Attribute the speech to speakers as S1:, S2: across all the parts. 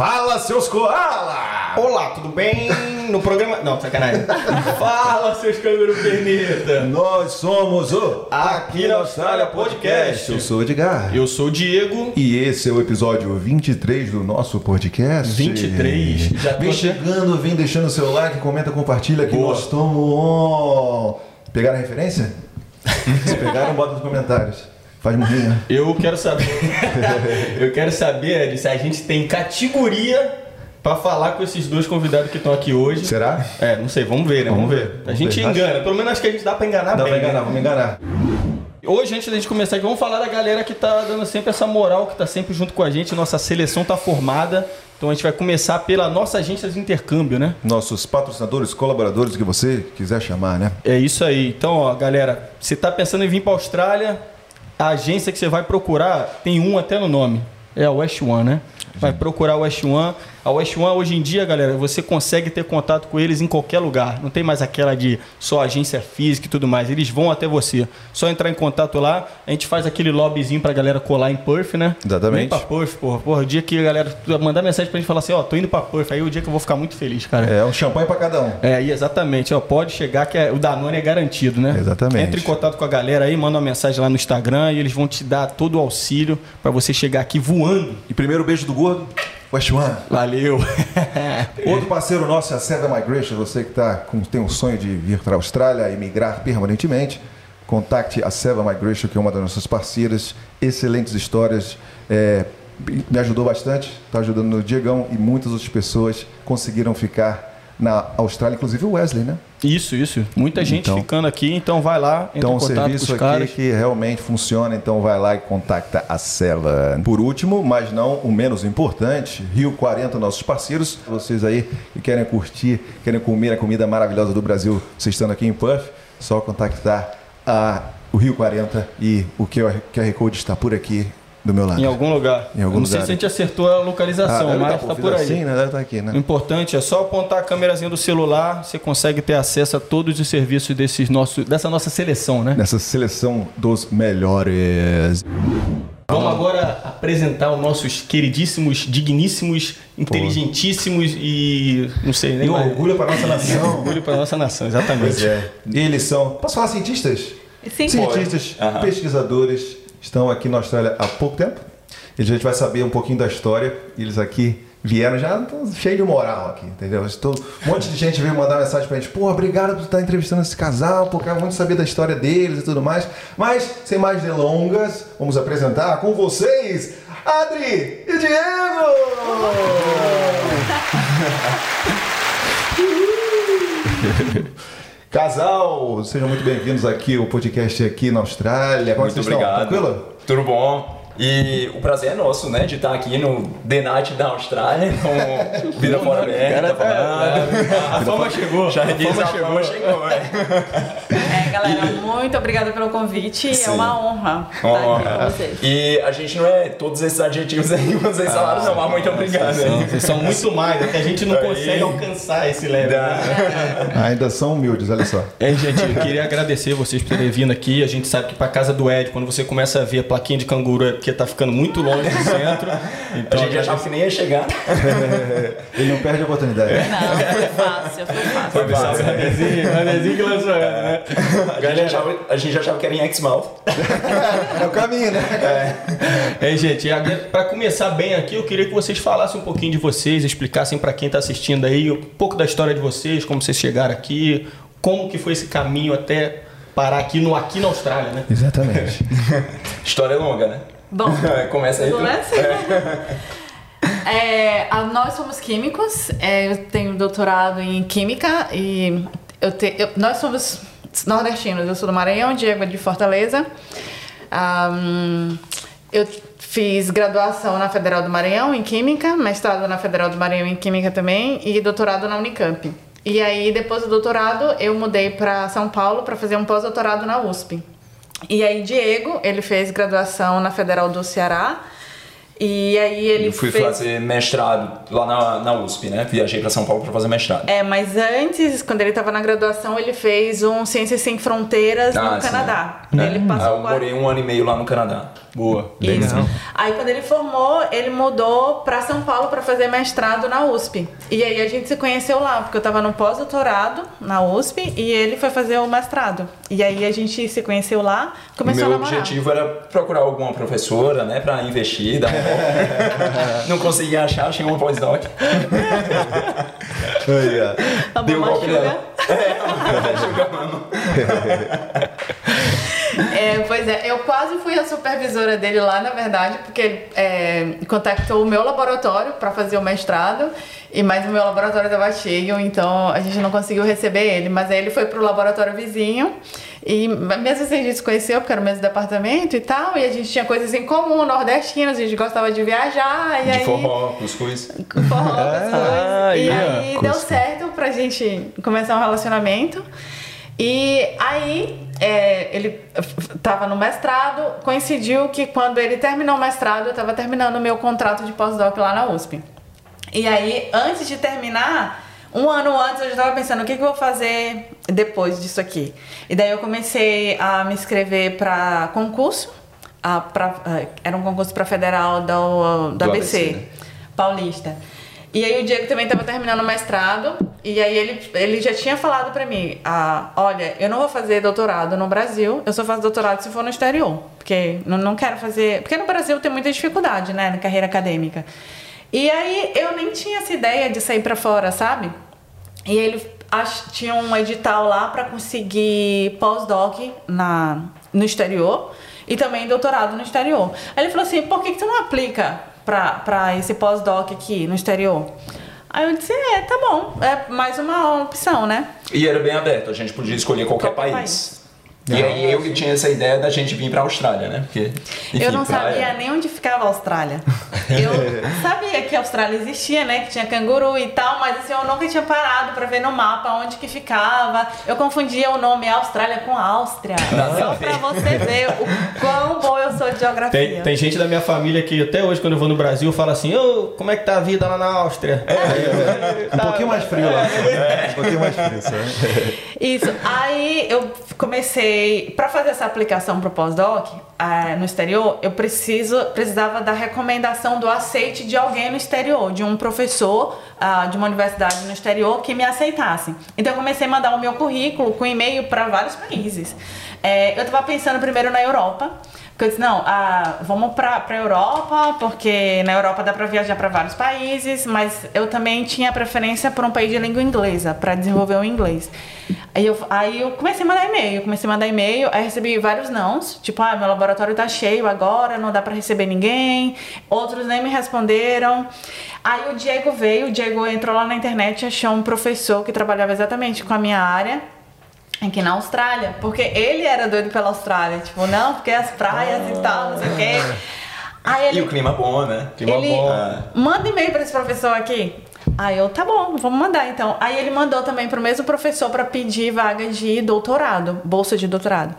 S1: Fala, seus koala!
S2: Olá, tudo bem? No programa. Não, sacanagem. Fala, seus canguru perneta!
S1: Nós somos o
S2: Aqui na Austrália Podcast.
S1: Eu sou o Edgar.
S2: Eu sou o Diego.
S1: E esse é o episódio 23 do nosso podcast.
S2: 23. Já tô
S1: Vem chegando, vem deixando o seu like, comenta, compartilha que
S2: Boa.
S1: nós estamos. Pegaram a referência? Se pegaram, bota nos comentários. Faz morrinha.
S2: Eu quero saber. eu quero saber, Ed, se a gente tem categoria pra falar com esses dois convidados que estão aqui hoje.
S1: Será?
S2: É, não sei, vamos ver, né? Vamos, ver. A
S1: vamos
S2: gente
S1: ver.
S2: engana, pelo menos acho que a gente dá pra enganar
S1: Dá
S2: bem.
S1: pra enganar,
S2: né?
S1: vamos enganar.
S2: Hoje, antes da gente começar aqui, vamos falar da galera que tá dando sempre essa moral, que tá sempre junto com a gente. Nossa seleção tá formada. Então a gente vai começar pela nossa agência de intercâmbio, né?
S1: Nossos patrocinadores, colaboradores, o que você quiser chamar, né?
S2: É isso aí. Então, ó, galera, você tá pensando em vir pra Austrália, a agência que você vai procurar tem um até no nome. É a West One, né? Vai procurar a West One. A West One, hoje em dia, galera, você consegue ter contato com eles em qualquer lugar. Não tem mais aquela de só agência física e tudo mais. Eles vão até você. Só entrar em contato lá. A gente faz aquele lobbyzinho pra galera colar em Perth, né?
S1: Exatamente.
S2: Vem pra Perth, porra. Porra, o dia que a galera mandar mensagem pra gente falar assim, ó, tô indo pra Perth. Aí é o dia que eu vou ficar muito feliz, cara.
S1: É um champanhe pra cada um.
S2: É, exatamente, ó, pode chegar que é- o Danone é garantido, né?
S1: Exatamente.
S2: Entre em contato com a galera aí, manda uma mensagem lá no Instagram e eles vão te dar todo o auxílio pra você chegar aqui voando.
S1: E primeiro beijo do gordo, West One.
S2: Valeu.
S1: Outro parceiro nosso é a Seven Migration. Você que tá com, tem um sonho de vir para a Austrália, emigrar permanentemente, contacte a Seven Migration, que é uma das nossas parceiras. Excelentes histórias. é, me ajudou bastante, está ajudando o Diegão e muitas outras pessoas conseguiram ficar na Austrália, inclusive o Wesley, né?
S2: Isso, isso. Muita gente
S1: Então-
S2: ficando aqui, então vai lá,
S1: Então,
S2: com
S1: serviço aqui
S2: caras.
S1: que realmente funciona, então vai lá e contacta a Seven. Por último, mas não o menos importante, Rio 40, nossos parceiros. Vocês aí que querem curtir, querem comer a comida maravilhosa do Brasil, vocês estando aqui em Puff, só contactar a, o Rio 40 e o QR Code está por aqui do meu lado.
S2: Em algum lugar.
S1: Em algum
S2: Eu não sei
S1: lugar.
S2: se a gente acertou a localização,
S1: deve
S2: mas
S1: tá
S2: tá
S1: por
S2: aí.
S1: Assim, né? Deve estar aqui,
S2: O
S1: né?
S2: importante é só apontar a câmerazinha do celular, você consegue ter acesso a todos os serviços desses nossos, dessa nossa seleção, né?
S1: Nessa seleção dos melhores.
S2: Vamos agora apresentar os nossos queridíssimos, digníssimos, inteligentíssimos e não sei nem
S1: E
S2: mais.
S1: orgulho para nossa nação.
S2: orgulho para nossa nação, exatamente.
S1: Pois é. Eles são. Posso falar cientistas?
S3: Sim.
S1: Cientistas, pesquisadores, estão aqui na Austrália há pouco tempo. E a gente vai saber um pouquinho da história. Eles aqui vieram já tão cheio de moral aqui, entendeu? Estou, um monte de gente veio mandar mensagem pra gente. Pô, obrigado por estar entrevistando esse casal, porque eu muito saber da história deles e tudo mais. Mas, sem mais delongas, vamos apresentar com vocês Adri e Diego! Casal, sejam muito bem-vindos aqui ao podcast aqui na Austrália. Como é
S4: Muito
S1: vocês estão?
S4: obrigado.
S1: Tranquilo?
S4: Tudo bom? E o prazer é nosso, né? De estar aqui no The Night da Austrália, com Vida Fora Aberta, falando.
S2: A fama chegou.
S4: Já
S2: a fama chegou.
S4: chegou, é.
S3: É, galera, muito obrigada pelo convite.
S4: Sim.
S3: É uma honra estar aqui com vocês.
S4: E a gente não é todos esses adjetivos aí que vocês falaram, não, mas muito obrigado.
S2: São, vocês são muito mais, é que a gente não
S4: Aí.
S2: consegue alcançar esse level. né?
S1: Ainda são humildes, olha só.
S2: É, gente, eu queria agradecer vocês por terem vindo aqui. A gente sabe que pra casa do Ed, quando você começa a ver a plaquinha de canguru, é porque tá ficando muito longe do centro.
S4: A
S2: Então,
S4: gente já achava que nem ia chegar.
S1: Ele não perde a oportunidade.
S3: Não, foi fácil, foi fácil.
S4: Foi fácil.
S2: Ranezinho, Ranezinho que lançou ela, né?
S4: A gente, achava, a gente achava que era em Exmouth.
S1: É o caminho, né?
S2: É, gente, pra começar bem aqui, eu queria que vocês falassem um pouquinho de vocês, explicassem pra quem tá assistindo aí um pouco da história de vocês, como vocês chegaram aqui, como que foi esse caminho até parar aqui no aqui na Austrália, né?
S1: Exatamente.
S4: História longa, né?
S3: Bom,
S4: Começa aí.
S3: começa? É, a- nós somos químicos. é, eu tenho doutorado em química e eu te- eu- nós somos nordestinos. Eu sou do Maranhão, Diego é de Fortaleza. Ahm, eu fiz graduação na Federal do Maranhão em Química, mestrado na Federal do Maranhão em Química também e doutorado na Unicamp. E aí, depois do doutorado, eu mudei para São Paulo para fazer um pós-doutorado na USP. E aí, Diego, ele fez graduação na Federal do Ceará E aí ele
S4: Eu fui
S3: fez...
S4: fazer mestrado lá na, na USP, né? Viajei pra São Paulo pra fazer mestrado.
S3: É, mas antes, quando ele estava na graduação, ele fez um Ciências Sem Fronteiras
S4: Ah,
S3: no
S4: sim.
S3: Canadá.
S2: É.
S3: Ele
S4: Ah,
S3: passou
S4: eu
S3: quase-
S4: morei um ano e meio lá no Canadá.
S2: Boa.
S3: Isso. Aí quando ele formou, ele mudou pra São Paulo pra fazer mestrado na USP. E aí a gente se conheceu lá, porque eu tava no pós-doutorado na USP e ele foi fazer o mestrado. E aí a gente se conheceu lá, começou
S4: Meu
S3: a namorar.
S4: objetivo era procurar alguma professora, né, pra investir, dar uma volta. Não consegui achar, achei uma pós-doc.
S1: Aí, ó.
S3: A
S4: Deu um golpe nela. É, Mama.
S3: É, pois é, eu quase fui a supervisora dele lá, na verdade, porque ele é, contactou o meu laboratório para fazer o mestrado, e mais o meu laboratório estava cheio, então a gente não conseguiu receber ele. Mas aí ele foi pro laboratório vizinho, e mesmo assim a gente se conheceu, porque era o mesmo departamento e tal, e a gente tinha coisas em comum, nordestinos, a gente gostava de viajar, e
S4: De
S3: aí...
S4: forró, cuscuz.
S3: com forró, coisas.
S2: Ah,
S3: E
S2: yeah.
S3: aí deu certo pra gente começar um relacionamento. E aí é, ele f- tava no mestrado, coincidiu que quando ele terminou o mestrado, eu tava terminando o meu contrato de pós-doc lá na USP. E aí, antes de terminar, um ano antes, eu já estava pensando o que, que eu vou fazer depois disso aqui. E daí eu comecei a me inscrever para concurso. a- pra- a- era um concurso para federal do, do,
S4: Do
S3: ABC,
S4: ABC, né?
S3: paulista. E aí o Diego também estava terminando o mestrado e aí ele, ele já tinha falado para mim, ah, olha, eu não vou fazer doutorado no Brasil, eu só faço doutorado se for no exterior, porque não, não quero fazer, porque no Brasil tem muita dificuldade, né, na carreira acadêmica. E aí eu nem tinha essa ideia de sair para fora, sabe? E ele ach- tinha um edital lá para conseguir pós-doc na no exterior e também doutorado no exterior. Aí ele falou assim: por que, que tu não aplica para esse pós-doc aqui no exterior? Aí eu disse: é, tá bom, é mais uma opção, né?
S4: E era bem aberto, a gente podia escolher qualquer,
S3: Qualquer
S4: país. E aí eu que tinha essa ideia da gente vir pra Austrália, né? Porque, enfim,
S3: eu não
S4: praia.
S3: sabia nem onde ficava a Austrália. Eu sabia que a Austrália existia, né? Que tinha canguru e tal, mas assim, eu nunca tinha parado pra ver no mapa onde que ficava. Eu confundia o nome Austrália com Áustria. Só pra você ver o quão bom eu sou de geografia.
S2: Tem, tem gente da minha família que até hoje, quando eu vou no Brasil, fala assim: Ô, como é que tá a vida lá na Áustria?
S1: Um pouquinho mais frio lá. Um pouquinho mais frio, sabe?
S3: Isso. Aí eu comecei para fazer essa aplicação pro pós-doc ah, no exterior, eu preciso precisava da recomendação do aceite de alguém no exterior, de um professor ah, de uma universidade no exterior que me aceitasse. Então eu comecei a mandar o meu currículo com e-mail para vários países. É, eu estava pensando primeiro na Europa. Porque eu disse, não, ah, vamos pra, pra Europa, porque na Europa dá pra viajar para vários países, mas eu também tinha preferência por um país de língua inglesa, para desenvolver o inglês. Aí eu, aí eu comecei a mandar e-mail, comecei a mandar e-mail, aí recebi vários nãos, tipo, ah, meu laboratório tá cheio agora, não dá pra receber ninguém, outros nem me responderam. Aí o Diego veio, o Diego entrou lá na internet achou um professor que trabalhava exatamente com a minha área, aqui na Austrália, porque ele era doido pela Austrália, tipo, não, porque as praias e tal, não sei o quê. Aí
S4: E
S3: ele,
S4: o clima bom, né?
S2: Clima
S3: ele
S2: bom.
S3: Manda e-mail pra esse professor aqui. Aí eu, tá bom, vamos mandar então. Aí ele mandou também pro mesmo professor pra pedir vaga de doutorado, bolsa de doutorado.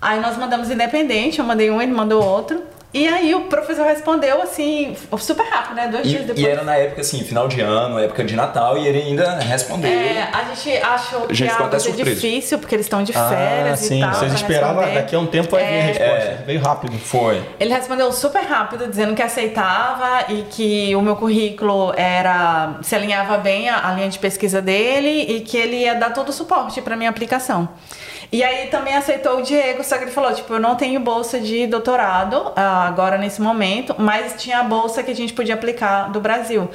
S3: Aí nós mandamos independente, eu mandei um, ele mandou outro. E aí o professor respondeu assim, super rápido, né? Dois dias
S4: E,
S3: depois.
S4: e era na época assim, final de ano, época de Natal, e ele ainda respondeu.
S3: É, a gente achou que
S4: gente ficou
S3: ia ser difícil, porque eles estão de férias
S2: ah, sim.
S3: e tal.
S2: Vocês esperavam, daqui a um tempo vai vir a
S3: É.
S2: resposta.
S4: É.
S2: Veio rápido.
S4: Foi.
S3: Ele respondeu super rápido, dizendo que aceitava e que o meu currículo era se alinhava bem à à linha de pesquisa dele e que ele ia dar todo o suporte para minha aplicação. E aí também aceitou o Diego, só que ele falou, tipo, eu não tenho bolsa de doutorado ah, agora nesse momento, mas tinha a bolsa que a gente podia aplicar do Brasil.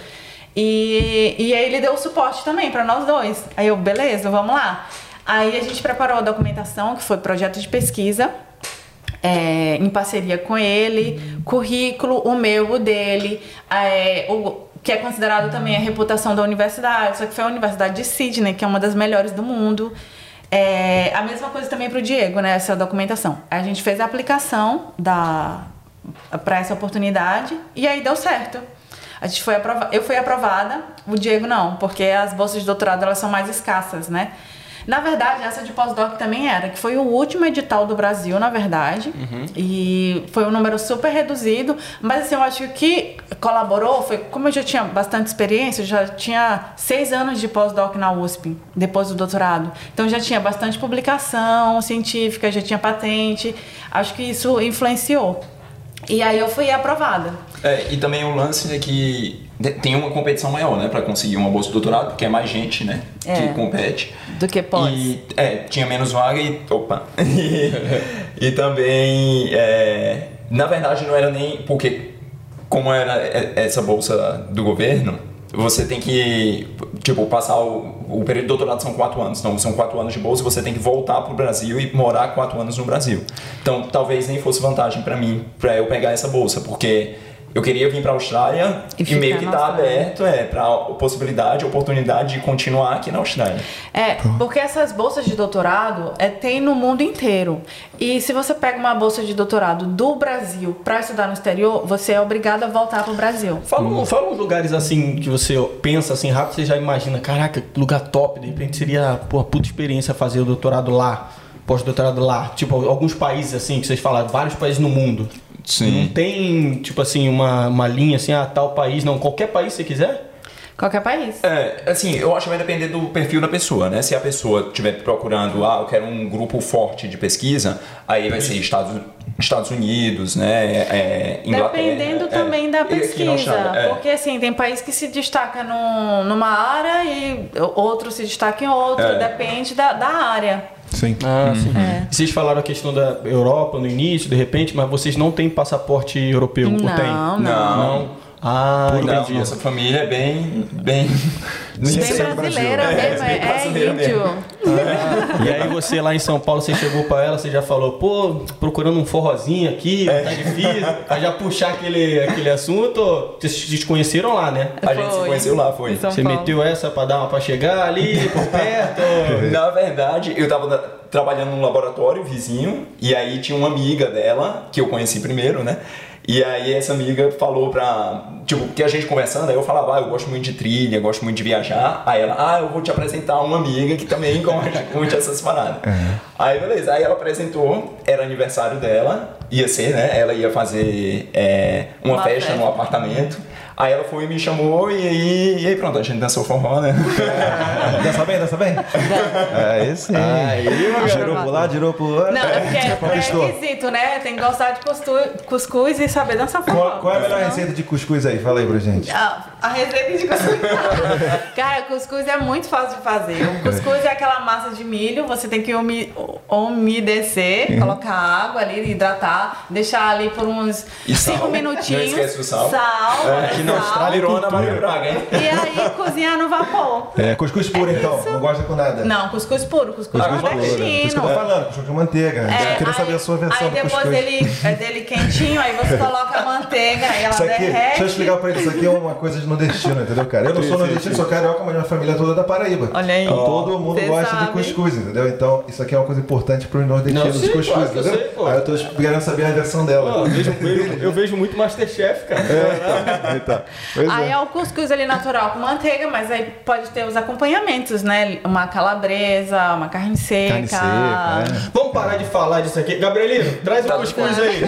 S3: E, e aí ele deu o suporte também para nós dois. Aí eu, beleza, vamos lá. Aí a gente preparou a documentação, que foi projeto de pesquisa, é, em parceria com ele, currículo, o meu, o dele, é, o que é considerado também a reputação da universidade, só que foi a Universidade de Sydney, que é uma das melhores do mundo. É, a mesma coisa também para o Diego, né, essa documentação. A gente fez a aplicação da para essa oportunidade e aí deu certo. A gente foi eu fui aprovada, o Diego não, porque as bolsas de doutorado elas são mais escassas, né? Na verdade, essa de pós-doc também era, que foi o último edital do Brasil, na verdade. E foi um número super reduzido. Mas assim, eu acho que o que colaborou foi, como eu já tinha bastante experiência, eu já tinha seis anos de pós-doc na USP, depois do doutorado. Então já tinha bastante publicação científica, já tinha patente. Acho que isso influenciou. E aí eu fui aprovada.
S4: É, e também o lance é que tem uma competição maior, né, para conseguir uma bolsa de doutorado, porque é mais gente, né,
S3: É.
S4: que compete.
S3: Do que pós.
S4: E é, tinha menos vaga e. Opa! e, e também. é, na verdade, não era nem. Porque, como era essa bolsa do governo, você tem que. Tipo, passar o. O período de doutorado são quatro anos. Então, são quatro anos de bolsa você tem que voltar pro Brasil e morar quatro anos no Brasil. Então, talvez nem fosse vantagem para mim, para eu pegar essa bolsa, porque. Eu queria vir para a Austrália
S3: E
S4: e, meio que tá
S3: Austrália.
S4: aberto é, para possibilidade, oportunidade de continuar aqui na Austrália.
S3: É, porque essas bolsas de doutorado é, tem no mundo inteiro. E se você pega uma bolsa de doutorado do Brasil para estudar no exterior, você é obrigado a voltar pro Brasil.
S2: Fala, um- fala uns lugares assim que você pensa assim rápido, você já imagina, caraca, que lugar top, de repente seria pô, puta experiência fazer o doutorado lá, pós-doutorado lá. Tipo, alguns países assim, que vocês falam, vários países no mundo. Não tem, tipo assim, uma, uma linha assim, ah, tal país, não, qualquer país você quiser.
S3: Qualquer país.
S4: É, assim, eu acho que vai depender do perfil da pessoa, né? Se a pessoa estiver procurando, ah, eu quero um grupo forte de pesquisa, aí vai ser Estados, Estados Unidos, né? É, Inglaterra.
S3: Dependendo
S4: é,
S3: também da
S4: e aqui na
S3: pesquisa.
S4: É.
S3: Porque assim, tem país que se destaca num, numa área e outro se destaca em outro.
S4: É.
S3: Depende da, da área.
S1: Sim.
S2: Ah, sim.
S3: É.
S2: E Vocês falaram a questão da Europa no início, de repente, mas vocês não têm passaporte europeu, ou
S3: Não,
S2: tem?
S3: não.
S4: Não.
S2: Ah,
S4: Não,
S2: entendi.
S4: nossa família é bem. bem.
S3: Bem brasileira
S1: Brasil.
S3: mesmo,
S4: É,
S3: é,
S4: bem brasileira
S3: é índio.
S2: E aí você lá em São Paulo, você chegou pra ela, você já falou, pô, procurando um forrozinho aqui, tá difícil. Aí já puxar aquele, aquele assunto, vocês se conheceram lá, né?
S4: A gente se
S3: Foi.
S4: conheceu lá, foi.
S2: Você
S3: Paulo.
S2: meteu essa pra dar uma pra chegar ali, por perto.
S4: Na verdade, eu tava na- trabalhando num laboratório vizinho, e aí tinha uma amiga dela, que eu conheci primeiro, né? E aí essa amiga falou pra. Tipo, que a gente conversando, aí eu falava, ah, eu gosto muito de trilha, gosto muito de viajar. Aí ela, ah, eu vou te apresentar uma amiga que também curte, curte essas paradas. Aí beleza, aí ela apresentou, era aniversário dela, ia ser, né? Ela ia fazer é, uma,
S3: Uma
S4: festa,
S3: festa.
S4: no apartamento. Aí ela foi e me chamou, e aí, e aí pronto, a gente dançou forró, né?
S1: Dança bem, dança bem? É, esse aí. Girou pro lado, girou pro outro.
S3: Não, é porque é
S1: Conquistou.
S3: pré-requisito, né? Tem que gostar de cuscuz e saber dançar forró.
S1: Qual, qual é a melhor receita de cuscuz aí? Fala aí pra gente.
S3: A, a receita de cuscuz. Cara, cuscuz é muito fácil de fazer. O cuscuz é aquela massa de milho, você tem que umi- umedecer,
S1: Uhum.
S3: colocar água ali, hidratar, deixar ali por uns
S4: E sal.
S3: 5 minutinhos.
S4: Não esquece do sal.
S3: Sal,
S4: É,
S2: na. Austrália
S4: Virou Ana Maria Braga, hein?
S3: E aí cozinhar no vapor.
S1: É, cuscuz puro então, não gosta com nada.
S3: Não, cuscuz puro, cuscuz,
S1: Cuscuz puro. Isso que eu
S3: nordestino.
S1: tô falando, cuscuz com manteiga.
S3: É,
S1: eu queria
S3: aí-
S1: saber a sua versão
S3: Aí
S1: do
S3: depois
S1: cuscuz.
S3: dele, é dele quentinho, aí você coloca a manteiga, aí ela
S1: Isso aqui,
S3: derrete.
S1: deixa eu explicar pra ele, isso aqui é uma coisa de nordestino, entendeu, cara? Eu não sou nordestino, sou carioca, mas minha família é toda da Paraíba.
S3: Olha aí.
S1: Então, todo mundo gosta de cuscuz, entendeu? Então, isso aqui é uma coisa importante pros nordestinos,
S2: Não,
S1: os cuscuz, entendeu? Aí eu tô querendo saber a versão dela.
S2: Eu, vejo, muito Masterchef, cara.
S1: Então, pois
S3: Aí
S1: é.
S3: é o cuscuz ali natural com manteiga, mas aí pode ter os acompanhamentos, né? Uma calabresa, uma carne seca.
S1: Carne seca, é.
S2: Vamos parar de falar disso aqui. Gabrielino, traz o cuscuz aí.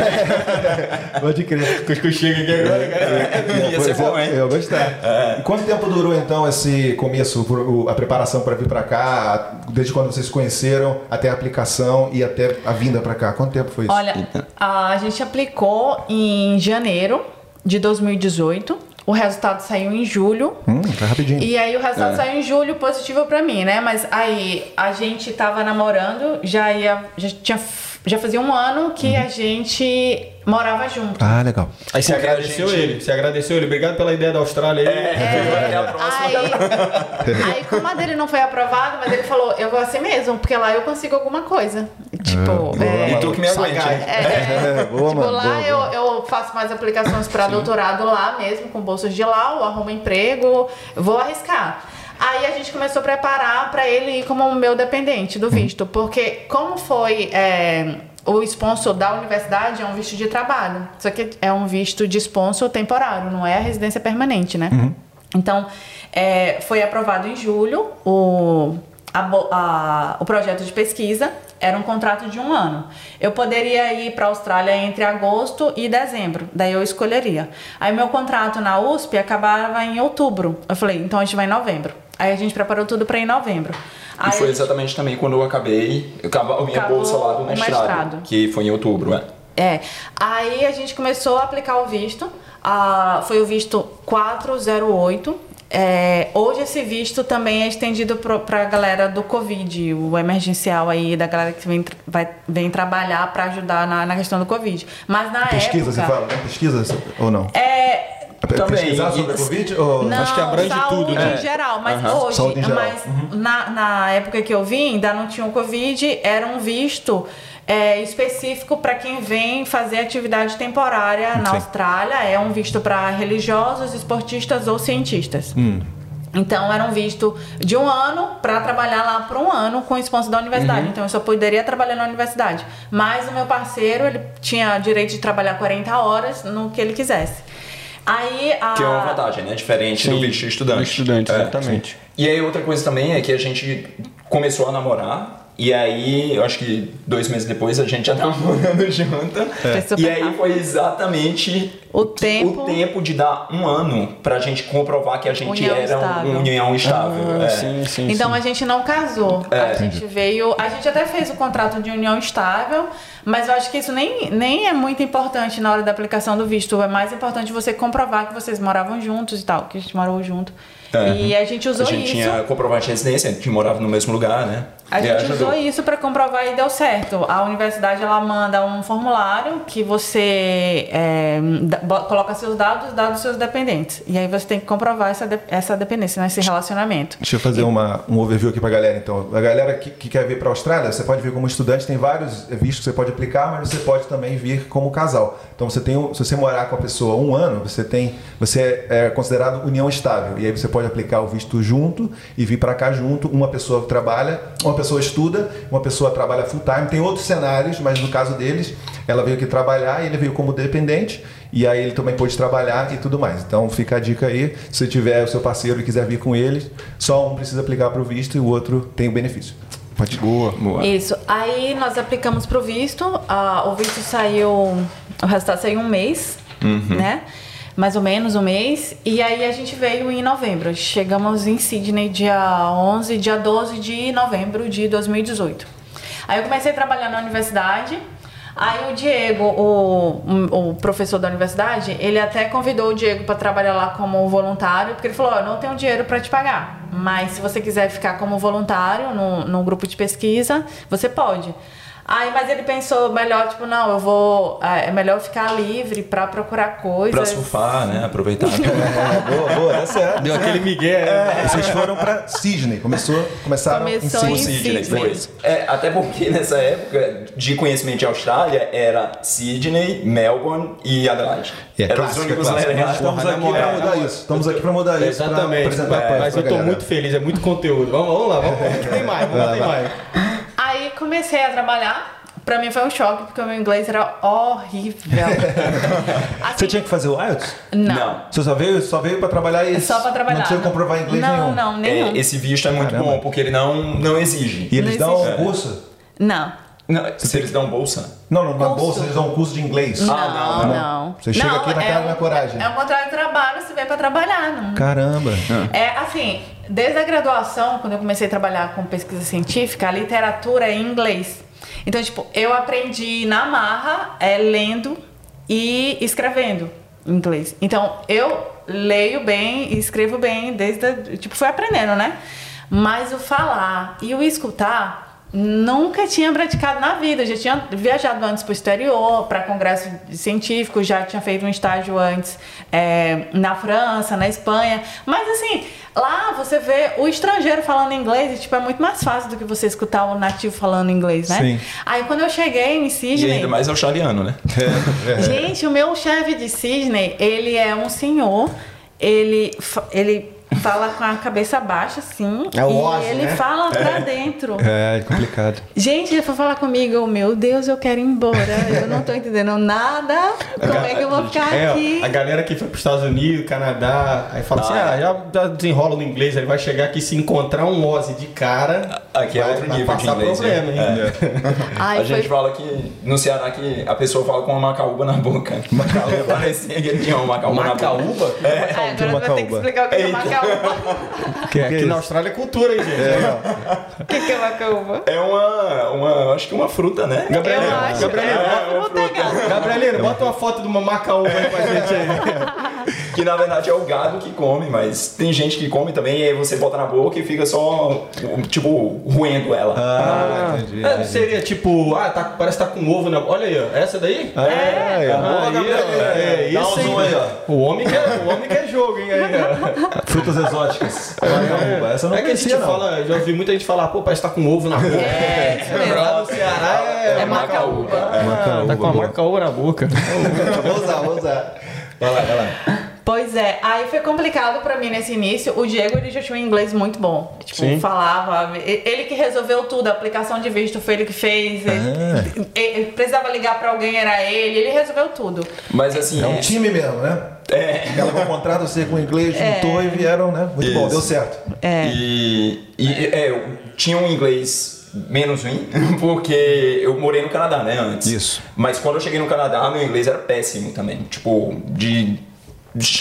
S1: Pode crer.
S2: cuscuz chega aqui agora, cara.
S4: Ia ser
S1: Pois é,
S4: bom, hein?
S1: Eu gostar. E quanto tempo durou então esse começo, a preparação para vir para cá, desde quando vocês se conheceram até a aplicação e até a vinda para cá? Quanto tempo foi isso?
S3: Olha, a gente aplicou em janeiro de 2018. O resultado saiu em julho.
S1: Hum, tá rapidinho.
S3: E aí o resultado saiu em julho positivo pra mim, né? Mas aí a gente tava namorando, já ia. Já tinha. Já fazia um ano que a gente morava junto.
S1: Ah, legal.
S2: Aí você
S4: Porque a
S2: agradeceu
S4: gente-
S2: ele. Você agradeceu ele. Obrigado pela ideia da Austrália aí.
S4: É, a próxima.
S3: Aí, aí, como a dele não foi aprovada, mas ele falou, eu vou assim mesmo, porque lá eu consigo alguma coisa. Tipo,
S1: boa,
S3: é,
S4: E tu que me aguente. Hein?
S3: é,
S1: É, boa,
S3: tipo,
S1: mano.
S3: lá
S1: boa,
S3: eu,
S1: boa.
S3: eu faço mais aplicações para doutorado lá mesmo, com bolsas de lá, eu arrumo emprego, vou arriscar. Aí a gente começou a preparar para ele ir como meu dependente do visto, porque como foi é, o sponsor da universidade é um visto de trabalho, só que é um visto de sponsor temporário, não é a residência permanente, né?
S1: Uhum.
S3: Então, é, foi aprovado em julho o, a a- o projeto de pesquisa era um contrato de um ano. Eu poderia ir para a Austrália entre agosto e dezembro, daí eu escolheria. Aí meu contrato na USP acabava em outubro. Eu falei, então a gente vai em novembro. Aí a gente preparou tudo para ir em novembro.
S4: E
S3: Aí
S4: foi
S3: a gente-
S4: exatamente também quando eu acabei eu acaba- a minha
S3: Acabou
S4: bolsa lá do mestrado,
S3: mestrado.
S4: que foi em outubro, é.
S3: É. Aí a gente começou a aplicar o visto. Ah, foi o visto 408. É, hoje esse visto também é estendido para a galera do Covid, o emergencial aí, da galera que vem, vai, vem trabalhar para ajudar na, na questão do Covid. Mas na
S1: Pesquisa, você
S3: época.
S1: fala, né? Pesquisa ou não?
S3: É,
S4: Também.
S1: Pesquisar sobre a Covid? Ou...
S3: não,
S2: Acho que abrange
S3: saúde
S2: tudo, né?
S3: em geral, mas hoje,
S1: Saúde em geral.
S3: mas na, na época que eu vim, ainda não tinha o Covid, era um visto é, específico para quem vem fazer atividade temporária na
S1: Sim.
S3: Austrália. É um visto para religiosos, esportistas ou cientistas.
S1: Hum.
S3: Então era um visto de um ano para trabalhar lá por um ano com o sponsor da universidade.
S1: Uhum.
S3: Então eu só poderia trabalhar na universidade. Mas o meu parceiro ele tinha direito de trabalhar 40 horas no que ele quisesse. Aí a
S4: Que é uma vantagem, né? Diferente
S2: Sim,
S4: do visto de estudante.
S2: do estudante,
S4: É,
S2: exatamente.
S4: sim. E aí outra coisa também é que a gente começou a namorar. E aí, eu acho que dois meses depois a gente já tava morando junto.
S3: Super
S4: E aí
S3: rápido.
S4: foi exatamente
S3: O tempo-
S4: o tempo de dar um ano pra gente comprovar que a gente
S3: União
S4: era
S3: estável.
S4: uma união estável.
S2: Ah,
S4: é.
S2: sim, sim,
S3: Então
S2: sim.
S3: a gente não casou.
S4: É.
S3: a gente veio. A gente até fez o contrato de união estável, mas eu acho que isso nem, nem é muito importante na hora da aplicação do visto. É mais importante você comprovar que vocês moravam juntos e tal, que a gente morou junto.
S4: É.
S3: E a gente usou
S4: a gente
S3: isso.
S4: tinha comprovante de residência, a gente morava no mesmo lugar, né?
S3: A
S4: E
S3: gente
S4: ajudou.
S3: usou isso para comprovar e deu certo. A universidade ela manda um formulário que você é, coloca seus dados, dados dos seus dependentes. E aí você tem que comprovar essa, de- essa dependência, né, esse relacionamento.
S1: Deixa eu fazer uma, um overview aqui pra galera, então. A galera que, que quer vir pra Austrália, você pode vir como estudante, tem vários vistos que você pode aplicar, mas você pode também vir como casal. Então, você tem, se você morar com a pessoa um ano, você tem, você é considerado união estável. E aí você pode aplicar o visto junto e vir pra cá junto. Uma pessoa trabalha, uma pessoa estuda, uma pessoa trabalha full time. Tem outros cenários, mas no caso deles, ela veio aqui trabalhar e ele veio como dependente. E aí ele também pôde trabalhar e tudo mais. Então fica a dica aí, se tiver o seu parceiro e quiser vir com ele, só um precisa aplicar para o visto e o outro tem o benefício. Pode
S2: Boa.
S4: Boa.
S3: Isso. Aí nós aplicamos pro visto. ah, o visto saiu. O resultado saiu um mês, né? Mais ou menos um mês. E aí a gente veio em novembro. Chegamos em Sydney dia 11, dia 12 de novembro de 2018. Aí eu comecei a trabalhar na universidade. Aí o Diego, o, o professor da universidade, ele até convidou o Diego para trabalhar lá como voluntário, porque ele falou: eu não tenho dinheiro para te pagar, mas se você quiser ficar como voluntário no, no grupo de pesquisa, você pode. Aí, mas ele pensou melhor, tipo, não, eu vou. É é melhor ficar livre para procurar coisas.
S4: Pra surfar, né? Aproveitar.
S1: É, boa, boa, tá certo.
S2: Deu aquele migué.
S1: É, vocês foram para Sydney, começou, começaram
S3: Começou
S1: em
S3: em
S1: Sydney.
S4: Foi.
S3: Sydney.
S4: É, até porque nessa época de conhecimento de Austrália era Sydney, Melbourne e Adelaide.
S1: É
S4: Eram os
S1: é
S4: únicos
S1: clássico. Nós
S4: lugares.
S1: estamos aqui
S2: moral,
S1: mudar
S2: na
S1: isso. Estamos aqui para mudar isso,
S2: Exatamente.
S1: apresentar a
S2: Mas,
S1: pra
S2: eu tô
S1: galera.
S2: muito feliz, é muito conteúdo. Vamos, vamos lá, vamos, vamos que tem mais, vamos lá, tem mais.
S3: Comecei a trabalhar. Pra mim foi um choque, porque o meu inglês era horrível. Assim,
S1: Você tinha que fazer o IELTS?
S3: Não.
S4: Não.
S1: Você só veio, só veio para trabalhar e
S3: Só pra trabalhar.
S1: não tinha que comprovar inglês
S3: não,
S1: nenhum.
S3: Não, nenhum.
S4: É, esse visto é muito
S1: Caramba.
S4: bom porque ele não, não exige.
S1: E eles
S3: Não
S1: dão um curso?
S3: Não.
S4: Não, se eles dão bolsa.
S1: Não, não, na
S3: Curso.
S1: bolsa eles dão um curso de inglês.
S3: Não,
S4: não,
S3: não.
S1: Você chega aqui na cara e na coragem.
S3: É um contrato de trabalho, você vem pra trabalhar. Não.
S1: Caramba.
S3: É assim, desde a graduação, quando eu comecei a trabalhar com pesquisa científica, a literatura é em inglês. Então, tipo, eu aprendi na marra, é, lendo e escrevendo em inglês. Então, eu leio bem e escrevo bem desde, a, tipo, fui aprendendo, né? Mas o falar e o escutar nunca tinha praticado na vida. Eu já tinha viajado antes para o exterior, para congresso científico, já tinha feito um estágio antes é, na França, na Espanha. Mas assim, lá você vê o estrangeiro falando inglês e tipo, é muito mais fácil do que você escutar o nativo falando inglês, né?
S1: Sim.
S3: Aí quando eu cheguei em
S4: E
S3: Sydney.
S4: ainda mais australiano, né?
S3: Gente, o meu chefe de Sydney, ele é um senhor. Ele, ele fala com a cabeça baixa, assim.
S2: É o
S3: e
S2: Ozzy,
S3: ele
S2: né?
S3: fala pra dentro.
S1: É, complicado.
S3: Gente, ele foi falar comigo, eu, meu Deus, eu quero ir embora. Eu não tô entendendo nada. Como é que eu vou ficar
S2: É, ó,
S3: aqui?
S2: a galera que foi para os Estados Unidos, Canadá, aí fala assim,
S4: Ah,
S2: ah, já já desenrola no inglês, ele vai chegar aqui se encontrar um Ozzy de cara,
S4: Aqui é
S2: vai,
S4: outro
S2: vai
S4: nível de
S2: passar
S4: inglês.
S2: problema, hein?
S4: né?
S3: Ai,
S4: a gente
S3: foi-
S4: fala que no Ceará que a pessoa fala com uma macaúba na boca. Macaúba. Parecia que ele tinha uma macaúba na boca.
S2: Macaúba?
S3: Ai, agora você vai ter que explicar o que é macaúba.
S2: Que aqui na Austrália é cultura, hein, gente?
S3: O que que é macaúba?
S4: É uma, uma, acho que uma fruta, né?
S2: Gabriel,
S3: Eu acho. É uma fruta, gato.
S2: Gabrielina, bota uma foto de uma macaúba aí pra gente aí.
S4: Que na verdade é o gado que come, mas tem gente que come também e aí você bota na boca e fica só, tipo, roendo ela.
S1: Ah, entendi.
S2: É, seria tipo, ah, tá, parece que tá com ovo na Olha aí, ó, essa daí?
S1: É, é.
S2: Ah,
S1: Boa,
S2: aí,
S1: Gabriel.
S2: ó, é,
S1: Dá um
S2: isso aí.
S1: ó.
S2: O homem quer, o homem quer jogo, hein? Aí, ó.
S1: Frutas exóticas. Macaúba. Essa não
S2: é que a gente
S1: não.
S2: fala, já ouvi muita gente falar, pô, parece que tá com ovo na boca.
S3: É, isso mesmo.
S2: Lá no Ceará é,
S3: É macaúba.
S2: Ah, tá com a macaúba na boca.
S1: Vou usar, vou usar.
S2: Vai lá, vai lá.
S3: Pois é, aí foi complicado pra mim nesse início. O Diego ele já tinha um inglês muito bom. Tipo,
S2: Sim.
S3: falava. Ele que resolveu tudo, a aplicação de visto foi ele que fez. Ele, ele precisava ligar pra alguém, era ele. Ele resolveu tudo.
S4: Mas assim,
S1: É um time mesmo, né?
S4: é,
S1: Ela com contrato, você com inglês, juntou e vieram, né? Muito bom,
S4: Isso.
S1: deu certo.
S3: É.
S4: E, e é, eu tinha um inglês menos ruim, porque eu morei no Canadá, né, antes.
S1: Isso.
S4: Mas quando eu cheguei no Canadá, meu inglês era péssimo também. Tipo, de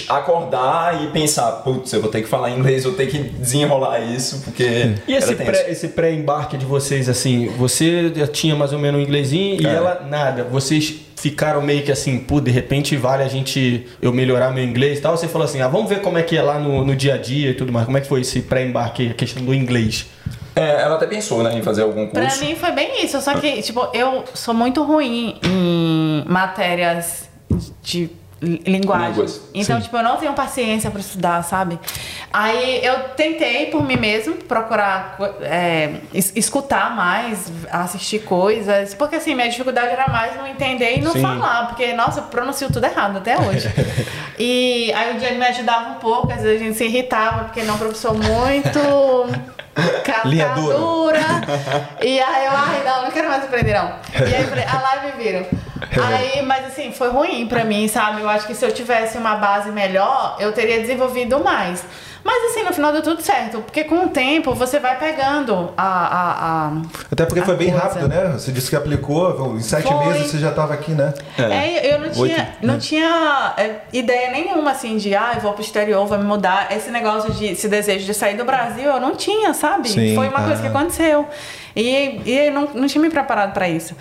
S4: acordar e pensar, putz, eu vou ter que falar inglês, eu vou ter que desenrolar isso, porque
S2: E esse pré- esse pré-embarque de vocês, assim, você já tinha mais ou menos um inglesinho e
S4: É.
S2: ela nada. Vocês ficaram meio que assim, pô, de repente vale a gente eu melhorar meu inglês e tal. Você falou assim, ah, vamos ver como é que é lá no, no dia a dia e tudo mais. Como é que foi esse pré-embarque, a questão do inglês?
S4: É, ela até pensou, né, em fazer algum
S3: Pra
S4: curso.
S3: mim foi bem isso. Só que, tipo, eu sou muito ruim em matérias de linguagem.
S4: Línguas,
S3: Então,
S2: sim.
S3: tipo, eu não tenho paciência pra estudar, sabe? Aí eu tentei por mim mesmo procurar é, es- escutar mais, assistir coisas. Porque assim, minha dificuldade era mais não entender e não
S2: Sim.
S3: falar. Porque, nossa, eu pronuncio tudo errado até hoje. e aí o Diego me ajudava um pouco, às vezes a gente se irritava, porque um professor muito.
S1: Linha dura.
S3: dura. E aí eu, ai, não, não quero mais aprender, não. E aí a live viram. Aí, mas assim, foi ruim pra mim, sabe? Eu acho que se eu tivesse uma base melhor, eu teria desenvolvido mais. Mas assim, no final deu tudo certo. Porque com o tempo você vai pegando a. a, a
S1: Até porque
S3: a
S1: foi bem
S3: coisa.
S1: rápido, né? Você disse que aplicou, em sete
S3: Foi.
S1: meses você já estava aqui, né?
S3: É, eu não tinha, não tinha é, ideia nenhuma, assim, de, ah, eu vou pro exterior, vou me mudar. Esse negócio de, esse desejo de sair do Brasil, eu não tinha, sabe?
S1: Sim,
S3: Foi uma coisa
S1: ah.
S3: que aconteceu. E, e eu não, não tinha me preparado pra isso.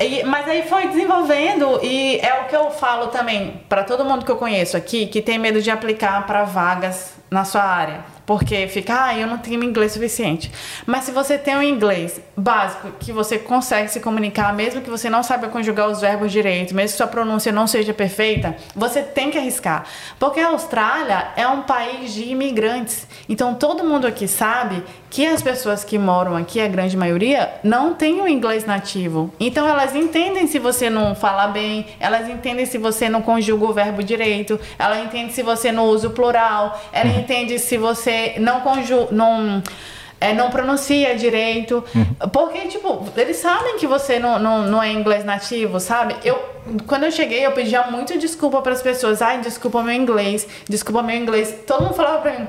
S3: E- mas aí foi desenvolvendo e é o que eu falo também pra todo mundo que eu conheço aqui que tem medo de aplicar pra vagas na sua área. Porque fica, ah, eu não tenho inglês suficiente. Mas se você tem um inglês básico, que você consegue se comunicar, mesmo que você não saiba conjugar os verbos direito, mesmo que sua pronúncia não seja perfeita, você tem que arriscar. Porque a Austrália é um país de imigrantes. Então todo mundo aqui sabe que as pessoas que moram aqui, a grande maioria, não tem o inglês nativo. Então elas entendem se você não fala bem, elas entendem se você não conjuga o verbo direito, ela entende se você não usa o plural, ela entende se você não conjuga, não é, não pronuncia direito. Porque, tipo, eles sabem que você não, não, não é inglês nativo, sabe? Eu, quando eu cheguei, eu pedia muito desculpa para as pessoas. Ai, desculpa meu inglês, desculpa meu inglês. Todo mundo falava pra mim.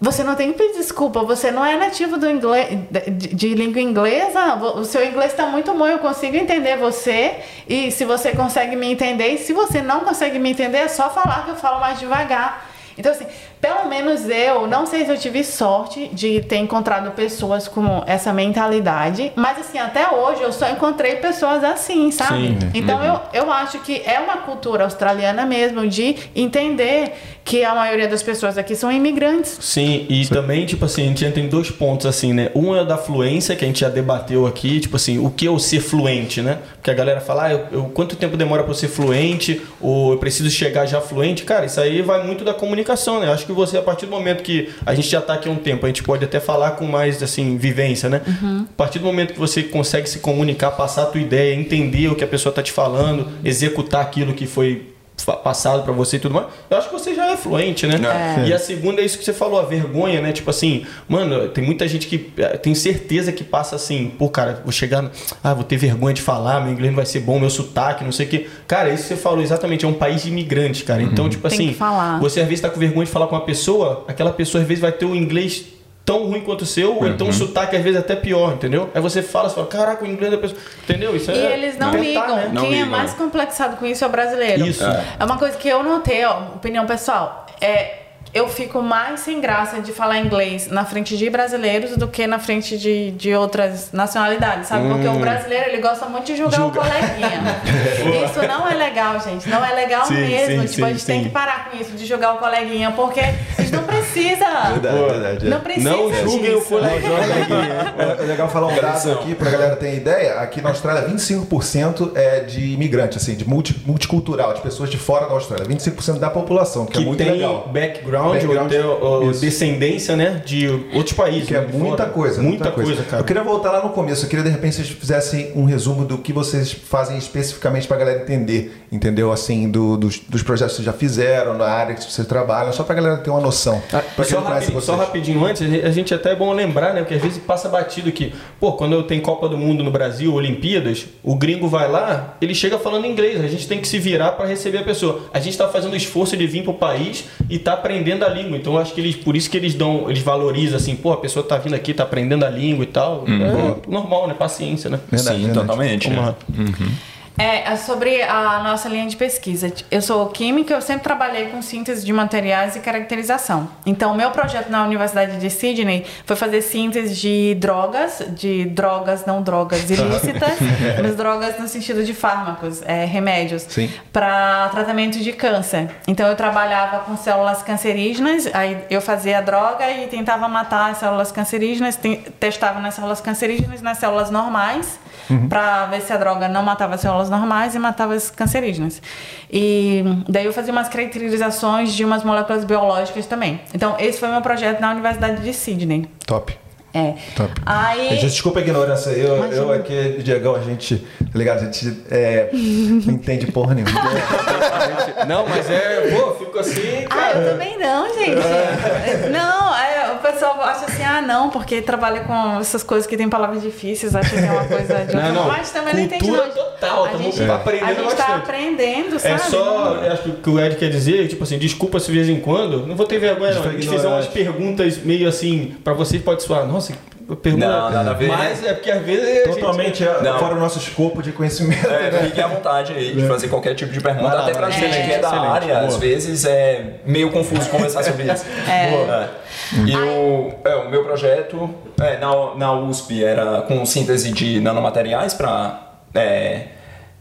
S3: Você não tem que pedir desculpa, você não é nativo do inglês, de, de língua inglesa, o seu inglês está muito bom, eu consigo entender você, e se você consegue me entender, e se você não consegue me entender, é só falar que eu falo mais devagar. Então, assim, pelo menos eu, não sei se eu tive sorte de ter encontrado pessoas com essa mentalidade, mas assim, até hoje eu só encontrei pessoas assim, sabe?
S2: Sim.
S3: Então eu, eu acho que é uma cultura australiana mesmo de entender que a maioria das pessoas aqui são imigrantes.
S2: Sim, e também, tipo assim, a gente entra em dois pontos, assim, né? Um é da fluência, que a gente já debateu aqui, tipo assim, o que é o ser fluente, né? Porque a galera fala, ah, eu, eu- quanto tempo demora pra eu ser fluente, ou eu preciso chegar já fluente? Cara, isso aí vai muito da comunicação, né? Acho que você, a partir do momento que a gente já tá aqui há um tempo, a gente pode até falar com mais, assim, vivência, né? A partir do momento que você consegue se comunicar, passar a tua ideia, entender o que a pessoa tá te falando, executar aquilo que foi passado pra você e tudo mais, eu acho que você já é fluente, né? E a segunda é isso que você falou, a vergonha, né? Tipo assim, mano, tem muita gente que eh, tem certeza que passa assim, pô, cara, vou chegar, ah, vou ter vergonha de falar, meu inglês não vai ser bom, meu sotaque, não sei o quê. Cara, isso que você falou exatamente, é um país de imigrantes, cara. Então, tipo
S3: Tem
S2: assim,
S3: que falar.
S2: você às vezes tá com vergonha de falar com uma pessoa, aquela pessoa às vezes vai ter o inglês tão ruim quanto o seu, ou então o sotaque às vezes até pior, entendeu? Aí você fala, você fala, caraca, o inglês da pessoa. Entendeu? Isso
S3: E
S2: é
S3: eles não
S2: tentar,
S3: ligam.
S2: né?
S4: Não
S3: Quem é
S4: ligam.
S3: mais complexado com isso é o brasileiro.
S2: Isso.
S3: É uma coisa que eu notei, ó, opinião pessoal. É, eu fico mais sem graça de falar inglês na frente de brasileiros do que na frente de, de outras nacionalidades, sabe? Porque
S2: Hum.
S3: o brasileiro, ele gosta muito de julgar o coleguinha. isso não é legal, gente. Não é legal
S2: Sim,
S3: mesmo.
S2: sim,
S3: tipo, a
S2: sim,
S3: gente tem que parar com isso, de julgar o coleguinha, porque a gente não precisa.
S1: Verdade, verdade. é.
S3: Não precisa
S2: Não julguem o
S3: disso.
S2: coleguinha.
S1: É legal falar um dado aqui pra galera ter ideia. Aqui na Austrália, 25% é de imigrante, assim, de multi- multicultural, de pessoas de fora da Austrália. 25% da população, que,
S2: que
S1: é muito
S2: tem
S1: legal.
S2: background,
S1: Background,
S2: ou,
S1: isso.
S2: descendência, né, de outros países.
S1: Que é
S2: né,
S1: muita
S2: fora.
S1: coisa.
S2: Muita, coisa, cara.
S1: Eu queria voltar lá no começo. Eu queria, de repente, vocês fizessem um resumo do que vocês fazem especificamente pra galera entender. Entendeu? Assim, do- dos, dos projetos que vocês já fizeram, na área que vocês trabalham, só pra galera ter uma noção.
S2: Ah,
S1: Pra
S2: só, rapidinho, só rapidinho antes, a gente- até é bom lembrar, né? Porque às vezes passa batido que, pô, quando eu tenho Copa do Mundo no Brasil, Olimpíadas, o gringo vai lá, ele chega falando inglês. A gente tem que se virar para receber a pessoa. A gente tá fazendo o esforço de vir pro país e tá aprendendo a língua. Então eu acho que eles, por isso que eles dão, eles valorizam assim, pô, a pessoa tá vindo aqui, tá aprendendo a língua e tal. É normal, né? Paciência, né?
S1: Verdade,
S4: Sim,
S1: verdade.
S4: totalmente.
S2: Vamos lá.
S3: É, é sobre a nossa linha de pesquisa. Eu sou química, eu sempre trabalhei com síntese de materiais e caracterização. Então, o meu projeto na Universidade de Sydney foi fazer síntese de drogas, de drogas, não drogas ilícitas, mas drogas no sentido de fármacos, é, remédios, para tratamento de câncer. Então, eu trabalhava com células cancerígenas, aí eu fazia a droga e tentava matar as células cancerígenas, te- testava nas células cancerígenas, nas células normais, para ver se a droga não matava as células normais e matava as cancerígenas. E daí eu fazia umas caracterizações de umas moléculas biológicas também. Então, esse foi meu projeto na Universidade de Sydney.
S1: Top.
S3: É.
S1: Top.
S3: Aí.
S1: Gente, desculpa a ignorância. Eu,
S3: Imagina.
S1: eu aqui, Diegão, a gente, tá ligado? A gente é, não entende porra nenhuma.
S2: Não, mas é, pô, fico assim,
S3: Ah,
S2: cara.
S3: eu também não, gente. Não, é, o pessoal acha assim, ah, não, porque trabalha com essas coisas que tem palavras difíceis, acha que é uma coisa de
S2: Não,
S3: outra.
S2: não.
S3: Mas também não entende,
S2: total,
S3: A
S2: estamos aprendendo
S3: A gente tá
S2: bastante.
S3: aprendendo, sabe?
S2: É só, eu acho que o que o Ed quer dizer, tipo assim, desculpa se de vez em quando, não vou ter vergonha não, a gente fizer umas perguntas meio assim, pra vocês pode soar, nossa, pergunta...
S4: Não, nada a ver.
S2: Mas é porque às vezes a gente-
S1: Totalmente é, fora o nosso escopo de conhecimento.
S4: É,
S1: né?
S4: fiquem à vontade aí de fazer qualquer tipo de pergunta, até pra gente
S3: É,
S4: que é da
S2: excelente,
S4: área,
S2: boa.
S4: às vezes é meio confuso conversar sobre isso.
S3: É.
S4: Boa. E o, é, o meu projeto é, na, na USP era com síntese de nanomateriais para é,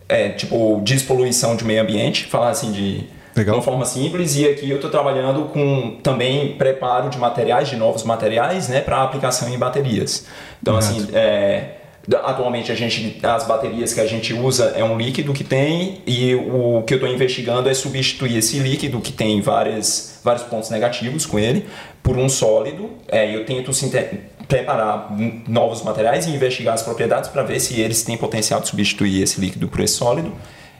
S4: é, tipo despoluição de meio ambiente, falar assim de
S1: Legal.
S4: uma forma simples. E aqui eu estou trabalhando com também preparo de materiais, de novos materiais, né, para aplicação em baterias. Então assim, é, Atualmente a gente, as baterias que a gente usa é um líquido que tem e o que eu estou investigando é substituir esse líquido que tem várias, vários pontos negativos com ele por um sólido. É, eu tento sinte- preparar novos materiais e investigar as propriedades para ver se eles têm potencial de substituir esse líquido por esse sólido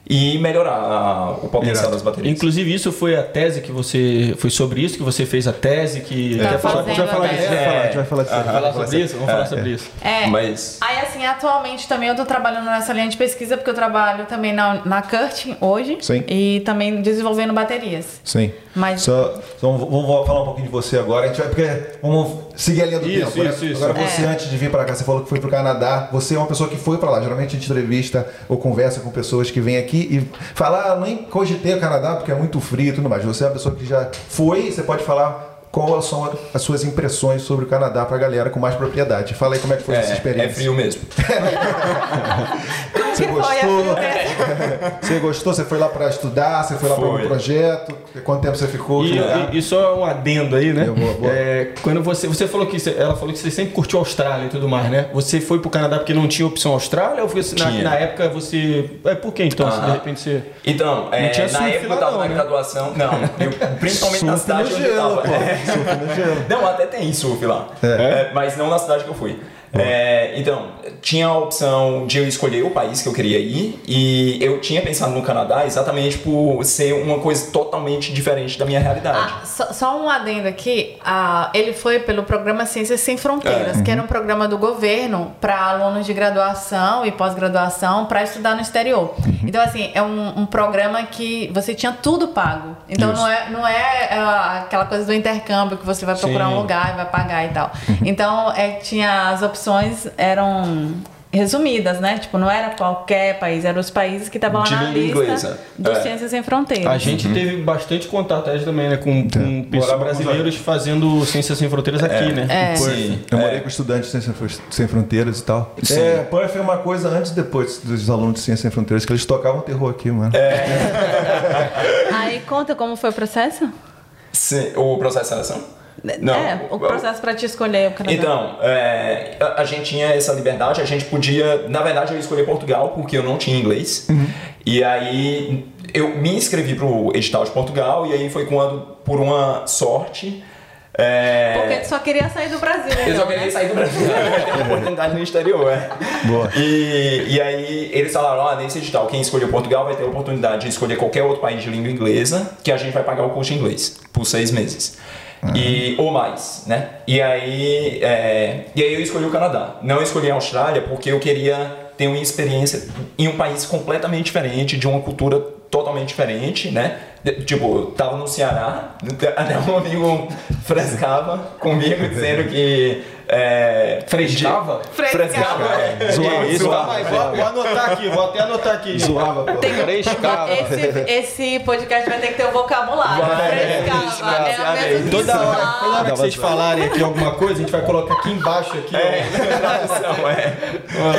S4: e melhorar a- o potencial
S1: Irado.
S4: das baterias.
S2: Inclusive, isso foi a tese que você. Foi sobre isso que você fez a tese que.
S3: Tá
S2: Quer falar-
S3: fazendo
S1: A gente vai falar disso, a gente vai falar, a gente vai falar disso.
S4: É.
S1: vai
S2: Falar sobre isso? Vamos falar
S4: É.
S2: sobre isso.
S3: É.
S4: Mas
S3: Aí, assim, atualmente também eu tô trabalhando nessa linha de pesquisa, porque eu trabalho também na, na Curtin hoje.
S1: Sim.
S3: E também desenvolvendo baterias.
S1: Sim.
S3: Mas-
S1: Só, só vamos, vamos falar um pouquinho de você agora. A gente vai, porque vamos seguir a linha do
S2: Isso,
S1: tempo. né?
S2: isso, isso.
S1: Agora você,
S3: É.
S1: antes de vir para cá, você falou que foi pro Canadá. Você é uma pessoa que foi para lá. Geralmente a gente entrevista ou conversa com pessoas que vêm aqui e fala, ah, nem cogitei o Canadá porque é muito frio e tudo mais. Você é uma pessoa que já foi, você pode falar quais são as suas impressões sobre o Canadá pra galera com mais propriedade. Fala aí como é que foi essa
S4: é,
S1: experiência.
S4: é frio mesmo.
S1: Você gostou? Você gostou? Você foi lá para estudar? Você foi lá para um projeto? Quanto tempo você ficou?
S2: E, e- e só um adendo aí, né?
S1: Eu vou- vou.
S2: É, quando você, você falou que você- ela falou que você sempre curtiu a Austrália e tudo mais, né? Você foi pro Canadá porque não tinha opção Austrália ou foi assim, na, na época você. É por que então? se de
S4: Aham.
S2: repente você.
S4: Então, é,
S2: tinha
S4: na época
S2: lá
S4: eu tava
S2: não,
S4: na
S2: né?
S4: graduação. Não, eu, principalmente na cidade onde eu
S1: gelo,
S4: tava.
S1: pô. Surf no gelo.
S4: Não, até tem surf lá.
S1: É.
S4: É, mas não na cidade que eu fui. É, então, tinha a opção de eu escolher o país que eu queria ir e eu tinha pensado no Canadá exatamente por ser uma coisa totalmente diferente da minha realidade.
S3: Ah, só, só um adendo aqui. Ah, ele foi pelo programa Ciências Sem Fronteiras,
S4: É.
S3: que era um programa do governo para alunos de graduação e pós-graduação para estudar no exterior. Então, assim, é um, um programa que você tinha tudo pago. Então,
S2: Isso.
S3: não é, não é ah, aquela coisa do intercâmbio que você vai procurar
S2: Sim.
S3: um lugar e vai pagar e tal. Então, é, tinha as opções eram resumidas, né? Tipo, não era qualquer país, eram os países que estavam lá
S4: De
S3: na lista
S4: inglesa.
S3: do
S4: É.
S3: Ciências Sem Fronteiras.
S2: A gente teve bastante contato aí também, né? Com, com pessoas
S1: os
S2: brasileiros fazendo Ciências Sem Fronteiras aqui, né?
S3: É.
S2: Em Perth.
S4: Sim.
S1: Eu morei com estudantes sem, sem fronteiras e tal.
S4: Sim.
S1: É, Perth é uma coisa antes e depois dos alunos de Ciência Sem Fronteiras, que eles tocavam terror aqui, mano.
S3: Aí conta como foi o processo?
S4: Sim, o processo de seleção? Não.
S3: É, o processo para te escolher o Canadá.
S4: Então, é, a, a gente tinha essa liberdade, a gente podia. Na verdade, eu escolhi Portugal porque eu não tinha inglês. E aí eu me inscrevi pro edital de Portugal e aí foi quando, por uma sorte. é,
S3: Porque tu só queria sair do Brasil,
S4: eu
S3: então,
S4: só queria
S3: né?
S4: sair do Brasil, ter oportunidade no exterior, é.
S1: Boa.
S4: E, e aí eles falaram, ah, nesse edital, quem escolher Portugal vai ter a oportunidade de escolher qualquer outro país de língua inglesa, que a gente vai pagar o curso de inglês por seis meses. E, ou mais, né? E aí, é, e aí eu escolhi o Canadá. Não escolhi a Austrália porque eu queria ter uma experiência em um país completamente diferente, de uma cultura totalmente diferente, né? Tipo, eu tava no Ceará, até um amigo frescava comigo dizendo que... É,
S2: Frescava?
S3: Frescava.
S4: é.
S1: Zoava.
S2: Vai, vou, vou anotar aqui, vou até anotar aqui.
S1: Zoava, pô.
S2: Frescava.
S3: Esse, esse podcast vai ter que ter o vocabulário.
S4: Vai,
S3: Frescava.
S4: é,
S3: É a mesma que
S2: Toda hora, toda hora que vocês falarem aqui alguma coisa, a gente vai colocar aqui embaixo aqui. ó.
S4: tradução, é.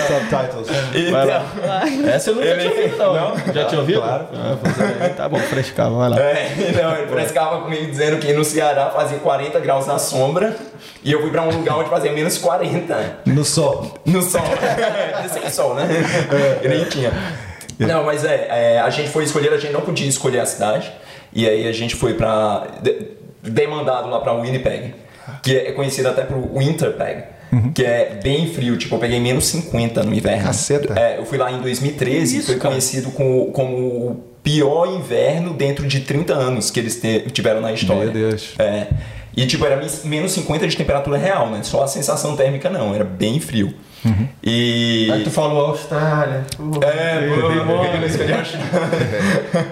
S1: Subtitles.
S4: Então,
S2: Essa eu nunca tinha ouvido, não.
S4: Não?
S2: Já tinha ouvido?
S1: Claro.
S2: Ah, é. Tá bom, frescava, vai lá.
S4: é, então, ele frescava comigo dizendo que no Ceará fazia 40 graus na sombra e eu fui pra um lugar onde fazia menos 40
S1: No sol.
S4: no sol. Sem sol, né? Eu nem tinha. Não, mas é, é, a gente foi escolher, a gente não podia escolher a cidade. E aí a gente foi pra. de- demandado lá pra Winnipeg, que é conhecido até por Winterpeg. Que é bem frio, tipo, eu peguei menos 50 no inverno.
S1: Caceta.
S4: É, eu fui lá em 2013 e
S2: Isso,
S4: foi
S2: cara.
S4: conhecido como, como o pior inverno dentro de 30 anos que eles tiveram na história.
S1: Meu Deus.
S4: É. E tipo, era menos 50 de temperatura real, né? Só a sensação térmica não, era bem frio. E.
S2: Aí tu falou Austrália.
S4: É, escolhi a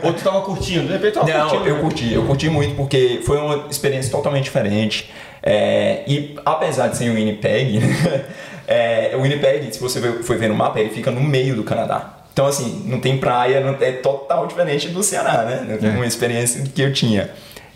S2: Ou tu tava curtindo? De repente tava
S4: Não,
S2: curtindo.
S4: eu curti, eu curti muito porque foi uma experiência totalmente diferente. É, e apesar de ser o Winnipeg, é, o Winnipeg, se você for ver no mapa, ele fica no meio do Canadá. Então, assim, não tem praia, não, é total diferente do Ceará, né? Uma experiência que eu tinha.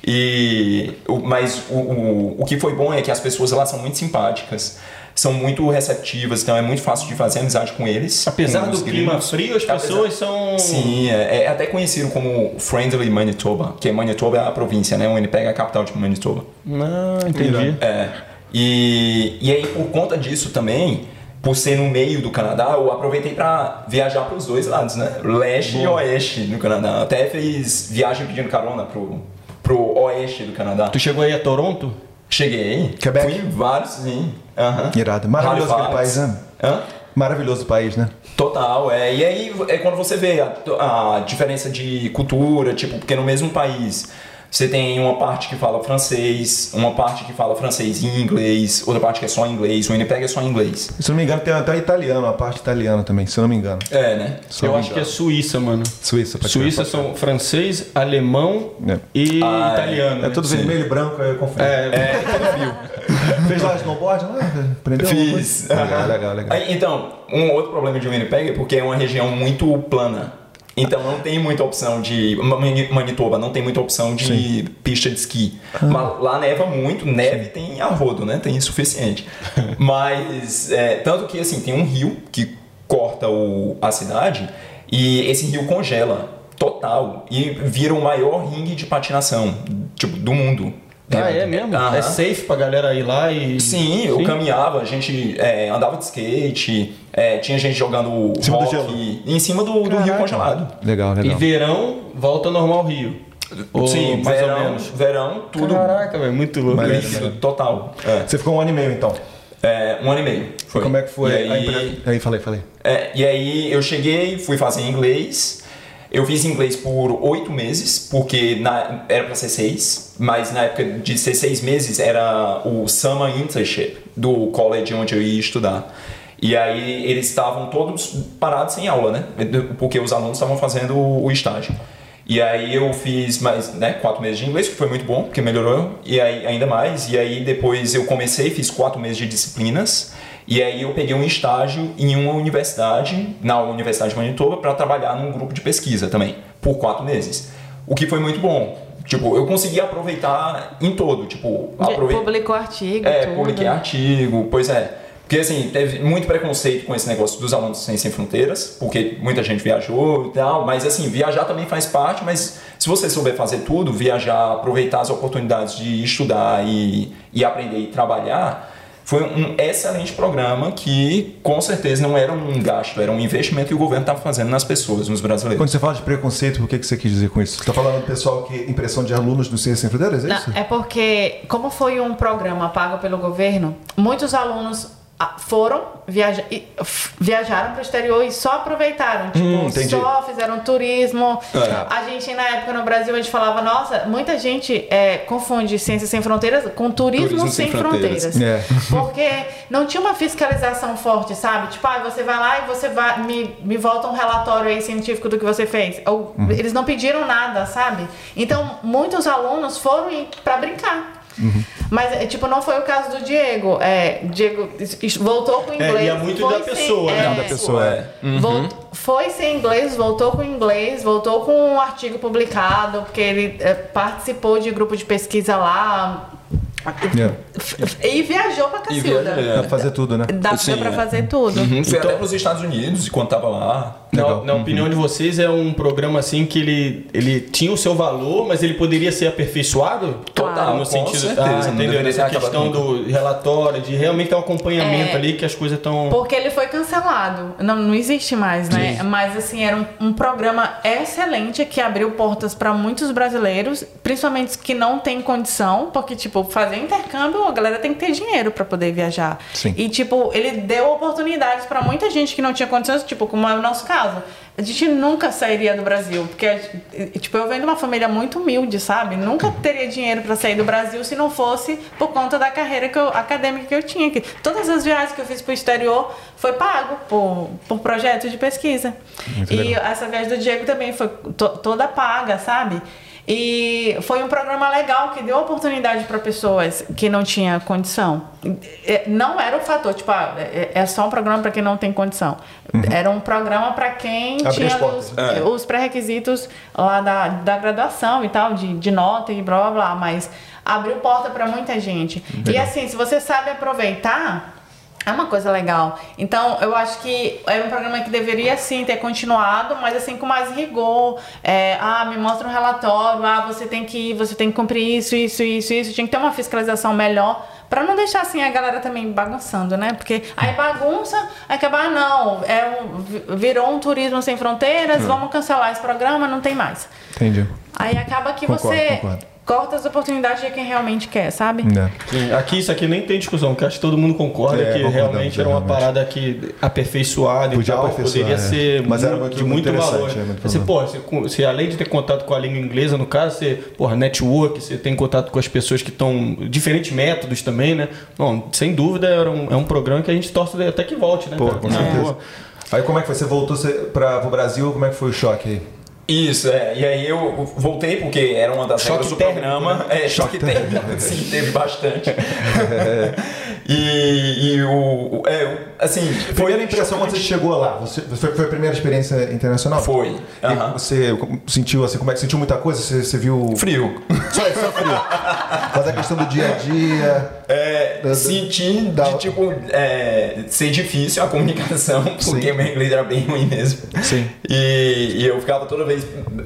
S4: E, mas o, o, o que foi bom é que as pessoas elas são muito simpáticas, são muito receptivas, então é muito fácil de fazer amizade com eles.
S2: Apesar
S4: com
S2: do clima frio, as pessoas são.
S4: Sim, é, é até conhecido como Friendly Manitoba, que Manitoba é a província, né? O Winnipeg é a capital de Manitoba.
S2: Não, entendi.
S4: É. E, e aí, por conta disso também, por ser no meio do Canadá, eu aproveitei pra viajar pros dois lados, né? Leste e oeste do Canadá. Até fiz viagem pedindo carona pro, pro oeste do Canadá.
S2: Tu chegou aí a Toronto?
S4: Cheguei.
S1: Quebec?
S4: Fui em vários, sim. Aham.
S1: Irado. Maravilhoso aquele país, né?
S4: Hã?
S1: Maravilhoso país, né?
S4: Total, é. E aí é quando você vê a, a diferença de cultura, tipo, porque no mesmo país você tem uma parte que fala francês, uma parte que fala francês e inglês, outra parte que é só inglês, o Winnipeg é só inglês.
S1: Se eu não me engano, tem até italiano, a parte italiana também, se eu não me engano.
S4: É, né?
S1: Se
S2: eu acho que é. Suíça, mano.
S1: Suíça, pode
S2: Suíça são francês, alemão
S1: É.
S2: e
S4: Ah, é.
S2: italiano.
S1: É
S2: né?
S1: tudo
S4: Sim.
S1: vermelho e branco, eu confio.
S2: É,
S1: Fez lá snowboard lá? Aprendeu?
S4: Fiz.
S1: Legal, legal, legal.
S4: Aí, então, um outro problema de Winnipeg é porque é uma região muito plana. Então não tem muita opção de. Mani- Manitoba não tem muita opção de pista de esqui. Mas lá neva muito, neve tem a rodo, né? Tem suficiente. Mas é, tanto que assim, tem um rio que corta o, a cidade e esse rio congela total e vira o maior ringue de patinação tipo, do mundo.
S2: Ah, é mesmo?
S4: Aham.
S2: É safe pra galera ir lá e.
S4: Sim, eu caminhava, a gente é, andava de skate, é, tinha gente jogando
S1: Em cima do
S4: hockey, em cima do, do rio congelado.
S1: Legal,
S2: E
S1: legal.
S2: verão, volta normal Rio. Ou
S4: Sim,
S2: mais
S4: verão,
S2: ou menos.
S4: verão, tudo
S2: Caraca, velho, muito louco.
S1: Maneiro,
S2: isso.
S4: total. É.
S1: Você ficou um ano e meio então.
S4: É, um ano e meio. Foi.
S1: Como é que foi?
S4: E aí-
S1: empre- aí falei, falei.
S4: É, e aí eu cheguei, fui fazer inglês. Eu fiz inglês por oito meses, porque na, era para ser seis, mas na época de ser seis meses era o Summer Internship do college onde eu ia estudar. E aí eles estavam todos parados sem aula, né? Porque os alunos estavam fazendo o estágio. E aí eu fiz mais, né, quatro meses de inglês, que foi muito bom, porque melhorou, e aí ainda mais. E aí depois eu comecei, fiz quatro meses de disciplinas, e aí eu peguei um estágio em uma universidade, na Universidade de Manitoba, para trabalhar num grupo de pesquisa também, por quatro meses. O que foi muito bom. Tipo, eu consegui aproveitar em todo, tipo, aproveitar.
S3: Publicou artigo,
S4: É,
S3: tudo.
S4: publiquei artigo, pois é. Porque assim, teve muito preconceito com esse negócio dos alunos sem sem fronteiras, porque muita gente viajou e tal, mas assim, viajar também faz parte, mas se você souber fazer tudo, viajar, aproveitar as oportunidades de estudar e, e aprender e trabalhar, foi um excelente programa que com certeza não era um gasto, era um investimento que o governo estava fazendo nas pessoas, nos brasileiros.
S1: Quando você fala de preconceito, o que que você quis dizer com isso? Você está falando do pessoal que impressão de alunos do Ciência Sem Fronteiras, é
S3: Não,
S1: isso?
S3: é porque, como foi um programa pago pelo governo, muitos alunos foram, viaja viajaram para o exterior e só aproveitaram. Tipo,
S1: Hum,
S3: só fizeram turismo.
S4: É.
S3: A gente, na época, no Brasil, a gente falava, nossa, muita gente é, confunde Ciência Sem Fronteiras com Turismo,
S4: Turismo
S3: Sem,
S4: Sem
S3: Fronteiras.
S4: Fronteiras.
S1: É.
S3: Porque não tinha uma fiscalização forte, sabe? Tipo, ah, você vai lá e você vai, me, me volta um relatório aí científico do que você fez. Ou,
S1: Uhum.
S3: Eles não pediram nada, sabe? Então, muitos alunos foram para brincar.
S1: Uhum.
S3: Mas, é, tipo, não foi o caso do Diego. É, Diego voltou com inglês.
S2: É, e é muito
S3: foi
S2: da
S3: sem-
S2: pessoa, né?
S3: é,
S1: Da pessoa, é.
S3: Vol- Foi sem inglês, voltou com inglês, voltou com um artigo publicado, porque ele é, participou de grupo de pesquisa lá.
S1: É.
S3: E viajou pra
S4: E
S3: Cacilda.
S4: viajou,
S1: Dá pra fazer tudo, né?
S3: Dá
S4: Sim,
S3: pra
S4: é.
S3: fazer tudo.
S4: Uhum,
S2: Então-
S4: até para os Estados Unidos enquanto tava lá.
S2: Na,
S1: Legal.
S2: na opinião de vocês, é um programa assim que ele, ele tinha o seu valor, mas ele poderia ser aperfeiçoado?
S4: Total,
S2: no
S4: com
S2: sentido,
S4: certeza,
S2: ah, entendeu? Nessa questão do relatório, de realmente ter um acompanhamento
S3: É.
S2: ali que as coisas estão.
S3: Porque ele foi cancelado. Não, não existe mais, né? Mas assim, era um, um programa excelente que abriu portas para muitos brasileiros, principalmente que não têm condição, porque, tipo, fazer intercâmbio, a galera tem que ter dinheiro para poder viajar.
S1: Sim.
S3: E, tipo, ele deu oportunidades para muita gente que não tinha condições, tipo, como é o nosso caso. A gente nunca sairia do Brasil, porque, tipo, eu venho de uma família muito humilde, sabe? Nunca teria dinheiro para sair do Brasil se não fosse por conta da carreira que eu- acadêmica que eu tinha. Que todas as viagens que eu fiz pro exterior foi pago por, por projetos de pesquisa.
S1: Muito
S3: e
S1: legal.
S3: essa viagem do Diego também foi to- toda paga, sabe? E foi um programa legal que deu oportunidade para pessoas que não tinham condição. É, Não era o fator, tipo, ah, é é só um programa para quem não tem condição. Era um programa para quem
S1: Abrir
S3: tinha os,
S4: É.
S3: os pré-requisitos lá da, da graduação e tal, de, de nota e blá blá blá, mas abriu porta para muita gente. E assim, se você sabe aproveitar, é uma coisa legal. Então, eu acho que é um programa que deveria sim ter continuado, mas assim com mais rigor. É, ah, me mostra um relatório, ah, você tem que ir, você tem que cumprir isso, isso, isso, isso. Tinha que ter uma fiscalização melhor. Pra não deixar assim a galera também bagunçando, né? Porque aí bagunça, acabar, ah, não, é um, vi- virou um turismo sem fronteiras, vamos cancelar esse programa, não tem mais.
S1: Entendi.
S3: Aí acaba que
S1: Concordo,
S3: você
S1: concordo.
S3: Corta as oportunidades de quem realmente quer, sabe?
S1: É.
S2: Aqui isso aqui nem tem discussão, que acho que todo mundo concorda
S1: É,
S2: que realmente era uma
S1: realmente.
S2: parada que aperfeiçoada
S1: Podia
S2: e tal,
S1: aperfeiçoar,
S2: poderia
S1: é.
S2: ser
S1: Mas era
S2: mu-
S1: muito-
S2: de
S1: muito
S2: muito valor.
S1: é, muito
S2: Você, pô, você, você, além de ter contato com a língua inglesa, no caso, você, porra, network, você tem contato com as pessoas que estão. diferentes métodos também, né? Bom, sem dúvida era um, é um programa que a gente torce até que volte, né?
S1: Pô, com certeza. Aí como é que foi? Você voltou para o Brasil, como é que foi o choque aí?
S4: Isso, é. E aí eu voltei porque era uma das
S2: Choque
S4: regras do programa. É, choque térmico. Sim, teve bastante. e, e o. É, assim. Foi
S1: Primeira impressão quando você chegou lá, você, foi, foi a primeira experiência internacional?
S4: Foi.
S1: E
S4: aham.
S1: você sentiu assim, como é que sentiu muita coisa? Você, você viu.
S4: Frio.
S1: Só, só frio. Mas a questão do dia a dia.
S4: É,
S1: Da-
S4: senti
S1: da-
S4: de tipo é, ser difícil a comunicação, porque
S1: Sim.
S4: meu inglês era bem ruim mesmo.
S1: Sim.
S4: E, e eu ficava toda vez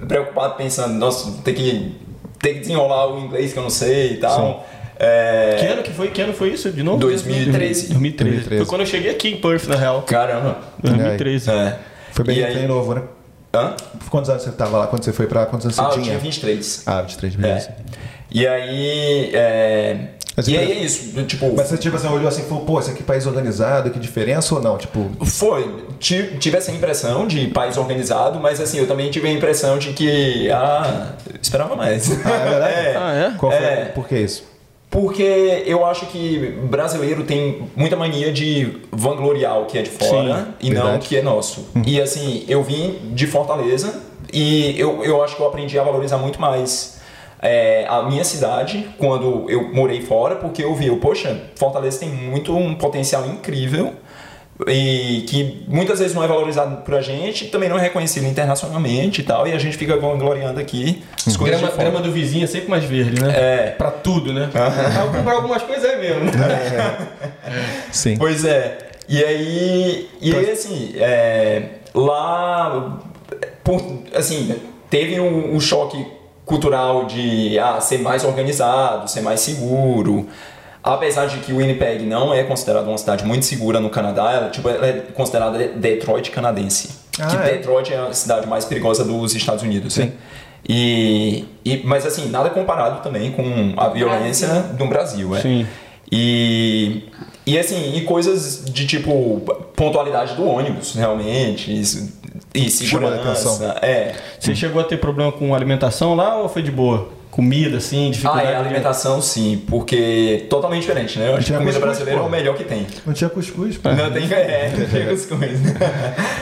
S4: preocupado pensando, nossa, tem que, tem que desenrolar o inglês que eu não sei e tal. É,
S2: Que ano que foi? Que ano foi isso? De novo?
S4: 2013.
S2: 2013.
S1: 2013.
S2: Foi quando eu cheguei aqui em Perth, na real.
S4: Caramba.
S2: 2013.
S4: É.
S1: Foi bem,
S4: E aí-
S1: bem novo, né?
S4: Hã?
S1: Quantos anos você tava lá? Quando você foi pra. Quantos anos
S4: Ah,
S1: você
S4: eu
S1: tinha?
S4: tinha 23.
S1: Ah, 23, beleza.
S4: É. E aí, é,
S1: Mas
S4: e
S1: você-
S4: aí é isso, tipo...
S1: Mas você tipo assim, olhou assim e falou, pô, esse aqui é país organizado, que diferença ou não? Tipo,
S4: Foi, Ti- tive essa impressão de país organizado, mas assim, eu também tive a impressão de que, ah, esperava mais.
S1: ah, é verdade?
S4: É.
S2: Ah, é?
S1: Qual foi?
S4: É.
S1: Por que isso?
S4: Porque eu acho que brasileiro tem muita mania de vangloriar o que é de fora
S2: Sim,
S4: e não o
S1: verdade.
S4: que é nosso. E assim, eu vim de Fortaleza e eu, eu acho que eu aprendi a valorizar muito mais é, a minha cidade quando eu morei fora, porque eu vi, eu, poxa, Fortaleza tem muito um potencial incrível e que muitas vezes não é valorizado por a gente, também não é reconhecido internacionalmente e tal, e a gente fica vangloriando aqui as coisas
S2: Grama, grama do vizinho é sempre mais verde, né?
S4: É.
S2: Pra tudo, né? Pra algumas coisas é mesmo. né?
S1: Sim.
S4: Pois é. E aí, e aí assim, é, lá, por, assim, teve um, um choque cultural de ah, ser mais organizado, ser mais seguro. Apesar de que Winnipeg não é considerado uma cidade muito segura no Canadá, ela, tipo, ela é considerada Detroit canadense.
S1: Ah,
S4: que
S1: é?
S4: Detroit é a cidade mais perigosa dos Estados Unidos. Sim. E, e, mas assim, nada comparado também com a violência do Brasil. É.
S2: Sim.
S4: E, e assim, e coisas de tipo pontualidade do ônibus, realmente, isso, e segurança. É.
S2: Você chegou a ter problema com alimentação lá ou foi de boa? Comida, assim,
S4: Ah,
S2: dificuldade?
S4: é
S2: de-
S4: alimentação sim, porque totalmente diferente, né? Eu acho que
S1: Tinha
S4: a comida
S1: cuscuz,
S4: brasileira é
S1: pô.
S4: o melhor que tem.
S1: Não tinha cuscuz, pô.
S4: Não tem, é, não tem cuscuz.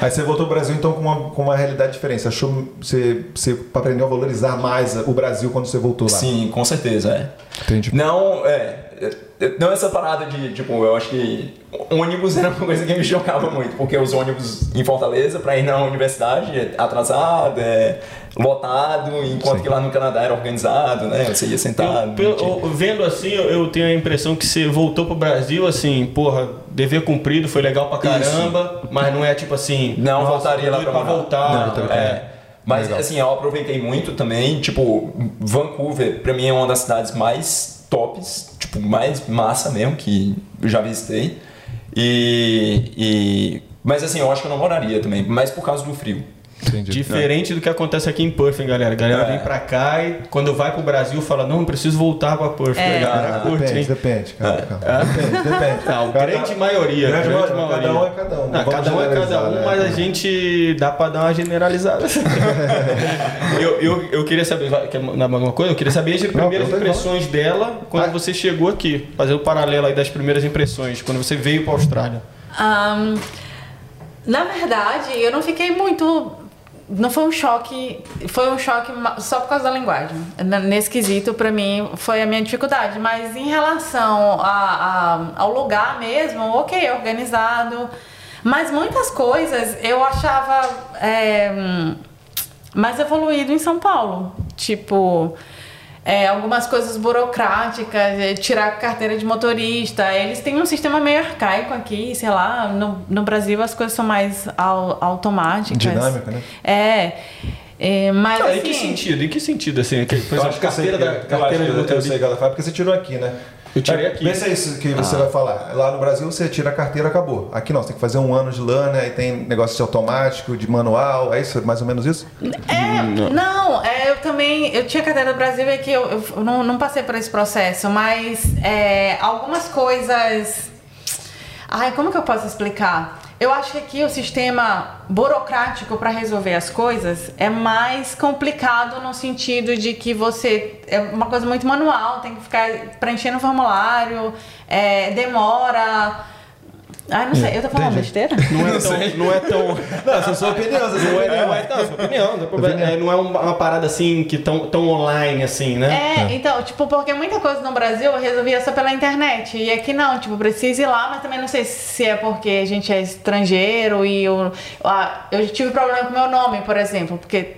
S1: Aí você voltou pro Brasil então com uma, com uma realidade diferente. Você achou você, você aprendeu a valorizar mais o Brasil quando você voltou lá?
S4: Sim, com certeza, é.
S1: Entendi.
S4: Não, é. Não essa parada de, tipo, eu acho que ônibus era uma coisa que me chocava muito, porque os ônibus em Fortaleza pra ir na universidade é atrasado, é lotado, enquanto
S1: Sim.
S4: que lá no Canadá era organizado, né? Você ia sentado.
S2: Eu, eu- vendo assim, eu, eu tenho a impressão que você voltou pro Brasil, assim, porra, dever cumprido, foi legal pra caramba, mas não é tipo assim.
S4: Não
S2: nossa,
S4: voltaria lá pra
S2: pra voltar.
S1: Não, então,
S4: É. Mas
S1: Legal.
S4: assim, eu aproveitei muito também, tipo, Vancouver pra mim é uma das cidades mais tops, tipo, mais massa mesmo que eu já visitei. E, e mas assim, eu acho que eu não moraria também, mas por causa do frio.
S1: Entendi.
S2: Diferente do que acontece aqui em Perth, hein, galera. A galera
S4: É.
S2: vem pra cá e quando vai pro Brasil fala, não, preciso voltar pra Perth.
S3: É.
S2: Galera,
S1: Ah,
S2: curte,
S1: depende,
S2: hein?
S1: depende, cara. calma. Depende, depende.
S2: Não,
S1: Cada-
S2: grande maioria.
S1: Grande
S2: grande
S1: maioria, cada um é cada um, não
S2: Não, cada um é cada um,
S1: né?
S2: mas a gente dá pra dar uma generalizada. eu, eu, eu queria saber, quer mandar alguma coisa? Eu queria saber as primeiras
S1: igual.
S2: impressões dela quando
S1: Ah.
S2: você chegou aqui. Fazer o paralelo aí das primeiras impressões, quando você veio pra Austrália.
S3: Ahn, na verdade, eu não fiquei muito. Não foi um choque. Foi um choque só por causa da linguagem. Nesse quesito, pra mim, foi a minha dificuldade. Mas em relação a- a- ao lugar mesmo, ok, organizado. Mas muitas coisas eu achava é, mais evoluído em São Paulo. Tipo. É, algumas coisas burocráticas, é, tirar a carteira de motorista. Eles têm um sistema meio arcaico aqui, sei lá. No, no Brasil as coisas são mais au- automáticas.
S1: Dinâmica, né?
S3: É. é, mas
S2: Cara,
S3: assim,
S2: em que sentido? Em que sentido, assim? Que, por exemplo, carteira
S1: que-
S2: da
S1: eu acho
S2: carteira de
S1: eu
S2: motorista.
S1: sei que ela fala, porque você tirou aqui, né?
S2: Eu tirei
S1: É,
S2: aqui.
S1: Pensa isso que você vai falar. Lá no Brasil você tira a carteira acabou. Aqui não, você tem que fazer um ano de lana, aí tem negócio de automático, de manual, é isso? Mais ou menos isso?
S3: É, não, é, eu também. Eu tinha carteira do Brasil e que eu, eu não, não passei por esse processo, mas é, algumas coisas. Ai, como que eu posso explicar? Eu acho que aqui o sistema burocrático para resolver as coisas é mais complicado no sentido de que você. É uma coisa muito manual, tem que ficar preenchendo formulário, é, demora. Ai, não sei, eu tô falando
S1: Entendi.
S3: besteira?
S2: Não é tão. Não é tão
S1: Não, essa é a sua opinião, essa é a sua
S2: Não é,
S1: opinião.
S2: não é, não, sua opinião, não, tem problema. É, não é uma, parada assim que tão, tão online assim, né?
S3: É, então, tipo, porque muita coisa no Brasil eu resolvia só pela internet. E aqui não, tipo, precisa ir lá, mas também não sei se é porque a gente é estrangeiro e eu. ah, Eu tive problema com meu nome, por exemplo, porque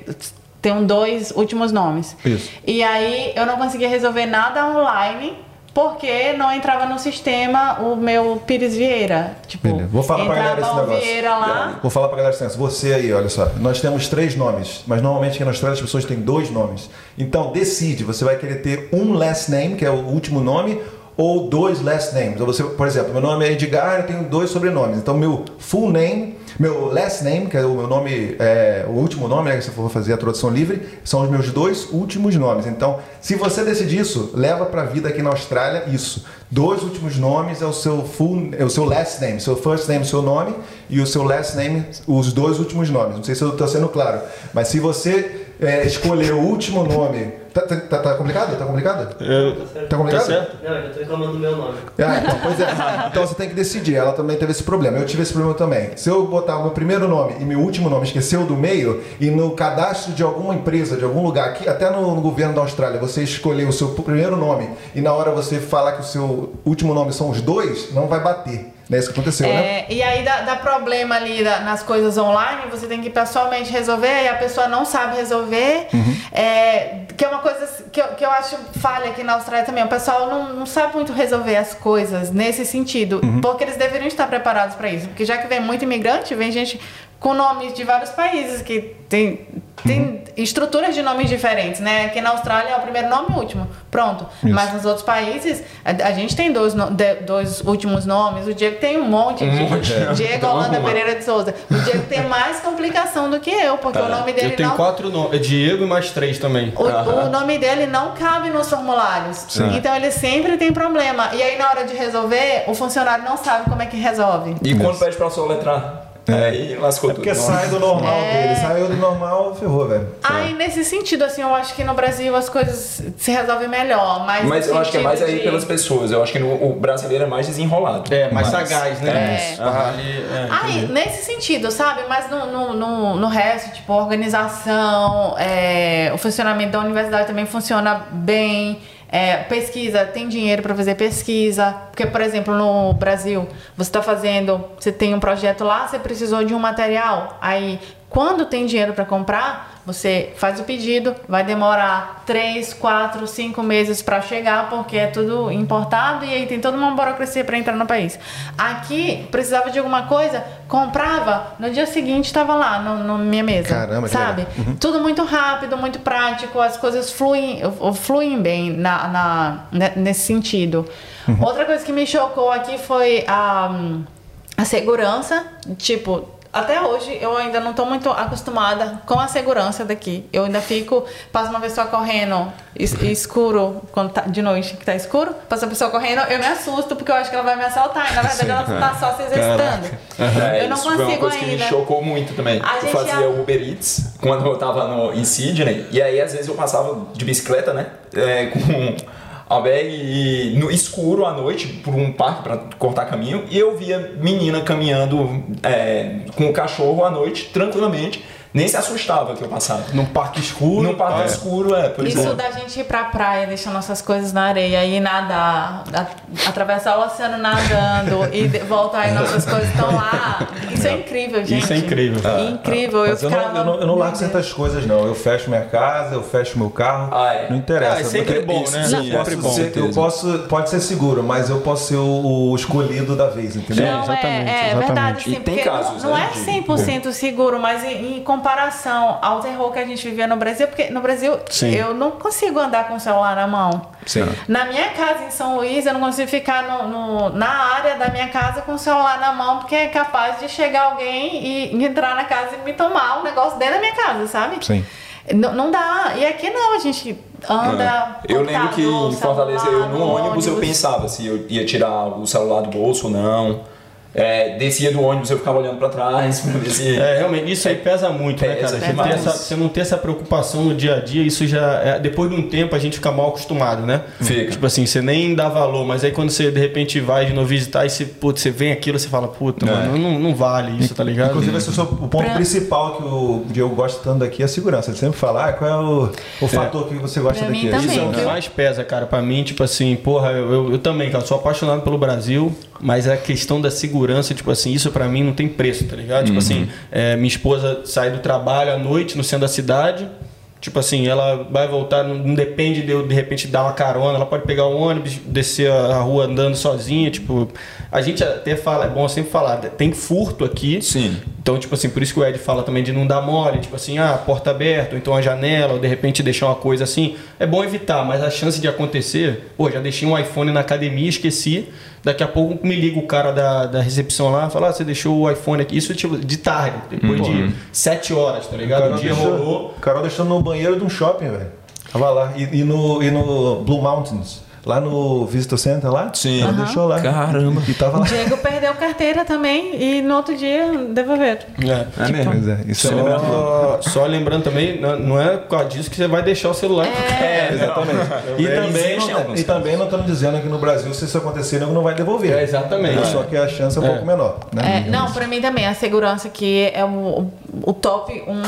S3: tem dois últimos nomes.
S1: Isso.
S3: E aí eu não conseguia resolver nada online. Porque não entrava no sistema o meu Pires Vieira. Tipo,
S1: Beleza. Vou falar pra galera esse negócio.
S3: Vieira lá.
S1: Vou falar pra galera assim, você aí, olha só. Nós temos três nomes, mas normalmente aqui na Austrália as pessoas têm dois nomes. Então decide, você vai querer ter um last name, que é o último nome, ou dois last names. Você, por exemplo, meu nome é Edgar, eu tenho dois sobrenomes. Então, meu full name, meu last name, que é o meu nome, é, o último nome, né, se for fazer a tradução livre, são os meus dois últimos nomes. Então, se você decidir isso, leva pra vida aqui na Austrália isso. Dois últimos nomes é o seu full, é o seu last name, seu first name, seu nome, e o seu last name, os dois últimos nomes. Não sei se eu estou sendo claro, mas se você é, escolher o último nome. Tá, tá, tá- tá complicado? Tá complicado?
S2: Eu-
S1: Tá complicado?
S2: Tá certo?
S5: Não, eu tô reclamando do meu nome.
S1: Ah, então, pois é. Então você tem que decidir. Ela também teve esse problema. Eu tive esse problema também. Se eu botar o meu primeiro nome e meu último nome esqueceu do meio, e no cadastro de alguma empresa, de algum lugar, aqui, até no, no governo da Austrália, você escolher o seu primeiro nome e na hora você falar que o seu último nome são os dois, não vai bater. É isso que aconteceu, né?
S3: É, e aí dá, dá problema ali da- nas coisas online, você tem que pessoalmente resolver e a pessoa não sabe resolver.
S1: Uhum.
S3: É, que é uma coisa que eu, que eu acho falha aqui na Austrália também. O pessoal não, não sabe muito resolver as coisas nesse sentido,
S1: Uhum.
S3: porque eles deveriam estar preparados para isso. Porque já que vem muito imigrante, vem gente com nomes de vários países que tem, tem estruturas de nomes diferentes, né? Aqui na Austrália é o primeiro nome e o último, pronto.
S1: Isso.
S3: Mas nos outros países, a, a gente tem dois, no- de- dois últimos nomes, o Diego tem um monte de. Diego
S4: Então,
S3: Holanda. Pereira de Souza. O Diego tem mais complicação do que eu, porque o nome dele
S2: Eu tenho
S3: não.
S2: quatro nomes. É Diego e mais três também.
S3: O, o nome dele não cabe nos formulários. Então ele sempre tem problema. E aí, na hora de resolver, o funcionário não sabe como é que resolve.
S4: E quando pede pra soletrar? Aí lascou
S1: É
S4: tudo.
S1: porque sai do normal
S3: É.
S1: dele. Saiu do normal, ferrou, velho.
S3: Aí, nesse sentido, assim, eu acho que no Brasil as coisas se resolvem melhor. Mas,
S4: Mas eu acho que é mais
S3: sentido
S4: aí
S3: de-
S4: pelas pessoas. Eu acho que no- o brasileiro é mais desenrolado.
S2: É, mais
S4: Mas-
S2: sagaz, né?
S3: É.
S2: É,
S3: Aí,
S2: entendi.
S3: nesse sentido, sabe? Mas no, no, no, no resto, tipo, a organização, é, o funcionamento da universidade também funciona bem. É, pesquisa, tem dinheiro para fazer pesquisa. Porque, por exemplo, no Brasil, você está fazendo, você tem um projeto lá, você precisou de um material. Aí, quando tem dinheiro para comprar, você faz o pedido, vai demorar 3, 4, 5 meses para chegar, porque é tudo importado e aí tem toda uma burocracia para entrar no país. Aqui, precisava de alguma coisa, comprava, no dia seguinte estava lá no, no minha mesa.
S1: Caramba, que
S3: sabe? Tudo muito rápido, muito prático, as coisas fluem, fluem bem na, na, ne- nesse sentido. Outra coisa que me chocou aqui foi a, a segurança, tipo. Até hoje eu ainda não tô muito acostumada com a segurança daqui. Eu ainda fico, passa uma pessoa correndo es- escuro, quando tá, de noite que tá escuro, passa uma pessoa correndo, eu me assusto porque eu acho que ela vai me assaltar. E na verdade ela tá só se exercitando.
S4: É,
S3: Eu não
S4: isso foi uma
S3: consigo
S4: coisa que me
S3: ainda.
S4: chocou muito também.
S3: A
S4: eu fazia
S3: ia-
S4: Uber Eats quando eu tava no, em Sydney, e aí às vezes eu passava de bicicleta, né? É, com a bag e no escuro à noite por um parque pra cortar caminho, e eu via menina caminhando é, com o cachorro à noite, tranquilamente, nem se assustava que eu passava.
S2: Num parque escuro.
S4: Num parque
S2: é.
S4: escuro, é, por
S3: Isso
S4: exemplo.
S3: da gente ir pra praia, deixar nossas coisas na areia e nadar, a- atravessar o oceano nadando e de- voltar e nossas coisas estão lá. Isso é incrível, gente.
S2: Isso é incrível.
S3: Incrível.
S1: Mas eu, não,
S3: ficava-
S1: eu, não, eu não largo
S3: Meu Deus.
S1: certas coisas, não. Eu fecho minha casa, eu fecho meu carro.
S4: Ah, é.
S1: Não interessa.
S2: Ah, é sempre bom,
S1: isso-
S2: né?
S1: Eu,
S2: Sim,
S1: posso
S2: sempre bom,
S1: ser- eu posso, pode ser seguro, mas eu posso ser o, o escolhido da vez, entendeu?
S3: Não,
S2: exatamente,
S3: é, é
S2: exatamente.
S3: verdade, sim,
S4: E tem
S3: porque
S4: casos,
S3: não, não
S4: né,
S3: é
S4: de-
S3: 100% seguro, mas em, em comparação ao terror que a gente vivia no Brasil, porque no Brasil
S2: Sim.
S3: eu não consigo andar com o celular na mão.
S1: Sim.
S3: Na minha casa em São Luís, eu não consigo ficar no, no- na área da minha casa com o celular na mão, porque é capaz de chegar alguém e entrar na casa e me tomar um negócio dentro da minha casa, sabe?
S1: Sim.
S3: Não, não dá. E aqui não, a gente anda.
S4: É. Eu lembro que em Fortaleza, eu no ônibus, eu pensava se eu ia tirar o celular do bolso ou não. É, descia do ônibus, eu ficava olhando pra trás pra ver se.
S2: É, realmente, isso aí pesa muito, né,
S4: Pesa
S2: cara? Você, essa, você não ter essa preocupação no dia a dia, isso já. é- depois de um tempo a gente fica mal acostumado, né?
S4: Fica.
S2: Tipo assim, você nem dá valor, mas aí quando você de repente vai de novo visitar e você, putz, você vem aquilo, você fala, puta,
S4: É.
S2: mano, não, não vale isso, tá ligado?
S1: Inclusive, esse é o, seu- o ponto
S3: Pra-
S1: principal que o Diego gosta tanto daqui é a segurança. Ele sempre fala, ah, qual é o, o fator que você gosta
S3: Pra
S1: daqui?
S3: mim também.
S2: Isso é o que mais pesa, cara, pra mim, tipo assim, porra, eu, eu, eu também, cara, sou apaixonado pelo Brasil, mas a questão da segurança, tipo assim, isso pra mim não tem preço, tá ligado? Tipo assim, é, minha esposa sai do trabalho à noite no centro da cidade, tipo assim, ela vai voltar, não, não depende de eu de repente dar uma carona, ela pode pegar o ônibus, descer a rua andando sozinha, tipo, a gente até fala, é bom sempre falar, tem furto aqui,
S4: Sim.
S2: Então, tipo assim, por isso que o Ed fala também de não dar mole, tipo assim, ah, porta aberta, ou então a janela, ou de repente deixar uma coisa assim. É bom evitar, mas a chance de acontecer, pô, já deixei um iPhone na academia, esqueci. Daqui a pouco me liga o cara da, da recepção lá, fala, ah, você deixou o iPhone aqui. Isso tipo de tarde, depois de sete horas, tá ligado? O
S1: Carol
S2: dia
S1: deixou,
S2: rolou.
S1: Carol deixou no banheiro de um shopping, velho. Tava lá. E, e no, e no Blue Mountains. Lá no Visitor Center lá.
S4: Sim.
S1: Ela
S3: Aham.
S1: deixou lá.
S4: Caramba.
S1: E tava
S3: O
S1: lá.
S3: Diego perdeu carteira também e no outro dia devolveram.
S2: É.
S4: É mesmo.
S1: Pois é, isso é muito louco.
S2: Só, só lembrando também, não- é por causa disso que você vai deixar o celular.
S4: É,
S1: Exatamente. E
S4: É,
S1: também, não, e também não estamos dizendo que no Brasil, se isso acontecer, não vai devolver.
S2: É, exatamente.
S1: Só que a chance é um
S2: É.
S1: pouco menor. Né?
S3: É, não, pra mim também, a segurança aqui é o, o top 1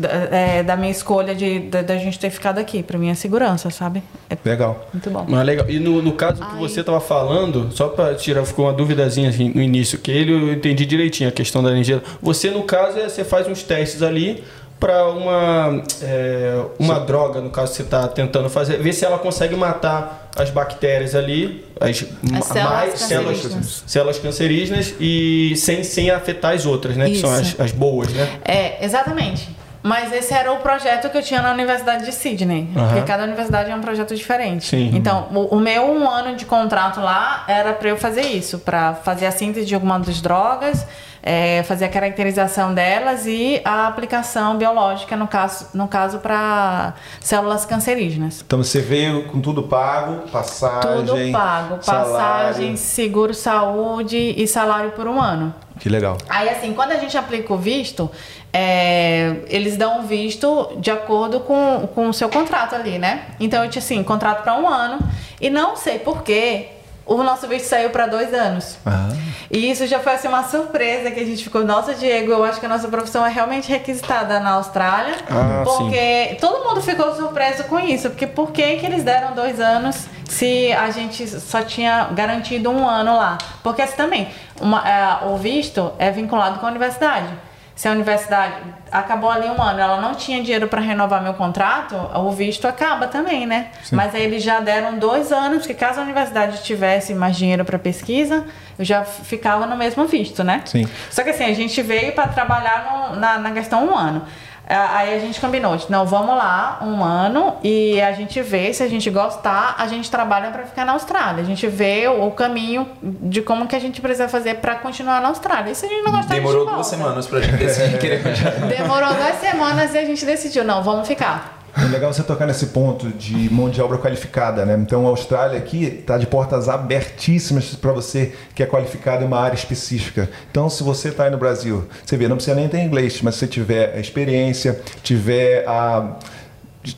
S3: da, é, da minha escolha de, da, da gente ter ficado aqui. Pra mim é segurança, sabe? É
S1: Legal.
S3: muito bom.
S2: Mas legal. E no, no caso que
S3: Ai.
S2: você estava falando, só para tirar, ficou uma duvidazinha assim, no início, que ele eu entendi direitinho a questão da energia. Você, no caso, é, você faz uns testes ali para uma, é, uma droga, no caso que você está tentando fazer, ver se ela consegue matar as bactérias ali, as, ma-
S3: células
S2: mais células,
S3: cancerígenas.
S2: células cancerígenas e sem, sem afetar as outras, né? Que são as,
S3: Isso.
S2: as boas, né?
S3: É, exatamente. Mas esse era o projeto que eu tinha na Universidade de Sydney.
S2: Aham.
S3: Porque cada universidade é um projeto diferente.
S2: Sim.
S3: Então, o, o meu um ano de contrato lá era para eu fazer isso, para fazer a síntese de algumas das drogas, é, fazer a caracterização delas e a aplicação biológica, no caso, no caso para células cancerígenas.
S1: Então você veio com tudo pago, passagem.
S3: Tudo pago.
S1: salário.
S3: Passagem, seguro saúde e salário por um ano.
S1: Que legal.
S3: Aí, assim, quando a gente aplica o visto, é, eles dão o visto de acordo com, com o seu contrato ali, né? Então, eu tinha, assim, contrato para um ano. E não sei porquê, o nosso visto saiu para dois anos.
S1: Ah,
S3: E isso já foi, assim, uma surpresa que a gente ficou... Nossa, Diego, eu acho que a nossa profissão é realmente requisitada na Austrália.
S2: Ah,
S3: porque todo mundo ficou surpreso com isso. Porque por que, que eles deram dois anos se a gente só tinha garantido um ano lá? Porque assim, também, uma- é, o visto é vinculado com a universidade. Se a universidade acabou ali um ano, ela não tinha dinheiro para renovar meu contrato, o visto acaba também, né? Mas aí eles já deram dois anos, porque caso a universidade tivesse mais dinheiro para pesquisa, eu já ficava no mesmo visto, né?
S1: Sim.
S3: Só que assim, a gente veio para trabalhar no- na, na questão um ano. Ah, Aí a gente combinou, não, vamos lá um ano e a gente vê, se a gente gostar, a gente trabalha para ficar na Austrália. A gente vê o, o caminho de como que a gente precisa fazer para continuar na Austrália. E se a gente não gostar,
S4: Demorou
S3: a gente
S4: duas
S3: volta.
S4: semanas pra gente decidir querer continuar.
S3: Demorou duas semanas e a gente decidiu, não, vamos ficar.
S1: É legal você tocar nesse ponto de mão de obra qualificada, né? Então a Austrália aqui está de portas abertíssimas para você que é qualificado em uma área específica. Então se você está aí no Brasil, você vê, não precisa nem ter inglês, mas se você tiver a experiência, tiver a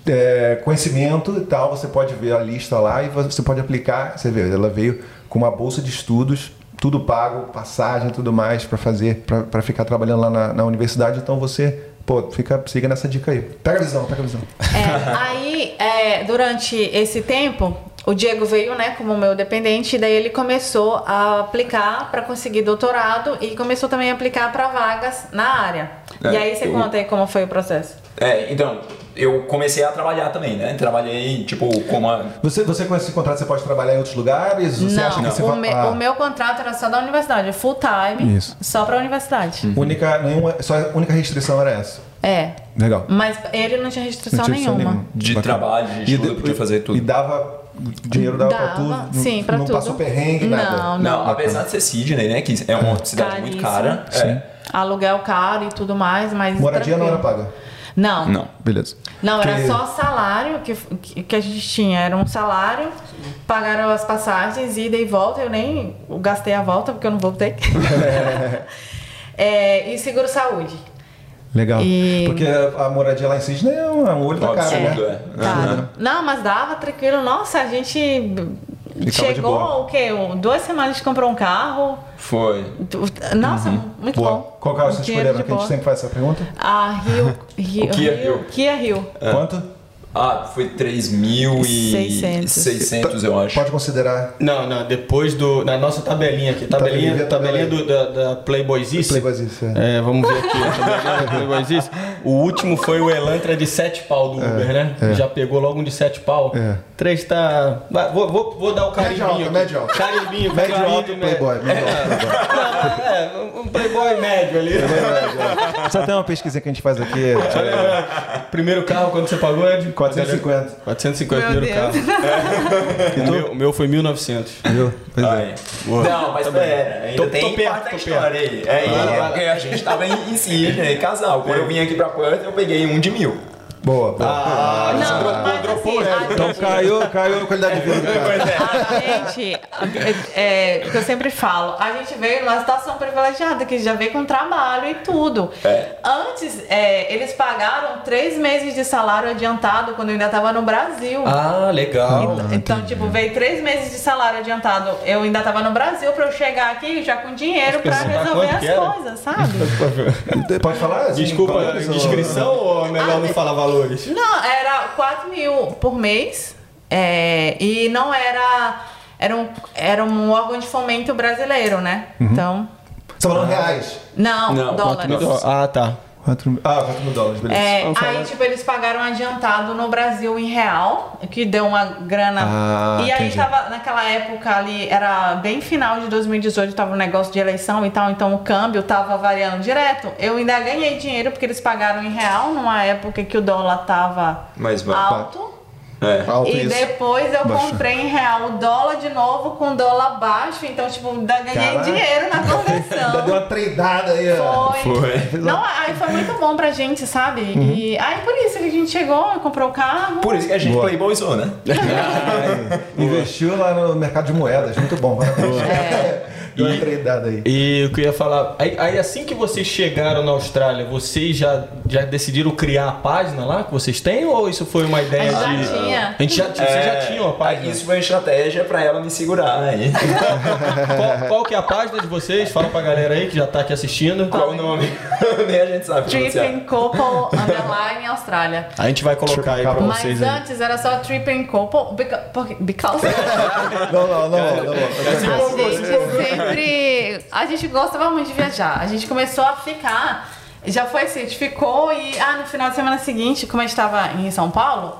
S1: é, conhecimento e tal, você pode ver a lista lá e você pode aplicar. Você vê, ela veio com uma bolsa de estudos, tudo pago, passagem, tudo mais para fazer, para ficar trabalhando lá na, na universidade. Então você, pô, fica, siga nessa dica aí. Pega a visão, pega a visão.
S3: É, aí, é, durante esse tempo, o Diego veio, né, como meu dependente, e daí ele começou a aplicar para conseguir doutorado e começou também a aplicar para vagas na área.
S4: É,
S3: e aí você
S4: eu-
S3: conta aí como foi o processo.
S4: É, então, eu comecei a trabalhar também, né? Trabalhei, tipo, como a...
S1: Você, você com esse contrato você pode trabalhar em outros lugares? Você
S3: não,
S1: acha que você
S3: o,
S1: vai.
S3: me-
S1: ah,
S3: o meu contrato era só da universidade, full time,
S1: Isso.
S3: só para a universidade.
S1: única, nenhuma, só a única restrição era essa.
S3: É,
S1: Legal.
S3: mas ele não tinha restrição
S1: Não tinha restrição
S3: nenhuma.
S1: nenhuma.
S4: De
S1: Bacana.
S4: trabalho, de
S1: E
S4: estudo,
S1: de-
S4: podia fazer tudo.
S1: E dava. Dinheiro dava, pra
S3: Dava,
S1: tudo. não-
S3: sim, pra
S1: não
S3: tudo.
S1: passou perrengue, nada.
S3: Não,
S4: Não, apesar de ser Sydney, né? Que é uma cidade muito
S3: Caríssimo.
S4: cara. É.
S3: Aluguel caro e tudo mais, mas.
S1: Moradia não era
S3: tranquilo.
S1: paga.
S3: Não,
S4: Não.
S1: Beleza.
S3: Não, era
S1: Que-
S3: só salário que, que, a gente tinha. Era um salário, pagaram as passagens, ida e volta. Eu nem gastei a volta, porque eu não voltei. É, e seguro saúde.
S1: Legal.
S3: E-
S1: Porque a, a moradia lá em Sydney é um, é olho da cara, né?
S4: é.
S3: Tá. Não, mas dava tranquilo. Nossa, a gente chegou o quê? Duas semanas comprou um carro.
S4: Foi.
S3: Nossa, muito
S1: Boa.
S3: bom.
S1: Qual carro vocês escolheram? Que a gente sempre faz essa pergunta.
S3: A Rio, Rio,
S4: Kia Rio.
S3: Kia Rio.
S1: Quanto?
S4: Ah, foi 3.600,
S3: 600.
S4: eu acho.
S1: Pode considerar
S2: Não, não, depois do. Na nossa tabelinha aqui. Tabelinha,
S1: Tabelinha,
S2: tabelinha do, da, da Playboyzice.
S1: Playboyzice, é.
S2: É, vamos ver aqui. a Playboyzice. O último foi o Elantra de 7 pau do Uber, né? Já pegou logo um de 7 pau.
S1: É.
S2: 3 tá. Vai, Vou, vou, vou dar o
S1: Médio
S2: carimbinho.
S1: alto,
S2: aqui.
S1: médio alto.
S2: Carimbinho,
S1: Médio
S2: carimbo,
S1: alto
S2: né?
S1: playboy. médio alto, playboy.
S2: Não, é, um playboy médio ali.
S1: Só tem uma pesquisinha que a gente faz aqui.
S2: Primeiro carro, quando você pagou, é de
S1: 450.
S2: 450
S3: Meu
S2: primeiro
S3: Deus.
S2: carro. o, meu, o meu foi 1900.
S1: Viu? Pois é.
S4: Não, mas pera, ainda
S2: Tô-
S4: tem
S2: tô perto,
S4: parte da
S2: tô
S4: história aí. É, é, a gente tava em, em Sydney, né, casal. Quando eu vim aqui pra Perth, eu peguei um de mil.
S1: Boa, boa.
S2: Ah,
S3: Não,
S2: você dropou,
S3: mas
S2: dropou,
S3: assim,
S2: né?
S3: a
S1: Então
S3: gente-
S1: caiu, caiu a qualidade de vida do cara.
S3: A gente, é, o que eu sempre falo, a gente veio numa situação privilegiada, que já veio com trabalho e tudo.
S4: É.
S3: Antes, é, eles pagaram três meses de salário adiantado quando eu ainda estava no Brasil.
S2: Ah, legal.
S3: Então, tipo, veio três meses de salário adiantado. Eu ainda tava no Brasil pra eu chegar aqui já com dinheiro pra
S2: perguntar
S3: resolver as coisas, sabe?
S1: Pode falar? assim,
S2: Desculpa,
S1: valores ou-
S2: inscrição ou é melhor não falar valores?
S3: Não, era 4 mil por mês. é, e não era. Era um, era um órgão de fomento brasileiro, né? Então.
S1: Você tá falando reais.
S3: Não,
S4: Não,
S3: dólares.
S2: Ah, tá.
S1: 4 mil, ah, 4 mil dólares, beleza.
S3: É,
S2: Vamos
S3: aí,
S2: falar.
S3: tipo, eles pagaram adiantado no Brasil em real, que deu uma grana.
S1: Ah,
S3: e aí
S1: entendi.
S3: tava, naquela época ali, era bem final de 2018, tava um negócio de eleição e tal, então o câmbio tava variando direto. Eu ainda ganhei dinheiro porque eles pagaram em real numa época que o dólar tava
S4: Mas vai.
S3: alto.
S4: É.
S3: E
S1: isso.
S3: depois eu
S1: Baixou.
S3: comprei em real o dólar de novo com dólar baixo, então, tipo, ainda ganhei
S1: Caraca.
S3: dinheiro na
S1: Ainda deu
S3: conversão.
S1: uma treidada aí.
S3: Foi.
S4: Foi.
S3: Não, aí foi muito bom pra gente, sabe?
S1: Uhum.
S3: E aí por isso que a gente chegou, comprou o carro.
S4: Por isso que a gente
S1: Boa.
S4: playboyzou, né?
S1: Investiu lá no mercado de moedas, muito bom. parabéns.
S3: É.
S1: Deu uma treidada aí.
S2: E o que eu ia falar, aí, aí assim que vocês chegaram na Austrália, vocês já, já decidiram criar a página lá que vocês têm? Ou isso foi uma ideia
S3: A gente
S2: de.
S3: já tinha.
S2: A gente já tinha, vocês já tinham a página.
S4: É, Isso foi uma estratégia pra ela me segurar aí.
S2: Qual, qual que é a página de vocês? Fala pra galera aí que já tá aqui assistindo.
S4: Qual o nome? Nem a gente sabe.
S3: Tripping Couple Underline Austrália.
S2: A gente vai colocar aí pra
S3: Mas
S2: vocês aí.
S3: antes era só Tripping Couple beca- porque- because
S1: Não, não, não. não,
S3: a
S1: não.
S3: Sempre. A gente gostava muito de viajar. A gente começou a ficar. Já foi assim, a gente ficou e. Ah, no final de semana seguinte, como a gente tava em São Paulo,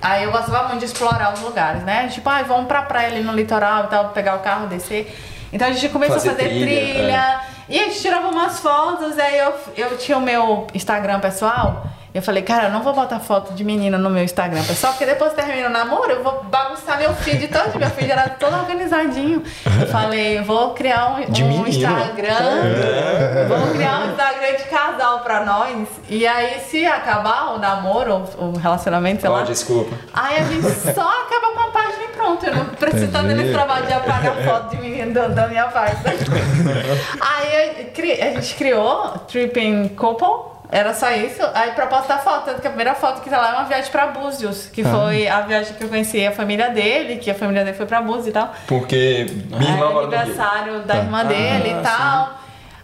S3: aí eu gostava muito de explorar os lugares, né? Tipo, ah, vamos pra praia ali no litoral e tal, pegar o carro, descer. Então a gente começou
S4: Fazer
S3: a fazer
S4: trilha,
S3: trilha. E a gente tirava umas fotos, aí eu, eu tinha o meu Instagram pessoal. Eu falei, cara, eu não vou botar foto de menina no meu Instagram pessoal, porque depois que termina o namoro, eu vou bagunçar meu feed todo. Meu feed era todo organizadinho. Eu falei, vou criar um,
S4: De
S3: um. Instagram. Vou criar um Instagram de casal pra nós. E aí, se acabar o namoro, o relacionamento, sei
S4: Ó,
S3: lá.
S4: desculpa.
S3: Aí a gente só acaba com a página e pronto. Eu não preciso estar tendo esse trabalho de apagar foto de menino da, da minha página. Aí a gente criou Tripping Couple. Era só isso. Aí pra postar foto, tanto que a primeira foto que tá lá é uma viagem pra Búzios, que foi a viagem que eu conheci a família dele, que a família dele foi pra Búzios e tal.
S4: Porque minha irmã mora
S3: aniversário da irmã dele e tal.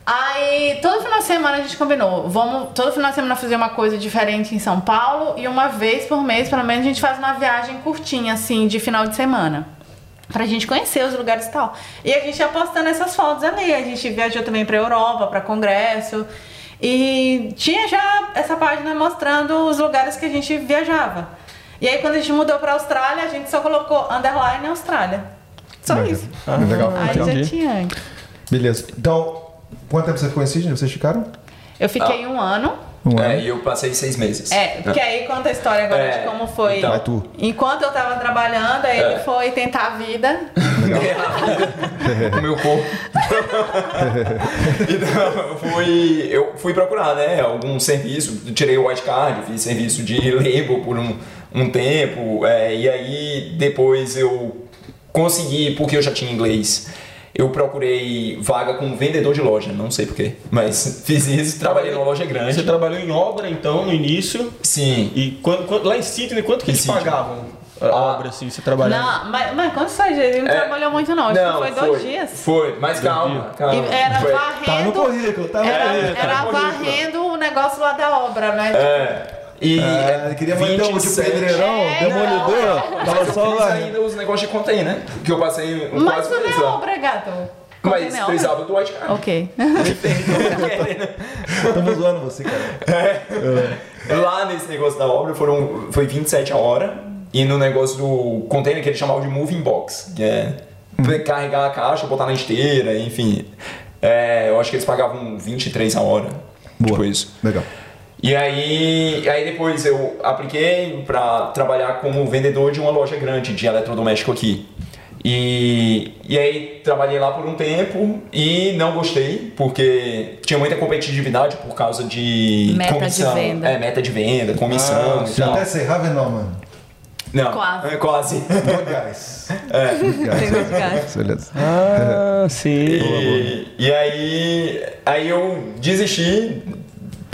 S3: Aí, todo final de semana a gente combinou. Vamos todo final de semana fazer uma coisa diferente em São Paulo e uma vez por mês, pelo menos, a gente faz uma viagem curtinha, assim, de final de semana. Pra gente conhecer os lugares e tal. E a gente ia postando essas fotos ali. A gente viajou também pra Europa, pra congresso. E tinha já essa página mostrando os lugares que a gente viajava. E aí, quando a gente mudou pra Austrália, a gente só colocou underline Austrália. Só isso.
S1: Ah, legal.
S3: Aí
S2: entendi.
S3: já tinha antes.
S1: Beleza. Então, quanto tempo você ficou em Sydney? Vocês ficaram?
S3: Eu fiquei um ano.
S1: Um
S4: É,
S1: ano.
S4: e eu passei seis meses.
S3: É, porque aí conta a história agora
S4: É,
S3: de como foi.
S4: então.
S1: Tu.
S3: Enquanto eu tava trabalhando, aí ele
S4: É.
S3: foi tentar a vida.
S4: o meu corpo. então, eu fui, eu fui procurar, né, algum serviço, tirei o white card, fiz serviço de label por um, um tempo, é, e aí depois eu consegui, porque eu já tinha inglês, eu procurei vaga como vendedor de loja, não sei porquê, mas fiz isso, trabalhei numa loja
S2: Você
S4: grande.
S2: trabalhou em obra então no início.
S4: Sim,
S2: E quando, quando- lá em Sydney, quanto que
S4: Em
S2: eles
S4: Sydney.
S2: pagavam a
S4: Ah.
S2: obra assim, você trabalhando?
S3: Não, mas, mas quantos foi, gente? Ele não
S4: É.
S3: trabalhou muito, não. Acho que foi dois dias.
S4: Foi, mas calma, calma.
S3: E era
S4: Foi-
S3: varrendo.
S1: Tá no currículo, tá no
S3: Era,
S1: currículo.
S3: era varrendo o negócio lá da obra, né?
S4: É. E
S1: Ah, ele queria manter um de
S4: 27.
S1: pedreirão,
S3: É,
S1: demolidor.
S3: não.
S1: Tava só lá.
S4: ainda os negócios de container, né? Que eu passei um
S3: Mas
S4: quase mês
S3: não é obra, gato.
S4: Mas precisava do white card.
S3: Ok.
S1: Estamos zoando você, cara.
S4: Lá nesse negócio da obra foram, foi 27 a hora. E no negócio do container que eles chamavam de moving box, que é carregar a caixa, botar na esteira, enfim. É, eu acho que eles pagavam 23 a hora.
S1: Boa.
S4: Tipo isso.
S1: Legal.
S4: E aí, aí depois eu apliquei para trabalhar como vendedor de uma loja grande de eletrodoméstico aqui. E, e aí trabalhei lá por um tempo e não gostei, porque tinha muita competitividade por causa de
S3: Meta de
S4: comissão.
S3: venda.
S4: É, meta de venda, comissão
S2: Ah,
S4: e tal.
S1: Até serrava não, mano.
S4: Não,
S3: Quase.
S4: é quase.
S1: Good guys.
S4: É.
S1: Good guys. Beleza.
S2: Ah, sim.
S4: E, e aí, aí eu desisti,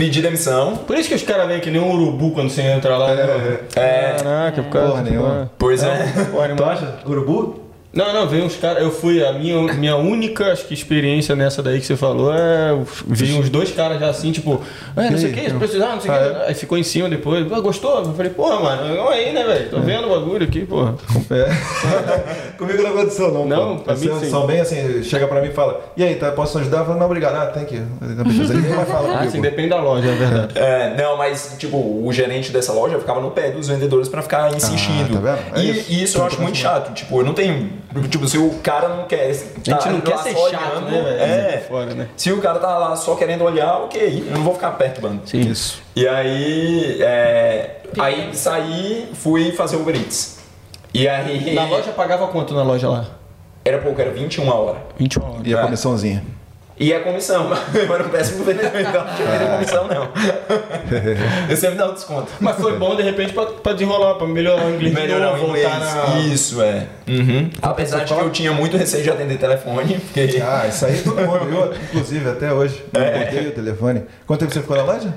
S4: pedi demissão.
S2: Por isso que os caras vêm que nem um urubu quando você entra lá. né?
S4: É.
S2: Caraca, por causa
S1: Porra nenhuma.
S4: Pois é.
S2: Porra
S1: Tu acha? Urubu?
S2: Não, não, veio uns caras. Eu fui, a minha, minha única acho que experiência nessa daí que você falou é. Veio uns dois caras já assim, tipo, ah, não sei o que, precisar, não sei o
S1: Ah,
S2: que. Aí ficou em cima depois. Ah, gostou? Eu falei, porra, mano, vamos aí, né, velho? Tô vendo o bagulho aqui, porra.
S1: É. Comigo não aconteceu, não.
S2: Não,
S1: pô.
S2: pra mim,
S1: Assim,
S2: sim.
S1: São bem assim, chega pra mim e fala, e aí, tá, posso ajudar? Eu falo, não, obrigado. Ah, tem que. Ninguém mais fala
S2: Ah, depende da loja, é verdade.
S4: É, não, mas tipo, o gerente dessa loja ficava no pé dos vendedores pra ficar insistindo.
S1: tá vendo? É
S4: e,
S1: isso.
S4: e isso eu acho muito chato. Tipo, eu não tenho. Tipo, se o cara não quer.
S2: A gente não quer ser chato, né, velho?
S4: É.
S2: Fora, né?
S4: Se o cara tá lá só querendo olhar, ok, eu não vou ficar perturbando.
S2: Sim.
S1: Isso.
S4: E aí. é, aí saí, fui fazer Uber Eats. E aí.
S2: Na loja pagava quanto na loja lá?
S4: Era pouco, era 21 a hora.
S2: 21 horas.
S1: E a
S4: É.
S1: comissãozinha?
S4: E a comissão, eu era um péssimo vendedor, então não tinha comissão não. Eu sempre dava desconto.
S2: Mas foi bom, de repente, pra, pra desenrolar, pra melhorar o inglês.
S4: Melhorar
S2: novo,
S4: o inglês.
S2: na...
S4: Isso, é. Uhum. Apesar de que eu tinha muito receio de atender telefone, porque.
S1: Ah, isso aí todo mundo. Eu, inclusive, até hoje. Eu
S4: É.
S1: odeio o telefone. Quanto tempo você ficou na loja?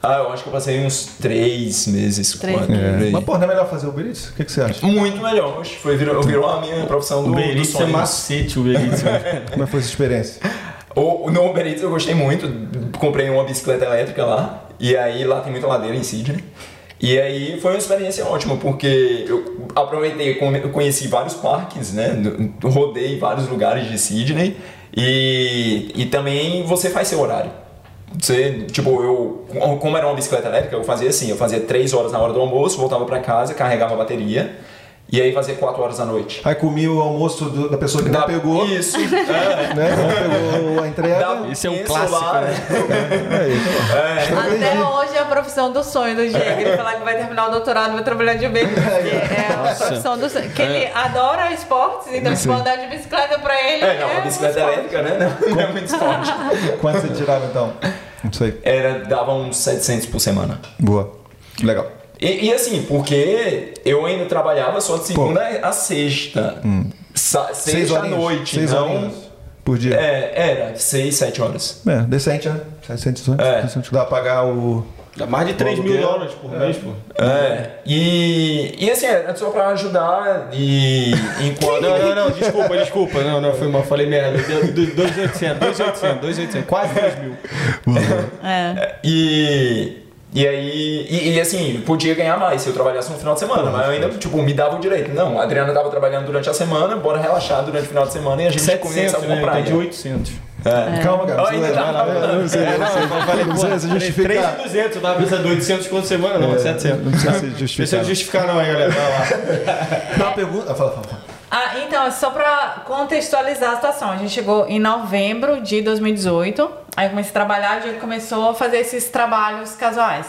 S4: Ah, eu acho que eu passei uns três meses,
S3: Três
S4: quatro. aí.
S1: Mas, pô, não é melhor fazer Uber Eats? O que, que você acha?
S4: Muito melhor. Foi, virou, virou a minha profissão do,
S2: O
S4: do
S2: Uber Eats é
S4: sonho.
S2: macete, o Uber Eats.
S1: Como é que foi essa experiência?
S4: O, no Uber Eats eu gostei muito. Comprei uma bicicleta elétrica lá. E aí lá tem muita ladeira em Sydney. E aí foi uma experiência ótima, porque eu aproveitei, conheci vários parques, né? Rodei vários lugares de Sydney. E, e também você faz seu horário. Você, tipo, eu, como era uma bicicleta elétrica, eu fazia assim: eu fazia 3 horas na hora do almoço, voltava pra casa, carregava a bateria. E aí fazia 4 horas da noite.
S1: Aí comi o almoço do- da pessoa que não
S4: Dá-
S1: pegou,
S4: Isso. é.
S1: né? Não pegou a entrega.
S4: Dá
S2: Isso é um clássico,
S4: lá,
S2: né?
S1: Aí,
S3: Até hoje é a profissão do sonho do Diego. Ele falar que vai terminar o doutorado e vai trabalhar de Uber. porque É a
S2: Nossa.
S3: profissão do sonho. Que ele adora esportes, então tipo, andar de bicicleta pra ele.
S4: É, não,
S3: é
S4: a bicicleta
S3: um esporte.
S4: elétrica, né? Não, não é muito esporte.
S1: Quanto você tirava então? Isso aí.
S4: Era, dava uns 700 por semana.
S1: Boa. Legal.
S4: E, e assim, porque eu ainda trabalhava só de segunda a sexta. Sa-
S1: Seis
S4: sexta à noite,
S1: Seis
S4: não...
S1: horinhas por dia.
S4: É, era, 6, 7 horas.
S1: É, decente, né? 718.
S4: É.
S1: Decente. Dá pra pagar o.
S2: Dá mais de 3 mil dólares por mês, pô.
S4: É, e, e assim, era só pra ajudar e enquanto...
S2: Não, não, não, desculpa, desculpa. Não, não, foi mal, falei merda. 2,800, 2,800, 2,800, quase 3 mil.
S3: É.
S4: E, e aí, e, e, assim, podia ganhar mais se eu trabalhasse no final de semana, mas eu ainda, tipo, me dava o direito. Não, a Adriana tava trabalhando durante a semana, bora relaxar durante o final de semana e a gente
S2: 700,
S4: conhece alguma
S2: né?
S4: praia.
S2: Tem de 800.
S4: É.
S1: Calma, cara. Você
S4: ainda
S1: vai
S4: tá
S1: lá,
S4: falando.
S1: não sei,
S2: É,
S1: não sei,
S2: não, falei,
S1: não sei se justificar.
S2: 3,200, eu tava pensando 800 conto semana, não, é 700.
S1: Não precisa se
S2: Não
S1: justificar.
S2: precisa justificar não, aí, galera. Vai lá.
S1: Dá uma pergunta. Fala, fala, fala.
S3: Ah, então, só pra contextualizar a situação, a gente chegou em novembro de 2018, aí eu comecei a trabalhar, o Diego começou a fazer esses trabalhos casuais.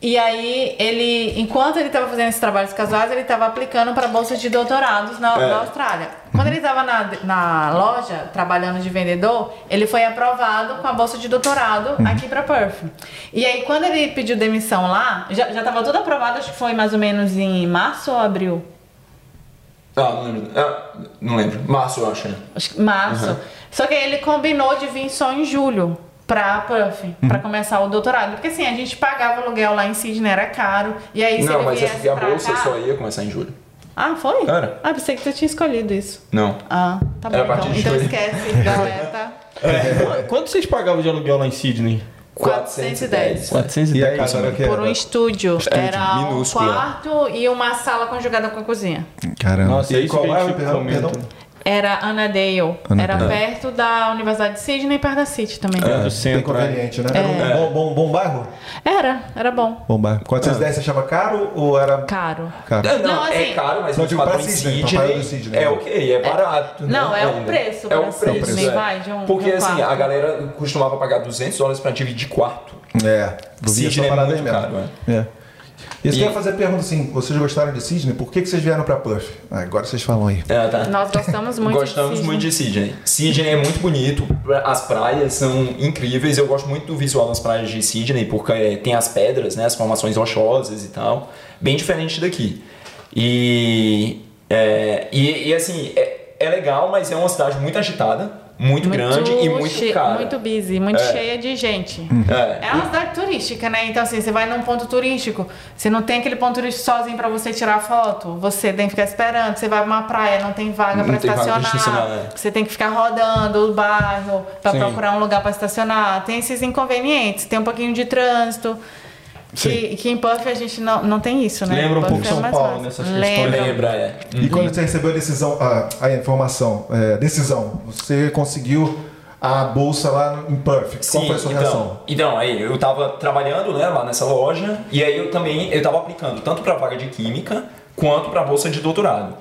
S3: E aí, ele, enquanto ele estava fazendo esses trabalhos casuais, ele estava aplicando para bolsas de doutorados na,
S4: É.
S3: na Austrália. Quando ele estava na, na loja, trabalhando de vendedor, ele foi aprovado com a bolsa de doutorado aqui para Perth. E aí, quando ele pediu demissão lá, já estava tudo aprovado, acho que foi mais ou menos em março ou abril?
S4: Ah, não lembro. Ah, não lembro. Março, eu acho. né?
S3: Acho que março. Só que aí ele combinou de vir só em julho pra Puff, pra começar o doutorado. Porque assim, a gente pagava aluguel lá em Sydney, era caro. E aí se
S4: não,
S3: ele
S4: mas é a bolsa
S3: cá...
S4: só ia começar em julho.
S3: Ah, foi?
S4: Era.
S3: Ah, pensei que você tinha escolhido isso.
S4: Não.
S3: Ah, tá bom
S4: Era a
S3: então. Então
S4: julho.
S3: esquece, galera, tá?
S2: Quanto vocês pagavam de aluguel lá em Sydney?
S3: 410.
S2: 410.
S1: E a casa era o que
S3: Por um
S1: era?
S3: estúdio. Era um
S4: minúsculo.
S3: quarto e uma sala conjugada com a cozinha.
S1: Caramba.
S2: Nossa, é
S1: e
S2: isso
S1: qual
S2: que a
S1: bairro,
S3: Era Annandale.
S1: Annandale.
S3: Era perto da Universidade de Sydney, perto da City também.
S2: É, do
S1: Bem
S2: centro. é.
S1: conveniente, né? Era um bom, bom, bom bairro?
S3: Era, era bom.
S1: Bom bairro. 410 você achava caro ou era
S3: Caro.
S1: caro?
S4: É, Não,
S3: Não, assim-
S4: é caro, mas
S1: Não, digo pra
S4: padrão em
S1: Sydney, pra
S4: Sydney,
S1: de Sydney.
S4: é ok, é barato.
S3: Não,
S4: né,
S3: é o
S4: ainda.
S3: preço
S4: É
S3: pra
S4: o preço,
S3: Sydney,
S4: é.
S3: vai, de um-
S4: Porque
S3: de um
S4: assim, a galera costumava pagar 200 dólares pra dividir quarto.
S1: É,
S4: Sydney é muito
S1: mesmo.
S4: caro,
S1: é. Isso
S4: E-
S1: que eu ia fazer a pergunta assim, vocês gostaram de Sydney? Por que, que vocês vieram pra Perth? Ah, agora vocês falam aí.
S4: É, tá.
S3: Nós gostamos muito
S4: Gostamos
S3: de Sydney.
S4: muito de Sydney. Sydney é muito bonito, as praias são incríveis. Eu gosto muito do visual das praias de Sydney, porque tem as pedras, né, as formações rochosas e tal. Bem diferente daqui. E, é, e, e, assim, é, é legal, mas é uma cidade muito agitada, muito, grande e muito cara.
S3: Muito busy, muito
S4: É.
S3: cheia de gente.
S4: É.
S3: É uma cidade turística, né? Então, assim, você vai num ponto turístico, você não tem aquele ponto turístico sozinho pra você tirar foto, você tem que ficar esperando. Você vai pra uma praia, não tem vaga
S4: Não
S3: pra
S4: tem vaga pra
S3: estacionar.
S4: estacionar, é.
S3: Você tem que ficar rodando o bairro pra
S2: Sim.
S3: procurar um lugar pra estacionar. Tem esses inconvenientes, tem um pouquinho de trânsito. Que, que em Puff a gente não, não tem isso, né?
S2: Lembra um
S3: Puff
S2: pouco
S3: é
S2: São Paulo nessas questões.
S3: Lembra.
S4: É.
S1: E quando você recebeu a decisão, a, a informação, é, decisão, você conseguiu a bolsa lá em Perth. Qual foi a sua
S4: então,
S1: reação?
S4: Então, aí eu tava trabalhando, né, lá nessa loja, e aí eu também eu tava aplicando tanto para vaga de química quanto para bolsa de doutorado.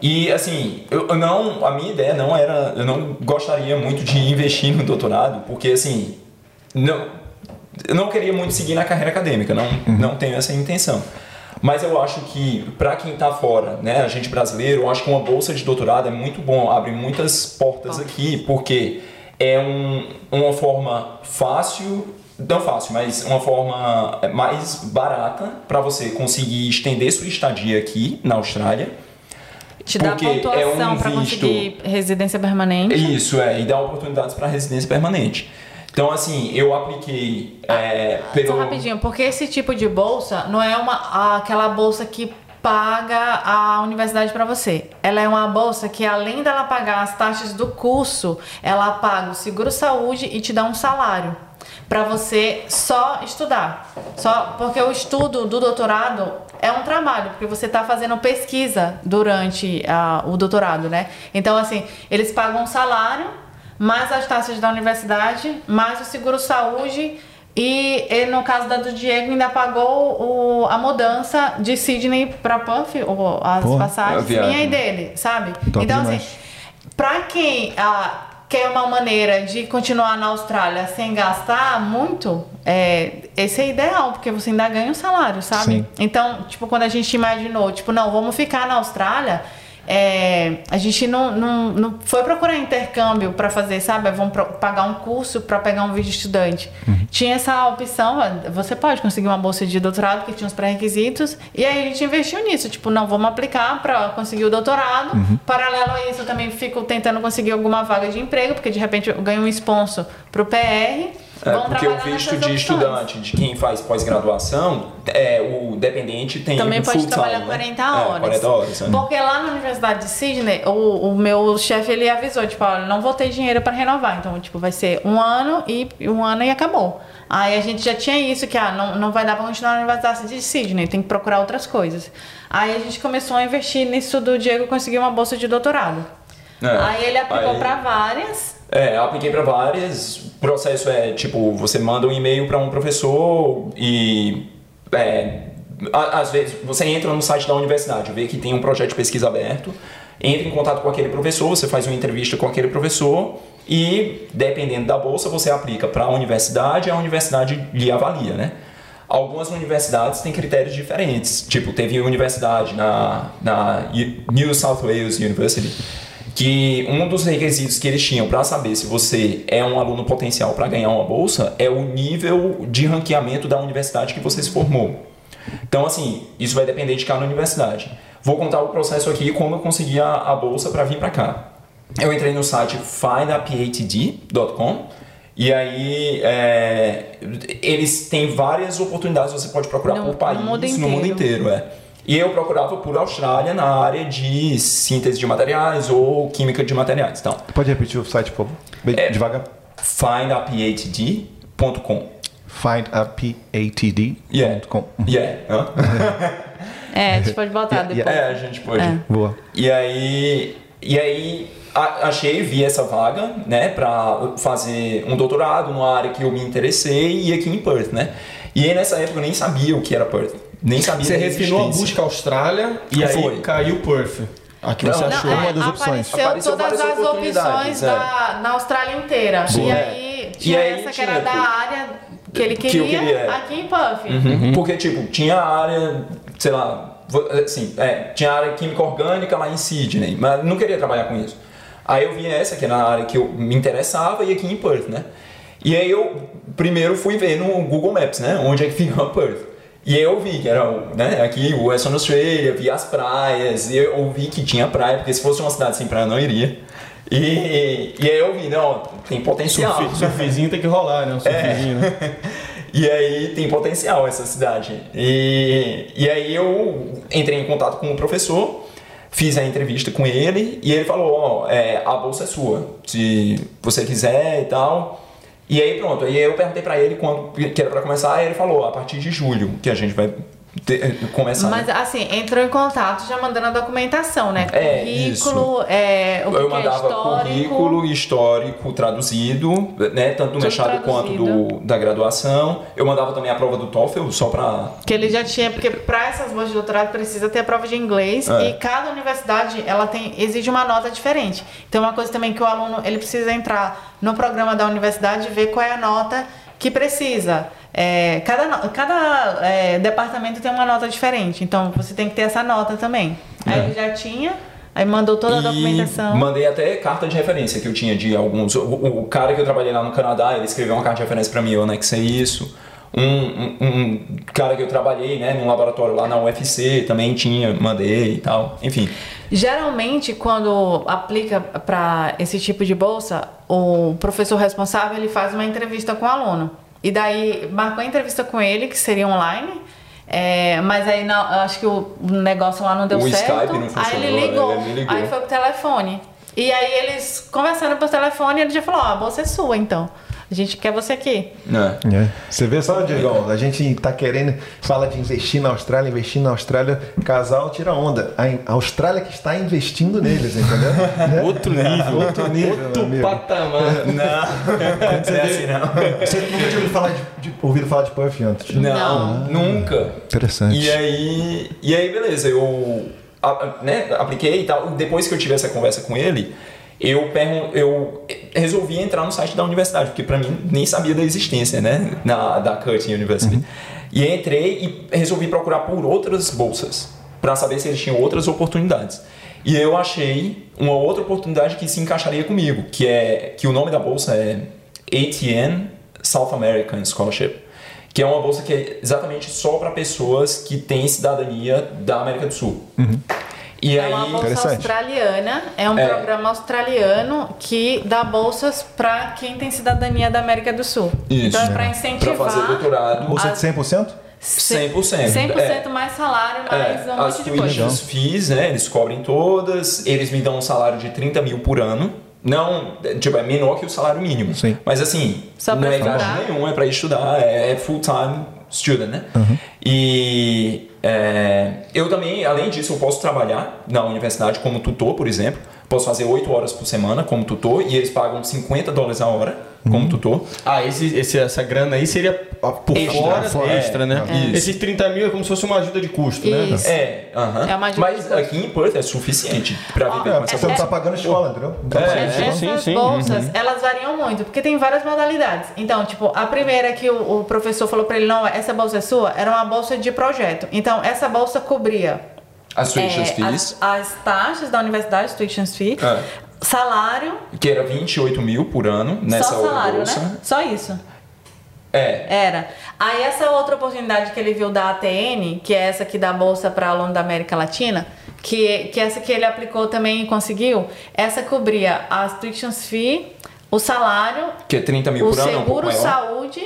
S4: E assim, eu, eu não, a minha ideia não era, eu não gostaria muito de investir no doutorado, porque assim, não eu não queria muito seguir na carreira acadêmica, não não tenho essa intenção. Mas eu acho que para quem tá fora, né, a gente brasileiro, eu acho que uma bolsa de doutorado é muito bom, abre muitas portas aqui, porque é um, uma forma fácil, não fácil, mas uma forma mais barata para você conseguir estender sua estadia aqui na Austrália.
S3: Te dá
S4: Porque é
S3: pontuação
S4: um visto-
S3: conseguir residência permanente.
S4: Isso, é, e dá oportunidades para residência permanente. Então, assim, eu apliquei é,
S3: Só
S4: pelo...
S3: rapidinho, porque esse tipo de bolsa não é uma aquela bolsa que paga a universidade para você. Ela é uma bolsa que além dela pagar as taxas do curso, ela paga o seguro saúde e te dá um salário para você só estudar. Só porque o estudo do doutorado é um trabalho, porque você está fazendo pesquisa durante ah, o doutorado, né? Então assim, eles pagam um salário mais as taxas da universidade, mais o seguro saúde e ele, no caso da do Diego ainda pagou o, a mudança de Sydney para Puff, ou as
S1: Porra,
S3: passagens
S4: viagem.
S3: minha e dele, sabe?
S1: Top
S3: então
S1: demais.
S3: assim, para quem ah, quer uma maneira de continuar na Austrália sem gastar muito, é, esse é ideal, porque você ainda ganha um salário, sabe?
S1: Sim.
S3: Então, tipo, quando a gente imaginou, tipo, não, vamos ficar na Austrália, é, a gente não, não, não foi procurar intercâmbio para fazer, sabe? Vamos pagar um curso para pegar um vídeo estudante. Tinha essa opção, ó, você pode conseguir uma bolsa de doutorado que tinha os pré-requisitos, e aí a gente investiu nisso, tipo, não, vamos aplicar para conseguir o doutorado. Paralelo a isso, eu também fico tentando conseguir alguma vaga de emprego, porque de repente eu ganho um sponsor pro PR.
S4: É, porque o visto de estudante, de quem faz pós-graduação, é, o dependente tem
S3: Também
S4: um
S3: pode trabalhar
S4: time, né?
S3: 40
S4: É,
S3: horas.
S4: 40 horas. né?
S3: Porque lá na Universidade de Sydney, o, o meu chefe ele avisou, tipo, olha, não vou ter dinheiro para renovar. Então, tipo, vai ser um ano e um ano e acabou. Aí a gente já tinha isso, que ah, não, não vai dar pra continuar na Universidade de Sydney, tem que procurar outras coisas. Aí a gente começou a investir nisso do Diego conseguir uma bolsa de doutorado.
S4: É.
S3: Aí ele aplicou
S4: Aí-
S3: pra várias.
S4: É, eu apliquei para várias. O processo é tipo, você manda um e-mail para um professor e é, às vezes você entra no site da universidade, vê que tem um projeto de pesquisa aberto, entra em contato com aquele professor, você faz uma entrevista com aquele professor e dependendo da bolsa você aplica para a universidade, a universidade lhe avalia, né? Algumas universidades têm critérios diferentes. Tipo, teve universidade na, na New South Wales University que um dos requisitos que eles tinham para saber se você é um aluno potencial para ganhar uma bolsa é o nível de ranqueamento da universidade que você se formou. Então, assim, isso vai depender de cada universidade. Vou contar o processo aqui como eu consegui a, a bolsa para vir para cá. Eu entrei no site findaphd.com e aí é, eles têm várias oportunidades, você pode procurar por país,
S3: no mundo
S4: no mundo
S3: inteiro.
S4: inteiro. É. E eu procurava por Austrália na área de síntese de materiais ou química de materiais. Então,
S1: Pode repetir o site, por favor? Bem
S4: É.
S1: devagar.
S4: findaphd.com.
S1: findaphd.com.
S4: Yeah. hã?
S3: É, a gente pode botar
S1: Yeah,
S3: depois.
S4: É, a gente pode.
S3: É.
S1: Boa.
S4: E aí, e aí a- achei, vi essa vaga, né, pra fazer um doutorado numa área que eu me interessei e aqui em Perth, né? E aí nessa época eu nem sabia o que era Perth. Nem sabia
S2: Você refinou a busca Austrália e aí
S4: Foi.
S2: caiu Perth. Aqui você
S4: Não,
S2: achou.
S3: é,
S1: uma das opções.
S3: Apareceu,
S4: Apareceu
S3: todas as opções
S4: é.
S3: da, na Austrália inteira. E
S4: Boa.
S3: aí tinha
S4: E aí
S3: essa que
S4: tinha,
S3: era da área que ele
S4: Que eu
S3: queria,
S4: queria, é.
S3: aqui em Puff.
S4: Uhum. Porque, tipo, tinha a área, sei lá, assim, é, tinha a área química orgânica lá em Sydney, mas não queria trabalhar com isso. Aí eu vi essa, que era a área que eu me interessava, e aqui em Perth, né? E aí eu primeiro fui ver no Google Maps, né? Onde é que fica Perth. E aí eu vi que era né, aqui o Western Australia, vi as praias, e eu vi que tinha praia, porque se fosse uma cidade sem praia eu não iria. E, e aí eu vi, não, tem potencial.
S2: Surf, surfzinho tem que rolar, né? O surfzinho, né?
S4: E aí tem potencial essa cidade. E, e aí eu entrei em contato com o professor, fiz a entrevista com ele e ele falou, ó, é, a bolsa é sua, se você quiser e tal. E aí pronto, aí eu perguntei pra ele quando que era pra começar, aí ele falou, a partir de julho que a gente vai começar.
S3: Mas assim, entrou em contato já mandando a documentação, né?
S4: É,
S3: Currículo, é, o que
S4: eu
S3: é
S4: mandava
S3: histórico.
S4: currículo histórico traduzido, né, tanto do mestrado quanto do, da graduação. Eu mandava também a prova do TOEFL só pra
S3: Que ele já tinha, porque para essas bolsas de doutorado precisa ter a prova de inglês
S4: É.
S3: e cada universidade ela tem exige uma nota diferente. Então uma coisa também que o aluno ele precisa entrar no programa da universidade e ver qual é a nota que precisa. É, cada cada é, departamento tem uma nota diferente, então você tem que ter essa nota também. Aí
S4: É.
S3: ele já tinha, aí mandou toda a
S4: E
S3: documentação.
S4: Mandei até carta de referência que eu tinha de alguns. O, o- cara que eu trabalhei lá no Canadá, ele escreveu uma carta de referência pra mim, eu anexei isso. Um, um, um cara que eu trabalhei, né, num laboratório lá na UFC, também tinha, mandei e tal. Enfim.
S3: Geralmente, quando aplica para esse tipo de bolsa, o professor responsável ele faz uma entrevista com o aluno. E daí marcou a entrevista com ele, que seria online. é, mas aí na- acho que o negócio lá não deu
S4: O
S3: certo.
S4: Skype não
S3: aí
S4: funcionou,
S3: ele ligou,
S4: ele ligou.
S3: Aí foi pro telefone. E aí eles conversando por telefone, ele já falou: Ó, a bolsa é sua então. A gente quer você aqui.
S4: Né?
S1: É. Você vê só, Diegão, a gente tá querendo, fala de investir na Austrália, investir na Austrália, casal tira onda. A Austrália que está investindo neles, entendeu? Né?
S2: Outro nível.
S1: Outro nível,
S2: Outro patamar.
S4: Não, não é assim não.
S1: Você nunca tinha ouvido falar de, de- ouvido falar de Puff antes?
S4: Não, nunca.
S1: Interessante.
S4: E aí, e aí beleza, eu né, apliquei e tal. Depois que eu tive essa conversa com ele, eu, eu resolvi entrar no site da universidade, porque pra mim nem sabia da existência, né, na, da Curtin University. E aí entrei e resolvi procurar por outras bolsas, pra saber se eles tinham outras oportunidades. E eu achei uma outra oportunidade que se encaixaria comigo, que é que o nome da bolsa é ATN South American Scholarship que é uma bolsa que é exatamente só para pessoas que têm cidadania da América do Sul. E
S3: É
S4: aí,
S3: uma bolsa australiana, é um
S4: É.
S3: programa australiano que dá bolsas para quem tem cidadania da América do Sul.
S4: Isso,
S3: então é para
S4: para
S3: incentivar.
S4: fazer doutorado,
S1: Bolsa
S3: As-
S1: de 100%?
S3: 100%. 100% mais salário, mais
S4: é,
S3: um
S4: as
S3: monte de coisa.
S4: tuitions fees, né, eles cobrem todas, eles me dão um salário de 30 mil por ano. Não, é, tipo, é menor que o salário mínimo.
S1: Sim.
S4: Mas assim,
S3: Só
S4: não é gasto
S3: estudar.
S4: nenhum, é para estudar, é, é full-time student, né? E é, eu também, além disso, eu posso trabalhar na universidade como tutor, por exemplo. Posso fazer 8 horas por semana como tutor e eles pagam 50 dólares a hora como tutor.
S2: Ah, esse, esse- essa grana aí seria por
S4: Extra,
S2: fora,
S4: fora.
S2: extra, né?
S4: É.
S2: Esses 30 mil é como se fosse uma ajuda de custo, né?
S3: Isso.
S4: É.
S3: É uma ajuda
S4: mas
S3: de
S4: aqui em Perth é suficiente para viver
S1: É,
S4: com
S1: porque
S4: essa
S1: você não
S3: é-
S1: tá pagando escola, entendeu? Não tá
S4: É,
S1: pagando
S2: sim,
S1: escola.
S2: Sim, sim.
S3: bolsas, elas variam muito, porque tem várias modalidades. Então, tipo, a primeira que o, o professor falou pra ele, não, essa bolsa é sua, era uma bolsa de projeto. Então, essa bolsa cobria
S4: As tuitions
S3: é,
S4: fees,
S3: as, as taxas da universidade, tuitions fee,
S4: É.
S3: salário,
S4: que era 28 mil por ano nessa
S3: só
S4: outra
S3: salário,
S4: bolsa.
S3: né? Só isso.
S4: É,
S3: Era. Aí essa outra oportunidade que ele viu da ATN, que é essa que dá bolsa para aluno da América Latina, que, que essa que ele aplicou também e conseguiu, essa cobria as tuitions fee, o salário,
S4: que é 30 mil
S3: o
S4: por ano, é um pouco
S3: seguro
S4: maior.
S3: saúde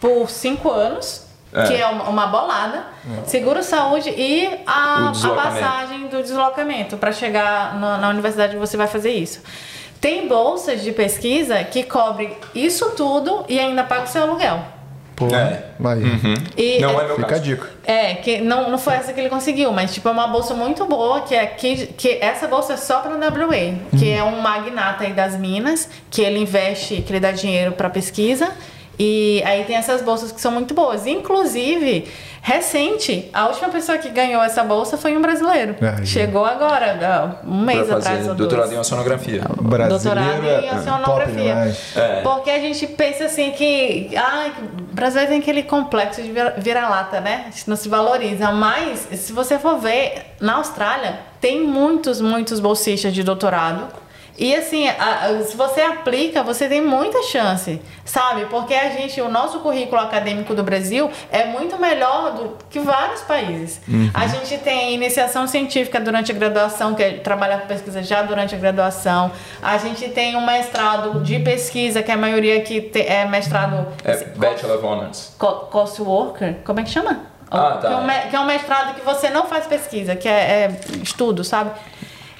S3: por cinco anos,
S4: É.
S3: que é uma, uma bolada, seguro saúde e
S4: O
S3: a, a passagem do deslocamento para chegar na, na universidade você vai fazer isso. Tem bolsas de pesquisa que cobrem isso tudo e ainda paga o seu aluguel.
S1: Pô,
S4: É.
S1: vai.
S3: E
S4: Não
S3: é,
S4: é meu
S1: Fica a
S4: caso.
S1: dica.
S3: é, que não, não foi essa que ele conseguiu, mas tipo, é uma bolsa muito boa, que é que, que essa bolsa é só para WA, que é um magnata aí das minas, que ele investe, que ele dá dinheiro para pesquisa. E aí tem essas bolsas que são muito boas. Inclusive, recente, a última pessoa que ganhou essa bolsa foi um brasileiro.
S1: Aí.
S3: Chegou agora, um mês
S4: Pra
S3: atrás ou
S4: doutorado
S3: dois.
S4: em oceanografia.
S1: Brasileiro
S3: Doutorado em
S1: é
S3: oceanografia.
S4: É.
S3: Porque a gente pensa assim que. Ai, o brasileiro tem aquele complexo de vira- vira-lata, né? Não se valoriza. Mas, se você for ver, na Austrália, tem muitos, muitos bolsistas de doutorado. E assim, a- se você aplica, você tem muita chance, sabe? Porque a gente, o nosso currículo acadêmico do Brasil é muito melhor do que vários países. A gente tem iniciação científica durante a graduação, que é trabalhar com pesquisa já durante a graduação. A gente tem um mestrado de pesquisa, que a maioria aqui te- é mestrado
S4: É Bachelor of Honors.
S3: co- courseworker, como é que chama?
S4: Ah, tá.
S3: Que é, um, que é um mestrado que você não faz pesquisa, que é, é estudo, sabe?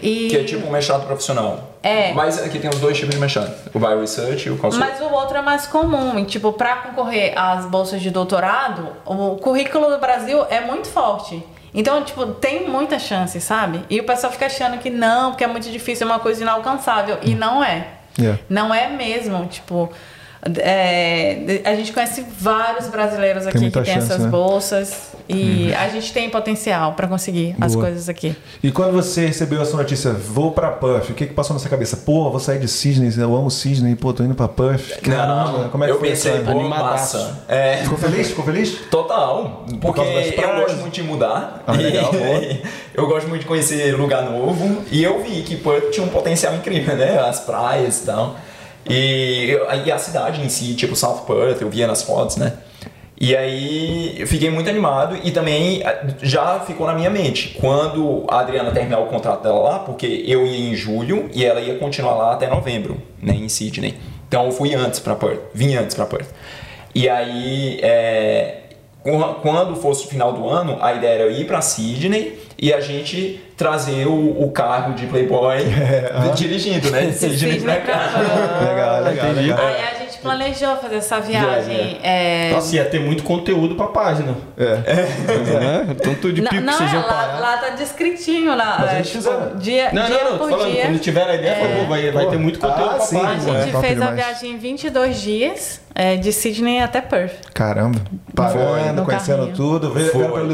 S3: E...
S4: Que é tipo um mestrado profissional.
S3: É.
S4: Mas aqui tem os dois tipos de mestrado. O Bioresearch e o Consul.
S3: Mas o outro é mais comum. E, tipo, para concorrer às bolsas de doutorado, o currículo do Brasil é muito forte. Então, tipo, tem muita chance, sabe? E o pessoal fica achando que não, porque é muito difícil, é uma coisa inalcançável. E não é.
S1: Yeah.
S3: Não é mesmo, tipo... é, a gente conhece vários brasileiros aqui que tem
S1: chance,
S3: essas
S1: né?
S3: bolsas e a gente tem potencial para conseguir as
S1: Boa.
S3: coisas aqui.
S1: E quando você recebeu essa notícia, vou pra Puff, o que que passou na sua cabeça? Pô, vou sair de Sydney, eu amo Sydney, pô, tô indo pra Puff. Caramba, como é que
S4: eu
S1: foi
S4: pensei,
S1: essa-
S4: pô,
S2: Animadaço.
S4: massa. É,
S1: Ficou feliz? Ficou feliz?
S4: Total, porque
S1: das
S4: eu gosto muito de mudar.
S1: Ah, legal,
S4: eu gosto muito de conhecer lugar novo. E eu vi que Perth tinha um potencial incrível, né? As praias e tal. E, e a cidade em si, tipo South Perth, eu via nas fotos, né? E aí eu fiquei muito animado e também eh, já ficou na minha mente quando a Adriana terminar o contrato dela lá, porque eu ia em julho e ela ia continuar lá até novembro, né, em Sydney. Então eu fui antes para Perth, vim antes para Perth. E aí, é, Qua- Quando fosse o final do ano, a ideia era ir para Sydney e a gente trazer o, o carro de Playboy dirigindo, né? De Sydney
S3: Sydney
S4: pra cá.
S1: Legal, legal, legal.
S3: A gente planejou fazer essa viagem. é,
S2: Nossa, ia ter muito conteúdo pra página.
S1: É.
S2: Né? Tanto de
S3: Não,
S2: pico que
S3: não
S2: vocês
S3: é,
S2: iam
S3: lá,
S2: parar.
S3: lá tá descritinho lá.
S1: Mas
S3: é,
S1: eles
S3: tipo,
S1: fizeram.
S3: dia,
S2: Não,
S3: dia
S2: não, não,
S3: por
S2: falando,
S3: dia.
S2: quando tiver a ideia, pô, vai, vai ter muito conteúdo
S1: Ah,
S2: pra
S1: sim,
S3: A
S2: página.
S3: gente
S1: É, top
S3: fez a viagem em 22 dias, é, de Sydney até Perth.
S1: Caramba. Parando, conhecendo
S3: carrinho.
S1: tudo. Veio
S4: Foi.
S1: veio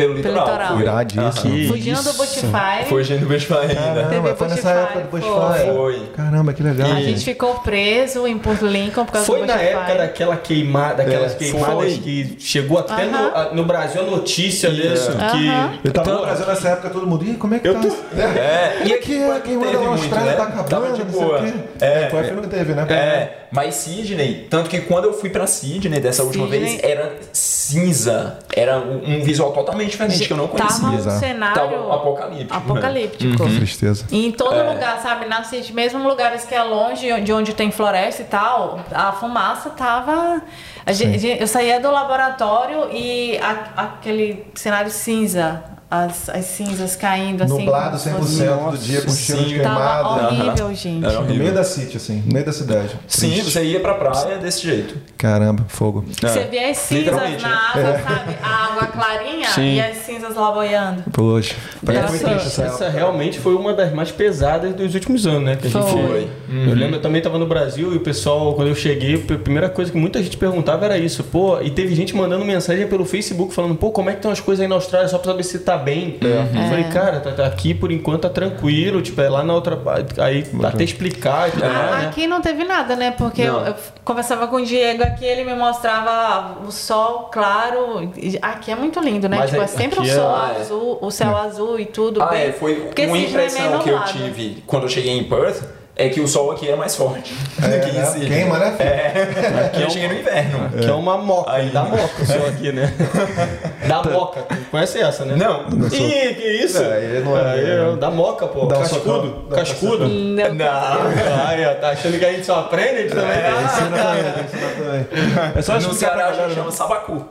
S1: pelo litoral?
S4: Pelo litoral.
S1: Iradíssimo.
S2: Que
S3: Fugindo do. Bushfire.
S4: Fugindo do Bushfire ainda.
S1: Caramba, foi nessa época do
S3: foi.
S1: Bushfire.
S4: Foi.
S1: Caramba, que legal.
S3: A gente ficou preso em Porto Lincoln por causa
S2: Foi
S3: do
S2: na
S3: Bushfire.
S2: época daquela queimada, daquelas
S1: É,
S2: queimadas
S4: foi.
S2: que chegou até no, a- no Brasil a notícia disso.
S3: Aham.
S2: Que
S1: Eu tava no
S2: Então-
S1: Brasil nessa época, todo mundo, ih, como é que
S2: Eu
S1: tá?
S2: tô-
S4: É,
S1: Como é que é? Quem manda
S4: teve
S1: na Austrália
S4: né?
S1: tá acabando,
S4: Tava de
S1: não sei o
S4: boa.
S1: quê.
S4: É,
S1: não teve, né?
S4: É, mas Sydney, tanto que quando eu fui pra Sydney dessa última vez, era cinza. Era um visual totalmente diferente que eu não conhecia.
S3: Tava um
S1: Exato.
S3: cenário
S4: Tava apocalíptico.
S3: apocalíptico.
S1: Tristeza.
S3: E em todo
S4: É.
S3: lugar, sabe? Na City, mesmo lugares que é longe, de onde tem floresta e tal, a fumaça tava. a gen- gen- eu saía do laboratório e a- aquele cenário cinza, as, as cinzas caindo assim.
S1: Nublado
S3: como se
S1: 100%
S3: fosse-
S1: do dia, com cheiro de queimado.
S3: horrível, gente.
S4: Era
S1: No
S4: horrível.
S1: meio da city, assim, no meio da cidade.
S4: Sim,
S1: Triste.
S4: você ia pra praia desse jeito.
S1: Caramba, fogo.
S3: Você via as cinzas na água, sabe? A água clarinha
S2: Sim.
S3: e as cinzas lá boiando.
S1: Poxa,
S2: essa,
S1: triste essa
S2: essa realmente foi uma das mais pesadas dos últimos anos, né? Que a gente
S3: Foi.
S2: Eu lembro, eu também estava no Brasil e o pessoal, quando eu cheguei, a primeira coisa que muita gente perguntava era isso. Pô, e teve gente mandando mensagem pelo Facebook falando, pô, como é que estão as coisas aí na Austrália só pra saber se tá bem. Eu falei, cara, tá, tá aqui por enquanto tá tranquilo, tipo, é lá na outra parte. Aí até explicar e tudo
S3: Ah,
S2: mais, né?
S3: Aqui não teve nada, né? Porque eu, eu conversava com o Diego aqui, ele me mostrava o sol claro. Aqui é muito lindo, né?
S2: Mas
S3: tipo, é,
S2: é-
S3: sempre o
S2: é-
S3: sol
S4: Ah, é.
S3: azul, o céu azul e tudo.
S4: Ah,
S3: bem-
S4: é, foi
S3: Porque
S4: uma
S3: é
S4: impressão que eu tive quando eu cheguei em Perth é que o sol aqui era mais forte do
S1: É,
S4: que em
S1: né? Queima, né?
S4: É, aqui eu cheguei no inverno.
S2: Que é uma moca,
S4: Aí.
S2: dá moca o seu aqui, né? Dá moca, tu conhece essa, né?
S4: Não.
S2: Ih, que isso?
S1: É, não é-
S2: Aí, dá moca, pô.
S1: Dá um
S2: cascudo.
S1: Dá um
S2: cascudo.
S3: Não.
S4: Não.
S2: Aí, ó, tá achando que a gente só aprende? A gente também
S1: Ensina também, ensina também. É só
S4: No Ceará a gente chama sabacu.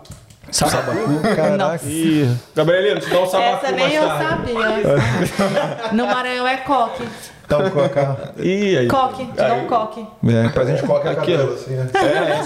S2: Sabacu.
S1: Caraca.
S2: Gabrielino, te dá um sabacu
S3: Essa nem
S2: mais
S3: eu
S2: tarde.
S3: sabia. No Maranhão é coque.
S1: Então, colocar.
S2: Ih, aí.
S3: Coque, te dá um coque.
S1: É, pra gente colocar
S2: Aqui,
S1: cabelo, assim, né?
S2: É.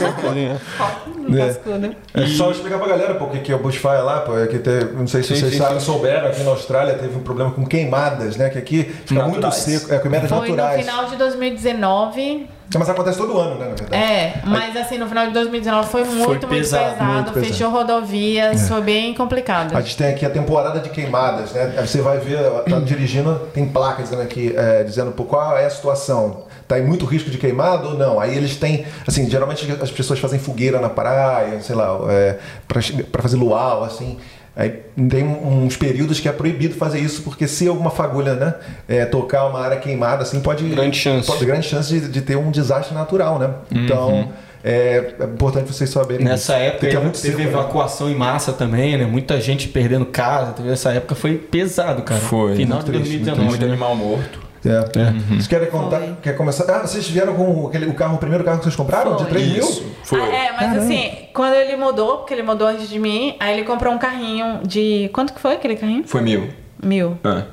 S3: No
S1: É.
S3: cascudo.
S1: É só explicar pra galera pô, o que que é o bushfire lá, pô. É que teve, não sei se
S2: Sim,
S1: vocês
S2: sim,
S1: sabem,
S2: sim.
S1: souberam, aqui na Austrália teve um problema com queimadas, né? Que aqui fica muito
S4: Naturais.
S1: seco. É, queimadas
S3: Foi no
S1: naturais.
S3: final de 2019.
S1: Mas acontece todo ano, né, na verdade.
S3: É, mas assim, no final de 2019 foi muito, muito
S2: pesado,
S3: pesado.
S1: muito pesado.
S3: fechou rodovias, foi bem complicado.
S1: A gente tem aqui a temporada de queimadas, né? Aí você vai ver, tá dirigindo, tem placa dizendo aqui, é, dizendo qual é a situação. Tá em muito risco de queimado ou não? Aí eles têm, assim, geralmente as pessoas fazem fogueira na praia, sei lá, é, pra fazer luau, assim. Aí tem uns períodos que é proibido fazer isso, porque se alguma fagulha, né, é, tocar uma área queimada, assim, pode.
S2: Grande chance.
S1: Pode, grande chance de, de ter um desastre natural, né? Então. É, é importante vocês saberem
S2: Nessa
S1: disso.
S2: época
S1: é
S2: teve
S1: né?
S2: evacuação em massa também, né? Muita gente perdendo casa. Teve essa época foi pesado, cara.
S4: Foi.
S2: Final
S1: Muito
S2: de
S1: triste, muito
S2: 2019.
S4: Muito
S2: né?
S4: animal morto.
S1: É. Vocês querem contar?
S3: Foi.
S1: Quer começar? Ah, vocês vieram com aquele, o carro, o primeiro carro que vocês compraram?
S3: Foi.
S1: De 3 mil?
S4: Isso. Foi.
S3: Ah, é, mas
S1: Caramba.
S3: assim, quando ele mudou, porque ele mudou antes de mim, aí ele comprou um carrinho de. Quanto que foi aquele carrinho?
S4: Foi mil.
S3: Mil.
S4: É.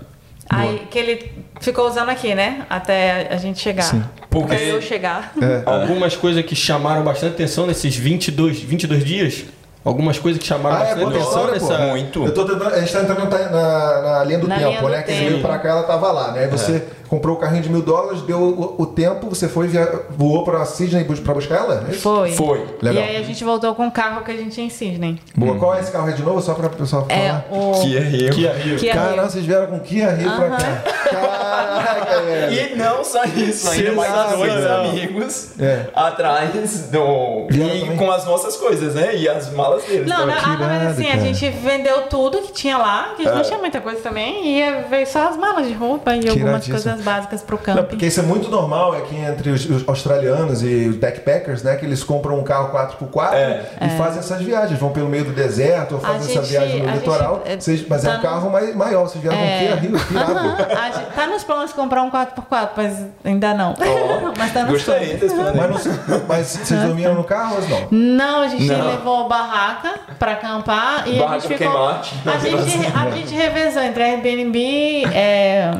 S3: Aí que ele ficou usando aqui, né? Até a gente chegar.
S1: Sim.
S4: Porque-
S3: Até eu chegar.
S1: É.
S2: Algumas coisas que chamaram bastante atenção nesses 22, 22 dias. Algumas coisas que chamaram
S1: Ah, é,
S2: bastante
S1: a
S2: atenção
S1: pô.
S2: nessa.
S4: Muito.
S1: Eu tô tentando, a gente tá entrando na, na- na linha do
S3: Na
S1: tempo,
S3: linha do
S1: né? Que você
S3: tempo.
S1: veio pra cá, ela tava lá, né? Aí você comprou o carrinho de mil dólares, deu o, o tempo, você foi, via, voou pra Sydney pra buscar ela? É isso?
S3: Foi.
S4: Foi.
S1: Legal.
S3: E aí a gente voltou com o carro que a gente tinha em Sydney.
S1: Boa. Qual é esse carro aí de novo? Só pra pessoal falar.
S3: É o.
S4: Que é Rio.
S2: Que Rio.
S3: Kia
S1: Caramba,
S3: Rio.
S1: vocês vieram com Kia Rio pra cá. Caraca, velho.
S4: E não só isso, ainda mais dois
S2: Sensacional.
S4: amigos
S1: É.
S4: atrás do.
S1: Vieram
S4: E
S1: também?
S4: com as nossas coisas, né? E as malas deles.
S3: Não,
S4: também.
S3: não, ah, mas assim, a
S1: cara.
S3: gente vendeu tudo que tinha lá, que a gente
S1: É.
S3: não tinha muita coisa também, e ia- veio só as malas de roupa e algumas coisas básicas pro
S1: Não,
S3: camping.
S1: porque isso é muito normal aqui entre os, os australianos e os backpackers, né? Que eles compram um carro 4x4
S4: É.
S1: e fazem essas viagens. Vão pelo meio do deserto ou
S3: A
S1: fazem essa
S3: gente-
S1: viagem no
S3: a
S1: litoral.
S3: gente, é,
S1: Vocês- mas é
S3: tá
S1: um
S3: no-
S1: carro mais, maior. Vocês vieram
S3: É.
S1: Kia Rio, pirado.
S3: Aham, a gente- tá nos planos de comprar um 4x4, mas ainda não.
S4: Ó,
S3: mas tá nos planos.
S4: desse.
S1: Mas, não- mas vocês dormiram no carro ou não?
S3: Não, a gente
S4: Não.
S3: levou barraca pra acampar e a
S4: Barraca
S3: gente
S4: pro
S3: ficou.
S4: queimate.
S3: A gente, a gente revezou entre Airbnb, é,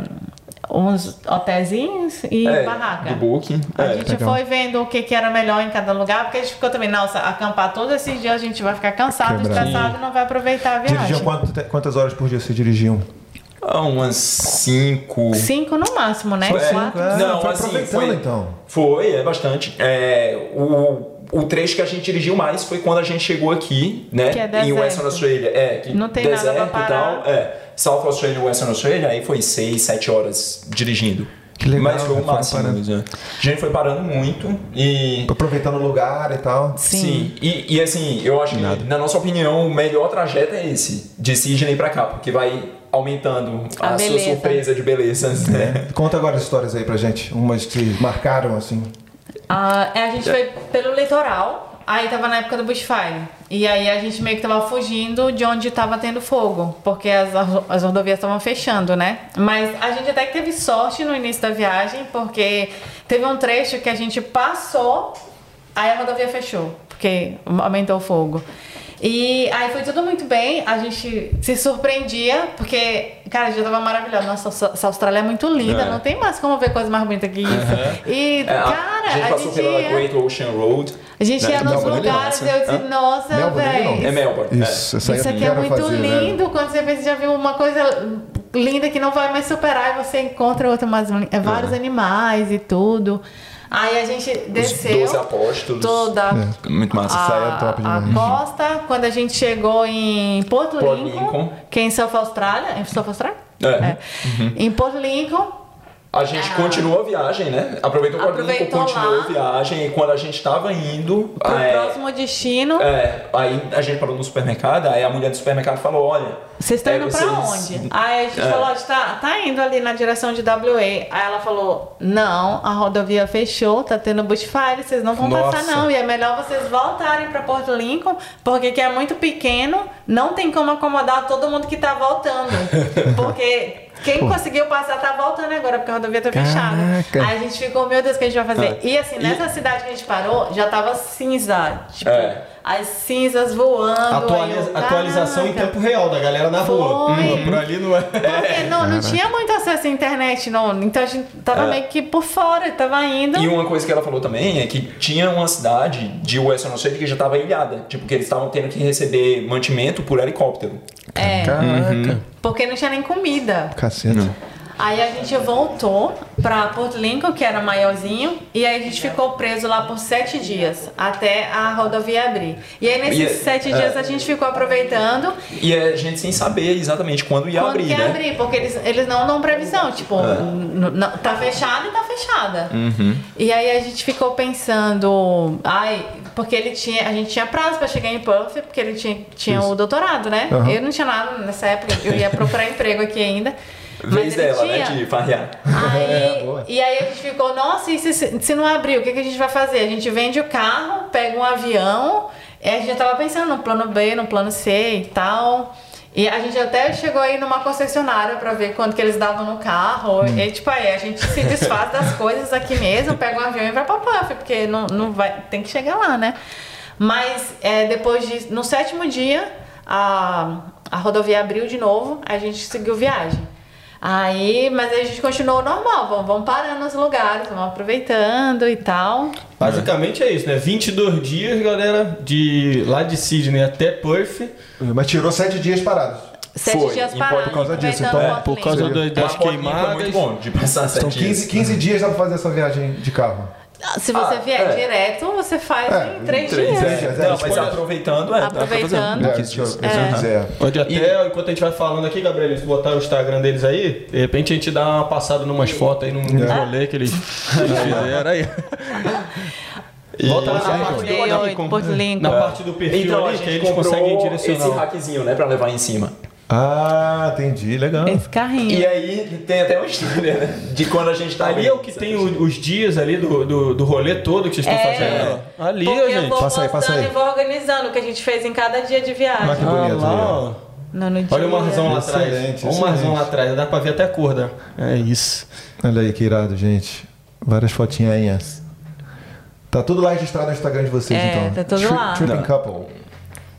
S3: uns hotelzinhos e
S4: É,
S3: barraca.
S4: Do Booking.
S3: A
S4: É.
S3: gente
S1: legal.
S3: foi vendo o que, que era melhor em cada lugar, porque a gente ficou também, nossa, acampar todos esses dias a gente vai ficar cansado,
S1: Quebrado.
S3: estressado e não vai aproveitar a viagem.
S1: Dirigiam quantas horas por dia vocês dirigiam?
S4: Ah, umas cinco.
S3: Cinco no máximo, né? Quatro.
S1: é.
S4: Não,
S1: foi
S4: assim,
S1: aproveitando,
S4: foi-
S1: então.
S4: Foi, é bastante. É, o, o trecho que a gente dirigiu mais foi quando a gente chegou aqui, né?
S3: Que é
S4: em
S3: deserto.
S4: Western Australia. É, que
S3: Não tem nada
S4: deserto
S3: pra
S4: e
S3: parar.
S4: tal. É, South Australia e Western Australia, aí foi seis, sete horas dirigindo.
S1: Que legal,
S4: Mas foi
S1: né?
S4: o
S1: Foram
S4: máximo. né? A gente foi parando muito e.
S1: Aproveitando o lugar e tal.
S3: Sim.
S4: E, e assim, eu acho que, na nossa opinião, o melhor trajeto é esse, de Sydney pra cá, porque vai aumentando
S3: A
S4: a, sua surpresa de belezas, né?
S1: Conta agora as histórias aí pra gente. Umas que marcaram, assim.
S3: Ah, é, a gente foi pelo litoral, aí tava na época do bushfire. E aí a gente meio que tava fugindo de onde tava tendo fogo, porque as, as rodovias estavam fechando, né? Mas a gente até que teve sorte no início da viagem, porque teve um trecho que a gente passou, aí a rodovia fechou, porque aumentou o fogo. E aí foi tudo muito bem, a gente se surpreendia, porque, cara, já tava maravilhoso. Nossa, essa Austrália é muito linda,
S4: É.
S3: não tem mais como ver coisa mais bonita que isso. E,
S4: É, a-
S3: cara,
S4: a gente passou pela
S3: ia,
S4: Great Ocean Road.
S3: a gente
S4: né?
S3: ia nos
S1: Melbourne,
S3: lugares e
S4: massa.
S3: eu disse, nossa,
S1: Melbourne,
S3: velho.
S4: É Melbourne.
S1: Isso, aí
S3: Isso
S1: eu
S3: aqui é muito
S1: fazer, né?
S3: lindo. Quando você pensa, já viu uma coisa linda que não vai mais superar e você encontra outra mais linda. É vários animais e tudo. Aí a gente
S4: Os
S3: desceu
S4: Doze Apóstolos.
S3: toda
S4: Muito massa.
S1: Essa aí é
S3: a,
S1: top
S3: a costa. Quando a gente chegou em Porto,
S4: Porto
S3: Lincoln,
S4: Lincoln.
S3: que é em South Austrália. Em South Austrália?
S4: É.
S3: Em Porto Lincoln,
S4: A gente
S3: Ah.
S4: continuou a viagem, né? Aproveitou o
S3: Aproveitou
S4: continuou
S3: lá.
S4: a viagem. E quando a gente tava indo.
S3: pro
S4: é,
S3: próximo destino.
S4: é, aí a gente parou no supermercado, aí a mulher do supermercado falou: olha.
S3: Vocês estão
S4: é,
S3: indo pra
S4: vocês-
S3: onde? Aí a gente
S4: É.
S3: falou, a gente tá, tá indo ali na direção de WA. Aí ela falou, não, a rodovia fechou, tá tendo bushfire, vocês não vão
S2: Nossa.
S3: passar não. E é melhor vocês voltarem pra Porto Lincoln, porque aqui é muito pequeno, não tem como acomodar todo mundo que tá voltando. Porque quem conseguiu passar tá voltando agora, porque a rodovia tá fechada. Aí a gente ficou, meu Deus, o que a gente vai fazer?
S4: É.
S3: E assim, nessa cidade que a gente parou, já tava cinza. Tipo,
S4: É.
S3: as cinzas voando.
S2: Atualiza-
S3: eu,
S2: atualização em tempo real da galera na rua.
S3: Foi.
S2: Hum, Por ali não é.
S3: Porque não, não tinha muito acesso à internet, não. Então a gente tava meio que por fora, tava indo.
S4: E uma coisa que ela falou também é que tinha uma cidade de Western Australia que já estava ilhada. Tipo, que eles estavam tendo que receber mantimento por helicóptero.
S3: É,
S1: Caraca.
S3: porque não tinha nem comida.
S1: Caceta.
S3: Aí a gente voltou pra Porto Lincoln, que era maiorzinho, e aí a gente ficou preso lá por sete dias, até a rodovia abrir. E aí nesses
S4: E é-
S3: sete dias a gente ficou aproveitando
S4: E a gente sem saber exatamente quando ia
S3: quando
S4: abrir,
S3: ia
S4: né?
S3: abrir, porque eles, eles não dão previsão, tipo, n- tá fechada e tá fechada. E aí a gente ficou pensando, ai, porque ele tinha, a gente tinha prazo pra chegar em Perth, porque ele tinha, tinha o doutorado, né?
S1: Aham.
S3: Eu não tinha nada nessa época, eu ia procurar emprego aqui ainda.
S4: Vez dela, né?
S3: tinha.
S4: De farrear.
S3: Aí,
S1: É,
S3: e aí a gente ficou, nossa, e se, se não abrir, o que, que a gente vai fazer? A gente vende o carro, pega um avião, e a gente já tava pensando no plano B, no plano C e tal. E a gente até chegou aí numa concessionária pra ver quanto que eles davam no carro.
S1: Hum.
S3: E tipo, aí a gente se desfaz das coisas aqui mesmo, pega um avião e vai pra Puff, porque não, não vai, tem que chegar lá, né? Mas é, depois de. No sétimo dia, a, a rodovia abriu de novo, a gente seguiu viagem. Aí, mas aí a gente continuou normal, vamos, vamos parando nos lugares, vamos aproveitando e tal.
S2: Basicamente é isso, né? 22 dias, galera, de lá de Sydney até Perth.
S1: Mas tirou sete dias parados.
S3: Sete
S4: Foi,
S3: dias parados,
S1: por causa disso, então,
S3: Porto
S2: Por causa do- das queimadas.
S4: É muito bom de passar sete
S1: São
S4: dias.
S1: 15, 15 dias dá pra fazer essa viagem de carro.
S3: Se você
S4: Ah,
S3: vier
S4: é.
S3: direto, você faz
S1: É,
S3: em três,
S1: três
S3: dias.
S1: dias.
S4: É,
S1: É,
S4: não, mas aproveitando, é, dá pra fazer.
S3: Aproveitando.
S1: É,
S4: 15 dias.
S1: isso eu ia dizer.
S2: Pode até, enquanto a gente vai falando aqui, Gabriel, se botar o Instagram deles aí, de repente a gente dá uma passada numas fotos aí, num
S1: É.
S2: rolê que eles fizeram aí. Volta lá na parte do. Na parte do perfil
S4: Então a
S2: ali, que
S4: gente
S2: eles
S4: comprou
S2: conseguem
S4: esse
S2: direcionar.
S4: hackzinho, né, pra levar em cima.
S1: Ah, entendi. Legal.
S3: Esse carrinho.
S4: E aí tem até uma história, né, de quando a gente tá
S2: Ali é o que tem o- os dias ali do, do, do rolê todo que vocês estão
S3: É.
S2: fazendo. ó. Ali,
S3: Porque
S2: ó,
S3: eu
S2: gente.
S3: vou
S1: Passa aí, passa aí.
S3: e vou organizando o que a gente fez em cada dia de viagem.
S1: Ah, que
S2: Ah,
S1: bonito.
S2: lá,
S1: ali,
S2: ó.
S3: No, dia.
S2: Olha o marzão lá atrás.
S1: Excelente,
S2: Olha o marzão
S1: excelente.
S2: lá atrás. Dá pra ver até a cor da. É isso.
S1: Olha aí que irado, gente. Várias fotinhas. Tá tudo lá registrado no Instagram de vocês,
S3: É,
S1: então.
S3: tá tudo
S1: Tri-
S3: lá.
S1: Tripping Couple.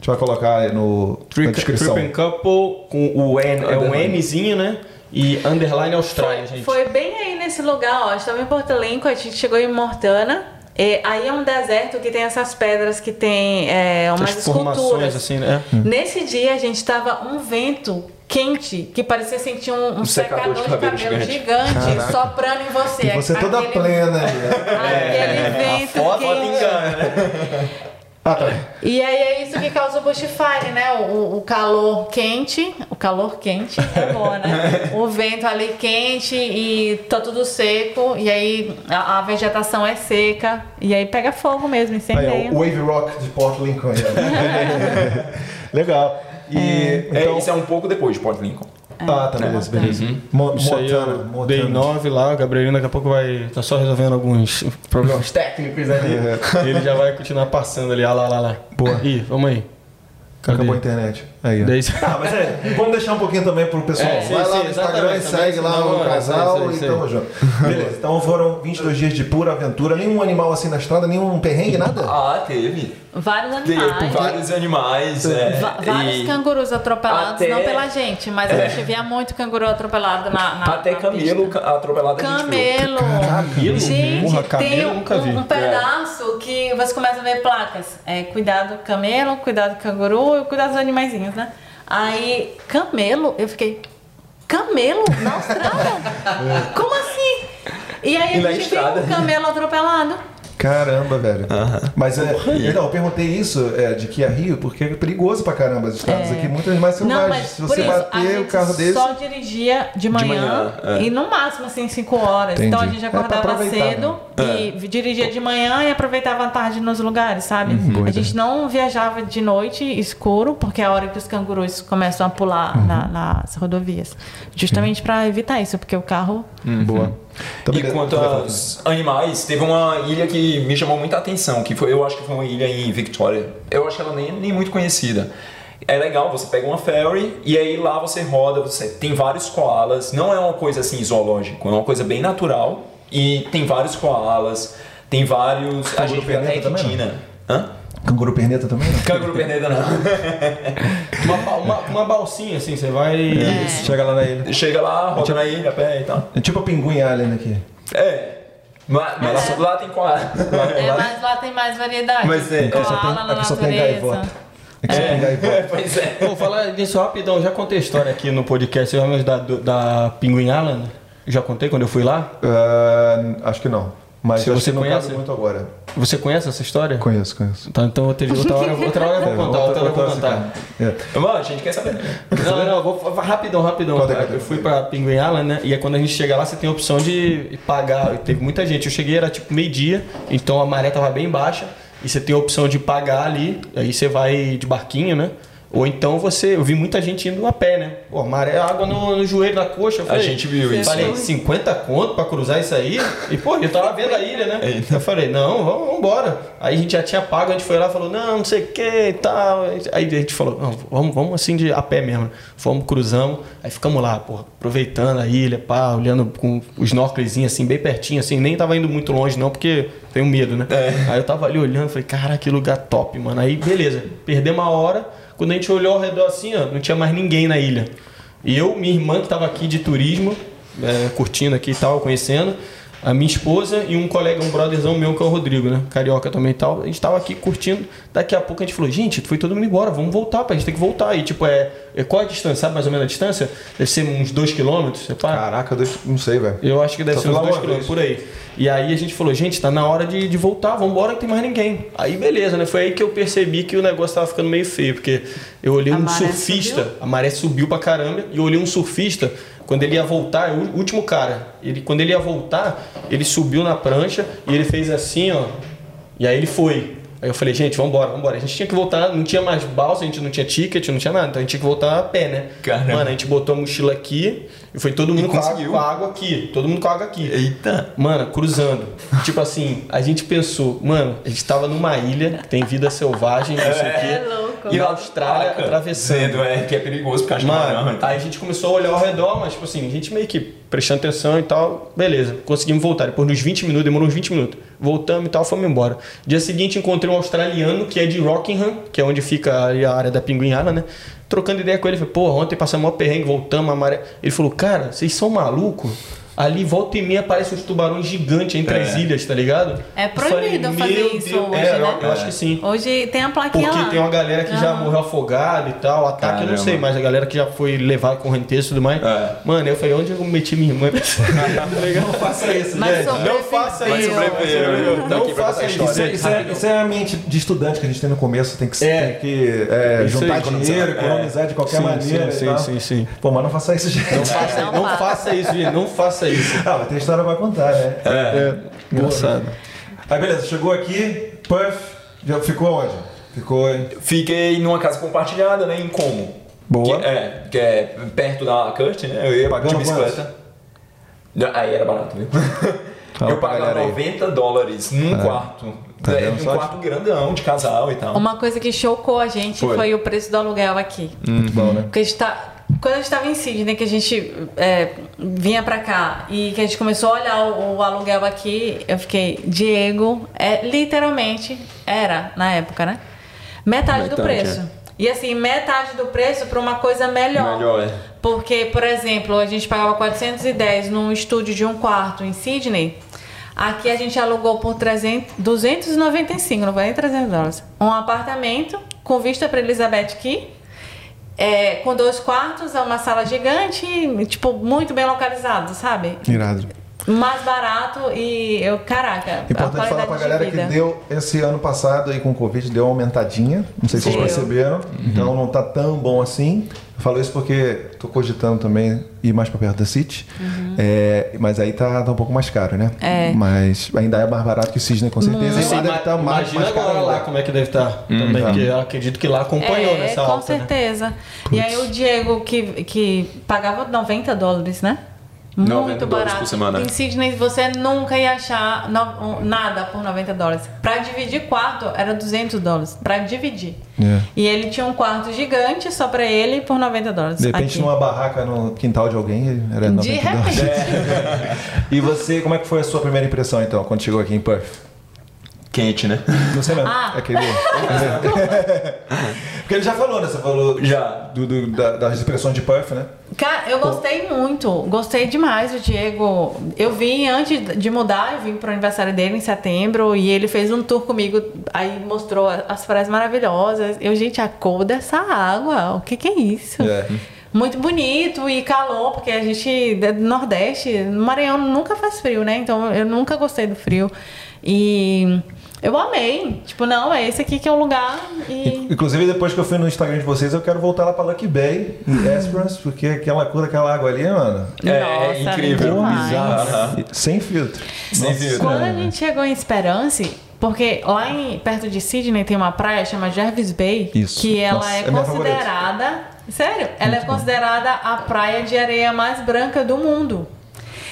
S1: A gente vai colocar aí no, na
S2: Trip,
S1: descrição.
S2: Trip and Couple com o N, é um. Nzinho, né? E underline Austrália,
S3: Foi,
S2: gente.
S3: foi bem aí nesse lugar, ó. A gente tava em Porto Lincoln, a gente chegou em Mortana. E aí é um deserto que tem essas pedras que tem é, umas esculturas.
S2: assim, né?
S3: Nesse dia a gente tava um vento quente que parecia que tinha um, um secador, de cabelo, gigante, soprando em você.
S1: E você toda
S3: Aquele-
S1: plena. né?
S3: Aquele vento
S2: foto
S3: quente.
S2: engana, né?
S1: Ah, tá.
S3: E aí é isso que causa o bushfire, né? O, o calor quente, o calor quente é bom, né? O vento ali quente e tá tudo seco, e aí a, a vegetação é seca, e aí pega fogo mesmo,
S1: Aí,
S3: incendeia.
S1: ó, o Wave Rock de Port Lincoln. aí, ó. Legal. E,
S4: É,
S1: então,
S4: isso é um pouco depois de Port Lincoln.
S1: Ah, tá, beleza, beleza. Mo-
S2: Isso aí,
S1: Montana,
S2: eu
S1: Montana.
S2: dei 9 lá, o Gabrielino daqui a pouco vai. Tá só resolvendo alguns problemas técnicos ali. Ele já vai continuar passando ali, ah lá, lá, lá.
S1: Boa.
S2: Ih, vamos aí. Cadê?
S1: Acabou a internet. Aí, ó.
S2: Daí-
S1: Ah, mas é, vamos deixar um pouquinho também pro pessoal.
S2: É, sim,
S1: Vai lá
S2: sim,
S1: no Instagram e segue lá o
S2: é,
S1: casal
S2: isso aí,
S1: e tamo junto. Beleza, então foram 22 dias de pura aventura. Nenhum animal assim na estrada, nenhum perrengue, nada?
S4: Ah, teve.
S3: Vários
S4: Teve
S3: animais.
S4: vários animais. É,
S3: Va- vários
S4: e
S3: cangurus atropelados,
S4: Até-
S3: não pela gente, mas a gente via muito canguru atropelado na, na
S4: até
S3: na
S4: camelo
S3: pista.
S4: atropelado a gente.
S3: Camelo.
S2: Camelo?
S3: Gente,
S2: Porra,
S3: tem
S2: camelo
S3: um,
S2: nunca vi.
S3: um pedaço que você começa a ver placas. É, cuidado camelo, cuidado canguru e cuidado dos animaizinhos, né? Aí, camelo, eu fiquei, camelo na Austrália? Como assim? E aí
S4: E
S3: a gente viu um camelo atropelado.
S1: Caramba, velho. Mas é, então, eu perguntei isso é, de que é Rio, porque é perigoso pra caramba as estradas
S3: É.
S1: aqui, muitos animais
S3: Não,
S1: selvagens.
S3: mas
S1: Se você
S3: isso, a
S1: bater o carro desse.
S3: só dirigia de manhã,
S4: manhã, é.
S3: e no máximo assim 5 horas.
S1: Entendi.
S3: Então a gente
S1: É
S3: acordava cedo e dirigia de manhã e aproveitava a tarde nos lugares, sabe?
S1: Uhum.
S3: a gente não viajava de noite escuro, porque é a hora que os cangurus começam a pular
S1: Uhum.
S3: na- nas rodovias. Justamente para evitar isso, porque o carro
S1: Boa. Então,
S4: E quanto aos animais, teve uma ilha que me chamou muita atenção, que foi, eu acho que foi uma ilha em Victoria. Eu acho que ela nem, nem muito conhecida. É legal, você pega uma ferry e aí lá você roda, você tem vários koalas. Não é uma coisa assim zoológico, é uma coisa bem natural. E tem vários koalas, tem vários. a gente viu até
S1: perneta também,
S4: Equitina. Hã?
S1: Canguru perneta também? Não?
S4: Canguru perneta não.
S2: Uma, uma, uma balsinha, assim, você vai.
S3: É.
S1: Chega lá na ilha.
S4: Chega lá, roda na ilha, a pé e tal.
S1: É tipo a Pinguim Island aqui.
S4: É. Mas, mas
S3: É.
S4: lá tem qual?
S3: É, mas lá tem mais variedade.
S4: Mas é,
S3: Com
S4: aqui
S1: só tem-
S3: na
S1: aqui só tem gaivota. Aqui só tem gaivota.
S4: pois é.
S2: Vou falar disso rapidão, já contei a história aqui no podcast, pelo menos da, da Penguin Island. Já contei quando eu fui lá?
S1: Ah, acho que não. Mas
S2: Se você conhece?
S1: muito agora.
S2: Você conhece essa história?
S1: Conheço, conheço.
S2: Tá, então outra, outra hora, outra hora eu vou
S1: É,
S2: contar, outra hora eu vou
S1: outra-
S2: contar.
S1: É.
S4: Mano, a gente quer saber.
S2: Não, não, vou rapidão, rapidão.
S1: Conta.
S2: Eu fui pra Penguin Island, né? E aí quando a gente chega lá, você tem a opção de pagar. Teve muita gente. Eu cheguei, era tipo meio-dia, então a maré tava bem baixa. E você tem a opção de pagar ali, aí você vai de barquinho, né? Ou então você. Eu vi muita gente indo a pé, né? Pô, maré, água no, no joelho, na coxa. Eu
S4: A
S2: falei,
S4: gente viu isso.
S2: Falei, 50 conto pra cruzar isso aí? E, pô, eu tava vendo a ilha, né? Eu falei, não, vamos vamos embora. Aí a gente já tinha pago, a gente foi lá e falou, não, não sei o que e tal. Aí a gente falou, não, vamos, vamos assim de a pé mesmo. Fomos, cruzamos, aí ficamos lá, pô, aproveitando a ilha, pá, olhando com os snorkelzinhos assim, bem pertinho, assim, nem tava indo muito longe, não, porque tenho medo, né? Aí eu tava ali olhando, falei, cara, que lugar top, mano. Aí, beleza, perdemos uma hora. Quando a gente olhou ao redor assim, ó, não tinha mais ninguém na ilha. E eu, minha irmã que estava aqui de turismo, é, curtindo aqui e tal, conhecendo, a minha esposa e um colega, um brotherzão meu que é o Rodrigo, né? Carioca também e tal. A gente tava aqui curtindo. Daqui a pouco a gente falou, gente, foi todo mundo embora, vamos voltar, pra gente tem que voltar. E tipo, é, é qual a distância? Sabe mais ou menos a distância? Deve ser uns 2 km, você pá?
S1: Caraca, Deus, não sei, velho.
S2: Eu acho que deve
S1: Só
S2: ser uns
S1: fui lá
S2: 2
S1: uma
S2: km por aí. E aí a gente falou, gente, tá na hora de, de voltar, vamos embora que tem mais ninguém. Aí beleza, né? Foi aí que eu percebi que o negócio tava ficando meio feio, porque eu olhei
S3: A
S2: um
S3: maré
S2: surfista,
S3: subiu?
S2: a maré subiu pra caramba, e eu olhei um surfista, quando ele ia voltar, o último cara, ele, quando ele ia voltar, ele subiu na prancha e ele fez assim, ó, e aí ele foi. Aí eu falei, gente, vambora, vambora. A gente tinha que voltar, não tinha mais balsa, a gente não tinha ticket, não tinha nada, então a gente tinha que voltar a pé, né?
S4: Caramba.
S2: Mano, a gente botou a mochila aqui e foi todo mundo com a, água, com a água aqui, todo mundo com a água aqui.
S4: Eita.
S2: Mano, cruzando. tipo assim, a gente pensou, mano, a gente tava numa ilha, tem vida selvagem, não sei o
S3: É
S2: quê.
S3: louco.
S2: E na Austrália, atravessando.
S4: Dizendo, é, que é perigoso por causa de
S2: Mano,
S4: marama.
S2: aí a gente começou a olhar ao redor, mas tipo assim, a gente meio que prestando atenção e tal, beleza, conseguimos voltar. Depois de uns 20 minutos, demorou uns 20 minutos. Voltamos e tal, fomos embora. Dia seguinte encontrei um australiano que é de Rockingham, que é onde fica a área da Pinguinhada, né? Trocando ideia com ele, falei, pô, ontem passamos maior perrengue, voltamos, a maré. Ele falou, cara, vocês são malucos? Ali volta e meia aparecem uns tubarões gigantes entre
S4: É.
S2: as ilhas, tá ligado?
S3: É
S2: Eu
S3: proibido
S2: falei,
S3: fazer
S2: "Meu
S3: isso
S2: Deus."
S3: hoje,
S2: é, eu-
S3: né?
S2: eu acho que sim.
S3: Hoje tem a plaquinha
S2: Porque
S3: lá.
S2: tem uma galera que já morreu afogada e tal, ataque eu não
S4: Caramba.
S2: sei, mas a galera que já foi levar correnteza e tudo mais.
S4: É.
S2: Mano, eu falei, onde eu meti minha irmã? não faça isso,
S3: Mas
S2: gente. Não faça
S3: Mas
S2: isso.
S4: sobreviveu. Tá
S2: Não faça isso.
S1: Isso é, isso, é, isso é a mente de estudante que a gente tem no começo, tem que,
S2: É.
S1: tem que é, juntar dinheiro,
S4: economizar.
S1: de qualquer
S2: Sim,
S1: maneira.
S2: sim, sim, sim, sim.
S1: Pô, mas não faça isso, gente.
S2: Não faça,
S3: Não
S2: não
S3: faça.
S2: faça isso, gente. Não faça isso.
S1: Ah, mas tem história pra contar, né?
S2: É, engraçado.
S1: Aí beleza, chegou aqui, Puff, já ficou onde? Ficou em...
S4: Fiquei numa casa compartilhada, né? Em Como.
S1: Boa.
S4: Que é, que é perto da Kurt, né? Eu ia
S1: Pagando
S4: de bicicleta. Aí era barato, viu? Eu pagava
S1: galera aí.
S4: 90 dólares num quarto.
S1: Tá
S4: é, um quarto grandão, de casal e tal.
S3: Uma coisa que chocou a gente
S4: Foi.
S3: foi, o preço do aluguel aqui.
S1: Muito bom, né?
S3: Porque a gente tá. Quando a gente estava em Sydney, que a gente é, vinha pra cá e que a gente começou a olhar o, o aluguel aqui, eu fiquei, Diego, é literalmente era na época, né? Metade, do
S2: Metade,
S3: preço. E assim, metade do preço para uma coisa melhor.
S4: Melhor, é.
S3: Porque, por exemplo, a gente pagava 410 num estúdio de um quarto em Sydney. Aqui a gente alugou por 300, 295, não vai nem 300 dólares. Um apartamento com vista para Elizabeth Key. É, com dois quartos, uma sala gigante, tipo, muito bem localizado, sabe?
S1: Irado.
S3: Mais barato e eu, caraca, a
S1: Importante falar pra
S3: de
S1: galera
S3: vida.
S1: que deu esse ano passado aí com o Covid, deu uma aumentadinha. Não sei se vocês perceberam. Então não tá tão bom assim. Falo isso porque tô cogitando também ir mais pra perto da City. É, mas aí tá, tá um pouco mais caro, né?
S3: É.
S1: Mas ainda é mais barato que Sydney, com certeza. E
S2: Sim,
S1: lá deve estar mais,
S2: imagina
S1: mais caro
S2: agora lá como é que deve estar também, porque eu acredito que lá acompanhou
S3: é,
S2: nessa
S3: com
S2: alta, né?
S3: certeza. E aí o Diego, que, que pagava 90 dólares, né?
S4: 90
S3: Muito
S4: dólares
S3: barato.
S4: por semana.
S3: Em Sydney você nunca ia achar no- um- nada por 90 dólares. Pra dividir quarto era 200 dólares. Pra dividir.
S1: É.
S3: E ele tinha um quarto gigante só pra ele por 90 dólares.
S1: De repente,
S3: Aqui.
S1: numa barraca no quintal de alguém, era 90
S3: De
S1: dólares.
S3: repente.
S1: E você, como é que foi a sua primeira impressão então, quando chegou aqui em Perth?
S4: Quente, né?
S1: Não sei mesmo.
S3: Ah.
S1: É aquele. Porque ele já falou, né? Você falou
S4: Já.
S1: do, do- da- das expressões de Puff, né?
S3: Cara, eu gostei muito, gostei demais do Diego. Eu vim antes de mudar, eu vim pro aniversário dele em setembro e ele fez um tour comigo, aí mostrou as praias maravilhosas. Eu, gente, a cor dessa água, o que que é isso?
S1: É.
S3: Muito bonito e calor, porque a gente é do Nordeste, no Maranhão nunca faz frio, né? Então eu nunca gostei do frio. E eu amei. Tipo, não, é esse aqui que é o lugar e.
S1: Inclusive, depois que eu fui no Instagram de vocês, eu quero voltar lá pra Lucky Bay, em Esperance, porque aquela cor daquela água ali, mano,
S4: É,
S3: Nossa,
S4: incrível. Bizarro.
S1: sem filtro.
S4: Sem
S1: Nossa
S4: filtro.
S3: Quando a gente chegou em Esperance, porque lá em, perto de Sydney tem uma praia chamada Jervis Bay,
S1: Isso.
S3: que ela
S1: Nossa,
S3: é
S1: é
S3: considerada. Sério, ela é considerada a praia de areia mais branca do mundo.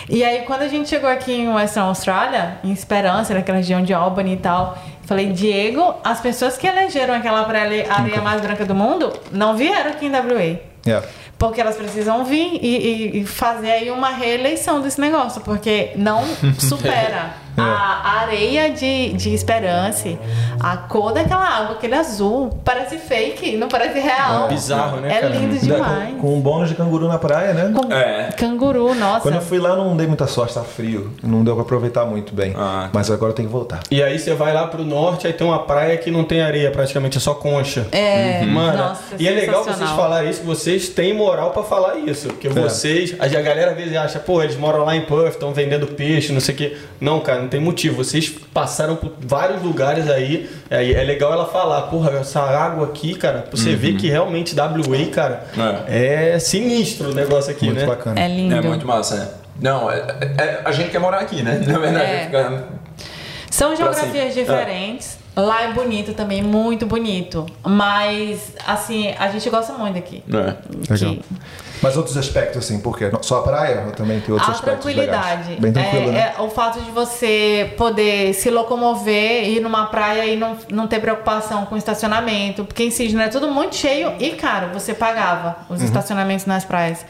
S3: E aí, quando a gente chegou aqui em Western Austrália, em Esperança, naquela região de Albany e tal, falei, Diego, as pessoas que elegeram aquela praia areia mais branca do mundo não vieram aqui em WA.
S1: É.
S3: Porque elas precisam vir e, e- e fazer aí uma reeleição desse negócio, porque não supera. A areia de, de Esperance, a cor daquela água, aquele azul, parece fake, não parece real.
S2: Bizarro, né,
S3: É
S2: cara?
S3: lindo demais.
S1: Com, com um bônus de canguru na praia, né?
S3: Com
S4: É.
S3: canguru, nossa.
S1: Quando eu fui lá, não dei muita sorte, tá frio. Não deu pra aproveitar muito bem.
S4: Ah, tá.
S1: Mas agora eu tenho que voltar.
S2: E aí você vai lá pro norte, aí tem uma praia que não tem areia praticamente, é só concha.
S3: É,
S2: Mano,
S3: nossa,
S2: e é legal vocês falarem isso, vocês têm moral pra falar isso. Porque vocês, a galera às vezes acha, pô, eles moram lá em Puff, estão vendendo peixe, não sei o quê. Não, cara, não tem motivo. Vocês passaram por vários lugares aí. É, é legal ela falar, porra, essa água aqui, cara, pra você ver que realmente WA, cara, é. sinistro o negócio aqui,
S1: muito
S2: né?
S1: bacana.
S3: É lindo.
S4: É muito massa, né? Não, é- é- a gente quer morar aqui, né? Na verdade,
S3: É.
S4: fica-
S3: São geografias
S4: sempre.
S3: diferentes. Lá é bonito também, muito bonito. Mas, assim, a gente gosta muito daqui.
S4: É.
S1: Legal. Mas outros aspectos, assim, por quê? Não- Só a praia ou também tem outros
S3: a
S1: aspectos
S3: tranquilidade.
S1: legais? Bem tranquilo,
S3: é,
S1: né?
S3: é o fato de você poder se locomover, ir numa praia e não, não ter preocupação com estacionamento. Porque em Sydney é tudo muito cheio e caro. Você pagava
S1: Uhum.
S3: os estacionamentos nas praias.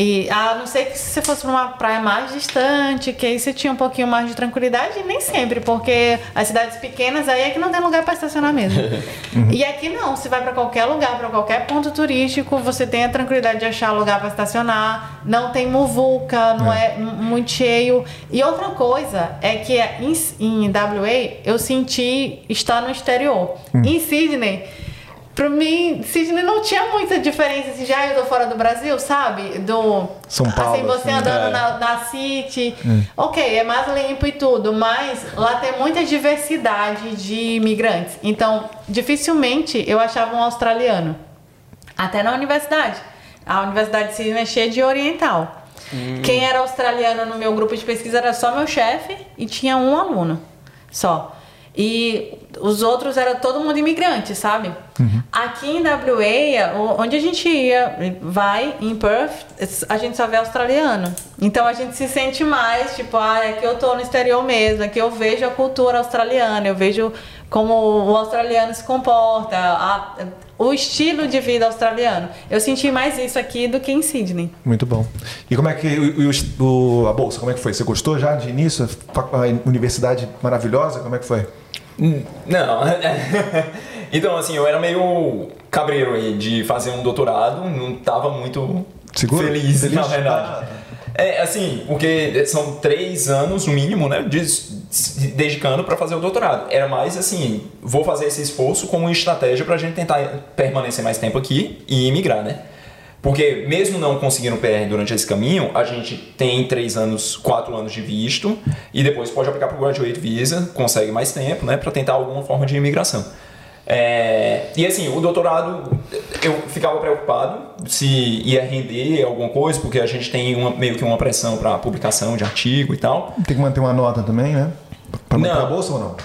S3: E a não ser que se você fosse pra uma praia mais distante, que aí você tinha um pouquinho mais de tranquilidade, e nem sempre, porque as cidades pequenas aí é que não tem lugar para estacionar mesmo.
S1: Uhum.
S3: E aqui não, você vai para qualquer lugar, para qualquer ponto turístico, você tem a tranquilidade de achar lugar para estacionar, não tem muvuca, não é, m- muito cheio. E outra coisa é que em, em WA eu senti estar no exterior.
S1: Hum.
S3: Em Sydney, Pra mim, Sydney não tinha muita diferença. Assim, já eu tô fora do Brasil, sabe? Do.
S1: São Paulo,
S3: Assim, você
S1: assim,
S3: andando
S4: é.
S3: na, na City. Ok, é mais limpo e tudo, mas lá tem muita diversidade de imigrantes. Então, dificilmente eu achava um australiano. Até na universidade. A Universidade de Sydney é cheia de oriental. Quem era australiano no meu grupo de pesquisa era só meu chefe e tinha um aluno só. E os outros era todo mundo imigrante, sabe? Aqui em WA, onde a gente ia, vai em Perth, a gente só vê australiano. Então a gente se sente mais, tipo, ah, aqui eu tô no exterior mesmo, aqui eu vejo a cultura australiana, eu vejo como o australiano se comporta, a- o estilo de vida australiano. Eu senti mais isso aqui do que em Sydney.
S1: Muito bom. E como é que o, o- o- a bolsa, como é que foi? Você gostou já de início? A universidade maravilhosa, como é que foi?
S4: Hum, Não. então, assim, eu era meio cabreiro aí de fazer um doutorado, não tava muito
S1: Seguro?
S4: feliz,
S1: Feliz?
S4: na verdade.
S1: Ah,
S4: É, assim, porque são três anos, no mínimo, né, de, dedicando para fazer o doutorado. Era mais assim, vou fazer esse esforço como estratégia pra gente tentar permanecer mais tempo aqui e imigrar, né? Porque mesmo não conseguindo PR durante esse caminho, a gente tem três anos, quatro anos de visto e depois pode aplicar para o Graduate Visa, consegue mais tempo, né, para tentar alguma forma de imigração. É, e assim, o doutorado, eu ficava preocupado se ia render alguma coisa, porque a gente tem uma- meio que uma pressão para publicação de artigo e tal.
S1: Tem que manter uma nota também, né? Pra manter
S4: Não.
S1: a bolsa ou não?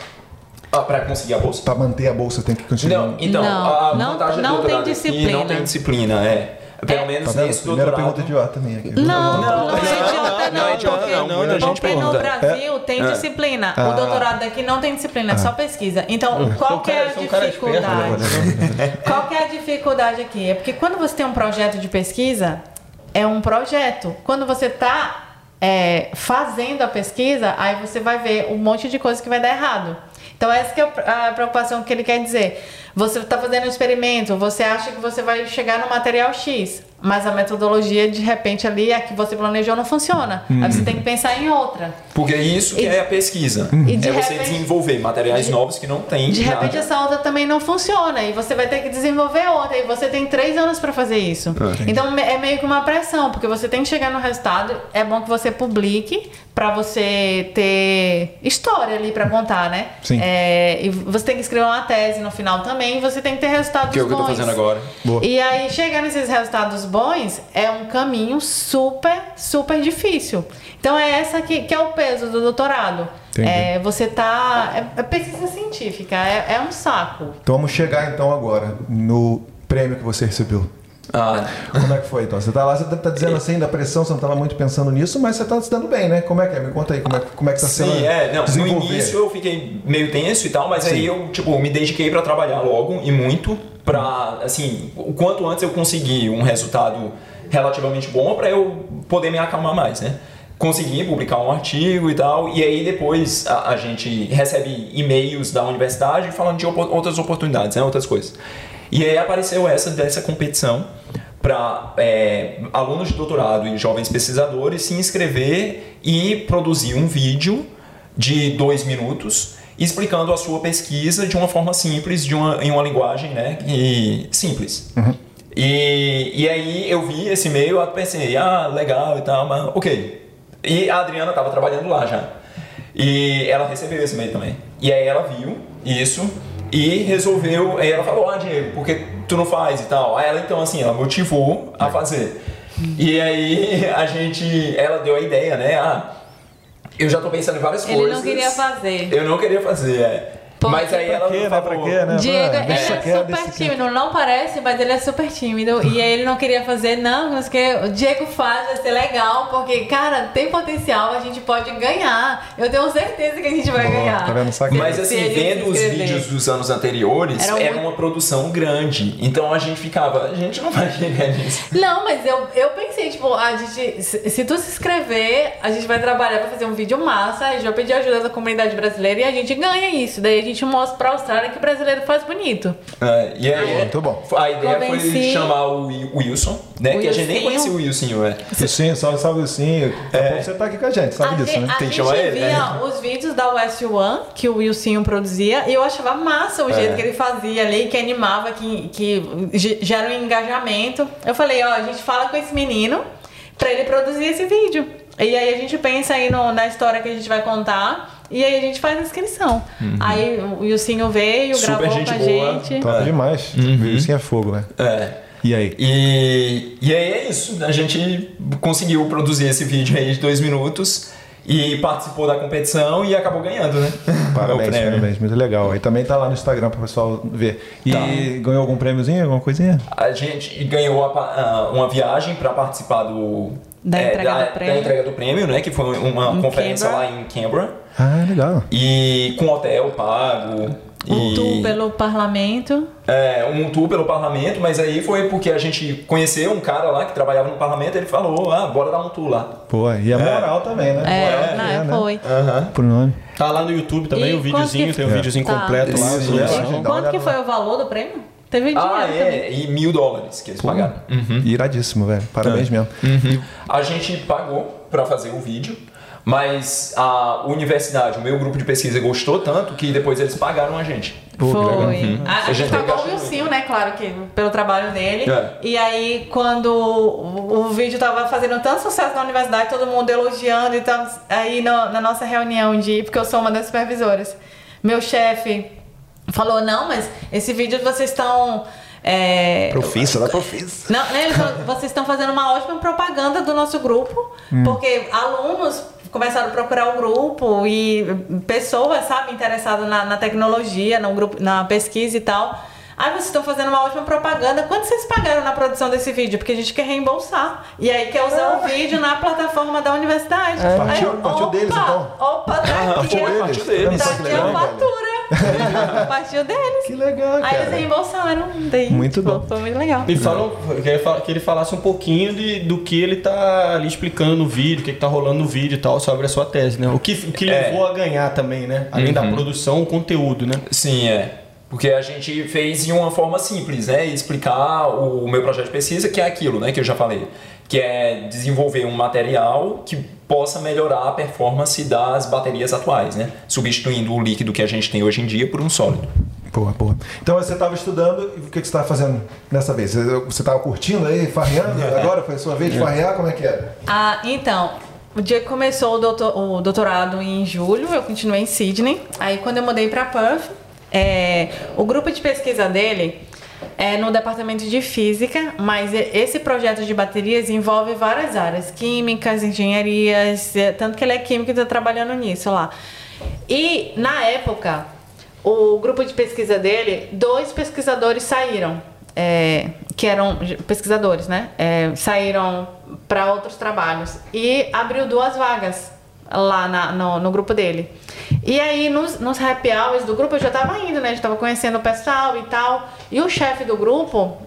S4: Ah, para conseguir a bolsa?
S1: Pra manter a bolsa tem que continuar.
S4: Não, então,
S3: Não,
S4: a
S3: não-
S4: vantagem
S3: não
S4: do doutorado
S3: tem
S4: aqui
S3: disciplina.
S4: não tem disciplina, é. Pelo
S3: É.
S4: menos
S1: Tá
S4: nesse
S1: Primeira pergunta idiota minha aqui.
S3: Não, não,
S4: não,
S3: é
S4: não,
S3: idiota
S4: não, não é idiota,
S3: porque,
S4: não, muita gente
S3: porque no
S4: pergunta.
S3: Brasil tem
S4: É.
S3: disciplina.
S1: Ah.
S3: O doutorado daqui não tem disciplina, é só pesquisa. Então, qual que é a
S2: espertos,
S3: dificuldade?
S2: né?
S3: Qual que é a dificuldade aqui? É porque quando você tem um projeto de pesquisa, é um projeto. Quando você está fazendo a pesquisa, aí você vai ver um monte de coisa que vai dar errado. Então essa é a preocupação que ele quer dizer. Você está fazendo um experimento, você acha que você vai chegar no material X, mas a metodologia de repente ali a que você planejou não funciona. Aí você tem que pensar em outra.
S4: Porque isso que
S3: E-
S4: é a pesquisa.
S3: E de
S4: é você
S3: repente-
S4: desenvolver materiais novos que não tem.
S3: De
S4: nada.
S3: repente essa outra também não funciona e você vai ter que desenvolver outra e você tem três anos para fazer isso. então me- é meio que uma pressão porque você tem que chegar no resultado. É bom que você publique para você ter história ali para contar, né?
S1: Sim.
S3: É, e você tem que escrever uma tese no final também. e Você tem que ter resultados
S4: Que é o que eu tô
S3: bons.
S4: fazendo agora.
S1: Boa.
S3: E aí chegar nesses resultados bons é um caminho super, super difícil. Então é essa que, que é o peso do doutorado.
S1: Entendi.
S3: É, você tá. É, é pesquisa científica, é, é um saco.
S1: Então vamos chegar então agora no prêmio que você recebeu.
S4: Ah,
S1: Como é que foi então? Você tá lá, você tá dizendo assim da pressão, você não estava muito pensando nisso, mas você tá se dando bem, né? Como é que é? Me conta aí, como é, como é que tá sendo
S4: Sim, é, não, no início eu fiquei meio tenso e tal, mas aí
S1: Sim.
S4: eu, tipo, me dediquei pra trabalhar logo e muito pra, assim, o quanto antes eu conseguir um resultado relativamente bom pra eu poder me acalmar mais, né? Consegui publicar um artigo e tal, e aí depois a, a gente recebe e-mails da universidade falando de opo- outras oportunidades, né? Outras coisas. E aí apareceu essa dessa competição para alunos de doutorado e jovens pesquisadores se inscrever e produzir um vídeo de dois minutos explicando a sua pesquisa de uma forma simples, de uma, em uma linguagem né, e simples. E, e aí eu vi esse e-mail e pensei, ah, legal e tal, mas ok. E a Adriana estava trabalhando lá já. E ela recebeu esse e-mail também. E aí ela viu isso e resolveu. Aí ela falou: Ah, Diego, por que tu não faz e tal? Aí ela, então, assim, ela motivou a fazer. E aí a gente. Ela deu a ideia, né? Ah, eu já tô pensando em várias
S3: Ele
S4: coisas.
S3: não queria fazer.
S4: Eu não queria fazer, é.
S3: Por
S4: Mas aí ela
S1: quê, né?
S4: falou,
S1: quê, né?
S3: Diego, ele é super tímido, não parece, mas ele é super tímido. E aí ele não queria fazer, não, mas que o Diego faz, vai ser legal, porque, cara, tem potencial, a gente pode ganhar. Eu tenho certeza que a gente vai
S1: Boa,
S3: ganhar.
S1: tá vendo?
S4: Mas assim, vendo os vídeos dos anos anteriores,
S3: Era
S4: era,
S3: muito-
S4: uma produção grande. Então a gente ficava, a gente não vai chegar nisso.
S3: Não, mas eu, eu pensei, tipo, a gente. Se, se tu se inscrever, a gente vai trabalhar pra fazer um vídeo massa, a gente vai pedir ajuda da comunidade brasileira e a gente ganha isso. Daí a gente mostra pra Austrália que o brasileiro faz bonito.
S4: É, e aí,
S1: Muito bom.
S4: A ideia foi
S3: Convenci.
S4: chamar o Wi- Wilson, né?
S3: O
S4: que a gente nem conhecia o Wilson, é.
S1: Salve, salve sim. Daqui a pouco você tá aqui com a gente, sabe
S3: a
S1: disso,
S3: gente,
S1: né?
S3: a
S4: Tem que
S3: gente
S4: chamar ele,
S3: via
S4: né?
S3: os vídeos da West One que o Wilsinho produzia e eu achava massa o jeito
S4: É.
S3: que ele fazia ali, que animava, que, que ge- gera um engajamento. Eu falei, ó, a gente fala com esse menino pra ele produzir esse vídeo. E aí a gente pensa aí no- na história que a gente vai contar e aí a gente faz a inscrição. Aí o Wilsinho veio,
S4: Uhum. Super
S3: gravou
S4: gente
S3: com a
S4: boa.
S3: gente.
S1: Top
S4: É.
S1: demais.
S4: Uhum.
S1: Isso é fogo, né?
S4: É.
S1: E aí?
S4: E, e aí é isso. A gente conseguiu produzir esse vídeo aí de dois minutos e participou da competição e acabou ganhando, né? o
S1: Parabéns, parabéns. Muito legal. Aí também tá lá no Instagram pro pessoal ver. E
S4: Tá.
S1: ganhou algum prêmiozinho, alguma coisinha?
S4: A gente ganhou ah, uma viagem para participar do
S3: Da entrega
S4: da,
S3: do prêmio.
S4: da entrega do prêmio, né? Que foi uma
S3: Em
S4: conferência
S3: Canberra.
S4: lá em Canberra
S1: Ah, legal.
S4: e com hotel pago.
S3: Um
S4: e,
S3: tour pelo parlamento.
S4: É, um tour pelo parlamento, mas aí foi porque a gente conheceu um cara lá que trabalhava no parlamento, ele falou, ah, bora dar um tour lá.
S1: Pô, e a moral também, né?
S3: É,
S1: Moral,
S3: não,
S1: né?
S3: foi.
S1: Pro nome.
S2: Tá lá no YouTube também
S3: E
S2: o videozinho,
S3: que-
S2: tem um
S1: É.
S2: videozinho
S3: Tá.
S2: completo lá.
S1: É.
S3: Quanto que
S1: lá.
S3: foi o valor do prêmio? Teve dinheiro
S4: Ah,
S3: também.
S4: é, e mil dólares que eles pagaram. Uhum.
S1: Iradíssimo, velho. Parabéns mesmo.
S4: A gente pagou para fazer o vídeo, mas a universidade, o meu grupo de pesquisa gostou tanto que depois eles pagaram a gente.
S1: Pô.
S3: Foi. A, a
S4: A gente
S3: pagou o Wilson, né? Claro que pelo trabalho dele.
S4: É.
S3: E aí, quando o, o vídeo tava fazendo tanto sucesso na universidade, todo mundo elogiando e tal. Aí no- na nossa reunião de. Porque eu sou uma das supervisoras, meu chefe falou: não, mas esse vídeo vocês estão. É,
S1: Profissa, da profissa.
S3: não, né, vocês estão fazendo uma ótima propaganda do nosso grupo, porque alunos começaram a procurar o grupo e pessoas, sabe, interessadas na, na tecnologia, no grupo, na pesquisa e tal. Aí vocês estão fazendo uma ótima propaganda. Quanto vocês pagaram na produção desse vídeo? Porque a gente quer reembolsar. E aí quer usar o vídeo na plataforma da universidade. Aí
S1: Partiu-
S3: eu,
S1: partiu deles, então.
S3: Opa, tá aqui,
S4: partiu
S3: a-
S4: deles.
S1: Partiu deles.
S3: tá aqui a
S1: velho.
S3: fatura. Partiu deles.
S1: Que legal,
S3: Aí eles
S1: cara.
S3: reembolsaram. Daí,
S1: Muito
S3: tipo,
S1: bom.
S3: Foi muito legal.
S2: Me fala, eu queria fa- que ele falasse um pouquinho de, do que ele tá ali explicando no vídeo, o que, que tá rolando no vídeo e tal, sobre a sua tese, né? O que, o que
S4: É.
S2: levou a ganhar também, né? Além da produção, o conteúdo, né?
S4: Sim, é. Porque a gente fez de uma forma simples, né? Explicar o meu projeto de pesquisa, que é aquilo, né? Que eu já falei. Que é desenvolver um material que possa melhorar a performance das baterias atuais, né? Substituindo o líquido que a gente tem hoje em dia por um sólido.
S1: Boa, boa. Então você estava estudando e o que, que você estava fazendo nessa vez? Você- estava curtindo aí, farreando? Agora foi a sua vez de farrear? Como é que era?
S3: Ah, então, o dia que começou o, doutor- o doutorado em julho, eu continuei em Sydney. Aí quando eu mudei para Perth, é, o grupo de pesquisa dele é no departamento de física, mas esse projeto de baterias envolve várias áreas, químicas, engenharias, é, tanto que ele é químico e está trabalhando nisso lá. E na época, o grupo de pesquisa dele, dois pesquisadores saíram, é, que eram pesquisadores, né? É, saíram para outros trabalhos e abriu duas vagas lá na- no, no grupo dele. E aí, nos, nos happy hours do grupo, eu já tava indo, né? Já tava conhecendo o pessoal e tal. E o chefe do grupo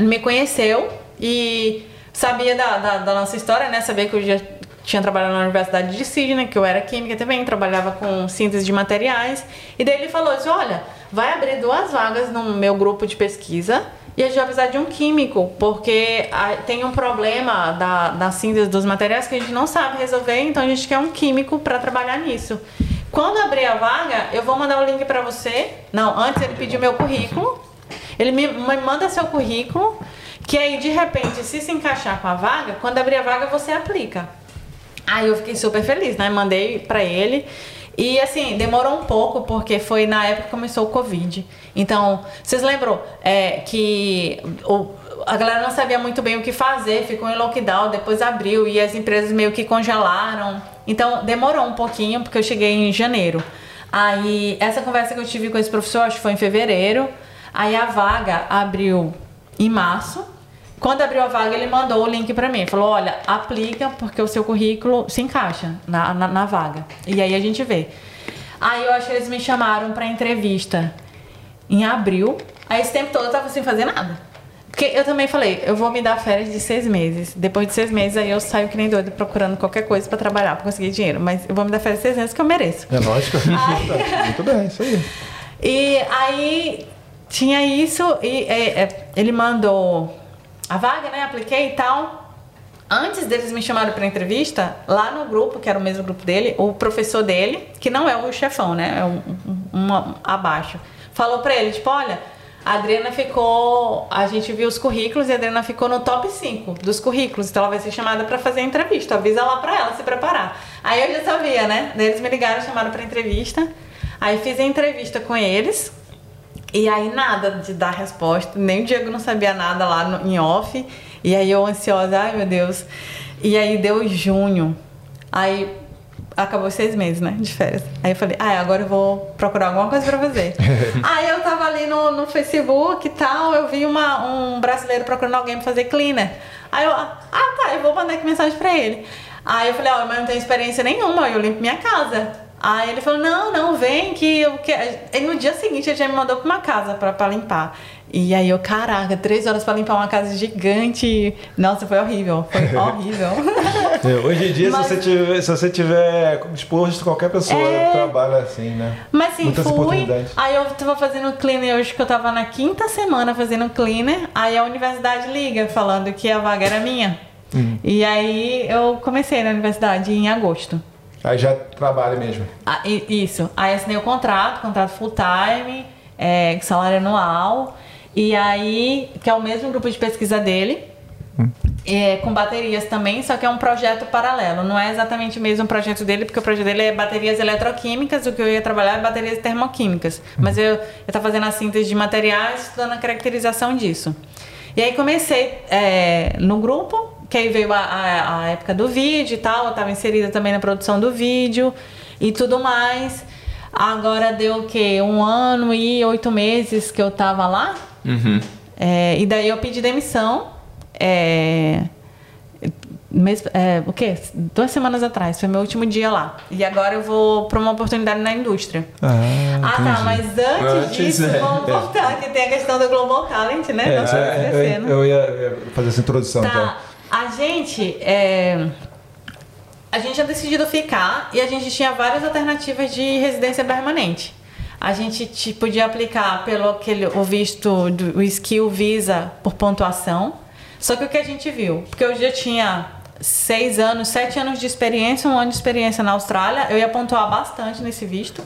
S3: me conheceu e sabia da, da, da nossa história, né? Sabia que eu já tinha trabalhado na Universidade de Sydney, que eu era química também, trabalhava com síntese de materiais. E daí ele falou assim, olha, vai abrir duas vagas no meu grupo de pesquisa e a gente vai precisar de um químico, porque tem um problema da, da síntese dos materiais que a gente não sabe resolver, então a gente quer um químico para trabalhar nisso. Quando abrir a vaga, eu vou mandar o link para você. Não, antes ele pediu meu currículo. Ele me, me manda seu currículo, que aí de repente, se se encaixar com a vaga, quando abrir a vaga você aplica. Aí eu fiquei super feliz, né? Mandei pra ele. E assim, demorou um pouco, porque foi na época que começou o Covid. Então, vocês lembram é, que o, a galera não sabia muito bem o que fazer, ficou em lockdown, depois abriu e as empresas meio que congelaram. Então, demorou um pouquinho, porque eu cheguei em janeiro. Aí, essa conversa que eu tive com esse professor, acho que foi em fevereiro. Aí a vaga abriu em março. Quando abriu a vaga, ele mandou o link pra mim. Falou: olha, aplica porque o seu currículo se encaixa na, na, na vaga. E aí a gente vê. Aí eu acho que eles me chamaram pra entrevista em abril. Aí esse tempo todo eu tava sem fazer nada. Porque eu também falei, eu vou me dar férias de seis meses. Depois de seis meses, aí eu saio que nem doido procurando qualquer coisa pra trabalhar, pra conseguir dinheiro. Mas eu vou me dar férias de seis meses que eu mereço.
S1: É lógico. Muito bem, isso aí.
S3: E aí tinha isso e é, é, ele mandou a vaga, né? Apliquei e tal. Antes deles me chamarem para entrevista, lá no grupo, que era o mesmo grupo dele, o professor dele, que não é o chefão, né? É um, um- um abaixo, falou para ele, tipo, olha, a Adriana ficou. A gente viu os currículos e a Adriana ficou no top 5 dos currículos, então ela vai ser chamada para fazer a entrevista. Avisa lá para ela se preparar. Aí eu já sabia, né? Eles me ligaram, chamaram para entrevista. Aí fiz a entrevista com eles. E aí nada de dar resposta, nem o Diego não sabia nada lá no, em off. E aí eu ansiosa, ai meu Deus. E aí deu junho. Aí acabou seis meses, né, de férias. Aí eu falei, ah, agora eu vou procurar alguma coisa pra fazer. aí eu tava ali no, no Facebook e tal, eu vi uma, um brasileiro procurando alguém pra fazer cleaner. Aí eu, ah tá, eu vou mandar aqui mensagem pra ele. Aí eu falei, ó, mas eu não tenho experiência nenhuma, eu limpo minha casa. Aí ele falou, não, não, vem que eu quero. E no dia seguinte ele já me mandou pra uma casa pra, pra limpar. E aí eu, caraca, três horas pra limpar uma casa gigante. Nossa, foi horrível. Foi horrível.
S1: É, Hoje em dia,
S3: Mas-
S1: se, você tiver, se você tiver disposto, qualquer pessoa
S3: É.
S1: trabalha assim, né?
S3: Mas sim,
S1: Muitas
S3: fui. Aí eu tava fazendo cleaner hoje que eu tava na quinta semana fazendo cleaner. Aí a universidade liga falando que a vaga era minha.
S1: Hum.
S3: E aí eu comecei na universidade em agosto.
S1: Aí já trabalha mesmo.
S3: Ah, i- isso. Aí assinei o contrato, contrato full time, é, salário anual. E aí, que é o mesmo grupo de pesquisa dele. É, com baterias também, só que é um projeto paralelo. Não é exatamente o mesmo projeto dele, porque o projeto dele é baterias eletroquímicas, o que eu ia trabalhar é baterias termoquímicas. Mas eu estava fazendo a síntese de materiais, estudando a caracterização disso. E aí comecei é, no grupo, que aí veio a, a- a época do vídeo e tal, eu estava inserida também na produção do vídeo e tudo mais. Agora deu o quê? Um ano e oito meses que eu tava lá. É, e daí eu pedi demissão. é, mês, é, o quê? Duas semanas atrás, foi meu último dia lá. E agora eu vou para uma oportunidade na indústria.
S1: Ah,
S3: Ah, tá, mas antes,
S4: Antes,
S3: disso,
S4: é,
S3: vamos voltar, que tem a questão do Global Talent, né?
S1: É,
S3: Não
S1: é, eu,
S3: né?
S1: eu ia eu ia fazer essa introdução, então.
S3: A gente. é, A gente tinha decidido ficar e a gente tinha várias alternativas de residência permanente. A gente te- podia aplicar pelo aquele, o visto do o Skill Visa por pontuação. Só que o que a gente viu? Porque eu já tinha seis anos, sete anos de experiência, um ano de experiência na Austrália, eu ia pontuar bastante nesse visto.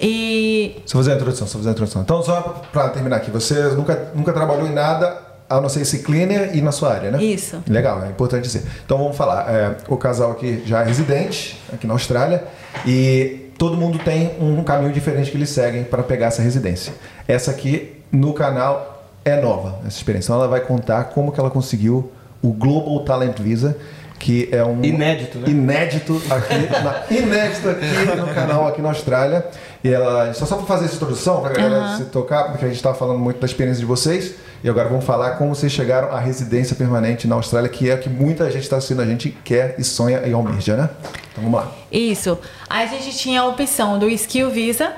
S3: E
S1: Só fazer a introdução, só fazer a introdução. Então, só pra terminar aqui, você nunca, nunca trabalhou em nada a não ser esse cleaner e na sua área, né?
S3: Isso.
S1: Legal, é importante dizer. Então vamos falar. É, o casal aqui já é residente, aqui na Austrália, e todo mundo tem um caminho diferente que eles seguem para pegar essa residência. Essa aqui no canal é nova, essa experiência. Então ela vai contar como que ela conseguiu o Global Talent Visa, que é um
S2: Inédito, né?
S1: inédito aqui, na- inédito aqui no canal aqui na Austrália. E ela só só para fazer essa introdução para a galera
S3: Aham.
S1: se tocar, porque a gente estava falando muito da experiência de vocês. E agora vamos falar como vocês chegaram à residência permanente na Austrália, que é o que muita gente está assistindo a gente quer e sonha e almeja, né? Então vamos lá.
S3: Isso. A gente tinha a opção do Skill Visa,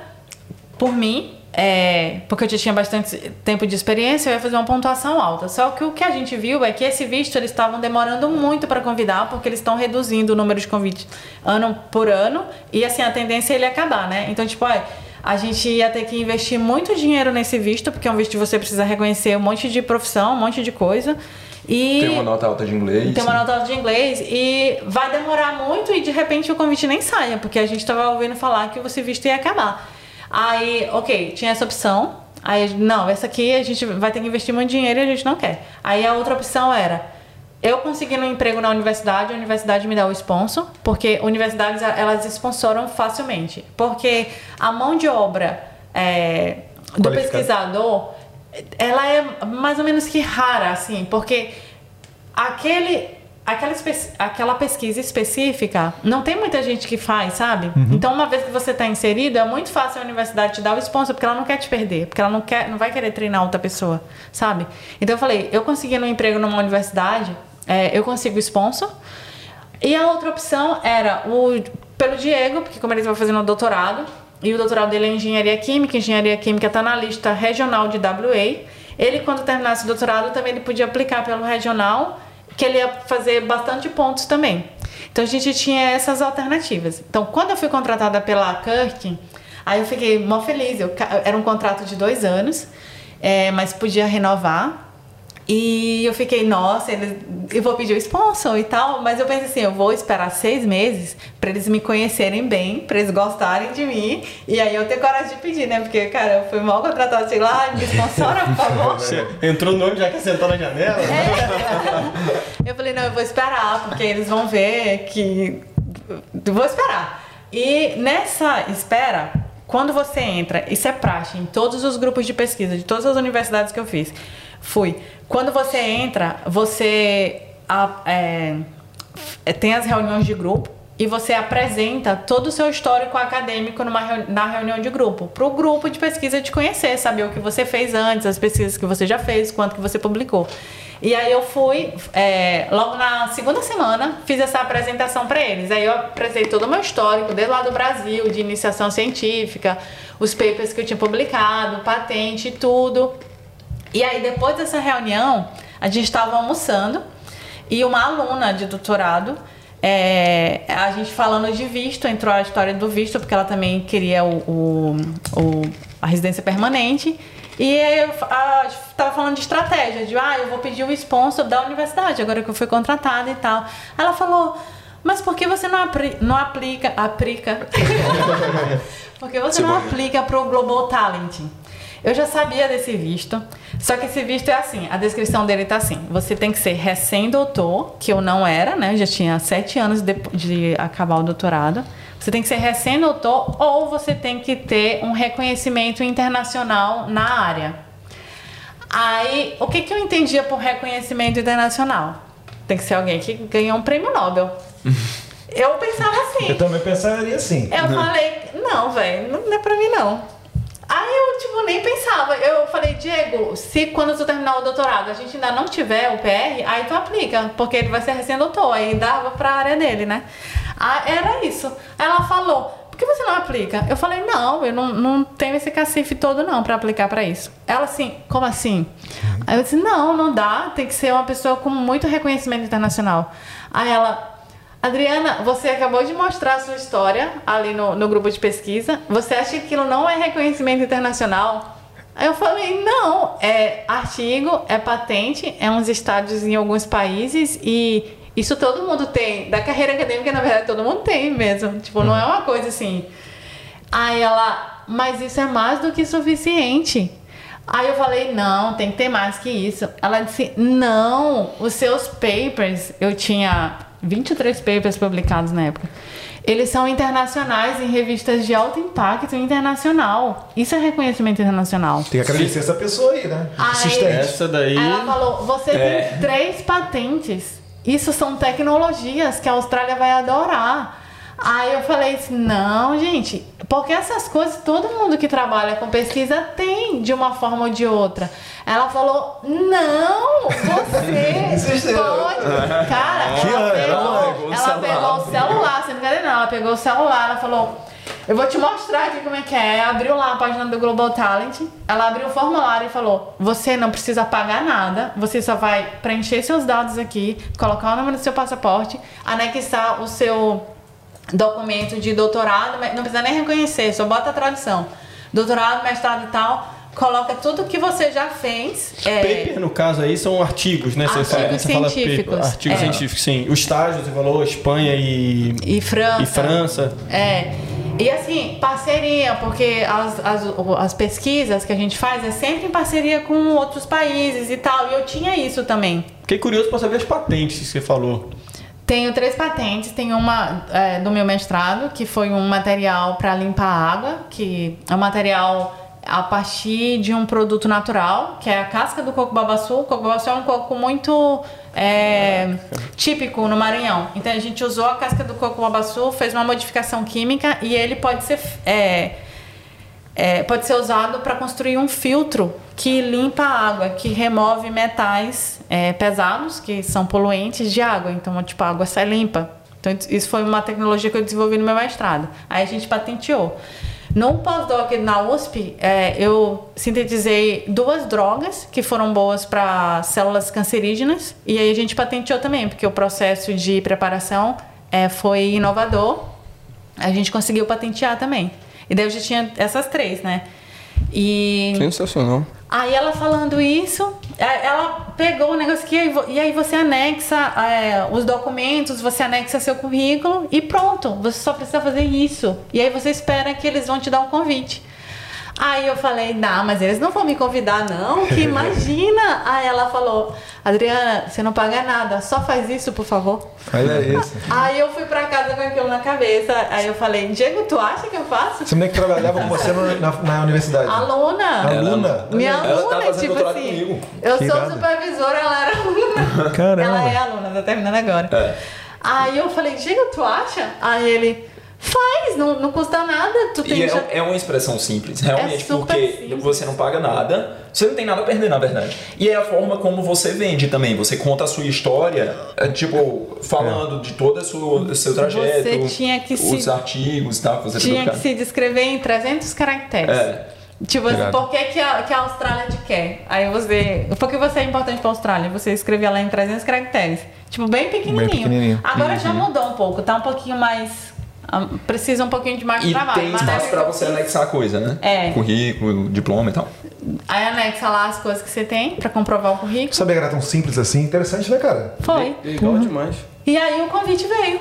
S3: por mim, é, porque eu já tinha bastante tempo de experiência, eu ia fazer uma pontuação alta. Só que o que a gente viu é que esse visto eles estavam demorando muito para convidar, porque eles estão reduzindo o número de convites ano por ano, e assim, a tendência é ele acabar, né? Então, tipo, olha, a gente ia ter que investir muito dinheiro nesse visto, porque é um visto que você precisa reconhecer um monte de profissão, um monte de coisa. E
S4: Tem uma nota alta de inglês.
S3: tem uma nota alta de inglês e vai demorar muito e de repente o convite nem saia, porque a gente tava ouvindo falar que o visto ia acabar. Aí, ok, tinha essa opção. Aí, não, essa aqui a gente vai ter que investir muito dinheiro e a gente não quer. Aí a outra opção era eu conseguindo um emprego na universidade, a universidade me dá o sponsor, porque universidades elas sponsoram facilmente. Porque a mão de obra é, do pesquisador, ela é mais ou menos que rara, assim, porque aquele aquela, aquela pesquisa específica não tem muita gente que faz, sabe? Então, uma vez que você está inserido, é muito fácil a universidade te dar o sponsor, porque ela não quer te perder, porque ela não, quer, não vai querer treinar outra pessoa, sabe? Então, eu falei, eu conseguindo um emprego numa universidade, é, eu consigo sponsor. E a outra opção era o pelo Diego, porque como ele estava fazendo o doutorado, e o doutorado dele é engenharia química, engenharia química está na lista regional de WA. Ele, quando terminasse o doutorado, também ele podia aplicar pelo regional, que ele ia fazer bastante pontos também. Então a gente tinha essas alternativas. Então, quando eu fui contratada pela Kirk, aí eu fiquei mó feliz. Eu, era um contrato de dois anos, é, mas podia renovar. E eu fiquei, nossa, eles, eu vou pedir o sponsor e tal, mas eu pensei assim, eu vou esperar seis meses pra eles me conhecerem bem, pra eles gostarem de mim, e aí eu ter coragem de pedir, né? Porque, cara, eu fui mal contratada, sei lá, me sponsora, por favor.
S2: Você entrou no ônibus já quer sentar na janela?
S3: Eu falei, não, eu vou esperar, porque eles vão ver que. Eu vou esperar. E nessa espera, quando você entra, isso é praxe em todos os grupos de pesquisa, de todas as universidades que eu fiz. Fui. Quando você entra, você é, tem as reuniões de grupo e você apresenta todo o seu histórico acadêmico numa na reunião de grupo, para o grupo de pesquisa te conhecer, saber o que você fez antes, as pesquisas que você já fez, quanto que você publicou. E aí eu fui, é, logo na segunda semana, fiz essa apresentação para eles. Aí eu apresentei todo o meu histórico, desde lá do Brasil, de iniciação científica, os papers que eu tinha publicado, patente tudo. E aí, depois dessa reunião, a gente estava almoçando e uma aluna de doutorado, é, a gente falando de visto, entrou a história do visto, porque ela também queria o, o- o- a residência permanente. E aí eu estava falando de estratégia, de ah, eu vou pedir o sponsor da universidade, agora que eu fui contratada e tal. Ela falou, mas por que você não, apri- não aplica, aplica? Por que você não aplica para o Global Talent? Eu já sabia desse visto, só que esse visto é assim, a descrição dele tá assim, você tem que ser recém-doutor, que eu não era, né, eu já tinha sete anos de, de acabar o doutorado, você tem que ser recém-doutor ou você tem que ter um reconhecimento internacional na área. Aí, o que, que eu entendia por reconhecimento internacional? Tem que ser alguém que ganhou um prêmio Nobel. Eu pensava assim.
S1: Eu também pensaria assim.
S3: Eu falei, não, velho, não é pra mim não. Aí eu, tipo, nem pensava. Eu falei, Diego, se quando tu terminar o doutorado a gente ainda não tiver o PR, aí tu aplica, porque ele vai ser recém-doutor, aí dava pra área dele, né? Ah, era isso. Aí ela falou, por que você não aplica? Eu falei, não, eu não, não tenho esse cacife todo não pra aplicar pra isso. Ela assim, como assim? Aí eu disse, não, não dá, tem que ser uma pessoa com muito reconhecimento internacional. Aí ela, Adriana, você acabou de mostrar a sua história ali no, no grupo de pesquisa. Você acha que aquilo não é reconhecimento internacional? Aí eu falei, não, é artigo, é patente, é uns estádios em alguns países e isso todo mundo tem. Da carreira acadêmica, na verdade, todo mundo tem mesmo. Tipo, não é uma coisa assim. Aí ela, mas isso é mais do que suficiente. Aí eu falei, não, tem que ter mais que isso. Ela disse, não, os seus papers, eu tinha 23 papers publicados na época. Eles são internacionais em revistas de alto impacto internacional. Isso é reconhecimento internacional.
S1: Tem que agradecer essa pessoa aí, né?
S3: Aí-
S1: Assistente.
S2: Essa daí.
S3: Aí ela falou: você
S4: É.
S3: tem três patentes. Isso são tecnologias que a Austrália vai adorar. Aí eu falei assim, não, gente, porque essas coisas todo mundo que trabalha com pesquisa tem de uma forma ou de outra. Ela falou, não, você pode. Cara, ela pegou,
S4: Ela pegou o
S3: ela
S4: celular.
S3: pegou o celular, sem brincadeira não, ela pegou o celular, ela falou, eu vou te mostrar aqui como é que é. Abriu lá a página do Global Talent. Ela abriu o formulário e falou: Você não precisa pagar nada, você só vai preencher seus dados aqui, colocar o número do seu passaporte, anexar o seu documento de doutorado, não precisa nem reconhecer, só bota a tradução. Doutorado, mestrado e tal, coloca tudo que você já fez. é,
S2: Paper, no caso aí, são artigos, né? Você
S3: Artigos
S2: fala- você fala
S3: científicos.
S2: paper. Artigos
S3: É.
S2: científicos, sim. O estágio, você falou, Espanha e,
S3: e França.
S2: e França.
S3: É. E assim, parceria, porque as, as, as pesquisas que a gente faz é sempre em parceria com outros países e tal. E eu tinha isso também.
S2: Fiquei curioso pra saber as patentes que você falou.
S3: Tenho três patentes. Tem uma é, do meu mestrado, que foi um material para limpar água, que é um material a partir de um produto natural, que é a casca do coco babaçu. O coco babaçu é um coco muito é, típico no Maranhão. Então a gente usou a casca do coco babaçu, fez uma modificação química e ele pode ser é, é, pode ser usado para construir um filtro que limpa a água, que remove metais é, pesados, que são poluentes de água. Então, tipo, a água sai limpa. Então, isso foi uma tecnologia que eu desenvolvi no meu mestrado. Aí a gente patenteou. No pós-doc na USP, é, eu sintetizei duas drogas que foram boas para células cancerígenas. E aí a gente patenteou também, porque o processo de preparação é, foi inovador. A gente conseguiu patentear também. E daí eu já tinha essas três, né? E
S2: Sensacional.
S3: aí ela falando isso, ela pegou o negócio aqui e vo- e aí você anexa é, os documentos, você anexa seu currículo e pronto, você só precisa fazer isso. E aí você espera que eles vão te dar um convite. Aí eu falei, não, mas eles não vão me convidar, não, que imagina. Aí ela falou, Adriana, você não paga nada, só faz isso, por favor.
S1: Olha isso.
S3: Aí eu fui pra casa com aquilo na cabeça. Aí eu falei, Diego, tu acha que eu faço?
S1: Você mulher que trabalhava com você na, na universidade.
S3: Aluna.
S1: Aluna?
S3: Minha
S4: Ela
S3: aluna, tipo assim.
S4: comigo.
S3: Eu
S1: Que
S3: sou supervisora, ela era aluna.
S1: Caramba.
S3: Ela é aluna, tá terminando agora.
S4: É.
S3: Aí eu falei, Diego, tu acha? Aí ele, faz, não, não custa nada. Tu tem
S4: E
S3: já...
S4: é, é uma expressão simples, realmente,
S3: É
S4: porque
S3: simples.
S4: você não paga nada, você não tem nada a perder, na verdade. E é a forma como você vende também. Você conta a sua história, é, tipo, falando de todo o seu, trajeto,
S3: Você tinha que se-
S4: os artigos e tal, que você tem
S3: Tinha que se descrever em 300 caracteres.
S4: É.
S3: Tipo assim,
S1: Irado.
S3: por que, que, a, que a Austrália te quer? Aí você. Por que você é importante pra Austrália? Você escrevia lá em 300 caracteres. Tipo, bem pequenininho.
S1: Bem pequenininho.
S3: Agora já mudou um pouco, tá um pouquinho mais. Ah, Precisa um pouquinho de mais
S4: E
S3: trabalho.
S4: tem espaço
S3: época
S4: pra
S3: eu
S4: você anexar coisa, né?
S3: É.
S4: Currículo, diploma e tal.
S3: Aí anexa lá as coisas que você tem pra comprovar o currículo.
S1: Sabia que era tão simples assim? Interessante, né, cara?
S3: Foi.
S2: Legal demais.
S3: E aí o convite veio.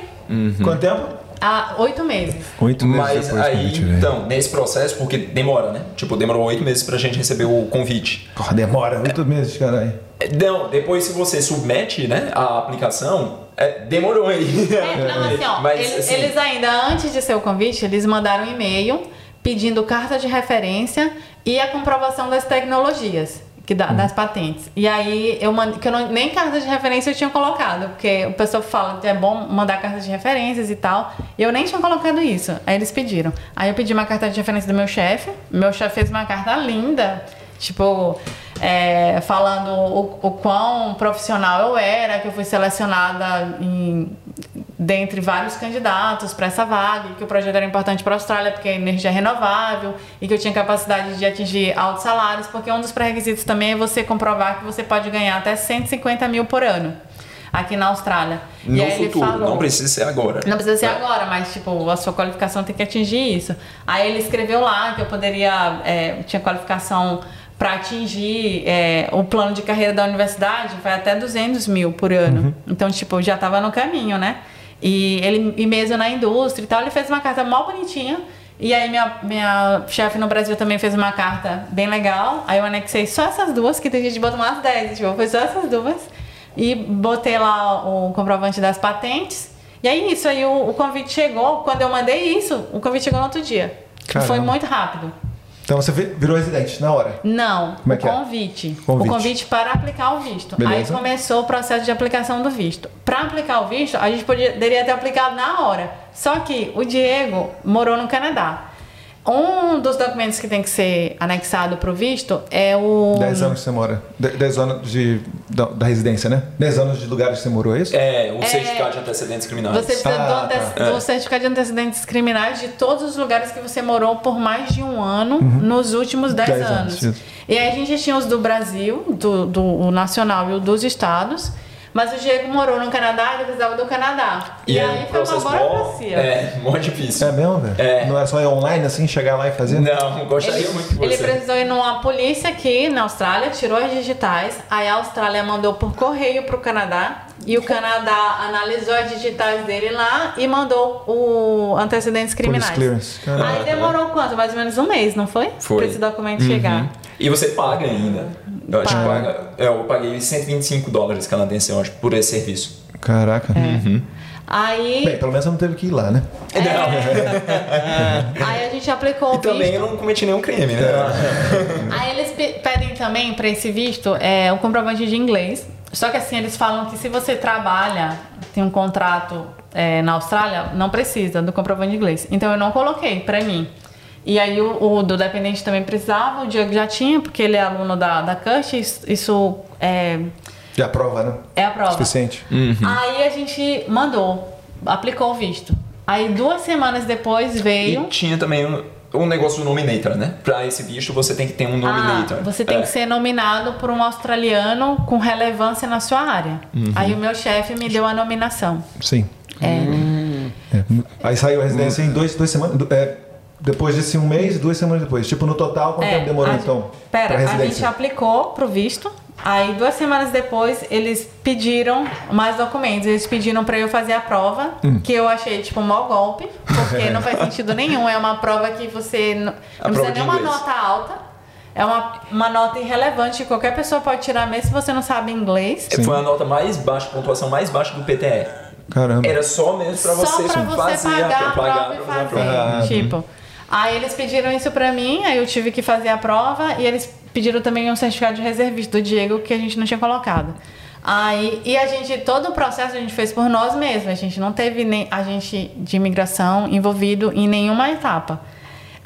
S1: Quanto tempo?
S3: Há oito meses.
S1: Oito
S4: Mas aí, então, nesse processo, porque demora, né? Tipo, demorou oito meses pra gente receber o convite.
S1: Porra, demora. Oito meses, caralho.
S4: Não, depois se você submete, né, a aplicação, é, demorou aí.
S3: É, não, assim, ó,
S4: Mas,
S3: eles,
S4: assim,
S3: eles ainda, antes de ser o convite, eles mandaram um e-mail pedindo carta de referência e a comprovação das tecnologias. que dá, das patentes. E aí eu mandei, que eu não, nem carta de referência eu tinha colocado, porque o pessoal fala que é bom mandar carta de referências e tal. E eu nem tinha colocado isso. Aí eles pediram. Aí eu pedi uma carta de referência do meu chefe. Meu chefe fez uma carta linda, tipo, é, falando o, o quão profissional eu era, que eu fui selecionada em, dentre vários candidatos para essa vaga, e que o projeto era importante para a Austrália porque é energia renovável e que eu tinha capacidade de atingir altos salários, porque um dos pré-requisitos também é você comprovar que você pode ganhar até 150 mil por ano aqui na Austrália.
S4: No
S3: e aí ele
S4: futuro,
S3: falou-
S4: não precisa ser agora.
S3: não precisa ser
S4: É.
S3: agora, mas tipo, a sua qualificação tem que atingir isso. Aí ele escreveu lá que eu poderia, é, tinha qualificação para atingir é, o plano de carreira da universidade, vai até 200 mil por ano. Então, tipo, já tava no caminho, né? E ele, e mesmo na indústria e tal, ele fez uma carta mal bonitinha. E aí minha, minha chefe no Brasil também fez uma carta bem legal. Aí eu anexei só essas duas, que tem gente que bota umas 10, tipo, foi só essas duas. E botei lá o comprovante das patentes. E aí isso, aí o, o convite chegou, quando eu mandei isso, o convite chegou no outro dia.
S1: Caramba.
S3: Foi muito rápido.
S1: Então você vi- virou residente na hora.
S3: Não,
S1: Como é
S3: o
S1: que é?
S3: convite.
S1: Convite.
S3: O convite para aplicar o visto.
S1: Beleza.
S3: Aí começou o processo de aplicação do visto. Para aplicar o visto, a gente poderia ter aplicado na hora. Só que o Diego morou no Canadá. Um dos documentos que tem que ser anexado para o visto é o.
S1: 10 anos que você mora. 10 anos de, da, da residência, né? 10 anos de lugares que você morou, é isso?
S4: É, o certificado de antecedentes criminais.
S3: Você precisa do,
S1: Ah,
S3: ante-
S1: tá.
S3: do certificado de antecedentes criminais de todos os lugares que você morou por mais de um ano nos últimos 10
S1: Uhum. Dez
S3: anos.
S1: anos.
S3: E aí a gente tinha os do Brasil, do, do o nacional e o dos estados. Mas o Diego morou no Canadá e ele precisava do Canadá. E, aí foi uma burocracia.
S4: É, mó difícil.
S1: É mesmo, velho?
S4: É.
S1: Não é só ir online assim, chegar lá e fazer?
S4: Não, gostaria
S3: Ele,
S4: muito que
S3: ele
S4: você.
S3: precisou ir numa polícia aqui na Austrália, tirou as digitais, aí a Austrália mandou por correio pro Canadá e o Canadá analisou as digitais dele lá e mandou o antecedentes criminais.
S1: clearance.
S3: Aí demorou quanto? Mais ou menos um mês, não foi?
S4: Foi.
S3: Pra esse documento chegar.
S4: E você paga ainda. Eu acho que
S3: Paga.
S4: é, Eu paguei 125 dólares canadenses, eu acho, por esse serviço.
S1: Caraca.
S3: É. Aí,
S1: Bem, pelo menos você não teve que ir lá, né?
S3: aí a gente aplicou o
S4: E também
S3: visto.
S4: eu não cometi nenhum crime, né?
S3: Aí eles pe- pedem também para esse visto é, o comprovante de inglês. Só que assim, eles falam que se você trabalha, tem um contrato é, na Austrália, não precisa do comprovante de inglês. Então eu não coloquei para mim. E aí o, o do dependente também precisava, o Diego já tinha, porque ele é aluno da, da CUST, isso, isso é,
S1: Já prova, né?
S3: é a prova.
S1: Suficiente.
S3: Aí a gente mandou, aplicou o visto. Aí duas semanas depois
S4: E
S3: veio.
S4: tinha também um, um negócio do nominator, né? Pra esse visto você tem que ter um nominator.
S3: Ah, você tem
S4: É.
S3: que ser nominado por um australiano com relevância na sua área.
S4: Uhum.
S3: Aí o meu chefe me deu a nominação.
S1: Sim.
S3: É.
S1: É. Aí saiu a residência em dois, duas semanas. é, depois desse um mês, duas semanas depois. Tipo, no total, quanto
S3: É,
S1: tempo demorou
S3: a-
S1: então?
S3: Pera,
S1: pra
S3: a gente aplicou pro visto. Aí duas semanas depois eles pediram mais documentos. Eles pediram pra eu fazer a prova,
S1: Hum.
S3: que eu achei tipo um mau golpe, porque não faz sentido nenhum. É uma prova que você não, não precisa nem uma nota alta. É uma, uma nota irrelevante que qualquer pessoa pode tirar, mesmo se você não sabe inglês.
S1: Sim.
S4: Foi a nota mais baixa, a pontuação mais baixa do PTE.
S1: Caramba.
S4: Era só mesmo pra
S3: Só
S4: você,
S3: pra você
S4: fazer
S3: pagar a prova
S4: pagar pra fazer a
S3: fazer.
S4: prova.
S3: Tipo. Aí eles pediram isso pra mim, aí eu tive que fazer a prova e eles pediram também um certificado de reservista do Diego que a gente não tinha colocado. Aí, e a gente, todo o processo a gente fez por nós mesmos, a gente não teve nem agente de imigração envolvido em nenhuma etapa.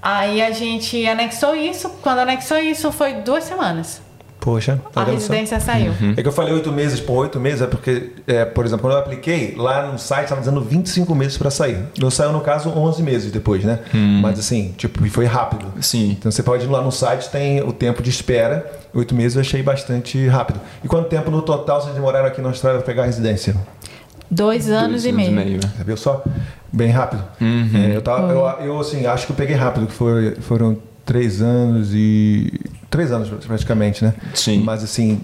S3: Aí a gente anexou isso, quando anexou isso foi duas semanas.
S1: Poxa, tá
S3: a
S1: só?
S3: residência saiu.
S1: É que eu falei oito meses por oito meses, é porque, é, por exemplo, quando eu apliquei, lá no site estava dizendo 25 meses para sair. Eu saiu, no caso, 11 meses depois, né? Mas assim, tipo, e foi rápido.
S4: Sim.
S1: Então você pode ir lá no site, tem o tempo de espera. Oito meses eu achei bastante rápido. E quanto tempo no total vocês demoraram aqui na Austrália para pegar a residência?
S3: Dois anos
S4: Dois
S3: e meio.
S1: Você viu só? Bem rápido. É, eu, tava, eu, eu, assim, acho que eu peguei rápido, que foi, foram três anos e. Três anos praticamente, né?
S4: Sim.
S1: Mas assim,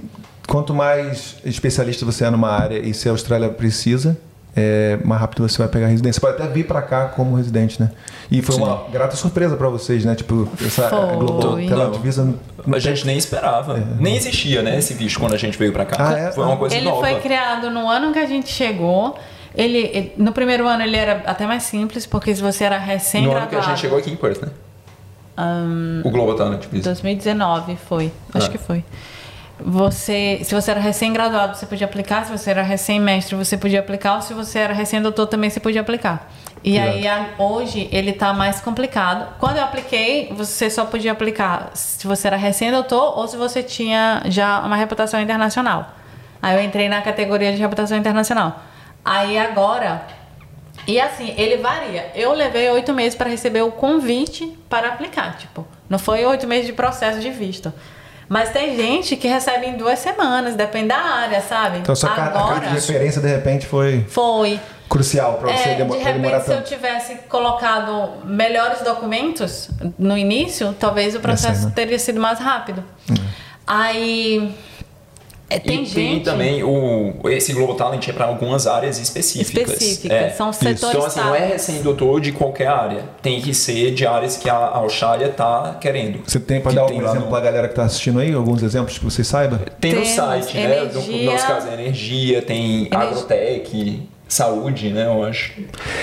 S1: quanto mais especialista você é numa área e se a Austrália precisa, é, mais rápido você vai pegar a residência. Você pode até vir para cá como residente, né? E foi
S4: Sim.
S1: uma grata surpresa para vocês, né? Tipo, essa
S3: Foi.
S1: Global Talent Visa.
S4: A gente nem esperava. Nem existia, né, esse visto quando a gente veio pra cá.
S1: Ah, é?
S4: Foi uma coisa
S3: Ele
S4: nova.
S3: foi criado no ano que a gente chegou. Ele, ele- no primeiro ano ele era até mais simples, porque se você era
S4: no ano que a
S3: recém-graduado.
S4: gente chegou aqui em Perth, né? O Global Talent Visa.
S3: 2019 foi, acho
S4: Ah.
S3: que foi. você, se você era recém-graduado, você podia aplicar, se você era recém-mestre, você podia aplicar, ou se você era recém-doutor, também você podia aplicar. E
S1: Exato.
S3: aí, a- hoje, ele tá mais complicado. Quando eu apliquei, você só podia aplicar se você era recém-doutor ou se você tinha já uma reputação internacional. Aí eu entrei na categoria de reputação internacional. Aí agora, e assim, ele varia. Eu levei oito meses para receber o convite para aplicar. Tipo, não foi oito meses de processo de visto. Mas tem gente que recebe em duas semanas, depende da área, sabe?
S1: Então, sua carta, a carta de referência, de repente, foi
S3: foi.
S1: crucial para você
S3: É,
S1: demo-
S3: de
S1: pra demorar
S3: repente, se eu tivesse colocado melhores documentos no início, talvez o processo
S1: né?
S3: teria sido mais rápido. Aí. É, tem
S4: e
S3: gente.
S4: tem também o, esse Global Talent é para algumas áreas específicas.
S3: Específicas,
S4: É.
S3: são setores
S4: Então, assim, não é recém-doutor de qualquer área. Tem que ser de áreas que a Austrália tá querendo.
S1: Você tem para
S4: Que
S1: dar algum exemplo
S4: no-
S1: para a galera que está assistindo aí? Alguns exemplos que vocês saibam?
S4: Tem no
S3: Temos
S4: site, né? No-
S3: energia-
S4: No nosso caso é energia, tem
S3: Energia-
S4: agrotech, saúde, né? Eu acho.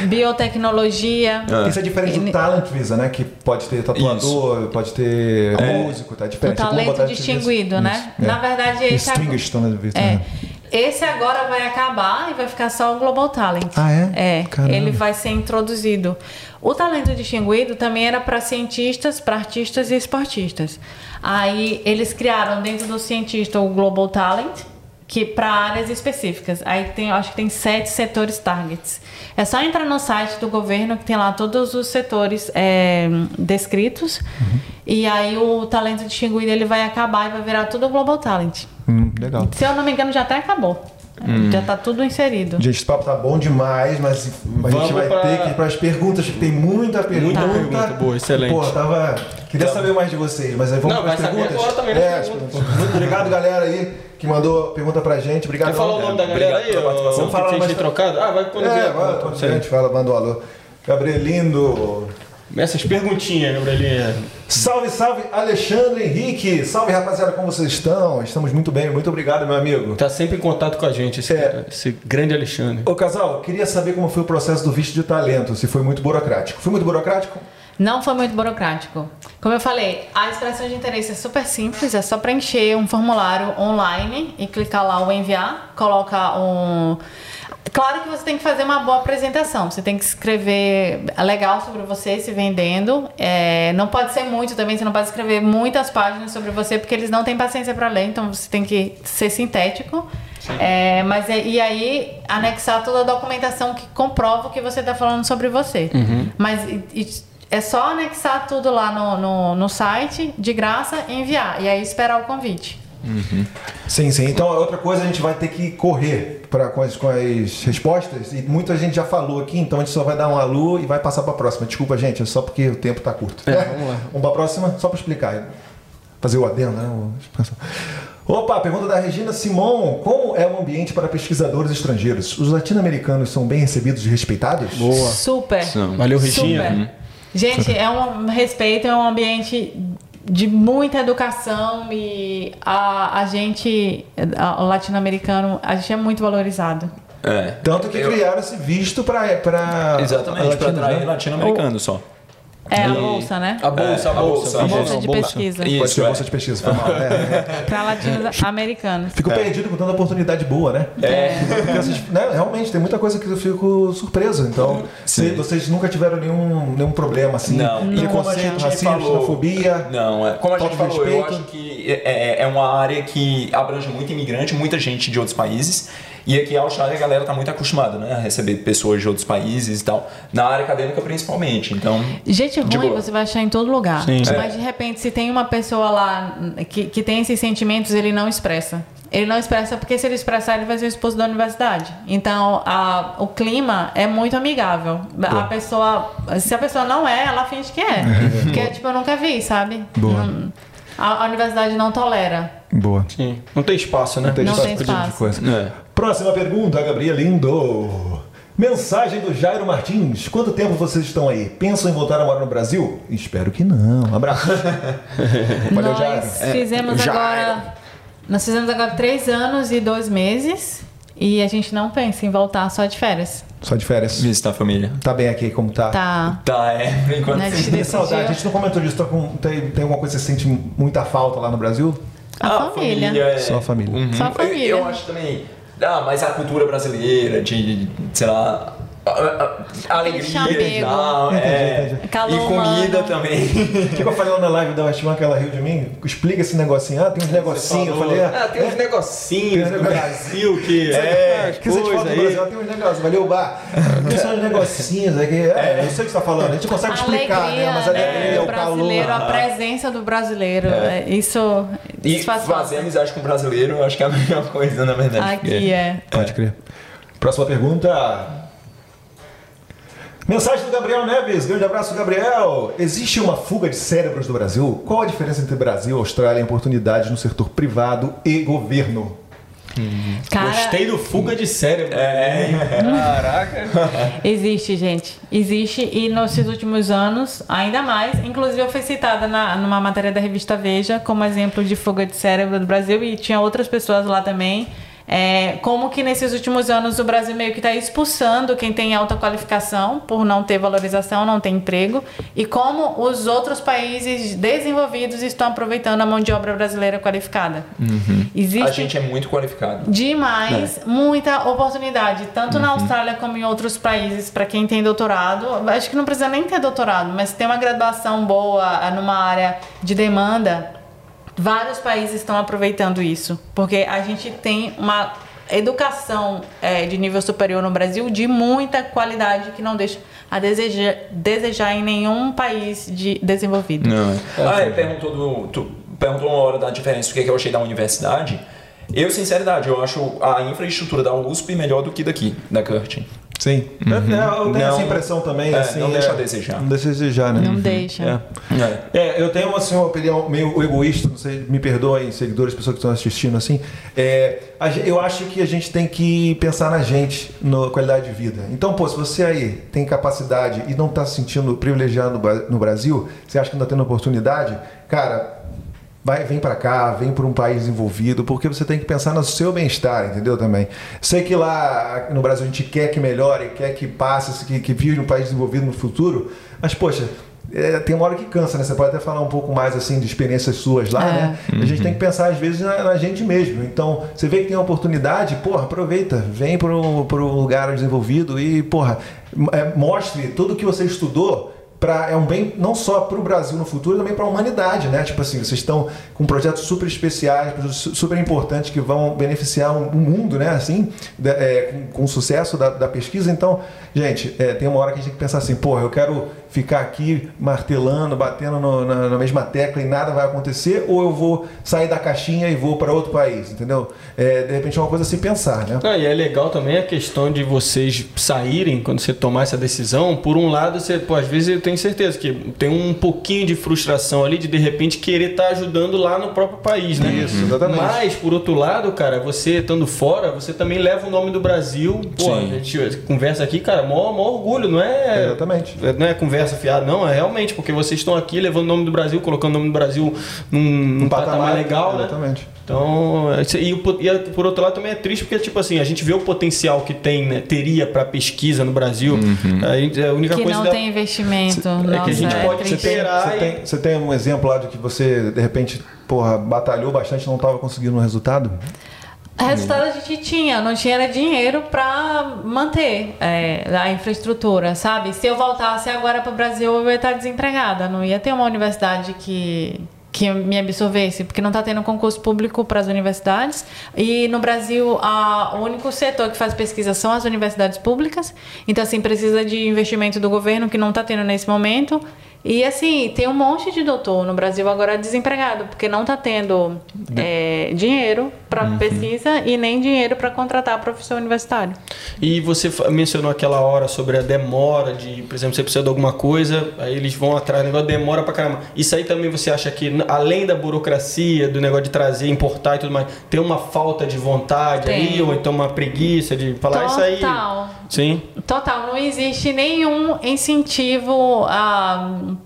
S3: Biotecnologia.
S4: Ah.
S1: Isso é diferente do Talent Visa, né? Que pode ter tatuador, pode ter músico, tá
S3: O
S1: diferente. Global
S3: talento
S1: Talent
S3: distinguido, né?
S1: Isso,
S3: Na
S1: é.
S3: verdade, esse
S1: Distinguished Talent Visa.
S3: É.
S1: né?
S3: Esse agora vai acabar e vai ficar só o Global Talent.
S1: Ah, é?
S3: É.
S1: Caramba.
S3: Ele vai ser introduzido. O talento distinguido também era para cientistas, para artistas e esportistas. Aí eles criaram dentro do cientista o Global Talent, que para áreas específicas. Aí tem, eu acho que tem sete setores targets. É só entrar no site do governo que tem lá todos os setores é, descritos.
S1: Uhum.
S3: E aí o talento distinguido ele vai acabar e vai virar tudo Global Talent.
S1: Hum, legal.
S3: Se eu não me engano, já até acabou. Já tá tudo inserido.
S1: Gente, esse papo tá bom demais, mas a
S2: Vamos
S1: gente vai
S2: pra-
S1: ter que ir para as perguntas, que tem muita pergunta.
S2: Muita pergunta boa, excelente.
S1: Pô, tava. Queria saber mais de vocês, mas aí vamos
S2: Não,
S1: para as perguntas.
S2: agora também nas
S1: é, as
S2: perguntas.
S1: perguntas. Muito obrigado, galera aí, que mandou pergunta pra gente. Obrigado.
S2: Quer falar o nome da galera
S4: Obrigado
S2: aí?
S4: pela
S2: ó,
S4: participação.
S2: que
S1: Fala
S2: tem
S1: mais-
S2: trocado? Ah, vai quando
S1: É,
S2: vier.
S1: vai, quando a gente fala, manda um alô. Gabrielindo.
S2: Essas perguntinhas, Gabrielinha.
S1: Salve, salve, Alexandre Henrique. Salve, rapaziada, como vocês estão? Estamos muito bem, muito obrigado, meu amigo.
S2: Tá sempre em contato com a gente, esse,
S1: É.
S2: esse grande Alexandre.
S1: Ô, casal, queria saber como foi o processo do visto de talento, se foi muito burocrático. Foi muito burocrático?
S3: Não foi muito burocrático. Como eu falei, a expressão de interesse é super simples, é só preencher um formulário online e clicar lá o enviar, coloca um. Claro que você tem que fazer uma boa apresentação, você tem que escrever legal sobre você se vendendo. É, não pode ser muito também, você não pode escrever muitas páginas sobre você, porque eles não têm paciência para ler, então você tem que ser sintético. É, mas é- e aí anexar toda a documentação que comprova o que você está falando sobre você. Mas e- e- é só anexar tudo lá no, no, no site, de graça, enviar. E aí esperar o convite.
S1: Sim, sim. Então, outra coisa, a gente vai ter que correr pra, com, as, com as respostas. E muita gente já falou aqui, então a gente só vai dar um alô e vai passar pra próxima. Desculpa, gente, é só porque o tempo tá curto.
S2: É, vamos lá.
S1: Vamos pra próxima, só pra explicar. Fazer o adendo, né? Opa, pergunta da Regina Simon. Como é o ambiente para pesquisadores estrangeiros? Os latino-americanos são bem recebidos e respeitados?
S2: Boa.
S3: Super.
S2: Valeu, Reginha.
S3: Super. Gente, é um respeito, é um ambiente de muita educação e a, a gente, a- o latino-americano, a gente é muito valorizado.
S4: É.
S1: Tanto que
S4: Eu-
S1: criaram esse visto para. pra
S4: Exatamente, para atrair
S1: né?
S4: latino-americano só.
S3: É a bolsa, né?
S2: A bolsa,
S4: É,
S2: a
S4: a
S2: bolsa.
S4: bolsa,
S3: A bolsa de pesquisa.
S1: Pode
S4: Isso,
S1: ser
S4: é.
S1: bolsa de pesquisa, foi mal.
S3: Para latinos-americanos.
S1: Fico perdido com tanta oportunidade boa, né?
S4: É.
S1: Né, realmente, tem muita coisa que eu fico surpreso. Então,
S4: Sim.
S1: se vocês nunca tiveram nenhum, nenhum problema assim?
S4: Não, e como a
S1: Preconceito,
S4: gente
S1: racismo, xenofobia.
S4: Não, é, como a gente falou, eu acho que é, é uma área que abrange muito imigrante, muita gente de outros países. E aqui a Austrália a galera tá muito acostumada, né? A receber pessoas de outros países e tal. Na área acadêmica principalmente. Então.
S3: Gente
S4: De
S3: ruim
S4: boa.
S3: você vai achar em todo lugar.
S2: Sim.
S3: Mas de repente, se tem uma pessoa lá que, que tem esses sentimentos, ele não expressa. Ele não expressa porque se ele expressar, ele vai ser expulso da universidade. Então, a- o clima é muito amigável. A pessoa, se a pessoa não é, ela finge que é. Porque, tipo, eu nunca vi, sabe?
S1: Boa.
S3: Não- a, a universidade não tolera.
S1: Boa.
S2: Sim. Não tem espaço, né?
S1: Não tem
S3: Não
S1: espaço
S3: tem
S1: esse tipo de
S3: espaço.
S1: coisa.
S4: É.
S1: Próxima pergunta, Gabriel Lindo. Mensagem do Jairo Martins. Quanto tempo vocês estão aí? Pensam em voltar a morar no Brasil? Espero que não. Abraço. Valeu,
S3: nós
S1: Jairo.
S3: fizemos
S4: Jairo.
S3: agora. Nós fizemos agora três anos e dois meses. E a gente não pensa em voltar só de férias.
S1: Só de férias.
S4: Visitar a família.
S1: Tá bem aqui como tá?
S3: Tá.
S4: Tá, é, por enquanto.
S3: Né, de-
S1: Tem saudade. A gente não comentou disso. Com- tem, tem alguma coisa que você sente muita falta lá no Brasil?
S3: A
S4: Ah,
S3: família.
S4: é-
S1: Só a família.
S4: Uhum.
S3: Só a
S4: Eu-
S3: família.
S4: Eu, acho também. Ah, mas a cultura brasileira, de, sei lá. Alegria e tal. É,
S1: Entendi,
S3: Calor
S4: e comida
S3: humano.
S4: também.
S1: O que eu falei lá na live da West One que ela riu de mim? Explica esse negocinho. Ah, tem uns negocinhos. Eu falei, ah,
S2: ah, tem uns negocinhos
S1: Tem
S2: do
S1: um
S2: Brasil que.
S1: É, que você fala
S2: coisas
S1: do. Brasil, tem uns negócios, valeu, bar. Tem só uns negocinhos aqui. É, eu sei o que você tá falando, a gente consegue
S3: A
S1: explicar,
S3: alegria,
S1: né? Mas a
S3: né,
S1: alegria,
S3: do
S1: o calor.
S3: brasileiro, a presença do brasileiro. é, Isso,
S4: E
S3: isso faz falta.
S4: fazer amizade com o brasileiro, acho que é a melhor coisa, na verdade.
S3: Aqui é.
S1: Pode crer. Próxima pergunta. Mensagem do Gabriel Neves. Grande abraço, Gabriel. Existe uma fuga de cérebros do Brasil? Qual a diferença entre Brasil, Austrália e oportunidades no setor privado e governo?
S3: Cara,
S2: Gostei do fuga de cérebro.
S4: É.
S2: Caraca.
S3: Existe, gente. Existe e nesses últimos anos, ainda mais. Inclusive, eu fui citada na, numa matéria da revista Veja como exemplo de fuga de cérebro do Brasil e tinha outras pessoas lá também. É, como que nesses últimos anos o Brasil meio que está expulsando quem tem alta qualificação por não ter valorização, não ter emprego, e como os outros países desenvolvidos estão aproveitando a mão de obra brasileira qualificada. Existe
S4: A gente é muito qualificado.
S3: Demais, muita oportunidade, tanto
S1: Uhum.
S3: na Austrália como em outros países, para quem tem doutorado. Acho que não precisa nem ter doutorado, mas tem uma graduação boa ah, numa área de demanda. Vários países estão aproveitando isso, porque a gente tem uma educação eh, de nível superior no Brasil de muita qualidade que não deixa a desejar, desejar em nenhum país de desenvolvido.
S4: Não. Ah, ele perguntou, do, tu perguntou uma hora da diferença do que, é que eu achei da universidade. Eu, sinceridade, eu acho a infraestrutura da USP melhor do que daqui, da Curtin.
S1: Sim. É, eu tenho
S4: Não-
S1: essa impressão também.
S4: é,
S1: assim,
S4: não deixa a desejar.
S1: Não deixa a desejar, né?
S3: Não deixa.
S1: É. É, eu tenho assim, uma opinião meio egoísta, não sei, me perdoem, seguidores, pessoas que estão assistindo assim. É, eu acho que a gente tem que pensar na gente, na qualidade de vida. Então, pô, se você aí tem capacidade e não está se sentindo privilegiado no Brasil, você acha que não está tendo oportunidade, cara. Vai, vem para cá, vem para um país desenvolvido, porque você tem que pensar no seu bem-estar, entendeu? Também. Sei que lá no Brasil a gente quer que melhore, quer que passe, que, que vive num país desenvolvido no futuro, mas, poxa, é, tem uma hora que cansa, né? Você pode até falar um pouco mais assim de experiências suas lá,
S3: É.
S1: né? A gente tem que pensar às vezes na, na gente mesmo. Então, você vê que tem uma oportunidade, porra, aproveita, vem para um lugar desenvolvido e, porra, é, mostre tudo que você estudou Pra, é um bem não só para o Brasil no futuro, também para a humanidade, né? Tipo assim, vocês estão com projetos super especiais, super importantes que vão beneficiar o o mundo, né? Assim, da- é, com, com o sucesso da, da pesquisa. Então, gente, é, tem uma hora que a gente tem que pensar assim, porra, eu quero ficar aqui martelando, batendo no- na, na mesma tecla e nada vai acontecer, ou eu vou sair da caixinha e vou para outro país, entendeu? É, de repente é uma coisa a se pensar, né?
S2: Ah, e é legal também a questão de vocês saírem quando você tomar essa decisão. Por um lado, você, pô, às vezes eu tenho certeza que tem um pouquinho de frustração ali de de repente querer estar ajudando lá no próprio país, né?
S1: Isso, exatamente.
S2: Mas, por outro lado, cara, você estando fora, você também leva o nome do Brasil. Pô,
S4: Sim.
S2: a gente conversa aqui, cara, maior, maior orgulho, não é.
S1: Exatamente.
S2: Não é conversa fiada, não, é realmente, porque vocês estão aqui levando o nome do Brasil, colocando o nome do Brasil num, num patamar, legal, né?
S1: Exatamente.
S2: Então, e, po- e a- por outro lado também é triste porque, tipo assim, a gente vê o potencial que tem, né, teria para pesquisa no Brasil. A, gente- a única
S3: Que
S2: coisa
S3: não
S2: da-
S3: tem investimento.
S2: É que a
S3: Nossa,
S2: gente
S3: é
S2: pode
S3: triste.
S2: se esperar
S1: Você
S2: e-
S1: tem, você tem um exemplo lá de que você, de repente, porra, batalhou bastante e não estava conseguindo um resultado?
S3: Resultado a gente tinha, não tinha era dinheiro para manter é, a infraestrutura, sabe? Se eu voltasse agora para o Brasil, eu ia estar desempregada, não ia ter uma universidade que que me absorvesse, porque não está tendo concurso público para as universidades. E no Brasil, a, o único setor que faz pesquisa são as universidades públicas. Então, assim, precisa de investimento do governo que não está tendo nesse momento. E assim, tem um monte de doutor no Brasil agora desempregado, porque não está tendo é, dinheiro para pesquisa e nem dinheiro para contratar professor universitário.
S2: E você mencionou aquela hora sobre a demora de, por exemplo, você precisa de alguma coisa, aí eles vão atrás, o negócio demora pra caramba. Isso aí também você acha que, além da burocracia, do negócio de trazer, importar e tudo mais, tem uma falta de vontade
S3: Tem.
S2: aí, ou então uma preguiça de falar isso aí?
S3: Total.
S2: Sim.
S3: Total, não existe nenhum incentivo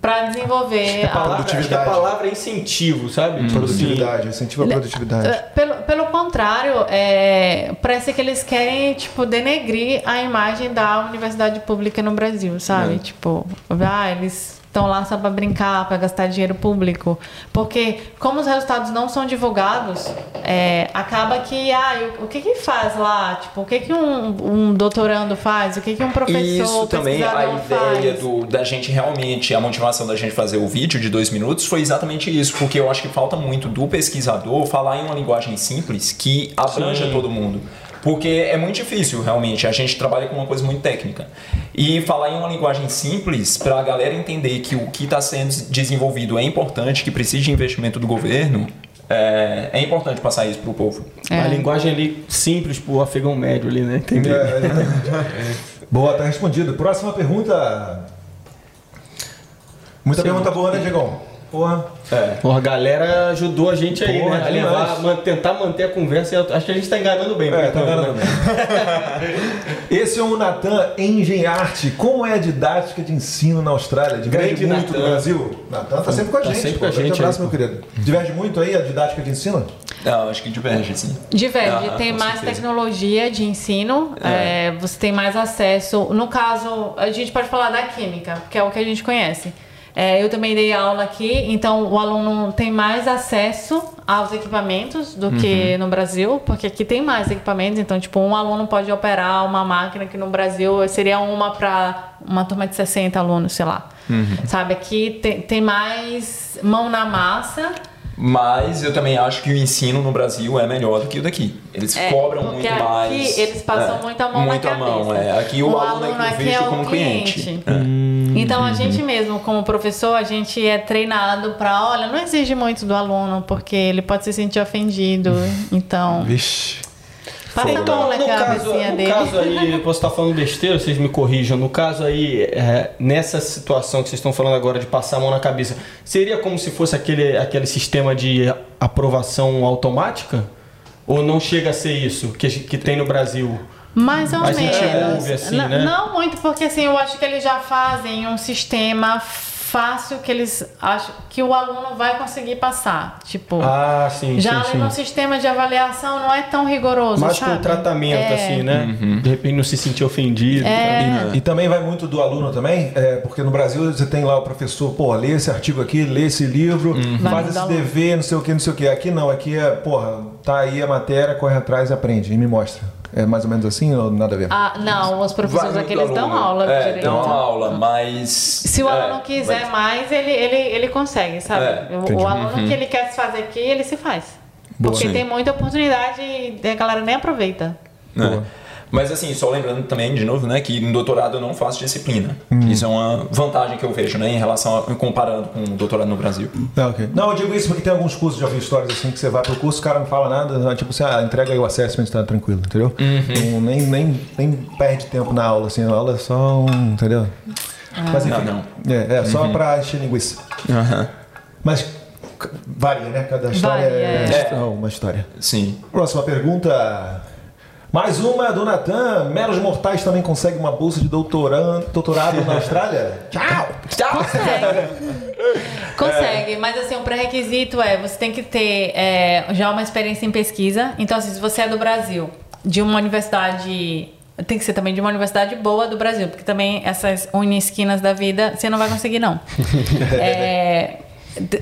S3: para desenvolver
S2: A que a
S1: Produtividade.
S2: palavra é incentivo, sabe? Tipo
S1: Produtividade, incentiva a produtividade.
S3: É, Pelo, pelo contrário, é, parece que eles querem, tipo, denegrir a imagem da universidade pública no Brasil, sabe? Tipo, ah, eles estão lá só para brincar, para gastar dinheiro público. Porque, como os resultados não são divulgados, é, acaba que, ah, o que que faz lá? Tipo, o que que um, um doutorando faz? O que que um professor,
S4: Isso também, a ideia
S3: faz?
S4: do, da gente realmente, a motivação da gente fazer o vídeo de dois minutos foi exatamente isso, porque eu acho que falta muito do pesquisador falar em uma linguagem simples que abranja
S2: Sim.
S4: todo mundo. Porque é muito difícil, realmente. A gente trabalha com uma coisa muito técnica. E falar em uma linguagem simples, para a galera entender que o que está sendo desenvolvido é importante, que precisa de investimento do governo, é, é importante passar isso para o povo.
S3: É.
S2: A linguagem ali simples pro afegão médio ali, né? Entendeu?
S1: É. Boa, tá respondido. Próxima pergunta. Muita pergunta boa, né, Diegão? Porra.
S4: É.
S2: Pô, a galera ajudou a gente aí,
S1: Porra,
S2: né? A levar, man- tentar manter a conversa. Acho que a gente tá enganando bem.
S1: É, tá
S2: né?
S1: também. Esse é o Natan Engenharte. Como é a didática de ensino na Austrália? Diverge
S2: Grande
S1: muito
S2: Natan.
S1: no Brasil? Natan tá sempre com a
S2: Tá
S1: gente.
S2: sempre
S1: pô.
S2: com a
S1: Grande
S2: gente
S1: abraço,
S2: aí,
S1: meu querido. Diverge muito aí a didática de ensino?
S4: Não, acho que diverge, sim.
S3: Diverge,
S4: Ah,
S3: tem mais
S4: certeza.
S3: tecnologia de ensino,
S4: É.
S3: é, você tem mais acesso. No caso, a gente pode falar da química, que é o que a gente conhece. É, eu também dei aula aqui, então o aluno tem mais acesso aos equipamentos do que no Brasil, porque aqui tem mais equipamentos, então, tipo, um aluno pode operar uma máquina que no Brasil seria uma para uma turma de 60 alunos, sei lá. Sabe, aqui tem, tem mais mão na massa.
S4: Mas eu também acho que o ensino no Brasil é melhor do que o daqui. Eles
S3: É,
S4: cobram muito
S3: aqui
S4: mais.
S3: eles passam
S4: é,
S3: muito a mão
S4: muito
S3: na
S4: a mão,
S3: cabeça.
S4: é. Aqui o, aluno, é que eu
S3: aqui
S4: vejo
S3: é o
S4: como cliente. É.
S3: Então a gente mesmo, como professor, a gente é treinado para, olha, não exige muito do aluno, porque ele pode se sentir ofendido. Então,
S1: Vixe.
S2: Então, no caso, no caso aí, posso estar falando besteira, vocês me corrijam. No caso aí, é, nessa situação que vocês estão falando agora de passar a mão na cabeça, seria como se fosse aquele, aquele sistema de aprovação automática? Ou não chega a ser isso que, que tem no Brasil?
S3: Mais ou
S2: A gente
S3: menos.
S2: ouve assim, né?
S3: Não muito, porque assim, eu acho que eles já fazem um sistema fácil que eles acham que o aluno vai conseguir passar. Tipo,
S2: Ah, sim,
S3: já
S2: sim,
S3: ali no
S2: sim.
S3: sistema de avaliação não é tão rigoroso,
S2: Mais
S3: sabe?
S2: com tratamento,
S3: É.
S2: assim, né?
S4: Uhum.
S2: De repente não se sentir ofendido.
S3: É.
S1: E também vai muito do aluno também, é, porque no Brasil você tem lá o professor, pô, lê esse artigo aqui, lê esse livro,
S3: Vai
S1: faz esse
S3: aluno.
S1: dever, não sei o que, não sei o que. Aqui não, aqui é, porra, tá aí a matéria, corre atrás e aprende, e me mostra. É mais ou menos assim ou nada a ver?
S3: Ah, não, os professores
S4: Vai
S3: aqui eles dão aula
S4: É,
S3: direito.
S4: dão aula, mas.
S3: Se o
S4: é,
S3: aluno quiser
S4: mas-
S3: mais, ele, ele, ele consegue, sabe?
S4: É,
S3: o, aluno que ele quer se fazer aqui, ele se faz.
S1: Boa.
S3: Porque
S4: Sim.
S3: tem muita oportunidade e a galera nem aproveita.
S4: né? Mas assim, só lembrando também, de novo, né, que no doutorado eu não faço disciplina. Isso é uma vantagem que eu vejo, né, em relação a, comparando com o doutorado no Brasil.
S1: Ah, ok. Não, eu digo isso porque tem alguns cursos, já vi histórias assim, que você vai pro curso, o cara não fala nada, tipo assim, ah, entrega aí o assessment, tá tranquilo, entendeu? Não, nem, nem, nem perde tempo na aula, assim, a aula é só um, entendeu? Mas enfim,
S4: Não,
S1: É, é só pra encher linguiça.
S4: Aham.
S1: Mas varia, né? Cada história
S3: Varia,
S1: é,
S4: é.
S1: uma história.
S4: Sim.
S1: Próxima pergunta. Mais uma do Natan. Meros mortais também conseguem uma bolsa de doutoran- doutorado na Austrália? Tchau!
S3: Consegue. Consegue, mas assim, o pré-requisito é você tem que ter é, já uma experiência em pesquisa. Então, assim, se você é do Brasil, de uma universidade. Tem que ser também de uma universidade boa do Brasil, porque também essas unisquinas da vida você não vai conseguir, não. É,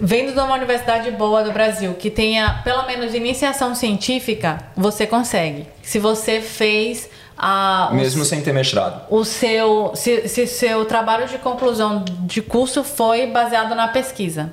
S3: Vendo de uma universidade boa do Brasil, que tenha pelo menos iniciação científica, você consegue. Se você fez a. o
S4: Mesmo sem ter mestrado.
S3: o seu se, se seu trabalho de conclusão de curso foi baseado na pesquisa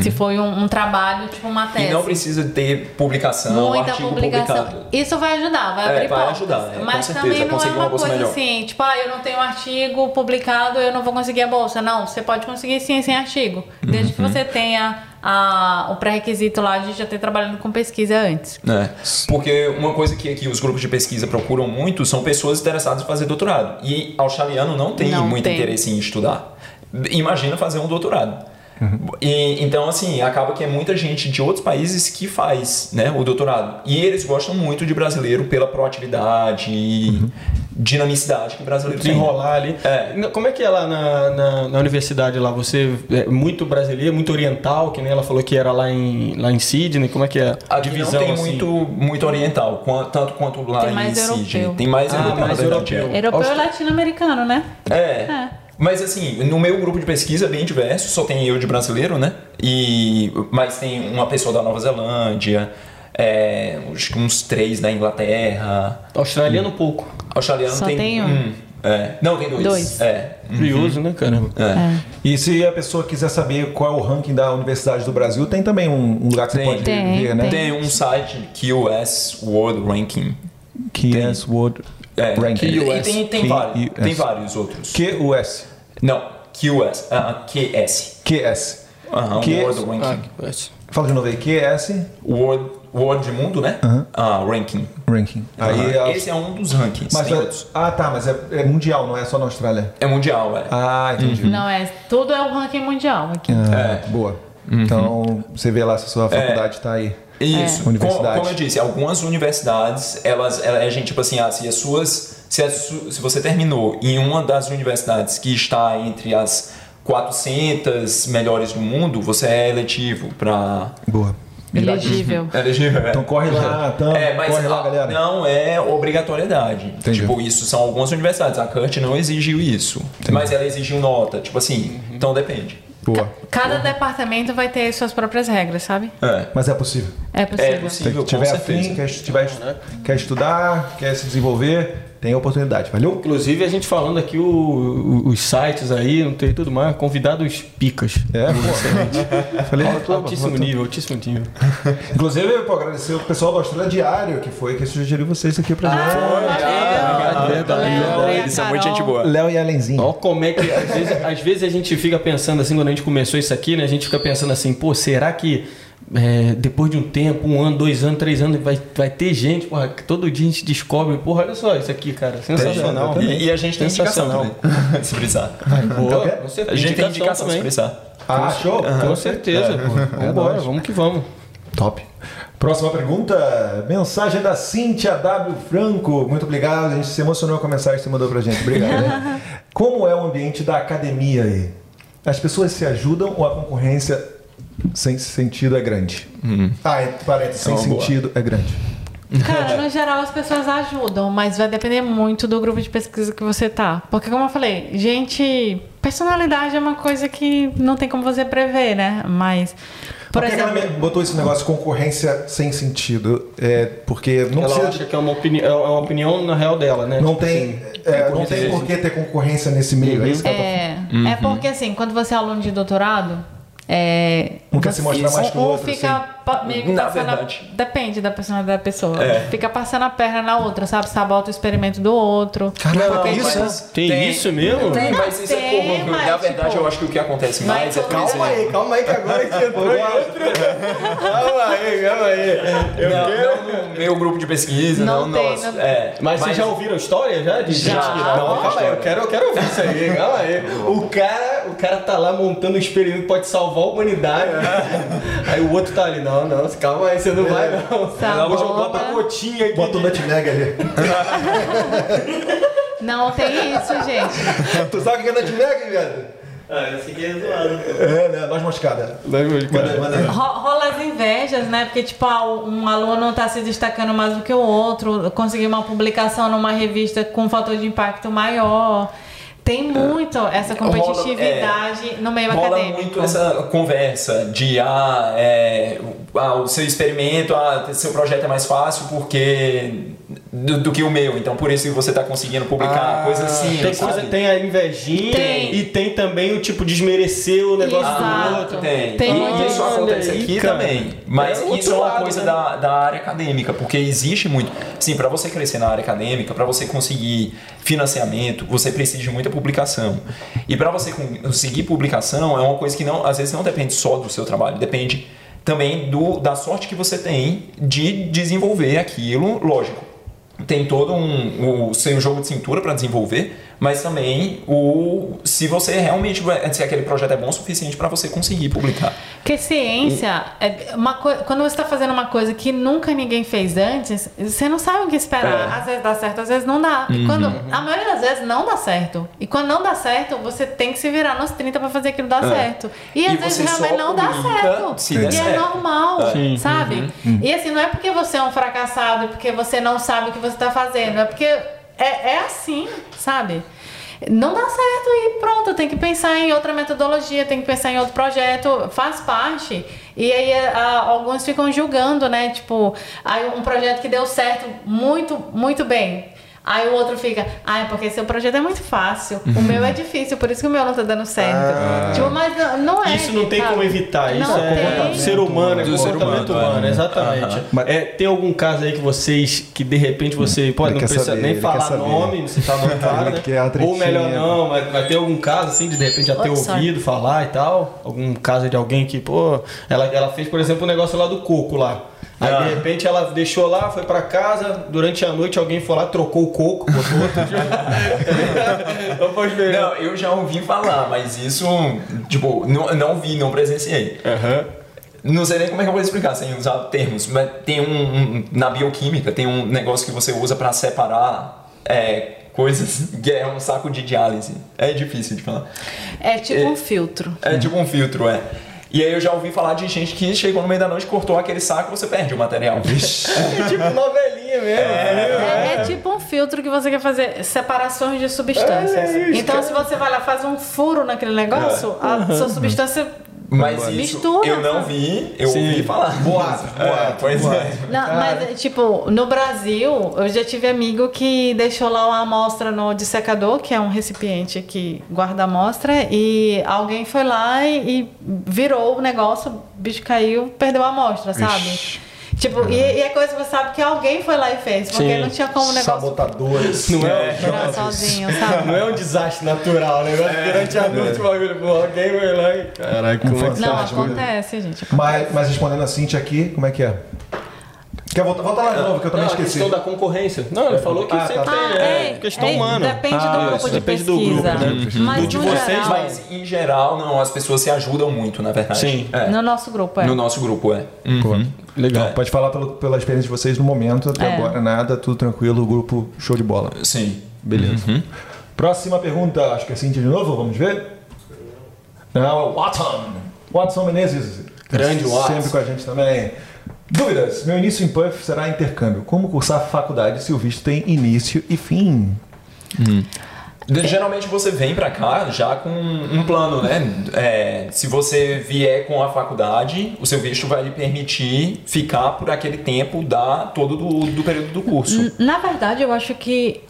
S3: se foi um, um trabalho tipo uma tese
S4: Uhum. E não precisa ter publicação,
S3: muita
S4: artigo
S3: publicação
S4: publicado.
S3: isso vai ajudar vai
S4: É,
S3: abrir
S4: vai
S3: portas
S4: ajudar, é, com
S3: mas
S4: certeza,
S3: também não é
S4: uma
S3: uma coisa
S4: melhor.
S3: assim tipo ah eu não tenho artigo publicado eu não vou conseguir a bolsa não você pode conseguir sim sem artigo desde
S4: Uhum.
S3: que você tenha a, o pré-requisito lá de já ter trabalhado com pesquisa antes
S4: É, porque uma coisa que aqui os grupos de pesquisa procuram muito são pessoas interessadas em fazer doutorado. E australiano não tem
S3: Não
S4: muito
S3: tem.
S4: interesse em estudar. Imagina fazer um doutorado. E, então, assim, acaba que é muita gente de outros países que faz né, o doutorado. E eles gostam muito de brasileiro pela proatividade e dinamicidade que o brasileiro tem.
S2: Desenrolar ali.
S4: É.
S2: Como é que é lá na, na, na universidade lá? Você é muito brasileiro, muito oriental, que nem ela falou que era lá em, lá em Sydney. Como é que é?
S4: Aqui
S2: Divisão,
S4: não tem
S2: assim?
S4: muito, muito oriental, tanto quanto lá
S3: Tem
S4: em Sydney. Tem mais
S2: Ah,
S4: europeu,
S2: mais
S4: verdade,
S2: europeu.
S4: é.
S3: europeu e
S2: Austra-
S3: latino-americano né
S4: É.
S3: É.
S4: Mas assim, no meu grupo de pesquisa é bem diverso, só tem eu de brasileiro, né? E, mas tem uma pessoa da Nova Zelândia, é, acho que uns três da Inglaterra.
S2: Australiano pouco.
S4: Australiano
S3: Só
S4: tem,
S3: tem um.
S4: É. Não, tem dois.
S3: Dois.
S4: É.
S2: Curioso, né, caramba?
S4: É.
S1: E se a pessoa quiser saber qual é o ranking da Universidade do Brasil, tem também um, um lugar que
S4: Tem.
S1: você pode
S3: Tem,
S1: ver, né?
S4: Tem um site QS World Ranking.
S1: QS World
S4: É,
S1: Ranking.
S4: E
S2: QS.
S4: tem, tem, vários,
S1: QS.
S4: tem vários outros.
S1: QUS.
S4: Não, QS. ah, QS.
S1: QS.
S4: Aham,
S1: Que-
S4: World
S2: Ah,
S4: Ranking.
S2: conhece.
S1: Fala de novo aí. QS
S4: World, World de mundo, né? Ah, Ranking.
S1: Ranking. Aí, a-
S4: Esse é um dos rankings.
S1: mas
S4: tem
S1: é- ah, tá, mas é, é mundial, não é só na Austrália.
S4: É mundial, é.
S1: Ah, entendi.
S3: Não, é. Tudo é o ranking mundial aqui.
S1: Ah,
S4: É.
S1: Boa. Então, você vê lá se a sua faculdade está aí.
S4: Isso.
S1: É. Universidade.
S4: Como, como eu disse, algumas universidades, elas, ela é gente tipo assim, ah, se as suas, se, su- se você terminou em uma das universidades que está entre as 400 melhores do mundo, você é eletivo para
S1: Boa.
S3: Elegível.
S4: elegível. é.
S1: Então corre lá, então,
S4: É, mas
S1: corre lá, galera.
S4: não é obrigatoriedade.
S1: Entendi.
S4: Tipo, isso são algumas universidades. A CUT não exigiu isso. Mas ela exigiu nota. Tipo assim, então depende.
S1: Boa.
S3: Cada departamento vai ter suas próprias regras, sabe?
S4: É.
S1: Mas é possível.
S3: É
S4: É
S3: possível.
S4: possível,
S1: Se tiver afim, quer, tiver, quer estudar, quer se desenvolver, tem oportunidade. Valeu?
S2: Inclusive, a gente falando aqui o- o- os sites aí, não tem tudo mais, convidados picas.
S1: É, pô. Falei,
S2: altíssimo nível, altíssimo nível.
S1: Inclusive, pô, agradecer o pessoal do Austrália Diário, que foi que sugeriu vocês aqui pra gente.
S2: Ah, verdade, verdade.
S4: Eles são muito gente boa.
S1: Léo e Alenzinho.
S2: Ó, como é que. Às vezes, às vezes a gente fica pensando assim, quando a gente começou isso aqui, né? A gente fica pensando assim, pô, será que é, depois de um tempo, um ano, dois anos, três anos, vai, vai ter gente, porra, que todo dia a gente descobre, porra, olha só isso aqui, cara. Sensacional.
S4: E, e a gente tem indicação se precisar.
S2: Boa, com certeza.
S4: A gente tem indicação se
S2: também.
S4: precisar.
S1: Ah, show?
S2: Com certeza, pô. Vambora,
S1: nóis.
S2: vamos que vamos.
S1: Top. Próxima pergunta. Mensagem da Cíntia W. Franco. Muito obrigado. A gente se emocionou com a mensagem que você mandou pra gente. Obrigado. né? Como é o ambiente da academia aí? As pessoas se ajudam ou a concorrência sem sentido é grande? Ah, é, parênteses, sem
S4: É uma boa.
S1: sentido é grande.
S3: Cara, no geral as pessoas ajudam, mas vai depender muito do grupo de pesquisa que você tá. Porque, como eu falei, gente, personalidade é uma coisa que não tem como você prever, né? Mas, por
S1: Por que que ela
S3: exemplo.
S1: me botou esse negócio de concorrência sem sentido? É porque não
S2: Ela
S1: precisa
S2: acha que é uma, opini é uma opinião na real dela, né?
S1: Não tem, é, não tem por que ter concorrência nesse meio, é isso que ela tá
S3: É,
S2: Uhum.
S3: é porque assim, quando você é aluno de doutorado, é,
S1: Um quer se mostrar mais que o outro,
S3: fica
S1: assim.
S3: Meio que
S4: Na
S3: a-
S4: verdade.
S3: depende da personalidade da pessoa.
S4: É.
S3: Fica passando a perna na outra, sabe? Sabota o experimento do outro.
S1: Caramba, isso?
S4: mas
S2: Tem isso mesmo?
S4: Tem, mas isso
S3: Tem,
S4: é porra.
S3: mas,
S4: Na verdade,
S3: tipo,
S4: eu acho que o que acontece
S3: mas
S4: mais é por
S3: calma
S4: exemplo-
S2: calma aí, que agora que entrou em outro. calma aí, calma aí. Eu
S4: não,
S2: quero-
S4: não no meu grupo de pesquisa,
S3: Não
S4: não,
S3: tem,
S4: nosso.
S3: não-
S4: É,
S2: Mas, vocês já ouviram história já? De
S3: Já.
S2: gente que- Não, calma aí, eu quero, eu quero ouvir isso aí, calma aí. O cara, o cara tá lá montando um experimento que pode salvar a humanidade. Aí o outro tá ali, não, não, calma aí, você não vai não.
S3: Sabota.
S2: Hoje eu boto a gotinha aqui.
S1: Bota o nutmeg ali.
S3: Não tem isso, gente.
S1: tu sabe o que é nutmeg, velho?
S2: Ah, esse aqui é zoado.
S1: É, né? Noz moscada. Aí.
S3: Ro- Rola as invejas, né? Porque, tipo, ah, um aluno tá se destacando mais do que o outro, conseguiu uma publicação numa revista com um fator de impacto maior. Tem muito essa competitividade no meio
S4: Rola
S3: acadêmico.
S4: muito essa conversa de ah, é, ah, o seu experimento, ah, seu projeto é mais fácil porque do, do que o meu, então por isso que você está conseguindo publicar
S1: Ah,
S4: coisa assim.
S2: Tem, coisa, tem a invejinha
S3: Tem.
S2: e tem também o tipo desmerecer o negócio
S3: Exato.
S2: do outro.
S4: Tem.
S3: Tem
S4: e
S3: muito
S4: isso acontece
S2: aí,
S4: aqui
S2: cara.
S4: também. Mas
S2: É
S4: isso é uma
S2: lado,
S4: coisa
S2: né?
S4: da, da área acadêmica, porque existe muito. Sim, para você crescer na área acadêmica, para você conseguir financiamento, você precisa de muita publicação. E para você conseguir publicação é uma coisa que não, às vezes não depende só do seu trabalho, depende também do, da sorte que você tem de desenvolver aquilo, lógico. Tem todo um, o seu jogo de cintura para desenvolver, mas também o se você realmente vai, se aquele projeto é bom o suficiente para você conseguir publicar.
S3: Porque ciência, é uma coi- quando você está fazendo uma coisa que nunca ninguém fez antes, você não sabe o que esperar.
S4: É.
S3: Às vezes dá certo, às vezes não dá. E quando, a maioria das vezes não dá certo. E quando não dá certo, você tem que se virar nos 30 para fazer aquilo dar certo. E às
S4: E
S3: vezes realmente não dá certo.
S4: se
S3: e é
S4: certo.
S3: normal,
S2: Sim.
S3: sabe? E assim, não é porque você é um fracassado, é porque você não sabe o que você está fazendo. É porque é, é assim, sabe? Não dá certo e pronto, tem que pensar em outra metodologia, tem que pensar em outro projeto, faz parte. E aí a, alguns ficam julgando, né? Tipo, aí um projeto que deu certo muito, muito bem. Aí o outro fica, ah, é porque seu projeto é muito fácil. O meu é difícil, por isso que o meu não tá dando certo.
S1: Ah.
S3: Tipo, mas não, não é.
S2: Isso não tem
S3: sabe?
S2: como evitar, isso
S3: Não
S2: é ser humano, é
S4: Do ser
S2: comportamento
S4: humano,
S2: humano,
S4: é.
S2: exatamente.
S4: Aham.
S2: É, tem algum caso aí que vocês, que de repente você, pode não precisa
S1: saber,
S2: nem falar nome, não citar nome claro, né? Ou melhor não, mas vai ter algum caso assim de de repente já ter
S3: Oh, sorry.
S2: ouvido falar e tal? Algum caso de alguém que, pô, ela, ela fez, por exemplo, o negócio lá do coco lá. Aí
S4: Ah.
S2: de repente ela deixou lá, foi pra casa, durante a noite alguém foi lá, trocou o coco, botou outro. Não pode ver.
S4: Não, eu já ouvi falar, mas isso, tipo, não, não vi, não presenciei.
S2: Aham.
S4: Não sei nem como é que eu vou explicar sem usar termos, mas tem um, um- na bioquímica tem um negócio que você usa para separar é, coisas que é um saco de diálise. É difícil de falar.
S3: É tipo
S4: É.
S3: um filtro.
S4: É tipo um filtro, é. E aí eu já ouvi falar de gente que chegou no meio da noite, cortou aquele saco e você perde o material.
S2: É tipo novelinha mesmo.
S3: É, é tipo um filtro que você quer fazer separações de substâncias.
S2: É isso,
S3: então, se você vai lá faz um furo naquele negócio, a sua substância.
S4: Mas isso
S3: Mistura,
S4: eu não vi, eu
S2: Sim.
S4: ouvi falar.
S1: Boato,
S4: É,
S1: boato,
S4: pois
S1: boato.
S4: é.
S3: Não, mas, tipo, no Brasil, eu já tive amigo que deixou lá uma amostra no dissecador, que é um recipiente que guarda a amostra, e alguém foi lá e, e virou o negócio, o bicho caiu, perdeu a amostra, sabe?
S1: Ixi.
S3: Tipo, e, e é coisa que você sabe que alguém foi lá e fez, porque
S2: Sim.
S3: não tinha como o negócio
S1: Sabotadores.
S2: Não é?
S3: virar sozinho, sabe?
S2: Não é um desastre natural, né? Durante a noite o bagulho, pô, alguém vai lá e. Caraca, como é que
S3: Não, acontece, gente.
S1: Mas, mas respondendo a Cintia aqui, como é que é? Quer voltar, volta lá de novo, que eu também
S2: não,
S1: esqueci.
S2: a questão da concorrência. Não, ele falou que
S1: Ah,
S2: sempre
S1: tá.
S2: tem,
S3: Ah,
S2: é,
S3: é,
S2: questão
S3: é,
S2: humana.
S3: Depende
S1: Ah,
S3: do grupo
S1: isso,
S3: de
S2: depende do
S3: pesquisa.
S2: grupo, né?
S3: Mas
S2: Do de vocês,
S3: geral,
S4: Mas em geral, não, as pessoas se ajudam muito, na verdade.
S2: Sim.
S4: É.
S3: no nosso grupo, é.
S4: No nosso grupo, é.
S1: Pô,
S2: Legal.
S1: Pode falar pelo- pela experiência de vocês no momento, até
S3: É.
S1: agora nada, tudo tranquilo, o grupo show de bola.
S4: Sim.
S1: Beleza. Próxima pergunta, acho que é Cintia de novo, vamos ver? Não, Watson. Watson Menezes.
S2: Grande Watson.
S1: Sempre com a gente também. Dúvidas. Meu início em Puff será intercâmbio. Como cursar faculdade se o visto tem início e fim?
S4: Geralmente você vem pra cá já com um plano, né? É, se você vier com a faculdade, o seu visto vai lhe permitir ficar por aquele tempo da todo do, do período do curso.
S3: Na verdade, eu acho que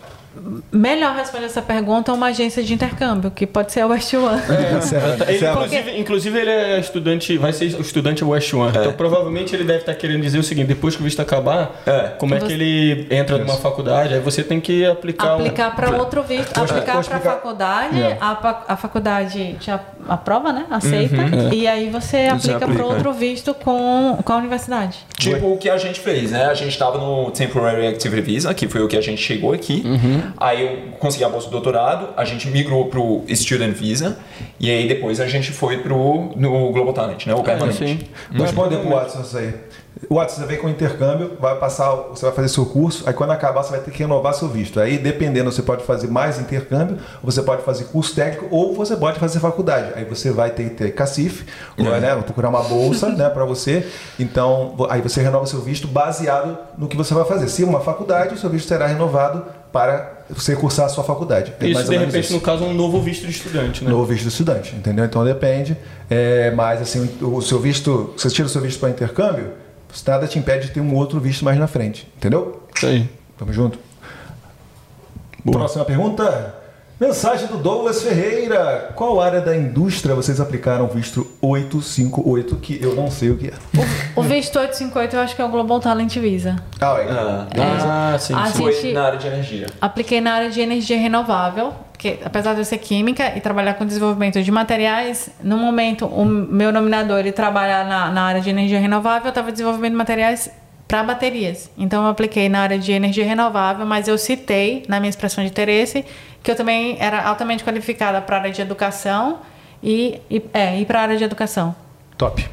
S3: melhor responder essa pergunta é uma agência de intercâmbio, que pode ser a West One.
S1: Certo,
S2: Ele,
S1: certo.
S2: inclusive, inclusive, ele é estudante, vai ser o estudante West One. Então, provavelmente, ele deve estar querendo dizer o seguinte: depois que o visto acabar,
S4: É.
S2: como é que ele entra numa faculdade? Aí você tem que aplicar. um-
S3: Aplicar para outro visto, aplicar para a
S1: explicar.
S3: faculdade,
S1: É.
S3: a, a faculdade te a- aprova, né? Aceita, e aí você aplica
S2: aplica,
S3: para outro visto com, com a universidade.
S4: Tipo o que a gente fez, né? A gente estava no Temporary Activity Visa, que foi o que a gente chegou aqui. Aí eu consegui a bolsa do doutorado, a gente migrou pro Student Visa e aí depois a gente foi pro no Global Talent, né? O permanente.
S2: sim.
S1: Vou responder pro Watson isso aí. Watson, você vem com intercâmbio, vai passar, você vai fazer seu curso, aí quando acabar você vai ter que renovar seu visto. Aí, dependendo, você pode fazer mais intercâmbio, você pode fazer curso técnico, ou você pode fazer faculdade. Aí você vai ter que ter cacife, vai, né, procurar uma bolsa, né, para você. Então, aí você renova seu visto baseado no que você vai fazer. Se uma faculdade, o seu visto será renovado para você cursar a sua faculdade. É
S2: Isso, de repente,
S1: isso.
S2: no caso, um novo visto de estudante, né?
S1: Novo visto do estudante, entendeu? Então depende. É, mas assim, o seu visto, você tira o seu visto para intercâmbio, nada te impede de ter um outro visto mais na frente, entendeu?
S2: Isso aí.
S1: Tamo junto. Próxima pergunta. Mensagem do Douglas Ferreira. Qual área da indústria vocês aplicaram o visto 858, que eu não sei o que é?
S3: O visto 858 eu acho que é o Global Talent Visa.
S1: Ah, é.
S4: Ah,
S2: Ah, sim.
S3: A
S2: sim.
S4: foi
S3: gente-
S4: na área de energia.
S3: Apliquei na área de energia renovável, porque apesar de eu ser química e trabalhar com desenvolvimento de materiais, no momento o meu nominador ele trabalhar na, na área de energia renovável, eu estava desenvolvendo materiais para baterias. Então eu apliquei na área de energia renovável, mas eu citei na minha expressão de interesse que eu também era altamente qualificada para a área de educação e, e, é, e para a área de educação.
S1: Top.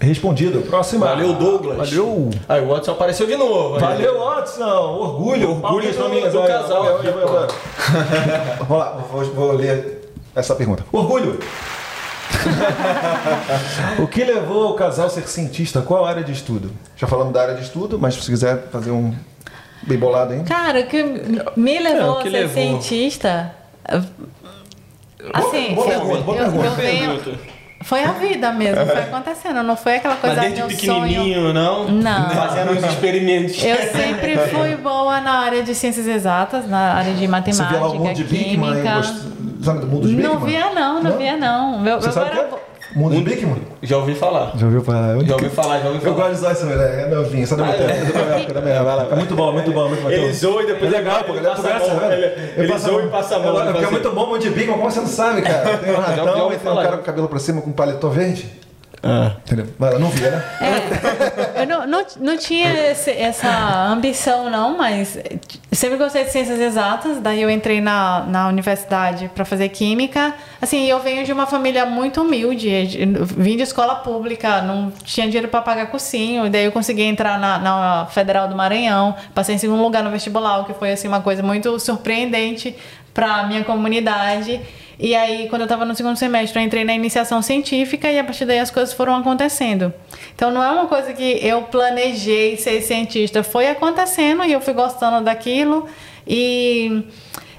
S1: Respondido. Próxima.
S2: Valeu, Douglas.
S1: Valeu.
S2: Aí o Watson apareceu de novo. aí.
S1: Valeu, Watson! Orgulho!
S2: Orgulho do- do casal.
S1: Vai, vai, vai, vai. Vamos lá, vou, vou ler essa pergunta. Orgulho! o que levou o casal a ser cientista? Qual a área de estudo? Já falamos da área de estudo, mas se quiser fazer um. Bem bolado, hein?
S3: Cara, o que me levou
S2: É, que
S3: a ser
S2: levou?
S3: cientista. Assim,
S1: boa
S3: eu-
S1: pergunta, boa
S3: eu- eu
S1: pergunta.
S3: venho- Foi a vida mesmo, foi acontecendo. Não foi aquela
S2: Mas
S3: coisa
S2: desde
S3: meu
S2: pequenininho,
S3: sonho.
S2: não?
S3: Não.
S2: Fazendo uns experimentos.
S3: Eu sempre fui boa na área de ciências exatas, na área de
S1: Você
S3: matemática,
S1: via lá o mundo de Bigman
S3: química.
S1: gost... sabe do mundo de Bigman?
S3: Não via não, não, via não. Eu,
S1: Você
S3: eu
S1: sabe
S3: era
S1: que Mundo de Bigman?
S2: Já ouvi falar.
S1: Já ouviu falar?
S2: Já ouvi falar, já ouvi
S1: Eu
S2: falar.
S1: gosto de usar esse moleque, é novinho, só da minha época, época. Muito bom, muito bom, muito bom.
S2: Ele zoa e depois
S1: é legal, pô,
S2: ele
S1: ele
S2: passa
S1: passa
S2: a mão,
S1: né?
S2: ele- zoa e passa a mão,
S1: É, Porque é
S2: faz
S1: muito bom o monte de Bigman, como você não sabe, cara. Tem um
S2: já
S1: ratão
S2: ouvi
S1: e tem um cara com o cabelo pra cima com paletó verde.
S2: Ah.
S1: Entendeu? Mas ela não via, né?
S3: Eu não, não, não tinha esse- essa ambição, não, mas sempre gostei de ciências exatas. Daí eu entrei na, na universidade para fazer química. Assim, eu venho de uma família muito humilde. Vim de escola pública, não tinha dinheiro para pagar cursinho. E daí eu consegui entrar na, na Federal do Maranhão. Passei em segundo lugar no vestibular, o que foi assim, uma coisa muito surpreendente para minha comunidade. E aí, quando eu estava no segundo semestre, eu entrei na iniciação científica e a partir daí as coisas foram acontecendo. Então, não é uma coisa que eu planejei ser cientista, foi acontecendo e eu fui gostando daquilo. E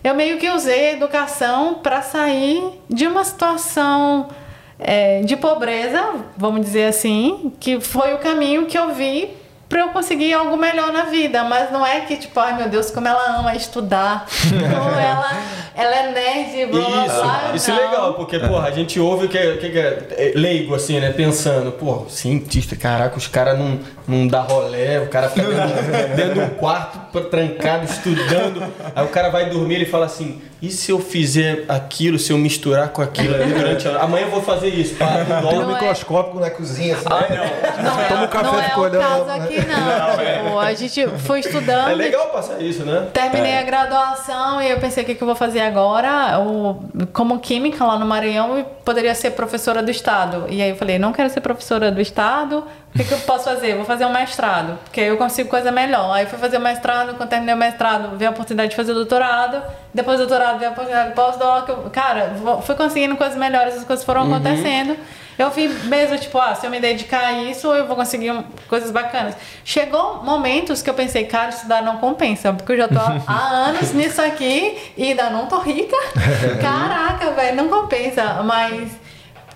S3: eu meio que usei a educação para sair de uma situação é, de pobreza, vamos dizer assim, que foi o caminho que eu vi para eu conseguir algo melhor na vida, mas não é que tipo, ai meu Deus, como ela ama estudar, como ela, ela é nerd, blá blá blá.
S2: Isso, isso é
S3: não.
S2: legal, porque, porra, a gente ouve o que, é- que é leigo, assim, né? Pensando, pô, cientista, caraca, os caras não, não dá rolé, o cara fica dentro, dentro de um quarto trancado, estudando. Aí o cara vai dormir e fala assim: e se eu fizer aquilo, se eu misturar com aquilo ali durante a. Amanhã eu vou fazer isso, pá,
S1: Tem um.
S3: Não é-
S1: na cozinha, assim.
S3: Não é,
S1: Toma um café,
S3: não é o
S1: olhando,
S3: caso
S1: né?
S3: aqui, não. Tipo, a gente foi estudando.
S2: É legal passar isso, né?
S3: Terminei a graduação e eu pensei o que, que eu vou fazer agora. Eu, como química lá no Maranhão, eu poderia ser professora do Estado. E aí eu falei, não quero ser professora do Estado, o que, que eu posso fazer? Vou fazer um mestrado, porque aí eu consigo coisa melhor. Aí fui fazer o mestrado, quando terminei o mestrado, veio a oportunidade de fazer o doutorado. Depois do doutorado, veio a oportunidade de pós-doc. Eu- Cara, fui conseguindo coisas melhores, as coisas foram acontecendo. Eu vi mesmo, tipo, ah, se eu me dedicar a isso, eu vou conseguir coisas bacanas. Chegou momentos que eu pensei, cara, estudar não compensa, porque eu já tô há- anos nisso aqui e ainda não tô rica. Caraca, velho, não compensa. Mas,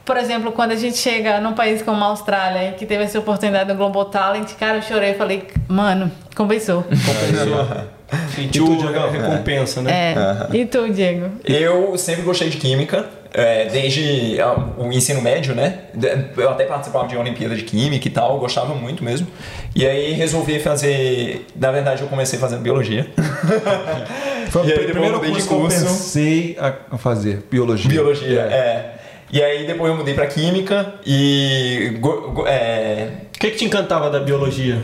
S3: por exemplo, quando a gente chega num país como a Austrália, que teve essa oportunidade do Global Talent, cara, eu chorei e falei, mano, compensou.
S2: Sentiu
S1: tu, Diegão?
S2: a recompensa, né?
S3: É. E tu, Diego?
S4: Eu sempre gostei de química, é, desde ah, o ensino médio, né? Eu até participava de Olimpíada de Química e tal, gostava muito mesmo. E aí resolvi fazer. Na verdade, eu comecei fazendo biologia.
S1: Foi o
S4: E
S1: primeiro
S4: de
S1: curso que eu
S4: curso.
S1: pensei a fazer, biologia.
S4: biologia, é. E aí depois eu mudei pra Química e. go- é,
S2: O que, que te encantava da biologia?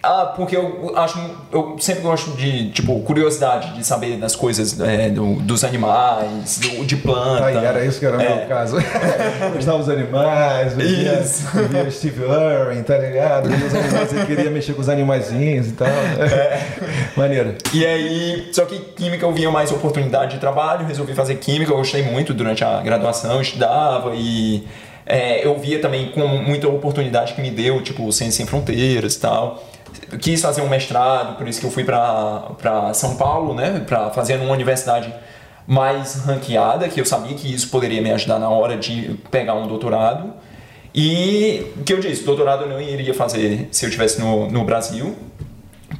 S4: Ah, porque eu acho. Eu sempre gosto de, tipo, curiosidade de saber das coisas é, do- dos animais, do- de planta.
S1: Aí, era isso que era o
S4: É.
S1: meu caso. Gostava dos animais, via, via Steve Irwin, tá ligado? Via os animais, eu queria mexer com os animaizinhos e tal.
S4: É.
S1: Maneiro.
S4: E aí, só que química eu via mais oportunidade de trabalho, resolvi fazer química, eu gostei muito durante a graduação, estudava e é, eu via também com muita oportunidade que me deu, tipo, Ciência Sem Fronteiras e tal. Quis fazer um mestrado, por isso que eu fui para São Paulo, né, para fazer numa universidade mais ranqueada, que eu sabia que isso poderia me ajudar na hora de pegar um doutorado. E o que eu disse, doutorado eu não iria fazer se eu estivesse no, no Brasil,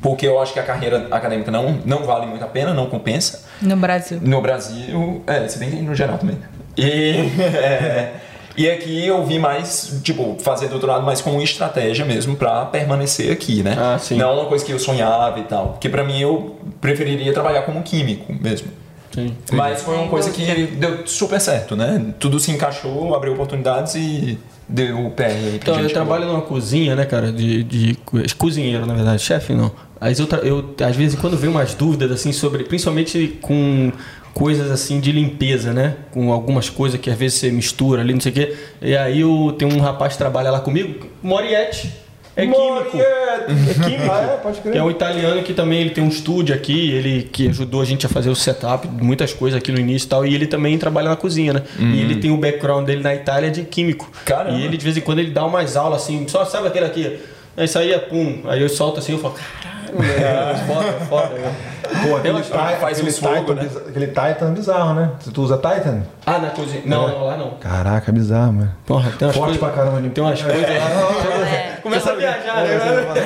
S4: porque eu acho que a carreira acadêmica não, não vale muito a pena, não compensa.
S3: No Brasil.
S4: No Brasil, é, se bem que no geral também. E, é, e aqui eu vi mais, tipo, fazer doutorado mais como estratégia mesmo pra permanecer aqui, né?
S2: Ah, sim.
S4: Não uma coisa que eu sonhava e tal. Porque pra mim eu preferiria trabalhar como químico mesmo.
S2: Sim.
S4: Mas foi uma coisa que
S3: dúvida.
S4: deu super certo, né? Tudo se encaixou, abriu oportunidades e deu o pé. aí pra
S2: Então, eu trabalho numa cozinha, né, cara, de, de co- cozinheiro, na verdade, chefe não. Mas eu, eu, às vezes, quando vem umas dúvidas, assim, sobre, principalmente com coisas, assim, de limpeza, né, com algumas coisas que às vezes você mistura ali, não sei o quê, e aí eu tenho um rapaz que trabalha lá comigo, Moriette, é químico. É químico.
S1: Ah, é? Pode crer.
S2: Que é um italiano que também ele tem um estúdio aqui, ele que ajudou a gente a fazer o setup, muitas coisas aqui no início e tal, e ele também trabalha na cozinha, né? E ele tem o background dele na Itália de químico.
S4: Caramba.
S2: E ele de vez em quando ele dá umas aulas assim, só sabe aquele aqui, aí é pum, aí eu solto assim, eu falo, caramba, Foda, foda.
S1: Pô, aquele,
S4: Ela
S1: Ti-
S4: faz
S1: aquele
S4: uns fogo,
S1: Titan,
S4: né?
S1: biz- aquele Titan bizarro, né? Se tu usa Titan?
S2: Ah, na cozinha. Não, não, lá não.
S1: Caraca, bizarro, mano.
S2: Porra, tem umas
S1: Forte
S2: coisas.
S1: pra caramba.
S2: Tem umas coisas lá.
S3: É,
S2: Começa a viajar, né?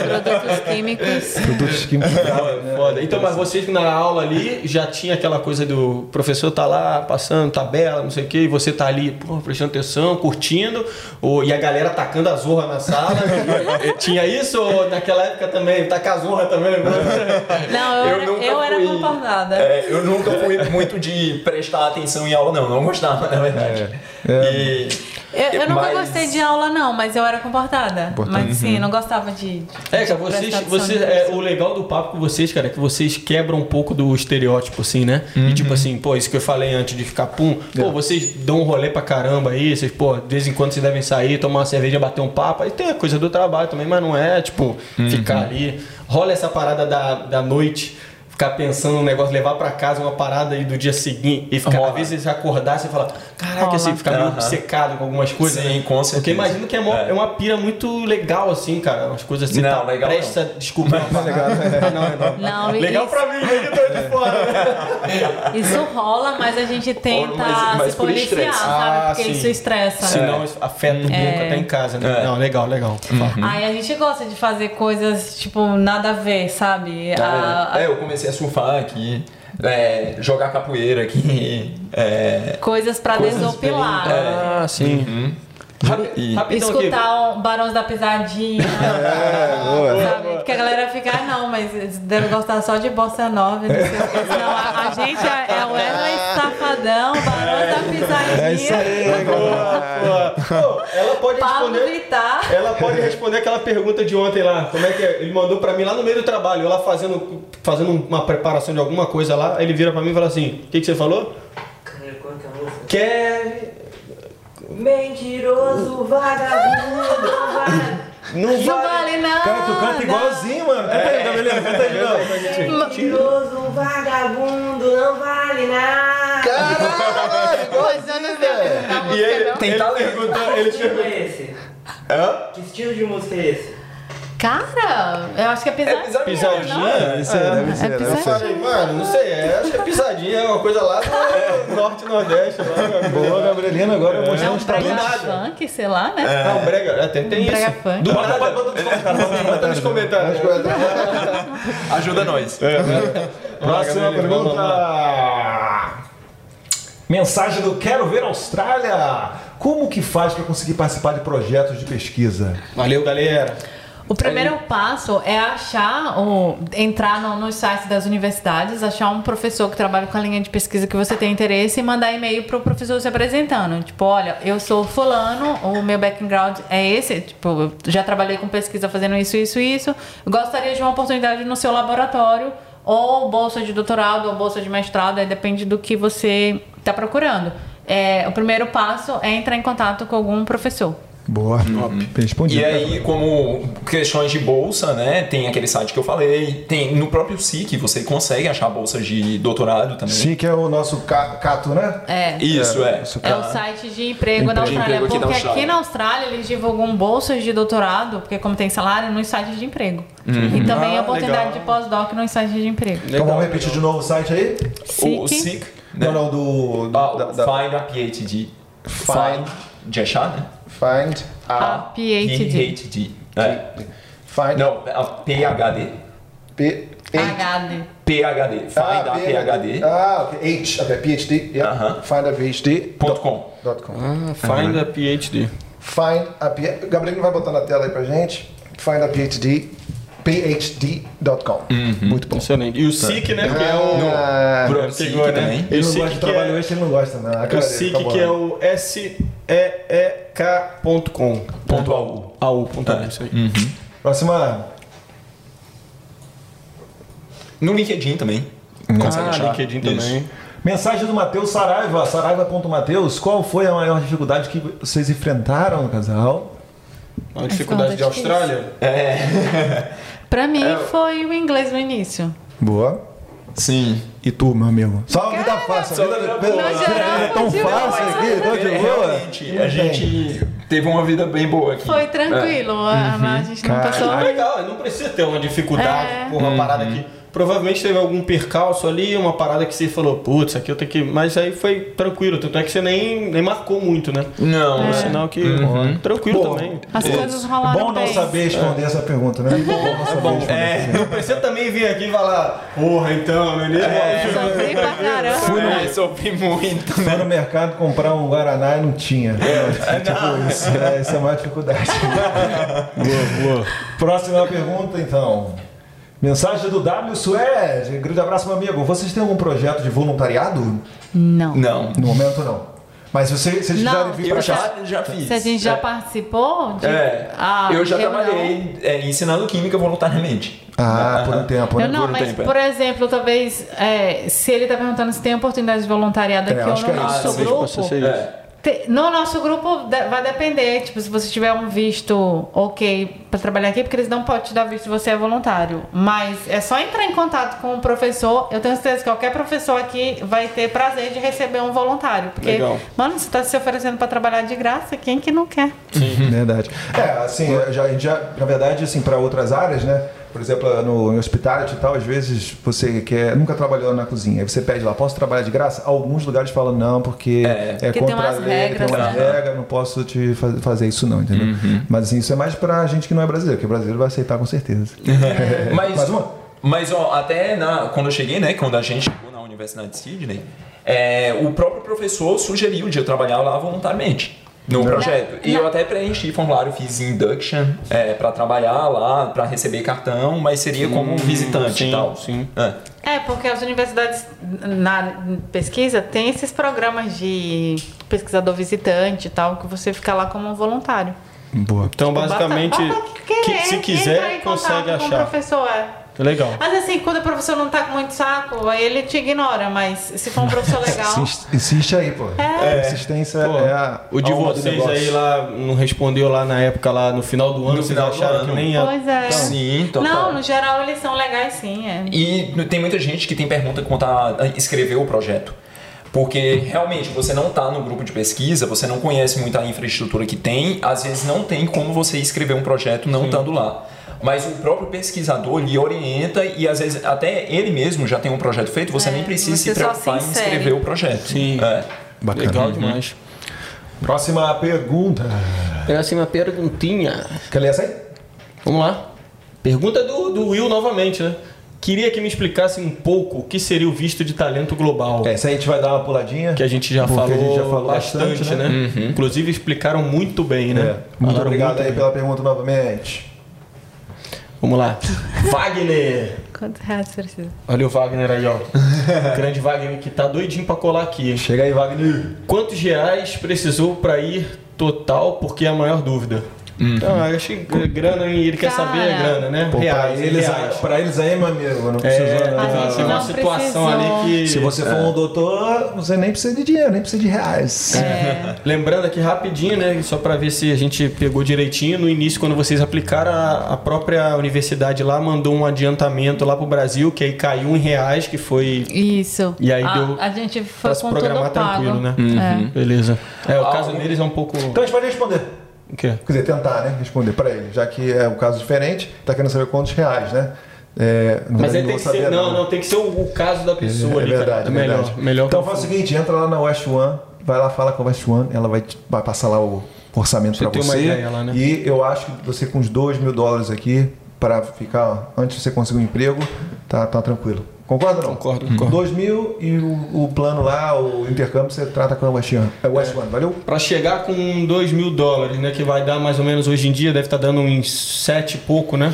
S3: produtos químicos.
S1: Produtos químicos.
S2: Foda, foda. Então, mas vocês na aula ali já tinha aquela coisa do professor tá lá passando tabela, não sei o quê, e você tá ali, pô, prestando atenção, curtindo, ou, e a galera tacando a zorra na sala. tinha isso ou naquela época também? Tacar a zorra também, lembra?
S3: Não, eu,
S4: Eu
S3: era,
S4: nunca
S3: eu era
S4: fui-
S3: comportada.
S4: É, eu nunca fui muito de prestar atenção em aula, não. Não gostava, na verdade. E,
S3: Eu, eu nunca
S4: mas-
S3: gostei de aula, não, mas eu era comportada. Mas sim, não gostava de.
S2: É, cara, vocês, vocês, é, o legal do papo com vocês, cara, é que vocês quebram um pouco do estereótipo, assim, né? E tipo assim, pô, isso que eu falei antes de ficar pum, pô, vocês dão um rolê pra caramba aí, vocês, pô, de vez em quando vocês devem sair, tomar uma cerveja, bater um papo, aí tem a coisa do trabalho também, mas não é, tipo, ficar ali. Rola essa parada da, da noite. Ficar pensando no negócio, levar pra casa uma parada aí do dia seguinte e ficar,
S4: Rola.
S2: às vezes acordar e falar, caraca,
S3: Rola.
S2: assim, ficar meio
S4: Aham.
S2: obcecado com algumas coisas.
S4: Sim,
S2: né?
S4: com certeza.
S2: Porque imagino que é, mó-
S4: É.
S2: é uma pira muito legal, assim, cara. Umas coisas assim,
S4: Não,
S2: tá
S4: legal
S2: prestes a descobrir uma parada. Ah, não, é não.
S3: Não,
S2: Legal
S3: isso,
S2: pra mim, eu que tô de fora.
S3: isso rola, mas a gente tenta
S4: mas- mas
S3: se policiar, sabe?
S2: Ah,
S3: Porque
S2: sim.
S3: isso estressa.
S2: Senão isso afeta um pouco até em casa, né?
S4: É.
S2: Não, legal, legal.
S3: Aí a gente gosta de fazer coisas, tipo, nada a ver, sabe? A-
S4: é, eu comecei surfar aqui, é, jogar capoeira aqui. É,
S3: coisas pra
S4: Coisas
S3: desopilar.
S2: Ah, sim. Rapi-
S4: E-
S2: Rapidão aqui.
S3: Escutar o Barões da Pisadinha. sabe? Porque a galera fica, ah, não, mas eles devem gostar só de bossa nova. Não, a, a gente é, é o Wesley Safadão, Barões da Pisadinha.
S1: É isso aí,
S2: Boa. Pô, ela pode
S3: Pablo
S2: responder.
S3: Vittar.
S2: Ela pode responder aquela pergunta de ontem lá. Como é que é? Ele mandou pra mim lá no meio do trabalho, lá fazendo, fazendo uma preparação de alguma coisa lá. Aí ele vira pra mim e fala assim: O que, que você falou?
S5: É?
S2: Quer.
S5: Mentiroso, vagabundo, vai.
S2: Não
S3: Não
S2: vai.
S3: vale nada.
S1: Cara, tu canta igualzinho, mano. Canta aí, Gabrielino, canta aí novo.
S5: Mentiroso, vagabundo, não vale nada.
S3: Não sei a música,
S2: E ele,
S3: não.
S4: Tem
S2: ele
S4: talento.
S2: perguntou,
S5: Que
S2: ele
S5: estilo é esse?
S4: Hã?
S5: Que estilo de música é esse?
S3: Cara, eu acho que é
S4: É
S3: pisadinha.
S2: Pisadinha?
S1: Deve ser, deve ser,
S3: é
S2: Eu falei, mano, não sei, é, acho que é pisadinha, é uma coisa lá do norte e nordeste. Lá,
S1: Boa, Gabrielino, agora
S3: É
S1: mostrando
S3: um
S1: os
S3: brega
S1: talentos.
S3: funk, sei lá, né?
S2: Não, brega, até tem
S3: Um
S2: isso.
S3: brega funk.
S2: Do nada, bota nos comentários. Bota nos comentários.
S4: Ajuda nós.
S1: Próxima pergunta. Mensagem do Quero Ver Austrália. Como que faz para conseguir participar de projetos de pesquisa?
S2: Valeu, galera.
S3: O primeiro passo é achar, o, entrar no, nos sites das universidades, achar um professor que trabalha com a linha de pesquisa que você tem interesse e mandar e-mail pro professor se apresentando. Tipo, olha, eu sou fulano, o meu background é esse, tipo, já trabalhei com pesquisa fazendo isso, isso, isso. Gostaria de uma oportunidade no seu laboratório, ou bolsa de doutorado, ou bolsa de mestrado, aí depende do que você está procurando. É, o primeiro passo é entrar em contato com algum professor.
S1: Boa. Respondido.
S4: E aí, como questões de bolsa, né? Tem aquele site que eu falei, tem no próprio SIC você consegue achar bolsas de doutorado também.
S1: Que é o nosso ca- Cato, né?
S3: É.
S4: Isso, é.
S1: Isso,
S3: É o site de emprego da
S4: De
S3: Austrália.
S4: emprego aqui
S3: porque
S4: Austrália.
S3: aqui na Austrália eles divulgam bolsas de doutorado, porque como tem salário, nos sites de emprego.
S4: Uhum.
S3: E também
S2: Ah,
S3: oportunidade
S2: legal.
S3: de pós-doc nos sites de emprego.
S1: Então vamos repetir de novo o site aí?
S4: O
S3: SIC.
S4: SIC, né?
S1: Não, não, do. do
S4: Ah,
S1: da,
S4: o
S1: da-
S4: Find a PhD. Find de achar, né?
S1: Find
S3: A
S1: a
S3: PhD.
S4: PhD. É.
S1: Find
S4: Não, a PhD.
S1: P
S3: HD.
S4: PhD. Find a PhD.
S1: Ah, ok. H, ok. PhD. Yeah.
S4: Aham.
S1: Find a PhD.
S4: Ponto com.
S1: Dot com.
S2: Find a PhD.
S1: Find a PhD. Gabriel vai botar na tela aí pra gente. Find a PhD. PhD.com. Muito bom.
S2: Excelente. E o SIC, né? Que é o.
S1: Ah,
S4: Pro
S2: Pegou,
S4: SIC
S2: né?
S4: também.
S2: E
S1: ele
S2: o
S1: não gosta de
S2: que é-
S1: trabalho hoje, ele não gosta, cara
S2: O SIC
S1: tá
S2: que é o seek.com.
S4: Ponto AU.
S2: AU. Ponto AU, isso aí.
S1: Próxima.
S4: No LinkedIn também. Consegue
S2: Ah,
S4: achar.
S2: LinkedIn
S4: Isso.
S2: também.
S1: Mensagem do Matheus Saraiva, saraiva.mateus. Qual foi a maior dificuldade que vocês enfrentaram no casal?
S2: Uma dificuldade de
S3: é
S2: Austrália?
S3: Pra mim
S4: É.
S3: foi o inglês no início.
S1: Boa.
S4: Sim.
S1: E tu, meu amigo? Só uma vida fácil. A vida,
S4: boa.
S1: é tão fácil aqui, tão de
S4: É,
S1: boa.
S4: a gente teve uma vida bem boa aqui.
S3: Foi tranquilo. a- a gente não
S1: Cara,
S3: passou.
S2: Ah, legal, não precisa ter uma dificuldade
S3: É.
S2: por uma parada que provavelmente teve algum percalço ali, uma parada que você falou, putz, aqui eu tenho que. Mas aí foi tranquilo, tanto é que você nem, nem marcou muito, né?
S4: Não,
S2: É.
S4: é.
S2: Sinal que ó, tranquilo
S1: Bom,
S2: também.
S3: As coisas rolaram
S1: Bom não
S3: bem.
S1: saber responder essa pergunta, né? Bom não saber responder.
S2: É, não precisa também vir aqui e falar, porra, então, meu Deus.
S3: Sofri pra caramba.
S4: É, sofri muito,
S1: Fui
S4: né?
S1: no mercado comprar um Guaraná e não tinha. É, tipo isso. É, essa é a maior dificuldade.
S2: Boa, boa.
S1: Próxima pergunta, então. Mensagem do W Suede. Grande abraço, meu amigo. Vocês têm algum projeto de voluntariado?
S3: Não.
S4: Não.
S1: No momento, não. Mas se vocês,
S3: Não,
S1: quiserem vir
S4: Eu
S1: pra cá...
S4: já, já fiz.
S3: Se a gente já
S4: É.
S3: participou de.
S4: É,
S3: Ah,
S4: eu já
S3: eu
S4: trabalhei é, ensinando química voluntariamente.
S1: Ah, por um tempo, né?
S3: Eu não,
S4: Por um
S3: mas
S4: tempo, é.
S3: por exemplo, talvez é, se ele tá perguntando se tem oportunidade de voluntariado
S1: É,
S3: aqui ou
S1: acho que
S3: no
S1: é
S3: nosso grupo.
S2: possa
S3: No nosso grupo de- vai depender, tipo, se você tiver um visto ok pra trabalhar aqui, porque eles não podem te dar visto se você é voluntário. Mas é só entrar em contato com o professor. Eu tenho certeza que qualquer professor aqui vai ter prazer de receber um voluntário. Porque,
S2: Legal.
S3: mano, você tá se oferecendo pra trabalhar de graça, quem que não quer?
S1: Verdade. É, assim, já, a gente já, na verdade, assim, para outras áreas, né? Por exemplo, no, hospitality e tal, às vezes você quer, nunca trabalhou na cozinha, aí você pede lá, posso trabalhar de graça? Alguns lugares falam não, porque
S4: É.
S1: é,
S3: Porque
S1: contra
S3: tem
S1: a lei,
S3: regras,
S1: tem umas
S3: né?
S1: regras, não posso te fa- fazer isso não, entendeu?
S4: Uhum.
S1: Mas assim, isso é mais pra gente que não é brasileiro, porque brasileiro vai aceitar com certeza.
S4: Mas,
S1: Mais uma?
S4: mas ó, até na- quando eu cheguei, né, quando a gente chegou na Universidade de Sydney, é, o próprio professor sugeriu de eu trabalhar lá voluntariamente no projeto. E eu até preenchi formulário, fiz induction é, para trabalhar lá, para receber cartão, mas seria como um visitante
S2: sim,
S4: e tal.
S2: sim.
S4: É.
S3: É, porque as universidades na pesquisa tem esses programas de pesquisador visitante e tal, que você fica lá como um voluntário.
S1: Boa.
S2: Então, basicamente,
S3: Basta- basta
S2: que-
S3: querer
S2: se quiser, consegue
S3: com o
S2: achar.
S3: professor, é.
S2: Legal.
S3: Mas assim, quando o professor não tá com muito saco, aí ele te ignora, mas se for um professor legal.
S1: Insiste, insiste aí, pô.
S3: É.
S1: Insistência
S2: Pô,
S1: é a
S2: o de vocês aí lá não respondeu lá na época, lá no final do ano,
S4: No
S2: vocês acharam
S4: ano.
S2: que nem ia.
S3: Pois é.
S4: Sim, total.
S3: Não, no geral eles são legais sim, é.
S4: E tem muita gente que tem pergunta quanto a a escrever o projeto. Porque realmente você não está no grupo de pesquisa, você não conhece muito a infraestrutura que tem, às vezes não tem como você escrever um projeto não estando lá. Mas o próprio pesquisador lhe orienta e às vezes até ele mesmo já tem um projeto feito, você
S3: É,
S4: nem precisa
S3: você
S4: se preocupar
S3: se
S4: em escrever o projeto.
S2: Sim.
S4: É.
S1: Bacana.
S2: Legal demais.
S1: Próxima pergunta.
S2: Próxima perguntinha.
S1: Quer ler essa aí?
S2: Vamos lá. Pergunta do, do Will novamente, né? Queria que me explicasse um pouco o que seria o visto de talento global.
S1: Essa aí a gente vai dar uma puladinha.
S2: Que a gente já falou,
S1: a gente já falou
S2: bastante,
S1: bastante,
S2: né?
S1: né?
S2: Inclusive explicaram muito bem, né?
S1: É. Muito
S2: Falaram
S1: obrigado
S2: muito
S1: aí
S2: bem.
S1: pela pergunta novamente.
S2: Vamos lá. Wagner!
S3: Quantos reais precisa?
S2: Olha o Wagner aí, ó. O grande Wagner que tá doidinho pra colar aqui.
S1: Chega aí, Wagner.
S2: Quantos reais precisou pra ir total? Porque é a maior dúvida. Então, eu acho que grana, ele quer
S3: Cara.
S2: saber a grana, né?
S1: Pô,
S2: reais,
S1: pra, eles,
S2: reais.
S1: pra eles aí, meu amigo, não
S2: É,
S1: precisa
S2: tem uma
S3: não
S2: situação
S3: precisou.
S2: ali que.
S1: Se você for um doutor, você nem precisa de dinheiro, nem precisa de reais.
S3: É.
S2: Lembrando aqui rapidinho, né? Só para ver se a gente pegou direitinho. No início, quando vocês aplicaram, a, a própria universidade lá mandou um adiantamento lá pro Brasil, que aí caiu em reais, que foi.
S3: Isso.
S2: E aí
S3: a,
S2: deu
S3: a gente foi
S2: Pra se programar
S3: tudo pago.
S2: tranquilo, né?
S3: É.
S2: Beleza. É, o
S4: Ah,
S2: caso deles é um pouco.
S1: Então a gente pode responder.
S2: O quê?
S1: Quer dizer, tentar, né? Responder pra ele. Já que é um caso diferente, tá querendo saber quantos reais, né? É,
S2: Mas
S1: verdade,
S2: aí tem que
S1: saber,
S2: ser. Não, não, tem que ser o, o caso da pessoa
S1: É
S2: ali.
S1: verdade,
S2: cara.
S1: é
S2: melhor.
S1: verdade.
S2: melhor
S1: então faz o seguinte, entra lá na West One, vai lá, fala com a West One, ela vai, vai passar lá o orçamento
S2: Você
S1: pra
S2: tem uma
S1: você.
S2: ideia lá, né?
S1: E eu acho que você com uns 2 mil dólares aqui, para ficar, antes de você conseguir um emprego, tá, tá tranquilo. Concorda ou não?
S2: Concordo, concordo.
S1: 2 mil e o, o plano lá, o intercâmbio, você trata com a West One. É West One, valeu?
S2: Pra chegar com 2 mil dólares, né? Que vai dar mais ou menos hoje em dia, deve estar dando uns sete e pouco, né?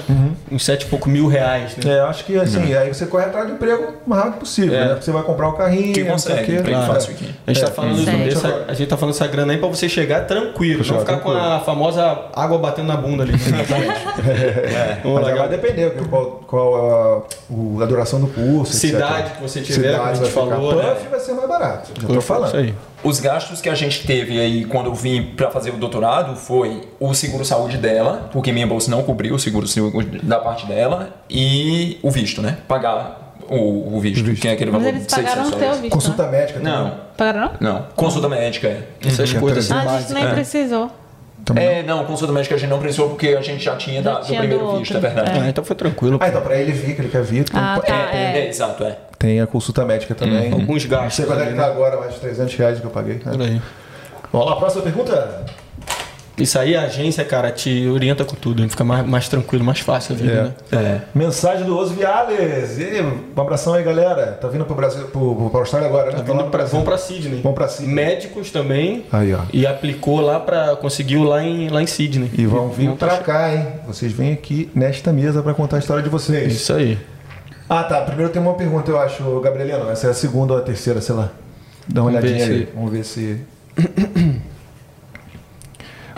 S2: Uns sete e pouco mil reais, né?
S1: É, acho que assim, aí você corre atrás do emprego o mais rápido possível,
S2: É.
S1: né? Porque você vai comprar o carrinho,
S4: Que
S1: não sei o
S4: consegue, emprego
S2: Claro.
S4: fácil aqui.
S2: A gente,
S1: É,
S2: tá falando dessa, a gente tá falando essa grana aí pra você chegar tranquilo,
S1: Chegar
S2: não ficar com a famosa água batendo na bunda ali. né? Vamos
S1: Mas vai depender qual, qual a, o- a duração do curso.
S2: Cidade
S1: etc.
S2: que você tiver, como a gente
S1: vai ficar.
S2: falou, né?
S1: Puff vai ser mais barato, já tô falando.
S2: Isso aí.
S4: Os gastos que a gente teve aí quando eu vim para fazer o doutorado foi o seguro saúde dela, porque minha bolsa não cobriu o seguro saúde da parte dela, e o visto, né? Pagar o, o visto, que é aquele
S3: Mas
S4: valor
S3: eles
S4: de 600
S3: pagaram o teu visto.
S1: Consulta
S3: né?
S1: médica também.
S4: Não,
S3: Pagaram não?
S4: não. Consulta médica é.
S2: Essas
S1: Uhum.
S2: coisas assim
S3: Ah, a gente nem
S4: é.
S3: precisou.
S1: Também
S4: É, não, consulta médica a gente não precisou porque a gente já tinha
S3: Já
S4: da, do primeiro
S3: do
S4: visto, é verdade.
S2: Ah, então foi tranquilo.
S1: Ah, então pra ele vir, que ele quer vir, tem,
S3: Ah, tá.
S4: É,
S3: é.
S4: é, exato, é.
S1: tem a consulta médica também.
S2: Alguns
S1: Não
S2: gastos.
S1: sei quanto é que tá
S2: né?
S1: agora, mais de 300 reais que eu paguei. né? Vamos lá, próxima pergunta.
S2: Isso aí, a agência, cara, te orienta com tudo. hein? Fica mais, mais tranquilo, mais fácil a vida,
S1: É.
S2: né?
S4: É.
S1: Mensagem do Os Viales. E aí, um abração aí, galera. Tá vindo pro Brasil, pro, pro, pra Austrália agora, né?
S2: Tá vindo pra, vão pra Sydney.
S1: Vão pra Sydney.
S2: Médicos também.
S1: Aí, ó.
S2: E aplicou lá pra. Conseguiu lá em, lá em Sydney.
S1: E vão vir
S2: Vão
S1: pra cá, hein? Vocês vêm aqui nesta mesa pra contar a história de vocês.
S2: Isso aí.
S1: Ah, tá. Primeiro tem uma pergunta, eu acho, Gabrieliano. Essa é a segunda ou a terceira, sei lá. Dá uma
S2: Vamos
S1: olhadinha
S2: ver se-
S1: Vamos ver se.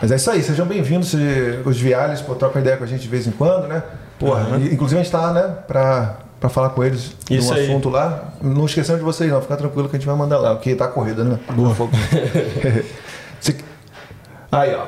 S1: Mas é isso aí, sejam bem-vindos, se- os Viales, pô, troca ideia com a gente de vez em quando, né? Porra, e- inclusive a gente tá, né, pra, pra falar com eles de
S2: Isso
S1: um
S2: aí.
S1: assunto lá. Não esquecemos de vocês, não, fica tranquilo que a gente vai mandar lá, porque tá corrida, né? Boa. aí, ó.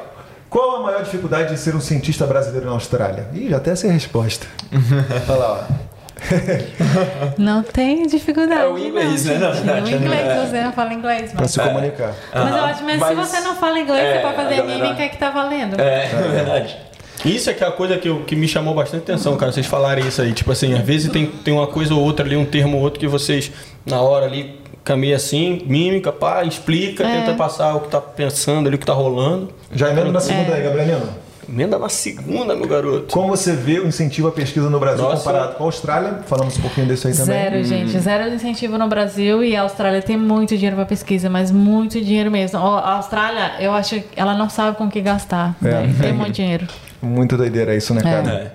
S1: Qual a maior dificuldade de ser um cientista brasileiro na Austrália? Ih, já até sei a resposta. Olha lá, ó.
S3: Não tem dificuldade.
S4: É o inglês,
S3: não,
S4: né,
S3: gente.
S4: verdade.
S3: O inglês, você não fala inglês,
S1: Pra
S3: mas.
S1: se comunicar.
S3: Mas eu acho, mas, se
S4: Mas-
S3: você não fala inglês,
S4: é,
S3: você pode fazer mímica que tá valendo.
S4: É, é verdade.
S2: Isso é que é a coisa que, eu- que me chamou bastante atenção, cara, vocês falarem isso aí. Tipo assim, às vezes tem, tem uma coisa ou outra ali, um termo ou outro que vocês, na hora ali, caminha assim, mímica, pá, explica,
S3: É.
S2: tenta passar o que tá pensando ali, o que tá rolando.
S1: Já emenda na segunda aí, Gabrieliano.
S2: Emenda na segunda, meu garoto.
S1: Como você vê o incentivo à pesquisa no Brasil
S2: Nossa.
S1: comparado com a Austrália? Falamos um pouquinho desse aí também.
S3: Zero, gente. Zero de incentivo no Brasil e a Austrália tem muito dinheiro para pesquisa, mas muito dinheiro mesmo. A Austrália, eu acho que ela não sabe com o que gastar.
S1: É.
S3: né? Tem muito dinheiro.
S1: Muita doideira isso, né, cara?
S4: É.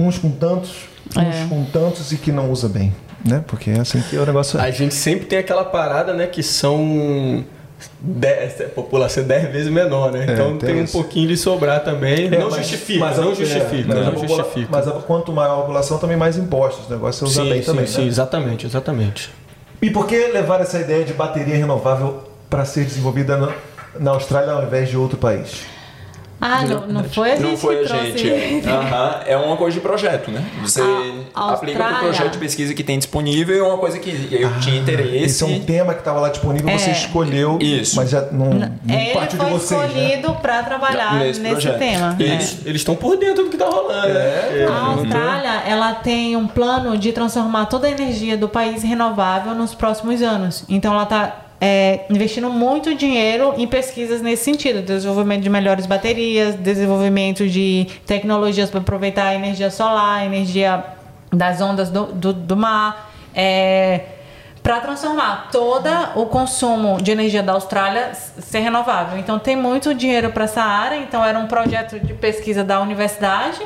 S1: Uns com tantos, uns
S3: É.
S1: com tantos e que não usa bem, né? Porque é assim que o negócio é.
S2: A gente sempre tem aquela parada, né, que são. Dez, a população é 10 vezes menor, né?
S1: É,
S2: então
S1: tem
S2: tem um pouquinho de sobrar também.
S1: É,
S2: não
S1: mas-
S2: justifica,
S1: mas a-
S2: não
S1: é,
S2: justifica,
S1: mas
S2: não
S1: popula-
S2: justifica.
S1: Mas a- quanto maior a população, também mais impostos. O negócio é usar
S2: sim,
S1: bem
S2: sim,
S1: também,
S2: sim,
S1: né?
S2: exatamente, exatamente.
S1: E por que levar essa ideia de bateria renovável para ser desenvolvida na, na Austrália ao invés de outro país?
S3: Ah, não, não foi a gente
S4: Não foi
S3: que
S4: a gente. É. Aham, é uma coisa de projeto, né? Você
S3: A- a
S4: aplica para o projeto de pesquisa que tem disponível e é uma coisa que eu tinha interesse.
S1: Esse é um tema que estava lá disponível, você
S3: É.
S1: escolheu,
S4: Isso.
S1: mas já não, não
S3: Ele
S1: partiu de
S3: foi
S1: vocês, né?
S3: escolhido para trabalhar
S4: Nesse
S3: nesse, tema. É.
S2: Eles estão por dentro do que tá rolando,
S1: É,
S2: né?
S3: A
S2: não tô-
S3: Austrália, ela tem um plano de transformar toda a energia do país renovável nos próximos anos. Então, ela está investindo muito dinheiro em pesquisas nesse sentido. Desenvolvimento de melhores baterias, desenvolvimento de tecnologias para aproveitar a energia solar, a energia das ondas do, do, do mar. para transformar todo o consumo de energia da Austrália ser renovável. Então tem muito dinheiro para essa área. Então era um projeto de pesquisa da universidade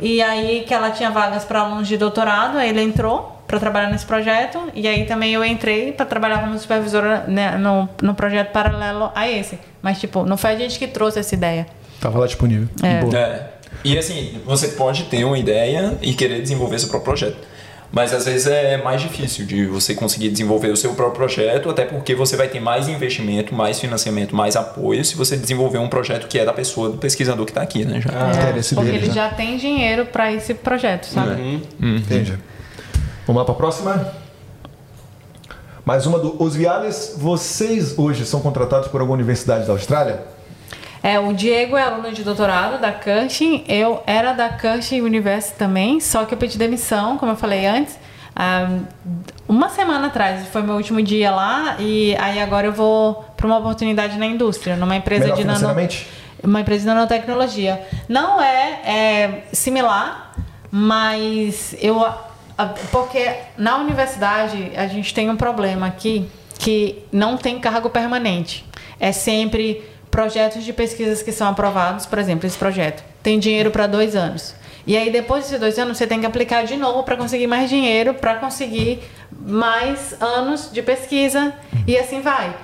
S3: e aí que ela tinha vagas para alunos de doutorado, aí ele entrou para trabalhar nesse projeto e aí também eu entrei para trabalhar como supervisora né, no, no projeto paralelo a esse. Mas tipo, não foi a gente que trouxe essa ideia.
S1: Tava lá disponível.
S3: É.
S4: É. E assim, você pode ter uma ideia e querer desenvolver seu próprio projeto. Mas às vezes é mais difícil de você conseguir desenvolver o seu próprio projeto, até porque você vai ter mais investimento, mais financiamento, mais apoio se você desenvolver um projeto que é da pessoa, do pesquisador que está aqui, né? Já.
S3: É,
S1: interesse
S3: porque
S1: deles,
S3: ele
S1: né?
S3: já tem dinheiro para esse projeto, sabe?
S1: Entendi. Vamos lá para a próxima? Mais uma do Os Viales. Vocês hoje são contratados por alguma universidade da Austrália?
S3: É, o Diego é aluno de doutorado da Cushing, eu era da Cushing University também, só que eu pedi demissão, como eu falei antes, ah, uma semana atrás, foi meu último dia lá, e aí agora eu vou para uma oportunidade na indústria, numa empresa
S1: Melhor
S3: de nano... Uma empresa de nanotecnologia. Não é, é similar, mas eu. Porque na universidade a gente tem um problema aqui que não tem cargo permanente. É sempre projetos de pesquisas que são aprovados, por exemplo, esse projeto tem dinheiro para dois anos. E aí, depois desses dois anos, você tem que aplicar de novo para conseguir mais dinheiro, para conseguir mais anos de pesquisa, e assim vai.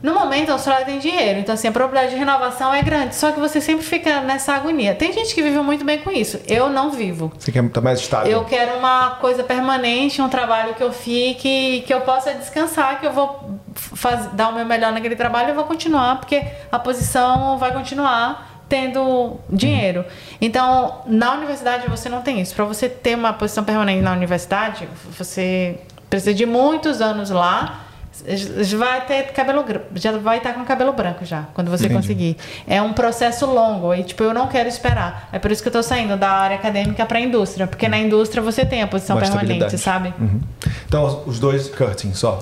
S3: No momento, a Austrália tem dinheiro, então assim, a probabilidade de renovação é grande, só que você sempre fica nessa agonia. Tem gente que vive muito bem com isso, eu não vivo.
S1: Você quer estar mais estável?
S3: Eu quero uma coisa permanente, um trabalho que eu fique, que eu possa descansar, que eu vou faz, dar o meu melhor naquele trabalho e vou continuar, porque a posição vai continuar tendo dinheiro. Então, na universidade você não tem isso. Para você ter uma posição permanente na universidade, você precisa de muitos anos lá, vai ter cabelo já vai estar com cabelo branco já quando você conseguir. É um processo longo e tipo eu não quero esperar. É por isso que eu tô saindo da área acadêmica para a indústria porque na indústria você tem a posição permanente sabe?
S1: Uhum. Então, os dois curting só.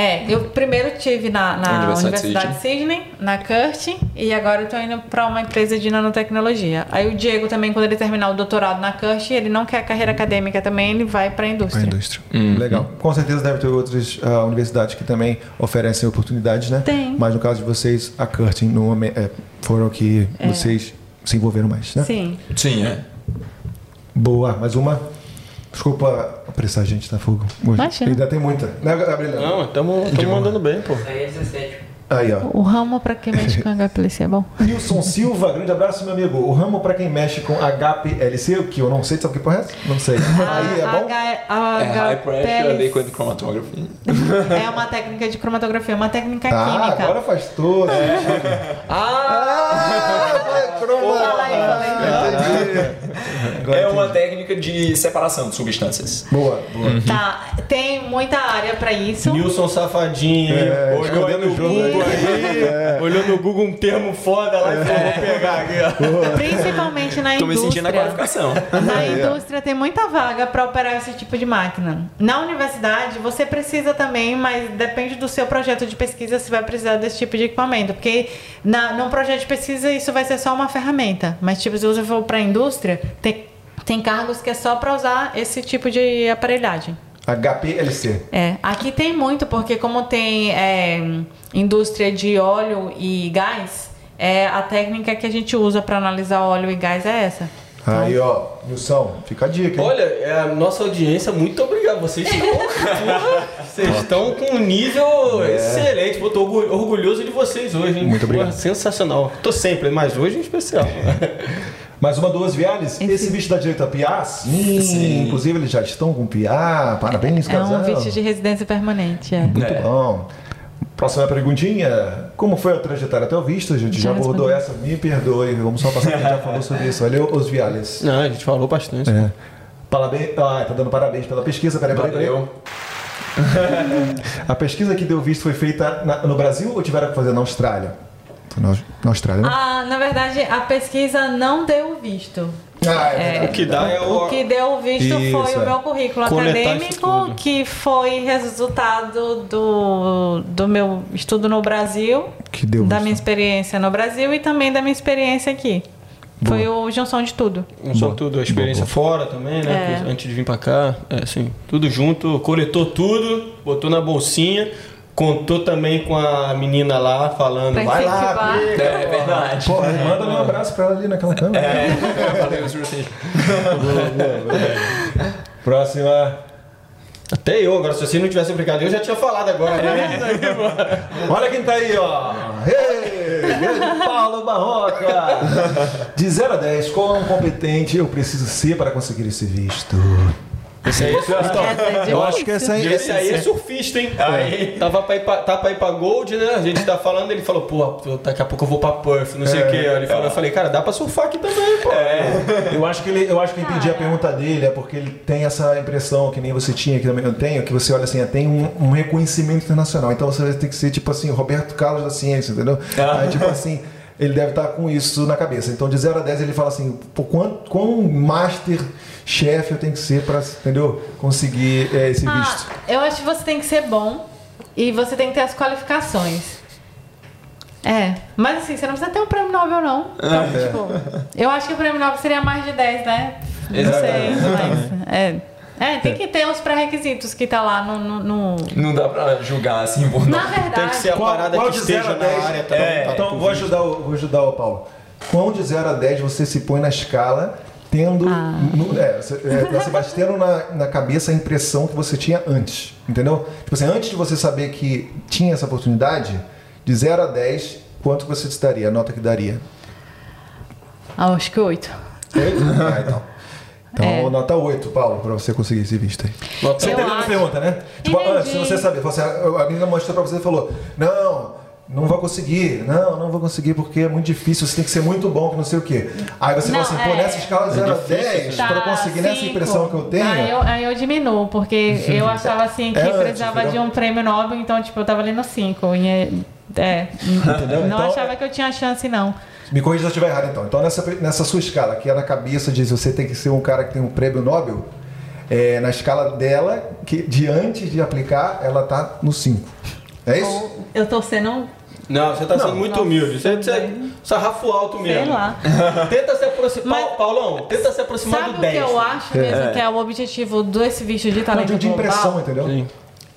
S3: É eu primeiro tive na, na
S4: Universidade
S3: Universidade de Sydney na CURT e agora eu tô indo para uma empresa de nanotecnologia aí o Diego também quando ele terminar o doutorado na CURT ele não quer carreira acadêmica também ele vai para a
S1: Para a
S3: indústria
S1: indústria. Legal. Com certeza deve ter outras ah, universidades que também oferecem oportunidades, né?
S3: Tem.
S1: Mas no caso de vocês, a Curtin no, é, foram que vocês se envolveram mais, né?
S3: sim
S4: Sim, é.
S1: Boa. Mais uma? Desculpa apressar a gente, tá, Fogo? Hoje.
S3: Imagina.
S1: Ainda tem muita. Né, Gabriela?
S2: Não, estamos mandando bem, pô.
S5: Isso aí é 17.
S1: Aí, ó.
S3: o ramo para quem mexe com HPLC é bom
S1: Nilson Silva, grande abraço, meu amigo. O ramo pra quem mexe com HPLC, o que eu não sei, sabe o que porra é? Não sei. Aí é bom?
S3: H- a
S4: É High Pressure Liquid Chromatography.
S3: É uma técnica de cromatografia, uma técnica
S1: Ah,
S3: química.
S1: agora faz. Ah, croma.
S3: Fala aí.
S1: Entendi. Agora
S4: É uma técnica de separação de substâncias.
S1: Boa, boa.
S3: Tá, tem muita área pra isso.
S2: Nilson Safadinho?
S1: É,
S2: no
S1: o jogo
S2: Google
S1: aí.
S2: aí, olhou no Google um termo foda lá e falou, vou pegar aqui.
S3: Principalmente na
S4: Tô me
S3: indústria.
S4: sentindo na qualificação.
S3: Na indústria tem muita vaga para operar esse tipo de máquina. Na universidade você precisa também, mas depende do seu projeto de pesquisa se vai precisar desse tipo de equipamento, porque na num projeto de pesquisa isso vai ser só uma ferramenta, mas tipo se você for para a indústria tem tem cargos que é só para usar esse tipo de aparelhagem.
S1: HPLC.
S3: É, aqui tem muito, porque como tem é, indústria de óleo e gás, é, a técnica que a gente usa para analisar óleo e gás é essa.
S1: Aí, ó, Nilson, fica a dica, hein?
S2: Olha, é a nossa audiência, muito obrigado. Vocês estão, vocês estão com um nível excelente. Pô, tô orgu- orgulhoso de vocês hoje, hein?
S1: Muito obrigado.
S2: Porra, sensacional. Tô sempre, mas hoje em especial.
S1: Mais uma, duas Viales. Esse,
S3: Esse-
S1: bicho dá direito a PA? Sim.
S4: Sim.
S1: Inclusive, eles já estão com PA. Parabéns,
S3: É
S1: casal.
S3: um visto de residência permanente. É.
S1: Muito
S4: É.
S1: bom. Próxima perguntinha. Como foi a trajetória até o visto? A gente já,
S3: Já
S1: abordou essa. Me perdoe. Vamos só passar que a gente já falou sobre isso. Valeu, os Viales.
S2: Não, a gente falou bastante.
S1: É. Parabéns. Ah, tá dando parabéns pela pesquisa. Peraí, peraí, peraí.
S4: Valeu.
S1: A pesquisa que deu visto foi feita na- no Brasil ou tiveram que fazer na Austrália? Foi na, na Austrália, né?
S3: Ah, na verdade, a pesquisa não deu visto.
S1: Ah, é
S3: É.
S2: O que dá é o...
S3: O que deu visto
S1: Isso,
S3: foi
S1: é.
S3: o meu currículo
S2: Coletar
S3: acadêmico, que foi resultado do, do meu estudo no Brasil,
S1: Que deu
S3: da
S1: visto.
S3: minha experiência no Brasil e também da minha experiência aqui. Foi o junção de tudo.
S2: Um só tudo, a experiência fora também, né?
S3: É.
S2: Antes de vir pra cá. É, assim, tudo junto, coletou tudo, botou na bolsinha, contou também com a menina lá, falando,
S3: Pra
S2: vai lá, aplica,
S4: É verdade.
S1: Pô, manda um abraço pra ela ali naquela câmera.
S4: É, valeu, Jurci.
S1: Próxima.
S2: Até eu, agora, se vocês não tivessem brincado, eu já tinha falado agora. né?
S1: Olha quem tá aí, ó. Hey, grande Paulo Barroca. De 0 a 10, quão competente eu preciso ser para conseguir esse visto?
S2: Esse aí é surfista.
S3: É
S1: Eu acho que essa aí...
S2: Esse aí é surfista, hein?
S4: Aí.
S2: Tava pra ir pra, tá pra ir pra Gold, né? A gente tá falando, ele falou, pô, daqui a pouco eu vou pra Perth, não sei o quê. Ele falou, eu falei, cara, dá pra surfar aqui também, pô.
S1: Eu acho que ele, eu acho que eu entendi a pergunta dele, é porque ele tem essa impressão que nem você tinha, que também eu tenho, que você olha assim, tem um, um reconhecimento internacional. Então você vai ter que ser tipo assim, o Roberto Carlos da ciência, entendeu?
S4: Ah.
S1: Aí tipo assim, ele deve estar com isso na cabeça. Então de 0 a 10 ele fala assim, pô, quão, quão master chefe eu tenho que ser para, entendeu? Conseguir é, esse
S3: Ah,
S1: visto.
S3: eu acho que você tem que ser bom e você tem que ter as qualificações. É, mas assim, você não precisa ter um prêmio Nobel, não. Então,
S1: É.
S3: tipo, eu acho que o prêmio Nobel seria mais de 10, né? Não sei, mas. É. É, tem que ter os pré-requisitos que tá lá no. no- no-
S4: Não dá pra julgar assim por
S3: Na verdade.
S2: Tem que ser a parada que
S1: de 0
S2: esteja
S1: a 10?
S2: na área. Tá,
S4: É,
S2: tá,
S1: então vou ajudar, o, vou ajudar o Paulo. Quão de 0 a 10 você se põe na escala, tendo,
S3: Ah.
S1: no, é, você- é, Sebastião, tendo na, na cabeça a impressão que você tinha antes, entendeu? Tipo assim, antes de você saber que tinha essa oportunidade, de 0 a 10, quanto você te daria, a nota que daria?
S3: Ah, acho que 8.
S1: Oito? ah, então. Então,
S3: É.
S1: nota 8, Paulo, pra você conseguir esse visto aí. Você
S3: Eu
S1: entendeu a pergunta, né? Tipo,
S3: Entendi.
S1: antes, se você saber, você, a menina mostrou pra você e falou: Não, não vou conseguir, não, não vou conseguir porque é muito difícil, você tem que ser muito bom, que não sei o quê. Aí você
S3: Não,
S1: fala assim, pô,
S3: é.
S1: nessa escala 0 a 10,
S3: Tá,
S1: para conseguir nessa
S3: cinco.
S1: impressão que eu tenho.
S3: Aí eu, aí eu diminuo, porque eu achava assim que
S1: É antes,
S3: precisava
S1: entendeu?
S3: de um prêmio Nobel, então, tipo, eu tava ali no 5. É, é,
S1: Entendeu?
S3: não
S1: Então-
S3: achava que eu tinha chance, não.
S1: Me corrija se eu estiver errado então. Então nessa, nessa sua escala, que é na cabeça diz você tem que ser um cara que tem um prêmio Nobel, é, na escala dela, que de antes de aplicar, ela tá no 5. É isso?
S3: Ou eu tô sendo,
S2: Não, você tá
S1: Não.
S2: sendo muito humilde. Você, você sarrafo alto mesmo.
S3: sei lá.
S2: Tenta se aproximar.
S3: Mas-
S2: Paulão, tenta se aproximar
S3: Sabe
S2: do
S3: o
S2: 10.
S3: que eu acho mesmo que é o objetivo desse visto de
S1: Não,
S3: talento
S1: de, de impressão,
S3: global?
S1: entendeu?
S2: Sim.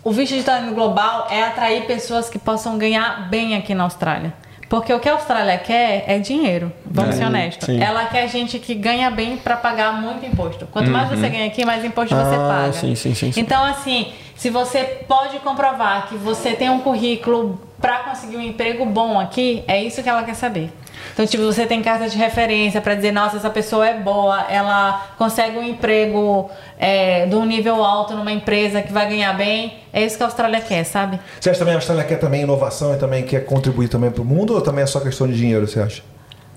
S3: O visto de talento global é atrair pessoas que possam ganhar bem aqui na Austrália. Porque o que a Austrália quer é dinheiro, vamos ser honestos.
S2: sim.
S3: Ela quer gente que ganha bem para pagar muito imposto. Quanto mais você ganha aqui, mais imposto você
S2: Ah,
S3: paga.
S2: sim, sim, sim, sim.
S3: Então, assim, se você pode comprovar que você tem um currículo para conseguir um emprego bom aqui, é isso que ela quer saber. Então, tipo, você tem carta de referência para dizer, nossa, essa pessoa é boa, ela consegue um emprego é, de um nível alto numa empresa que vai ganhar bem. É isso que a Austrália quer, sabe?
S1: Você acha também que a Austrália quer também inovação e também quer contribuir também para o mundo ou também é só questão de dinheiro, você acha?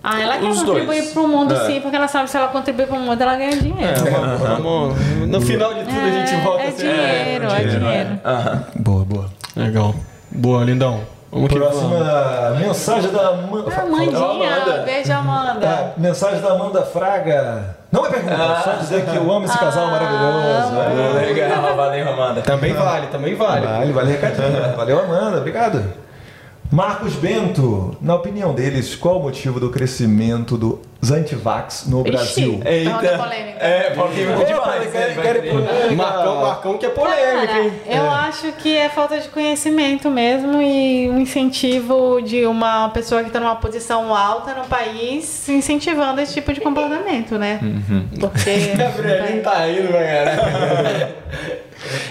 S3: Ah, ela quer
S4: Os
S3: contribuir para o mundo
S4: É.
S3: sim, porque ela sabe que se ela contribuir para o mundo, ela ganha dinheiro.
S2: É, vamos- vamos- no final de tudo a gente volta
S3: é
S2: assim.
S3: dinheiro, é dinheiro.
S4: Aham.
S1: Boa, boa.
S2: Legal. Boa, lindão. Vamos que vamos.
S1: Próxima mensagem da Amanda.
S3: Ah, Mandinha,
S4: Amanda.
S3: beijo, Amanda.
S1: É, mensagem da Amanda Fraga. Não é pergunta, só dizer que eu amo esse casal maravilhoso.
S4: Pô, Legal, valeu, Amanda.
S2: Também vale, também vale.
S1: Vale, vale recadinho. Valeu, Amanda. Obrigado. Marcos Bento, na opinião deles, qual o motivo do crescimento dos antivax no Brasil?
S3: Ixi, pergunta polêmica.
S4: É, polêmica demais.
S1: quer ir
S4: querer.
S1: pro-
S2: Marcão, Marcão que é polêmica,
S3: Cara,
S2: hein?
S3: eu acho que é falta de conhecimento mesmo e um incentivo de uma pessoa que está numa posição alta no país incentivando esse tipo de comportamento, né? Porque.
S2: Gabrielinho tá indo, né, cara?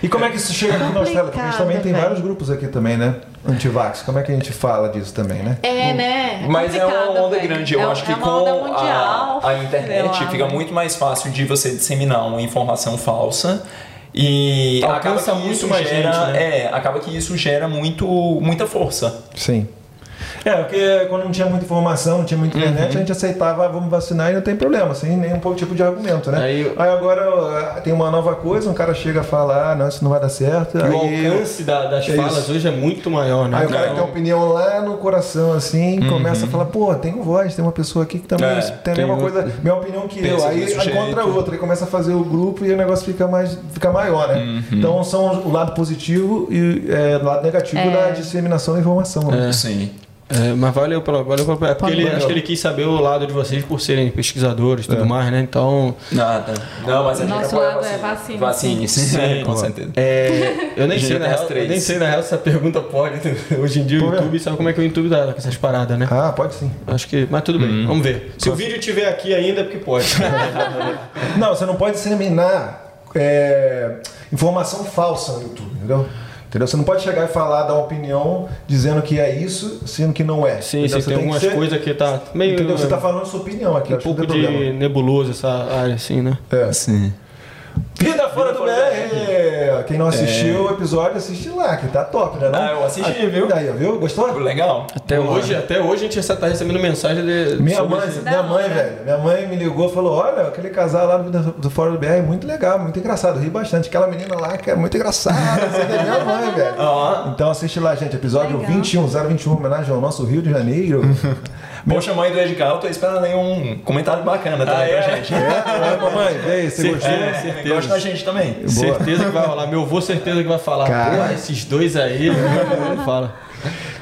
S1: E como é que isso chega aqui na Austrália? Porque a gente também tem vários grupos aqui também, né? Antivax. Como é que a gente fala disso também, né?
S3: É, né?
S4: Mas é uma onda
S3: velho.
S4: grande. Eu
S3: É-
S4: acho que
S3: é uma
S4: com
S3: mundial,
S4: a, a
S3: sei
S4: internet
S3: lá,
S4: fica
S3: velho.
S4: muito mais fácil de você disseminar uma informação falsa. E
S2: Alcança
S4: acaba que
S2: muito
S4: isso
S2: mais
S4: gera,
S2: gente, né?
S4: é, acaba que isso gera muito, muita força.
S1: Sim. É, porque quando não tinha muita informação, não tinha muita internet, a gente aceitava, ah, vamos vacinar e não tem problema, sem nenhum tipo de argumento, né?
S2: Aí-
S1: agora ó, tem uma nova coisa, um cara chega a falar, ah, não, isso não vai dar certo.
S2: E o
S1: aí,
S2: alcance da- das
S1: É
S2: falas
S1: isso.
S2: hoje é muito maior, né?
S1: aí o cara que tem opinião lá no coração, assim, começa a falar, pô, tem voz, tem uma pessoa aqui que também
S4: É,
S1: tem a mesma coisa, mesma opinião que
S4: Pensa
S1: eu. Aí, aí encontra outra, e começa a fazer o grupo e o negócio fica mais fica maior, né? Então são o lado positivo e é, o lado negativo
S3: É.
S1: da disseminação da informação. Né?
S4: Sim.
S2: É, mas valeu pelo. Valeu pelo é porque ele, acho que ele quis saber o lado de vocês por serem pesquisadores e tudo
S1: É.
S2: mais, né? Então.
S4: Nada. Não, mas a gente
S3: Nosso lado é vacina,
S4: Vacine, sim.
S2: Sim.
S4: com certeza.
S2: É, eu nem sei, na real, eu nem sei na real se essa pergunta pode. Hoje em dia o
S1: Por quê?
S2: YouTube sabe como é que o YouTube tá com essas paradas, né?
S1: Ah, pode sim.
S2: Acho que. Mas tudo bem, vamos ver. Se o vídeo tiver aqui ainda é porque pode.
S1: Não, você não pode disseminar é, informação falsa no YouTube, entendeu? Entendeu? Você não pode chegar e falar, dar uma opinião dizendo que é isso, sendo que não é.
S2: Sim, sim,
S1: Você
S2: tem
S1: que
S2: algumas
S1: ser-
S2: coisas que tá meio.
S1: Entendeu? Você está falando sua opinião aqui,
S2: um pouco de
S1: problema.
S2: nebuloso essa área, assim, né?
S1: É.
S4: Sim.
S1: Vida fora do BR! Quem não assistiu o episódio, assiste lá, que tá top, né? Não?
S4: Ah, eu assisti, viu?
S1: Daí, viu? Gostou?
S4: Legal.
S2: Até hoje, até hoje a gente já tá recebendo mensagem de.
S1: Minha mãe, minha mãe, velho. Minha mãe me ligou e falou: Olha, aquele casal lá do, do Fora do BR é muito legal, muito engraçado. Ri bastante. Aquela menina lá que é muito engraçada. Você é minha mãe, velho. Então assiste lá, gente. Episódio
S3: Legal.
S1: 21, 021, homenagem ao nosso Rio de Janeiro.
S4: Poxa, mãe do Edgar, eu tô esperando aí um comentário bacana também pra gente.
S1: é, é, mamãe, vê, você gostou?
S4: É,
S2: certeza.
S4: gosta da gente também.
S1: Boa.
S2: Certeza que vai rolar. Meu avô, certeza que vai falar.
S1: Cara.
S2: Pô, esses dois aí. Fala.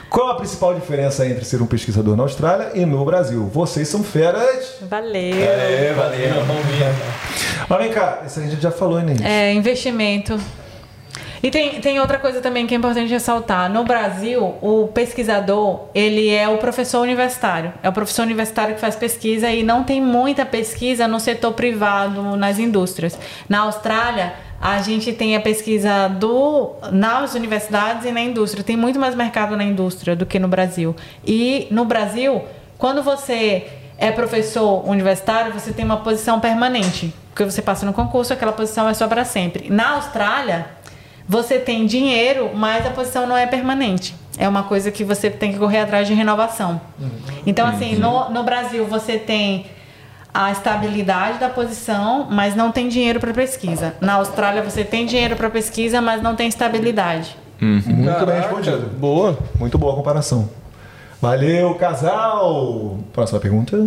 S1: Qual a principal diferença entre ser um pesquisador na Austrália e no Brasil? Vocês são feras.
S3: Valeu.
S4: É, valeu. Vamos ver.
S1: Mas vem cá, isso a gente já falou, né?
S3: É, investimento. E tem, tem outra coisa também que é importante ressaltar. No Brasil, o pesquisador, ele é o professor universitário. É o professor universitário que faz pesquisa e não tem muita pesquisa no setor privado, nas indústrias. Na Austrália, a gente tem a pesquisa do, nas universidades e na indústria. Tem muito mais mercado na indústria do que no Brasil. E no Brasil, quando você é professor universitário, você tem uma posição permanente. Porque você passa no concurso, aquela posição é só para sempre. Na Austrália, você tem dinheiro, mas a posição não é permanente. é uma coisa que você tem que correr atrás de renovação. Então, assim, no, no Brasil você tem a estabilidade da posição, mas não tem dinheiro para pesquisa. Na Austrália você tem dinheiro para pesquisa, mas não tem estabilidade.
S1: Muito bem
S2: Caraca,
S1: respondido.
S2: Boa.
S1: Muito boa a comparação. Valeu, casal! Próxima pergunta.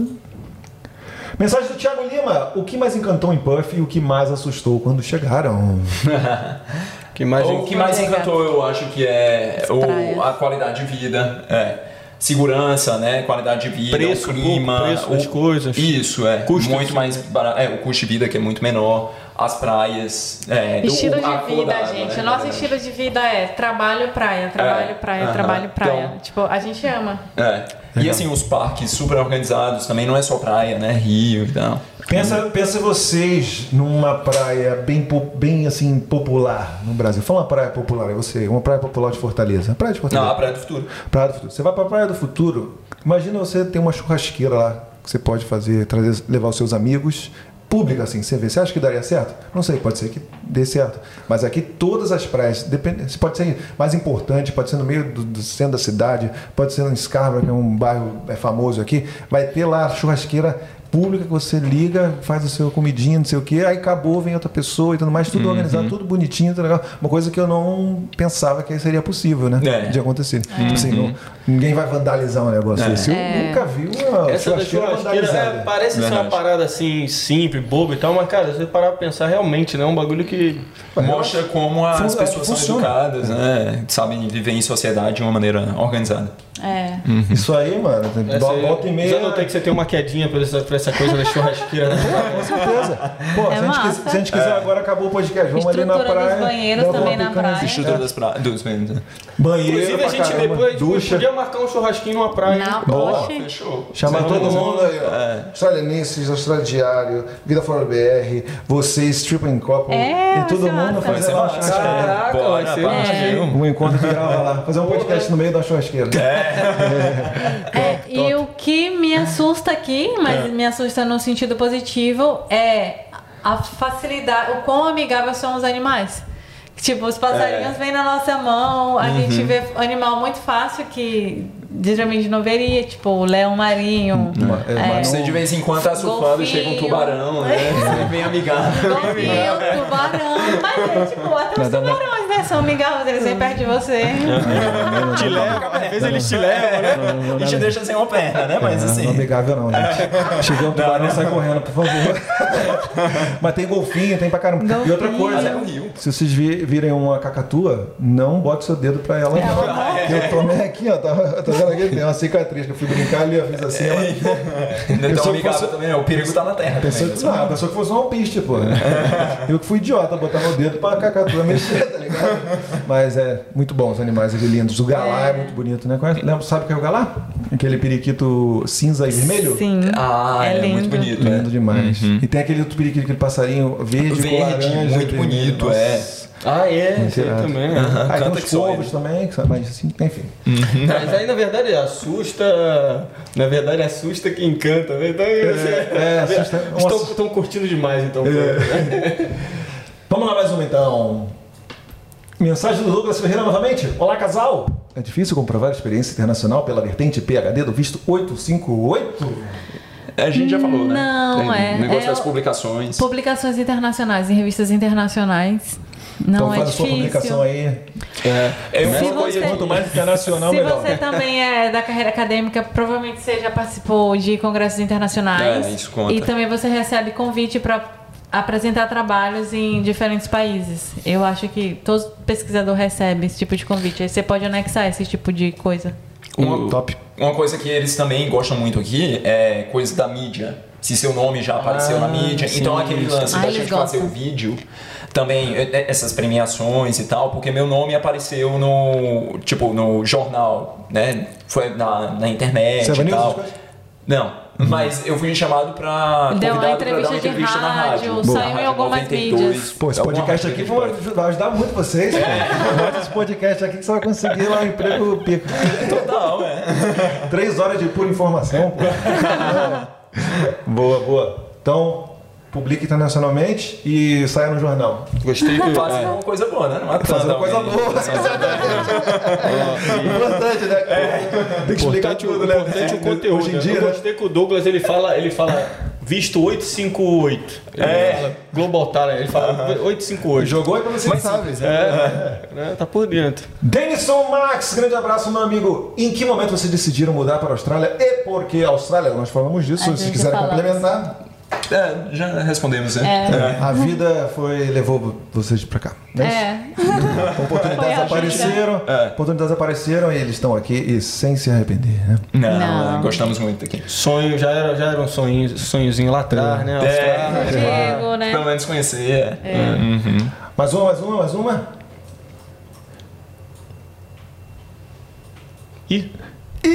S1: Mensagem do Thiago Lima. O que mais encantou em Puff e o que mais assustou quando chegaram?
S2: Que mais
S4: O que mais encantou, eu acho que é o- a qualidade de vida. É. Segurança, né? Qualidade de vida,
S2: Preço,
S4: o clima.
S2: preço
S4: o-
S2: das coisas.
S4: Isso, é.
S2: Custo
S4: muito mais barato. É, o custo de vida que é muito menor. As praias. É, do-
S3: Estilo
S4: a
S3: de
S4: cor
S3: vida,
S4: água,
S3: gente.
S4: né,
S3: O nosso estilo de vida é trabalho, praia, trabalho,
S4: É.
S3: praia,
S4: Aham.
S3: trabalho, praia.
S4: Então-
S3: Tipo, a gente ama.
S4: É. E assim, os parques super organizados também não é só praia, né? Rio e tal.
S1: Pensa, pensa vocês numa praia bem, bem assim popular no Brasil. Fala uma praia popular, é você, uma praia popular de Fortaleza. Praia de Fortaleza.
S4: Não, a Praia do Futuro.
S1: Praia do Futuro. Você vai pra Praia do Futuro, imagina você ter uma churrasqueira lá que você pode fazer, trazer, levar os seus amigos. Pública, assim, você vê. Você acha que daria certo? Não sei, pode ser que dê certo. Mas aqui todas as praias, depende, pode ser mais importante, pode ser no meio do, do centro da cidade, pode ser no Scarborough, que é um bairro é, famoso aqui, vai ter lá churrasqueira pública que você liga, faz o seu comidinha, não sei o quê, aí acabou, vem outra pessoa e tudo mais, tudo organizado, tudo bonitinho, tudo legal. Uma coisa que eu não pensava que seria possível, né?
S4: É.
S1: De acontecer. Tipo assim, não- ninguém vai vandalizar um negócio
S4: É.
S1: desse. Eu
S3: É.
S1: nunca vi uma
S2: Essa
S1: churrasqueira vandalizada.
S2: é, parece ser uma parada assim, simples, boba e tal, mas cara, se você parar pra pensar realmente, né? É um bagulho que.
S4: Mostra como as pessoas são
S1: funciona.
S4: educadas, né? Sabem viver em sociedade de uma maneira organizada.
S3: É.
S1: Isso aí, mano,
S2: Essa
S1: volta e meia.
S2: Já notei que você tem uma quedinha por essa, por essa coisa da churrasqueira, né?
S1: Com certeza. Pô, se, a gente, se a gente quiser agora, acabou o podcast. Vamos ali na
S3: Estrutura dos
S1: praia.
S3: banheiros também na praia.
S4: Estrutura das pra... dos banheiros.
S1: Banheiro,
S2: Inclusive, a
S1: pra
S2: gente
S1: caramba,
S2: depois
S1: ducha.
S2: podia marcar um churrasquinho numa praia.
S3: Na?
S1: Boa.
S4: Fechou.
S1: Chamar todo mundo aí, ó.
S4: É.
S1: Australianenses, Vida Fora BR, vocês, Triple and Couple.
S3: É,
S1: e todo mundo fazer lá uma churrasqueira.
S2: Caraca, vai ser.
S3: É.
S1: Um encontro que grava lá. Fazer um podcast no meio da churrasqueira.
S3: É, e o que me assusta aqui, mas me assusta no sentido positivo, é a facilidade, o quão amigáveis são os animais. Tipo, os passarinhos vêm na nossa mão, a gente vê animal muito fácil que geralmente não veria, tipo o leão marinho.
S1: É,
S3: É.
S1: mas
S4: Você de vez em quando tá surfando e chega um
S3: Golfinho.
S4: tubarão, né? Você vem amigável.
S3: Golfinho, tubarão, mas é tipo, até os
S1: né?
S3: tubarões, né? São amigáveis, eles vêm perto de você.
S2: Te leva, às vezes eles te levam, né?
S4: E te deixa sem uma perna, né? Mas
S1: Não,
S4: assim.
S1: não é amigável não, gente. Chegou um tubarão, sai correndo, por favor. Mas tem golfinho, tem pra caramba. E outra
S3: Golfinho.
S1: coisa,
S4: é
S1: se vocês vi- virem uma cacatua, não bote seu dedo pra ela. Eu tomei aqui, ó, tá, tá vendo aqui? Tem uma cicatriz que eu fui brincar ali, eu fiz assim, ela...
S4: É
S1: Pessoa
S4: tão
S1: que
S4: amigável
S1: fosse-
S4: também, não. O perigo tá na terra.
S1: Pensou que, não, pensou que fosse um alpiste, pô. Eu que fui idiota, botar meu dedo pra cacatua mexer, tá ligado? Mas é muito bom os animais ali lindos. O galá é, muito bonito, né? Conhece- Lembra, sabe o que é o galá? Aquele periquito cinza e vermelho?
S3: Sim.
S4: Ah, é,
S3: lindo.
S4: muito bonito.
S1: Lindo
S4: é.
S1: demais. E tem aquele outro periquito, aquele passarinho verde, com
S4: Verde,
S1: laranja.
S4: muito
S1: vermelho.
S4: bonito,
S1: Nossa.
S4: é.
S2: Ah, é,
S1: Muito
S2: isso aí
S1: irado.
S2: também, né?
S4: Aham.
S1: Ah, tem
S4: Canta que só
S1: corvos também, que são- mas assim, enfim.
S2: Mas aí, na verdade, assusta. Na verdade, assusta quem encanta, né? Então,
S1: é, assusta-
S2: Estão, estão curtindo demais, então.
S1: Vamos lá mais uma então. Mensagem do Douglas Ferreira novamente. Olá, casal! É difícil comprovar a experiência internacional pela vertente PHD do visto 858?
S4: A gente já falou, né?
S3: Não,
S4: Tem
S3: é-
S4: Negócio
S3: é
S4: das
S3: o-
S4: publicações.
S3: Publicações internacionais, em revistas internacionais. Não
S1: então
S3: é
S1: faz a sua
S3: difícil.
S1: publicação aí.
S4: É uma
S3: Se
S4: coisa
S3: você-
S1: Quanto mais internacional,
S3: Se
S1: melhor.
S3: você também é da carreira acadêmica, provavelmente você já participou de congressos internacionais.
S4: É, isso conta.
S3: E também você recebe convite para apresentar trabalhos em diferentes países. Eu acho que todo pesquisador recebe esse tipo de convite. Aí você pode anexar esse tipo de coisa.
S4: Uma,
S1: Top.
S4: uma coisa que eles também gostam muito aqui é coisa da mídia. Se seu nome já apareceu na mídia. Então aquele lance
S3: Ah,
S4: da
S3: eles
S4: gente fazer
S3: gostam.
S4: o vídeo. Também, é- é- essas premiações e tal, porque meu nome apareceu no, tipo, no jornal, né? Foi na, na internet
S1: Seven
S4: e tal. Não, mas eu fui chamado pra
S3: Deu uma
S4: convidado pra dar uma
S3: entrevista de
S4: entrevista na
S3: rádio,
S4: rádio.
S3: saiu em algumas
S4: 92,
S3: mídias.
S1: Pô, esse podcast aqui vai ajudar muito vocês. Bota esse podcast aqui que você vai conseguir lá um emprego pico.
S4: Total, é.
S1: Três horas de pura informação, pô. boa, boa. Então, publique internacionalmente e saia no jornal.
S2: Gostei que.
S4: Faça
S2: é.
S4: uma coisa boa, né? Não é
S1: Fazer uma coisa boa. Importante, né? Tem que explicar tudo,
S2: o,
S1: né?
S2: importante o conteúdo.
S1: Hoje em
S2: né?
S1: dia,
S2: Eu
S1: né?
S2: gostei que o Douglas ele fala, ele fala visto 858. Ele
S4: É.
S2: fala Global Talent, ele fala 858.
S1: Jogou e pra você sabe.
S2: É, né? Tá por dentro.
S1: Denison Max, grande abraço, meu amigo. Em que momento vocês decidiram mudar para a Austrália e por que a Austrália? Nós falamos disso,
S3: A
S1: se
S3: falamos.
S1: complementar.
S4: É, já respondemos, né?
S1: A vida foi levou vocês para cá. né?
S3: É.
S1: Oportunidades
S3: Foi a vida.
S1: apareceram,
S4: É.
S1: oportunidades apareceram e eles estão aqui e sem se arrepender, né?
S4: Não,
S3: Não.
S4: gostamos muito aqui.
S2: Sonho, já era, já era um sonho, sonhozinho lá atrás, né?
S4: É.
S2: Austrália.
S3: Chego, né?
S4: Pelo menos conhecer. é. Uhum.
S1: Mais uma, mais uma, mais uma.
S2: Ih,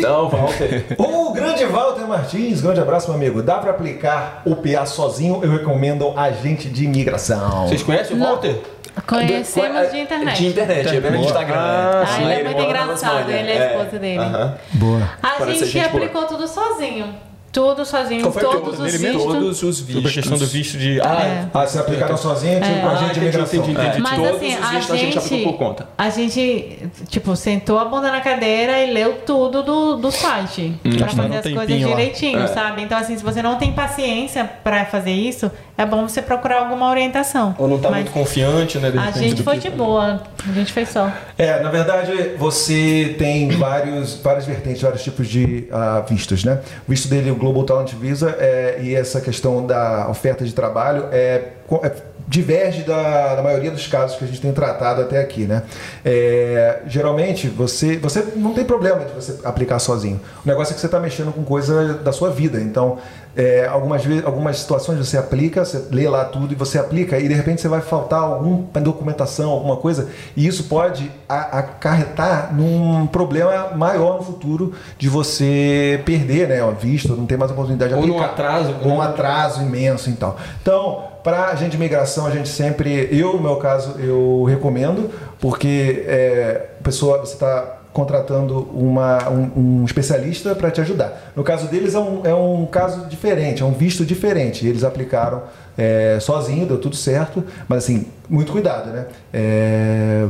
S4: Não, Walter.
S1: O grande Walter Martins, grande abraço, meu amigo. Dá para aplicar o PA sozinho? Eu recomendo agente de imigração.
S2: vocês conhecem o
S3: Não.
S2: Walter?
S3: Conhecemos de internet.
S4: De internet, é pelo
S2: Boa.
S4: Instagram.
S2: Ah,
S3: Ah, ele é muito engraçado, ele é a esposa dele.
S4: aham.
S1: Boa.
S3: A
S4: Parece
S3: gente, aplicou tudo sozinho. Tudo sozinho,
S4: Qual foi
S3: todos
S4: tudo?
S3: os vistos.
S4: Todos os
S2: Sobre a
S4: vistos.
S2: questão do visto de. Ah,
S3: É.
S1: Ah, se aplicaram sozinho, tipo
S3: É.
S1: com a
S2: Ah,
S1: gente de
S2: entendi,
S1: imigração.
S2: entendi, entendi.
S4: É.
S3: Mas
S4: Todos
S3: assim,
S4: os
S3: a
S4: vistos a gente aplicou
S3: gente,
S4: por conta.
S3: a gente, tipo, sentou a bunda na cadeira e leu tudo do, do site. pra
S2: Gastaram
S3: fazer as coisas
S2: lá.
S3: direitinho,
S4: É.
S3: sabe? Então, assim, se você não tem paciência pra fazer isso, é bom você procurar alguma orientação.
S2: Ou não tá
S3: Mas
S2: muito confiante, né?
S3: A gente foi de boa, a gente fez só.
S1: É, na verdade, você tem vários, várias vertentes, vários tipos de ah, vistos, né? O visto dele, o Global Talent Visa, é, e essa questão da oferta de trabalho é, é- diverge da, da maioria dos casos que a gente tem tratado até aqui, né? É, geralmente, você, você não tem problema de você aplicar sozinho. O negócio é que você está mexendo com coisa da sua vida. Então, é, algumas, vezes, algumas situações você aplica, você lê lá tudo e você aplica e de repente você vai faltar alguma documentação, alguma coisa, e isso pode a- acarretar num problema maior no futuro de você perder, né, o visto, não ter mais oportunidade de
S2: Ou
S1: aplicar.
S2: num atraso,
S1: Ou um
S2: né?
S1: atraso imenso e tal. Então, para a gente de imigração, a gente sempre, eu no meu caso, eu recomendo, porque é, a pessoa, você está contratando uma, um, um especialista para te ajudar. No caso deles é um, é um caso diferente, é um visto diferente. Eles aplicaram é, sozinho, deu tudo certo, mas assim, muito cuidado, né? É,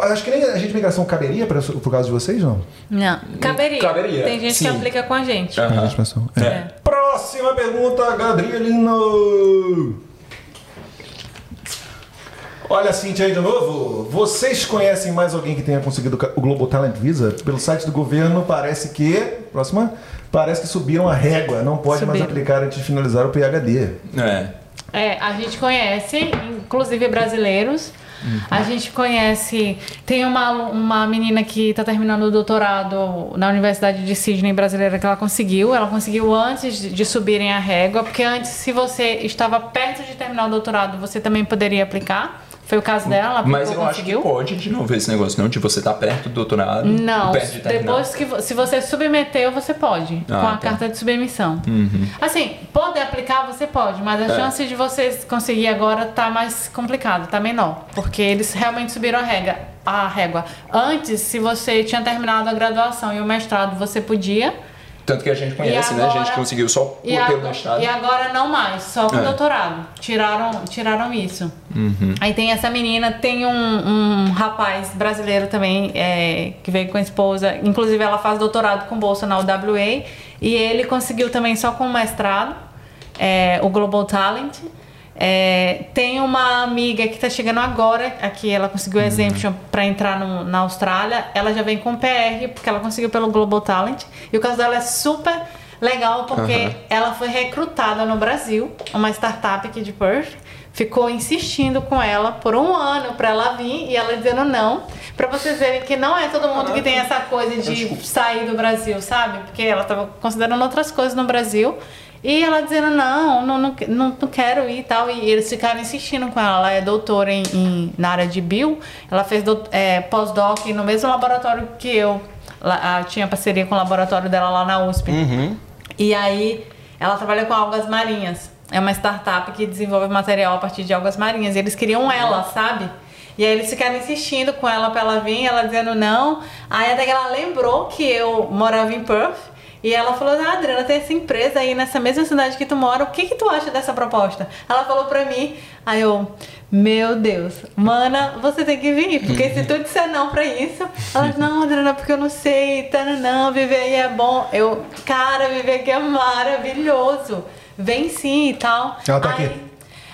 S1: acho que nem a gente de imigração caberia pra, por causa de vocês, não?
S3: Não, caberia.
S4: Caberia,
S3: Tem gente
S4: sim.
S3: que aplica com a gente.
S4: Aham.
S1: É.
S3: É.
S1: Próxima pergunta, Gadrielino. Olha, Cintia aí de novo. Vocês conhecem mais alguém que tenha conseguido o Global Talent Visa? Pelo site do governo parece que. Próxima. Parece que subiram a régua. Não pode mais
S3: Subiram.
S1: aplicar antes de finalizar o PHD.
S4: É.
S3: É, a gente conhece, inclusive brasileiros. A gente conhece. Tem uma, uma menina que está terminando o doutorado na Universidade de Sydney brasileira que ela conseguiu. Ela conseguiu antes de subirem a régua, porque antes, se você estava perto de terminar o doutorado, você também poderia aplicar. Foi o caso dela,
S4: Mas eu acho que
S3: conseguiu.
S4: pode de novo esse negócio, não? De você estar perto do doutorado.
S3: Não,
S4: perto de terminar.
S3: depois que se você submeteu, você pode,
S4: Ah,
S3: com a
S4: tá.
S3: carta de submissão. Assim, poder aplicar você pode, mas a
S4: É.
S3: chance de você conseguir agora tá mais complicado, tá menor, porque eles realmente subiram a. A régua. Antes, se você tinha terminado a graduação e o mestrado, você podia.
S4: Tanto que a gente conhece,
S3: E
S4: né? A gente
S3: agora-
S4: conseguiu só
S3: E,
S4: pelo
S3: agora,
S4: mestrado.
S3: e agora não mais, só com
S4: É.
S3: doutorado. Tiraram, tiraram isso.
S4: Uhum.
S3: Aí tem essa menina, tem um, um rapaz brasileiro também é, que veio com a esposa. Inclusive ela faz doutorado com bolsa na UWA. E ele conseguiu também só com mestrado, é, o Global Talent. É, tem uma amiga que está chegando agora aqui, ela conseguiu
S4: Uhum.
S3: exemption para entrar no- na Austrália. Ela já vem com PR, porque ela conseguiu pelo Global Talent. E o caso dela é super legal, porque
S4: Aham.
S3: ela foi recrutada no Brasil, uma startup aqui de Perth. Ficou insistindo com ela por um ano para ela vir e ela dizendo não. Para vocês verem que não é todo mundo que tem essa coisa de sair do Brasil, sabe? Porque ela estava considerando outras coisas no Brasil. E ela dizendo, não, não, não, não, quero ir e tal. E eles ficaram insistindo com ela. Ela é doutora em, em- na área de bio. Ela fez é, pós-doc no mesmo laboratório que eu. Lá- tinha parceria com o laboratório dela lá na USP. E aí ela trabalha com algas marinhas. É uma startup que desenvolve material a partir de algas marinhas. E eles queriam ela, sabe? E aí eles ficaram insistindo com ela pra ela vir, ela dizendo não. Aí até que ela lembrou que eu morava em Perth. E ela falou, ah, Adriana, tem essa empresa aí nessa mesma cidade que tu mora, o que que tu acha dessa proposta? Ela falou pra mim, aí eu, meu Deus, mana, você tem que vir, porque se tu disser não pra isso, ela disse, não, Adriana, porque eu não sei, tá, não, viver aí é bom. Eu, cara, viver aqui é maravilhoso, vem sim e tal.
S1: Ela tá
S3: aí,
S1: aqui.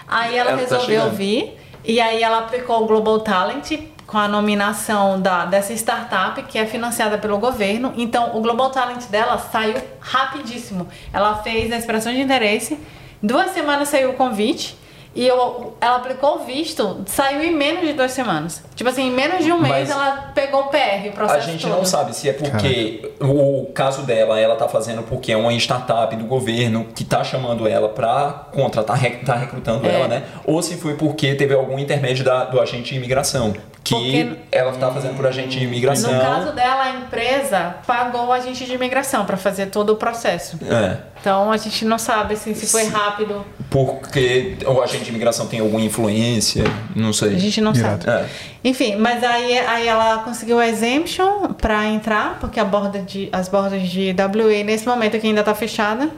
S3: aí ela,
S4: Ela tá
S3: resolveu
S4: chegando.
S3: vir, e aí ela aplicou o Global Talent com a nominação da, dessa startup que é financiada pelo governo. Então, o Global Talent dela saiu rapidíssimo. Ela fez a expressão de interesse, duas semanas saiu o convite. E eu, ela aplicou o visto, saiu em menos de duas semanas. Tipo assim, em menos de um mês
S4: Mas
S3: ela pegou o PR, o processo
S4: A gente
S3: todo.
S4: não sabe se é porque o caso dela, ela tá fazendo porque é uma startup do governo que tá chamando ela pra contratar, tá recrutando
S3: É.
S4: ela, né? Ou se foi porque teve algum intermédio da- do agente de imigração. Que
S3: Porque-
S4: ela tá fazendo por agente de imigração.
S3: No caso dela, a empresa pagou o agente de imigração para fazer todo o processo.
S4: É.
S3: Então a gente não sabe assim, se foi rápido.
S4: Porque o agente de imigração tem alguma influência, não sei.
S3: A gente não
S1: Irado.
S3: sabe.
S4: É.
S3: Enfim, mas aí, aí ela conseguiu a exemption para entrar, porque a borda de, as bordas de WA nesse momento aqui ainda tá fechada.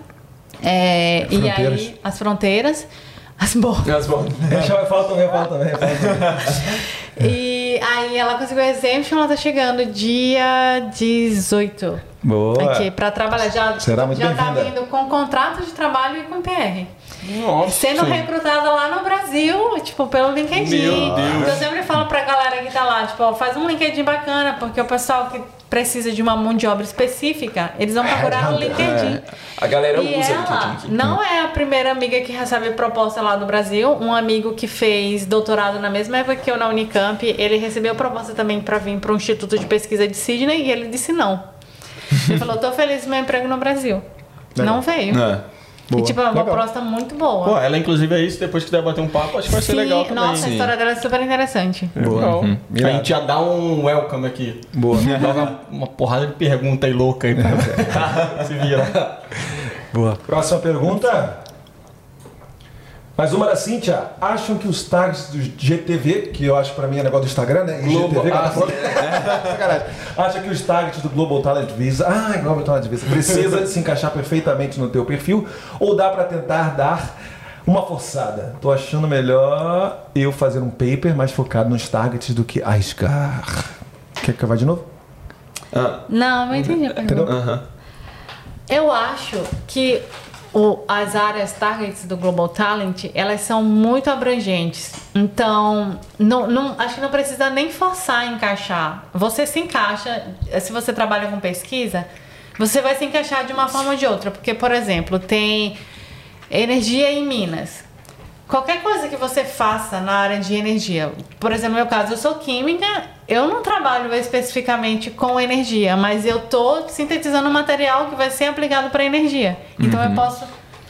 S3: É, e
S1: Fronteiras.
S3: aí as fronteiras, as bordas.
S4: As bordas.
S1: Eu também, eu falo também. eu falo também.
S3: E aí ela conseguiu a exemption, ela tá chegando dia 18
S1: Boa.
S3: aqui para trabalhar. Já,
S1: Será muito
S3: já tá vindo com contrato de trabalho e com PR.
S2: Nossa.
S3: Sendo recrutada lá no Brasil, tipo, pelo LinkedIn.
S2: Meu Deus.
S3: Eu sempre falo pra galera que tá lá, tipo, ó, faz um LinkedIn bacana, porque o pessoal que precisa de uma mão de obra específica, eles vão procurar no LinkedIn.
S4: A galera
S3: E
S4: usa
S3: ela
S4: LinkedIn aqui.
S3: não é a primeira amiga que recebe proposta lá do Brasil. Um amigo que fez doutorado na mesma época que eu na Unicamp, ele recebeu proposta também pra vir para o Instituto de Pesquisa de Sydney e ele disse não. Ele falou: tô feliz com meu emprego no Brasil.
S1: Legal.
S3: Não veio.
S4: É.
S1: Boa.
S3: E tipo, é uma
S1: Legal.
S3: proposta muito boa.
S2: Pô, ela inclusive é isso, depois que der bater um papo, acho que vai ser
S3: Sim,
S2: legal também.
S3: Nossa, a
S4: Sim.
S3: história dela é super interessante.
S2: Legal.
S1: Uhum.
S2: A gente já dá um welcome aqui.
S1: Boa.
S2: Dá uma, uma porrada de pergunta aí louca aí pra se vira.
S1: Boa. Próxima pergunta. Mais uma da Cíntia. Acham que os tags do GTV, que eu acho pra mim é negócio do Instagram, né?
S2: Globo-
S1: GTV,
S2: ah,
S1: tá? Sacanagem. Acha que os tags do Global Talent Visa, ah, Global Talent Visa, precisa se encaixar perfeitamente no teu perfil ou dá pra tentar dar uma forçada? Tô achando melhor eu fazer um paper mais focado nos targets do que arriscar. Quer que eu vá de novo?
S3: Não, não entendi a pergunta.
S1: Entendeu?
S3: Eu acho que o- as áreas targets do Global Talent, elas são muito abrangentes. Então, não, não- acho que não precisa nem forçar a encaixar. Você se encaixa, se você trabalha com pesquisa, você vai se encaixar de uma forma ou de outra. Porque, por exemplo, tem energia em Minas. Qualquer coisa que você faça na área de energia, por exemplo, no meu caso, eu sou química, eu não trabalho especificamente com energia, mas eu tô sintetizando um material que vai ser aplicado para energia. Então eu posso,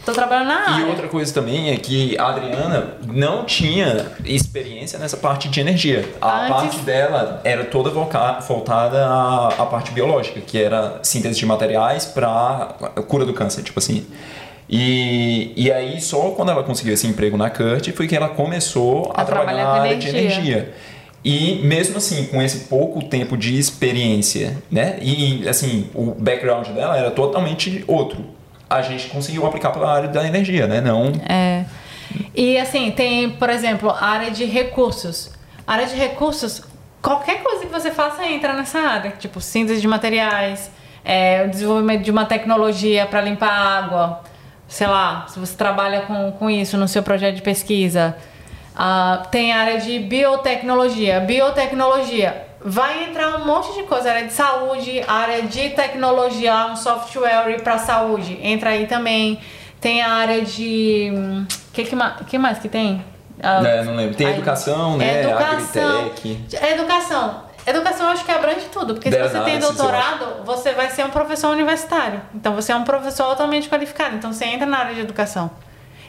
S3: tô trabalhando na
S4: E
S3: área.
S4: outra coisa também é que a Adriana não tinha experiência nessa parte de energia. A
S3: Antes-
S4: parte dela era toda voltada à, à parte biológica, que era síntese de materiais para cura do câncer, tipo assim. E, e aí, só quando ela conseguiu esse emprego na CURT foi que ela começou a,
S3: A
S4: trabalhar
S3: trabalhar
S4: na área de
S3: energia.
S4: energia. E mesmo assim, com esse pouco tempo de experiência, né? E assim, o background dela era totalmente outro. A gente conseguiu aplicar pela área da energia, né? Não.
S3: É. E assim, tem, por exemplo, a área de recursos. A área de recursos, qualquer coisa que você faça entra nessa área. Tipo, síntese de materiais, é, o desenvolvimento de uma tecnologia para limpar água. Sei lá, se você trabalha com, com isso no seu projeto de pesquisa. Ah, tem a área de biotecnologia. Biotecnologia. Vai entrar um monte de coisa, área de saúde, área de tecnologia, um software para saúde, entra aí também. Tem a área de. hum, que, que, que mais que tem? Ah,
S4: É, não lembro. Tem educação, né?
S3: Educação.
S4: Agritech.
S3: Educação. Educação eu acho que abrange tudo, porque se você tem doutorado, você vai ser um professor universitário. Então você é um professor altamente qualificado. Então você entra na área de educação.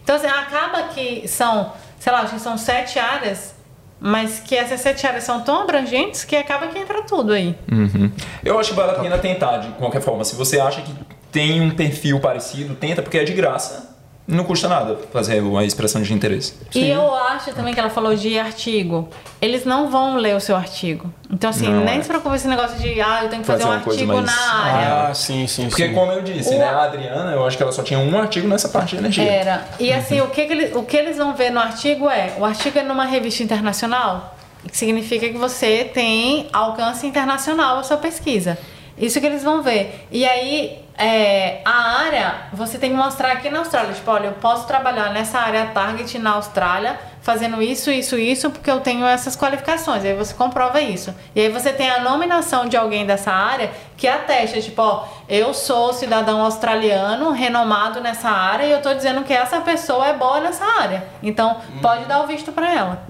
S3: Então assim, acaba que são, sei lá, acho que são sete áreas, mas que essas sete áreas são tão abrangentes que acaba que entra tudo aí.
S4: Uhum. Eu acho que vale a pena tentar, de qualquer forma. Se você acha que tem um perfil parecido, tenta, porque é de graça. Não custa nada fazer uma expressão de interesse.
S3: E eu acho também que ela falou de artigo. Eles não vão ler o seu artigo. Então, assim,
S4: Não,
S3: nem
S4: é.
S3: se preocupe com esse negócio de, ah, eu tenho que fazer,
S4: Fazer
S3: um artigo
S4: mais-
S3: na área.
S2: Ah, sim, sim,
S4: Porque,
S2: sim.
S4: como eu disse,
S3: O-
S4: né, a Adriana, eu acho que ela só tinha um artigo nessa parte de energia.
S3: Era. E assim, o, que, que ele- o que eles vão ver no artigo é: o artigo é numa revista internacional, que significa que você tem alcance internacional a sua pesquisa. Isso que eles vão ver. E aí, é, a área, você tem que mostrar aqui na Austrália. Tipo, olha, eu posso trabalhar nessa área target na Austrália, fazendo isso, isso, isso, porque eu tenho essas qualificações. Aí você comprova isso. E aí você tem a nominação de alguém dessa área que atesta, tipo, ó, eu sou cidadão australiano, renomado nessa área, e eu tô dizendo que essa pessoa é boa nessa área. Então, pode dar o visto pra ela.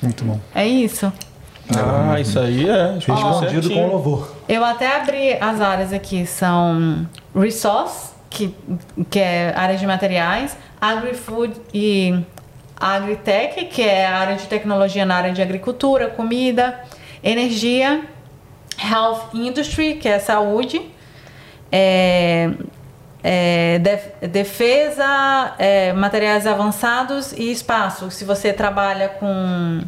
S1: Muito bom.
S3: É isso.
S2: Ah, isso aí é.
S1: Respondido com louvor.
S3: Eu até abri as áreas aqui, são Resource, que, que é área de materiais, Agri-Food e Agritech, que é a área de tecnologia na área de agricultura, comida, energia, Health Industry, que é saúde, é, é, def- defesa, é, materiais avançados e espaço. Se você trabalha com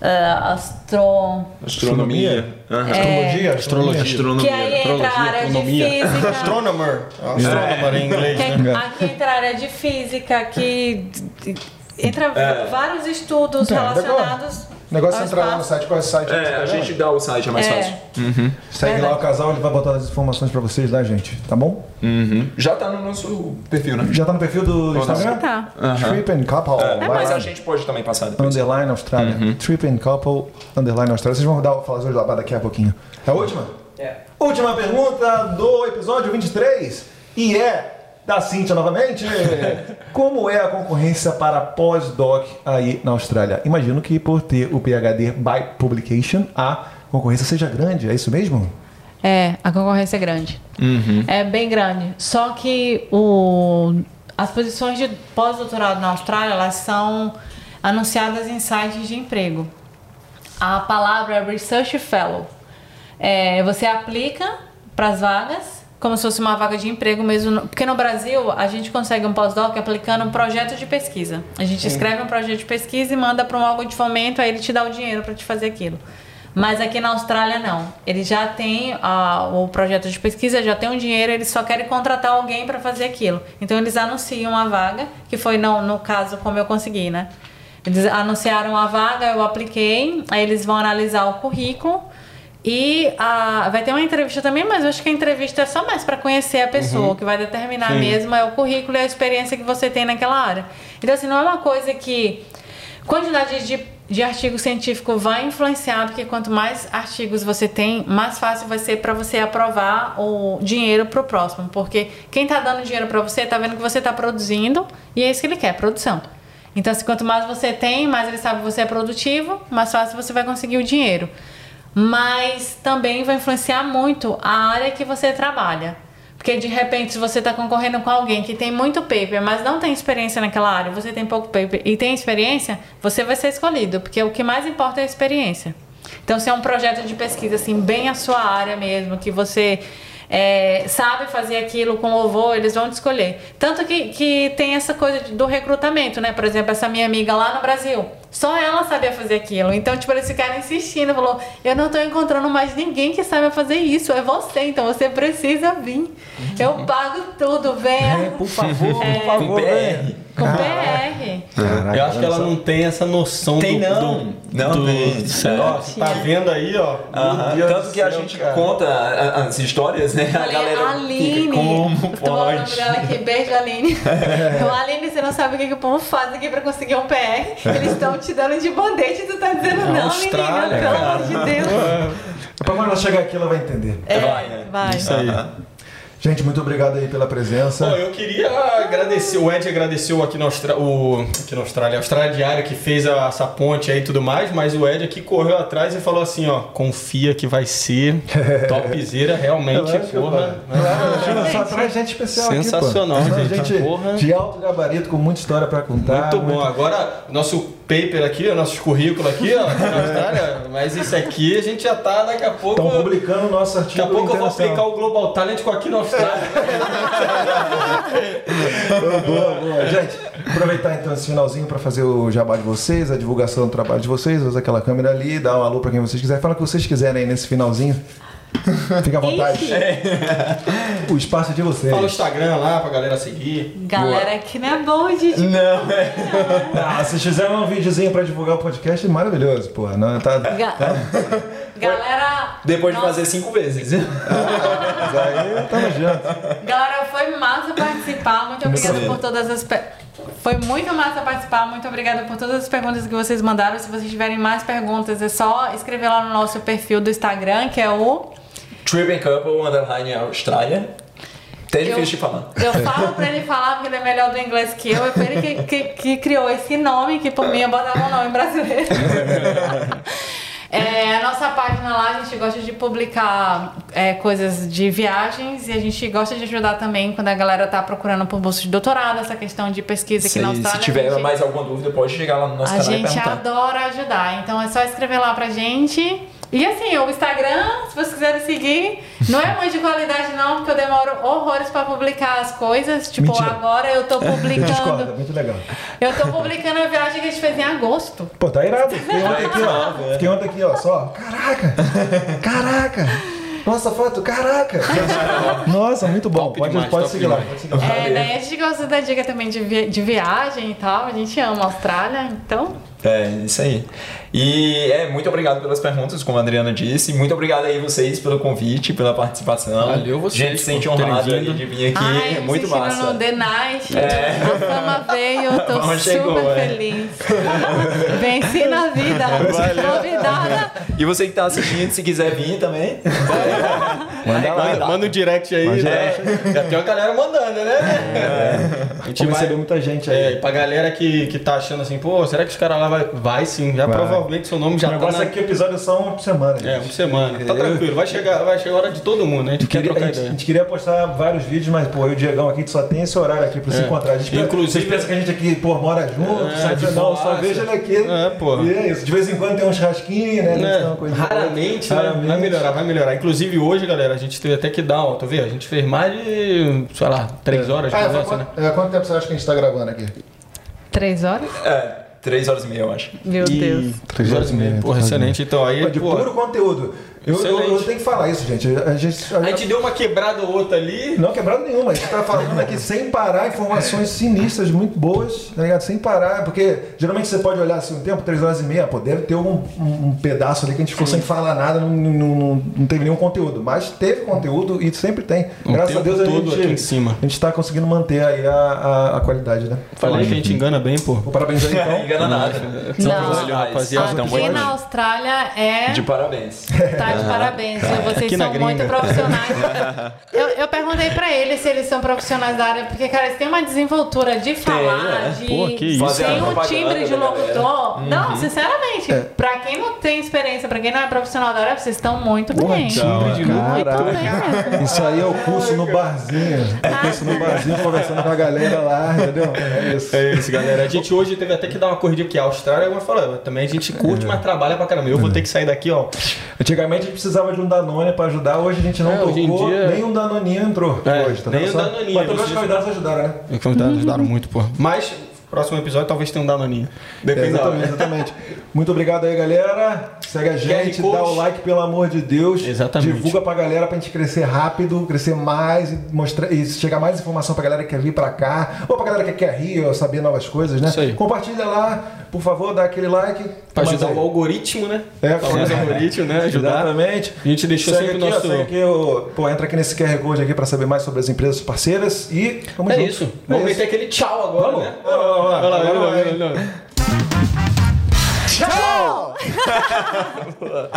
S3: ah, astro...
S4: Astronomia. Aham.
S1: Astrologia?
S2: Astrologia.
S3: Que aí entra a área de
S2: Astronomia.
S3: física.
S2: Astronomer. Astronomer em inglês,
S3: Que
S2: né?
S3: aqui entra a área de física, que entra
S4: É.
S3: vários estudos
S1: Então,
S3: relacionados.
S1: O negócio é entrar lá no site, qual é o site?
S4: É, a gente dá o site, é mais
S3: É.
S4: fácil.
S1: Segue lá o casal, ele vai botar as informações pra vocês lá, gente. Tá bom?
S4: Uhum. Já tá no nosso perfil, né?
S1: Já tá no perfil do Instagram?
S3: Tá.
S1: Trip and Couple.
S4: É,
S1: vai
S4: mas
S1: lá.
S4: a gente pode também passar depois.
S1: Underline Austrália. Trip and Couple, Underline Austrália. Vocês vão dar, falar hoje lá daqui a pouquinho. É a última?
S5: É.
S1: Última pergunta do episódio 23. E é da Cíntia novamente. Como é a concorrência para pós-doc aí na Austrália? Imagino que por ter o PhD by Publication, a concorrência seja grande. É isso mesmo?
S3: É, a concorrência é grande. É bem grande. Só que o, as posições de pós-doutorado na Austrália, elas são anunciadas em sites de emprego. A palavra é Research Fellow. É, você aplica para as vagas, como se fosse uma vaga de emprego mesmo. Porque no Brasil, a gente consegue um pós-doc aplicando um projeto de pesquisa. A gente escreve um projeto de pesquisa e manda para um órgão de fomento, aí ele te dá o dinheiro para te fazer aquilo. Mas aqui na Austrália não. Eles já ah, o projeto de pesquisa, já tem o dinheiro, eles só querem contratar alguém para fazer aquilo. Então eles anunciam a vaga, que foi no, no caso como eu consegui, né? Eles anunciaram a vaga, eu apliquei, aí eles vão analisar o currículo e ah, vai ter uma entrevista também, mas eu acho que a entrevista é só mais para conhecer a pessoa. O que vai determinar mesmo é o currículo e a experiência que você tem naquela área. Então, assim, não é uma coisa que quantidade de, de artigo científico vai influenciar, porque quanto mais artigos você tem, mais fácil vai ser para você aprovar o dinheiro pro próximo. Porque quem tá dando dinheiro para você tá vendo que você tá produzindo e é isso que ele quer, produção. Então, assim, quanto mais você tem, mais ele sabe que você é produtivo, mais fácil você vai conseguir o dinheiro. Mas também vai influenciar muito a área que você trabalha. Porque de repente, se você está concorrendo com alguém que tem muito paper, mas não tem experiência naquela área, você tem pouco paper e tem experiência, você vai ser escolhido, porque o que mais importa é a experiência. Então, se é um projeto de pesquisa assim, bem a sua área mesmo, que você é, sabe fazer aquilo com louvor, eles vão te escolher. Tanto que, que tem essa coisa do recrutamento, né? Por exemplo, essa minha amiga lá no Brasil, só ela sabia fazer aquilo. Então, tipo, eles ficaram insistindo, falou, eu não tô encontrando mais ninguém que saiba fazer isso, é você, então você precisa vir. Eu pago tudo, venha.
S2: Por favor, por
S4: Com
S2: favor.
S3: Com PR.
S2: Eu acho que ela não tem essa noção
S4: Tem
S2: do,
S4: não.
S2: do,
S4: Não
S2: do,
S4: tem.
S2: Sério, ó, você tá vendo aí, ó. Meu Deus
S4: Tanto que a
S2: céu,
S4: gente
S2: cara.
S4: conta a- as histórias, né? A galera
S3: Aline.
S4: fica, como
S3: falando o nome
S4: pode?
S3: dela aqui. Beijo, Aline. Então, Aline, você não sabe o que, que o povo faz aqui pra conseguir um PR. Eles estão te dando de bondete e tu tá dizendo não,
S2: Austrália,
S3: menina. Pelo amor de Deus.
S1: Pra quando ela chegar aqui, ela vai entender.
S3: É,
S4: Vai, né?
S3: vai.
S2: Isso aí.
S1: Gente, muito obrigado aí pela presença.
S2: Pô, eu queria agradecer, o Ed agradeceu aqui na, Austra... o... aqui na Austrália, a Austrália Diária que fez a- essa ponte aí e tudo mais, mas o Ed aqui correu atrás e falou assim, ó, confia que vai ser topzera, realmente, porra.
S1: Imagina, só traz gente especial
S2: Sensacional,
S1: aqui, pô.
S2: gente.
S1: gente
S2: Porra.
S1: de alto gabarito, com muita história pra contar.
S2: Muito bom. Agora, nosso paper aqui, nossos currículos aqui, ó, Austrália, mas isso aqui a gente já tá daqui a pouco.
S1: Estão publicando o nosso
S2: Daqui
S1: artigo
S2: a pouco eu vou aplicar o Global Talent com aqui na Austrália.
S1: Boa, boa. Gente, aproveitar então esse finalzinho para fazer o jabá de vocês, a divulgação do trabalho de vocês, usa aquela câmera ali, dá um alô para quem vocês quiserem. Fala o que vocês quiserem aí nesse finalzinho. Fica à vontade. O espaço é de vocês.
S2: Fala o Instagram lá pra galera seguir.
S3: Galera que não é bom de
S4: Não, é.
S1: Ah, vocês fizeram um videozinho para divulgar o podcast, maravilhoso, pô. Não, tá...
S3: Ga- Galera.
S4: Depois de fazer cinco vezes.
S1: Mas aí tamo junto.
S3: Galera, foi massa participar. Muito obrigada por todas as. pe- Foi muito massa participar. Muito obrigada por todas as perguntas que vocês mandaram. Se vocês tiverem mais perguntas, é só escrever lá no nosso perfil do Instagram, que é o.
S4: Trip and Couple Underline Austrália. Até
S3: Eu-
S4: difícil de falar.
S3: Eu falo pra ele falar porque ele é melhor do inglês que eu. É foi ele que, que, que criou esse nome, que por mim eu botava um nome brasileiro. É, a nossa página lá, a gente gosta de publicar é, coisas de viagens e a gente gosta de ajudar também quando a galera tá procurando por bolsa de doutorado, essa questão de pesquisa aqui
S4: Se,
S3: na
S4: se tiver
S3: a gente,
S4: mais alguma dúvida, pode chegar lá no nosso
S3: a
S4: canal e
S3: gente adora ajudar. Então é só escrever lá pra gente. E assim, o Instagram, se vocês quiserem seguir, não é muito de qualidade não, porque eu demoro horrores pra publicar as coisas. Tipo,
S1: Mentira.
S3: agora eu tô
S1: Eu discordo, é
S3: publicando.
S1: muito legal.
S3: Eu tô publicando a viagem que a gente fez em agosto.
S1: Pô, tá irado. Fiquei ontem aqui, ó. Fiquei ontem aqui, ó. Só. Caraca! Caraca! Nossa foto, caraca! Nossa, muito bom.
S2: Top
S1: Pode,
S2: demais,
S1: pode seguir lá. Pode seguir lá.
S3: É, daí a gente gosta da dica também de, vi- de viagem e tal. A gente ama a Austrália, então.
S4: É, isso aí. E é, muito obrigado pelas perguntas, como a Adriana disse. Muito obrigado aí vocês pelo convite, pela participação.
S2: Valeu vocês
S4: A gente se sente honrado aí de vir aqui.
S3: Ai,
S4: é muito massa.
S3: no The Night.
S4: É.
S3: A fama veio, eu tô
S4: fama
S3: super
S4: chegou, é.
S3: feliz. Venci na vida. Convidada.
S4: E você que tá assistindo, se quiser vir também.
S1: Manda lá.
S2: Manda, manda um direct aí.
S1: Mas
S2: né? Já tem uma galera mandando, né? A gente vai.
S1: receber muita gente
S2: É,
S1: aí.
S2: e pra galera que, que tá achando assim, pô, será que os caras lá vai. Vai sim, já
S1: Vai.
S2: provavelmente seu nome já
S1: o
S2: tá.
S1: negócio
S2: Na...
S1: é que o episódio é só uma por semana.
S2: É,
S1: gente.
S2: uma semana. Tá
S1: Eu-
S2: tranquilo, vai chegar, vai chegar a hora de todo mundo, né? A gente
S1: A
S2: quer
S1: gente, queria, a,
S2: trocar
S1: gente, a
S2: ideia.
S1: gente queria postar vários vídeos, mas, pô, eu e o Diegão aqui, a gente só tem esse horário aqui pra se
S2: É.
S1: encontrar. A gente, pensa-
S2: Inclusive-
S1: vocês pensam que a gente aqui, pô, mora junto,
S2: É,
S1: sabe?
S2: de
S1: Não, só vejo ele aqui.
S2: É, pô.
S1: E é isso. De vez em quando tem um churrasquinho, né?
S2: Né?
S1: uma coisa-
S2: Raramente, né?
S1: Raramente.
S2: vai melhorar, vai melhorar. Inclusive hoje, galera, a gente teve até que dar, ó, tu vê? A gente fez mais de, sei lá, três horas de
S1: Ah,
S2: conversa, né?
S1: quanto, é, quanto tempo você acha que a gente tá gravando aqui?
S3: Três horas?
S4: É, três horas e meia, eu acho.
S3: Meu
S2: E-
S3: Deus.
S2: Três horas e meia. Porra, excelente. Então aí,
S1: Pô, de
S2: pô,
S1: puro conteúdo. Eu, eu, eu tenho que falar isso, gente. A gente,
S2: a gente deu uma quebrada ou outra ali.
S1: Não quebrado nenhuma, a gente tá falando aqui sem parar, informações sinistras, muito boas, tá ligado? Sem parar, porque geralmente você pode olhar assim um tempo, três horas e meia, pô, deve ter um, um- um pedaço ali que a gente ficou sem falar nada, não, não, não, não teve nenhum conteúdo. Mas teve conteúdo e sempre tem.
S2: O
S1: Graças a Deus a
S2: todo
S1: gente,
S2: aqui em cima.
S1: a gente tá conseguindo manter aí a, a, a qualidade, né?
S2: Falei que a gente engana bem, pô.
S1: Pô, Parabéns aí
S4: Não
S1: então.
S4: engana nada.
S3: Não.
S4: profissionais.
S2: rapaziada.
S4: Estão
S3: Aqui na. Austrália é.
S4: De parabéns.
S3: Tá de parabéns, viu? vocês são muito profissionais. Eu, eu perguntei pra eles se eles são profissionais da área, porque, cara, eles têm uma desenvoltura de falar,
S4: é.
S3: de.
S2: Pô, que isso.
S3: Tem um timbre de locutor. Não, sinceramente, pra quem não tem experiência, pra quem não é profissional da área, vocês estão muito bem.
S1: timbre de. Isso aí é o curso no barzinho. É o curso no barzinho, conversando com a galera lá, entendeu? É isso.
S2: É isso, galera. A gente hoje teve até que dar uma corrida aqui. A Austrália, eu falei, também a gente curte, mas trabalha pra caramba. Eu vou ter que sair daqui, ó.
S1: Antigamente a gente precisava de um Danone pra ajudar, hoje a gente não
S2: É,
S1: tocou,
S2: dia-
S1: nem um Danoninho entrou
S2: É,
S1: hoje, tá
S2: nem
S1: vendo
S2: um
S1: só?
S2: Danoninho,
S1: Mas todos os convidados ajudaram, né?
S2: Os convidados ajudaram muito, pô. Mas, próximo episódio talvez tenha um danoninho.
S1: É,
S2: Depende da hora.
S1: exatamente, exatamente. Muito obrigado aí, galera. Segue a gente, dá o like, pelo amor de Deus.
S2: Exatamente.
S1: Divulga pra galera pra gente crescer rápido, crescer mais e, mostrar, e chegar mais informação pra galera que quer vir pra cá, ou pra galera que quer rir ou saber novas coisas, né?
S2: Isso aí.
S1: Compartilha lá, por favor, dá aquele like.
S2: Pra ajudar
S1: aí.
S2: o algoritmo, né?
S1: É,
S2: Pra fazer o algoritmo, né? Ajudar.
S1: Exatamente.
S2: A gente deixou
S1: segue
S2: sempre
S1: aqui,
S2: o nosso-
S1: ó, segue aqui, ó, pô, entra aqui nesse QR Code aqui pra saber mais sobre as empresas parceiras e vamos
S2: É
S1: junto.
S2: isso.
S1: É
S2: Vamos
S1: isso.
S2: meter aquele tchau agora,
S1: Vamos.
S2: né?
S1: Vamos lá, vamos
S2: lá.
S1: Vamos lá,
S2: vai lá.
S1: Tchau!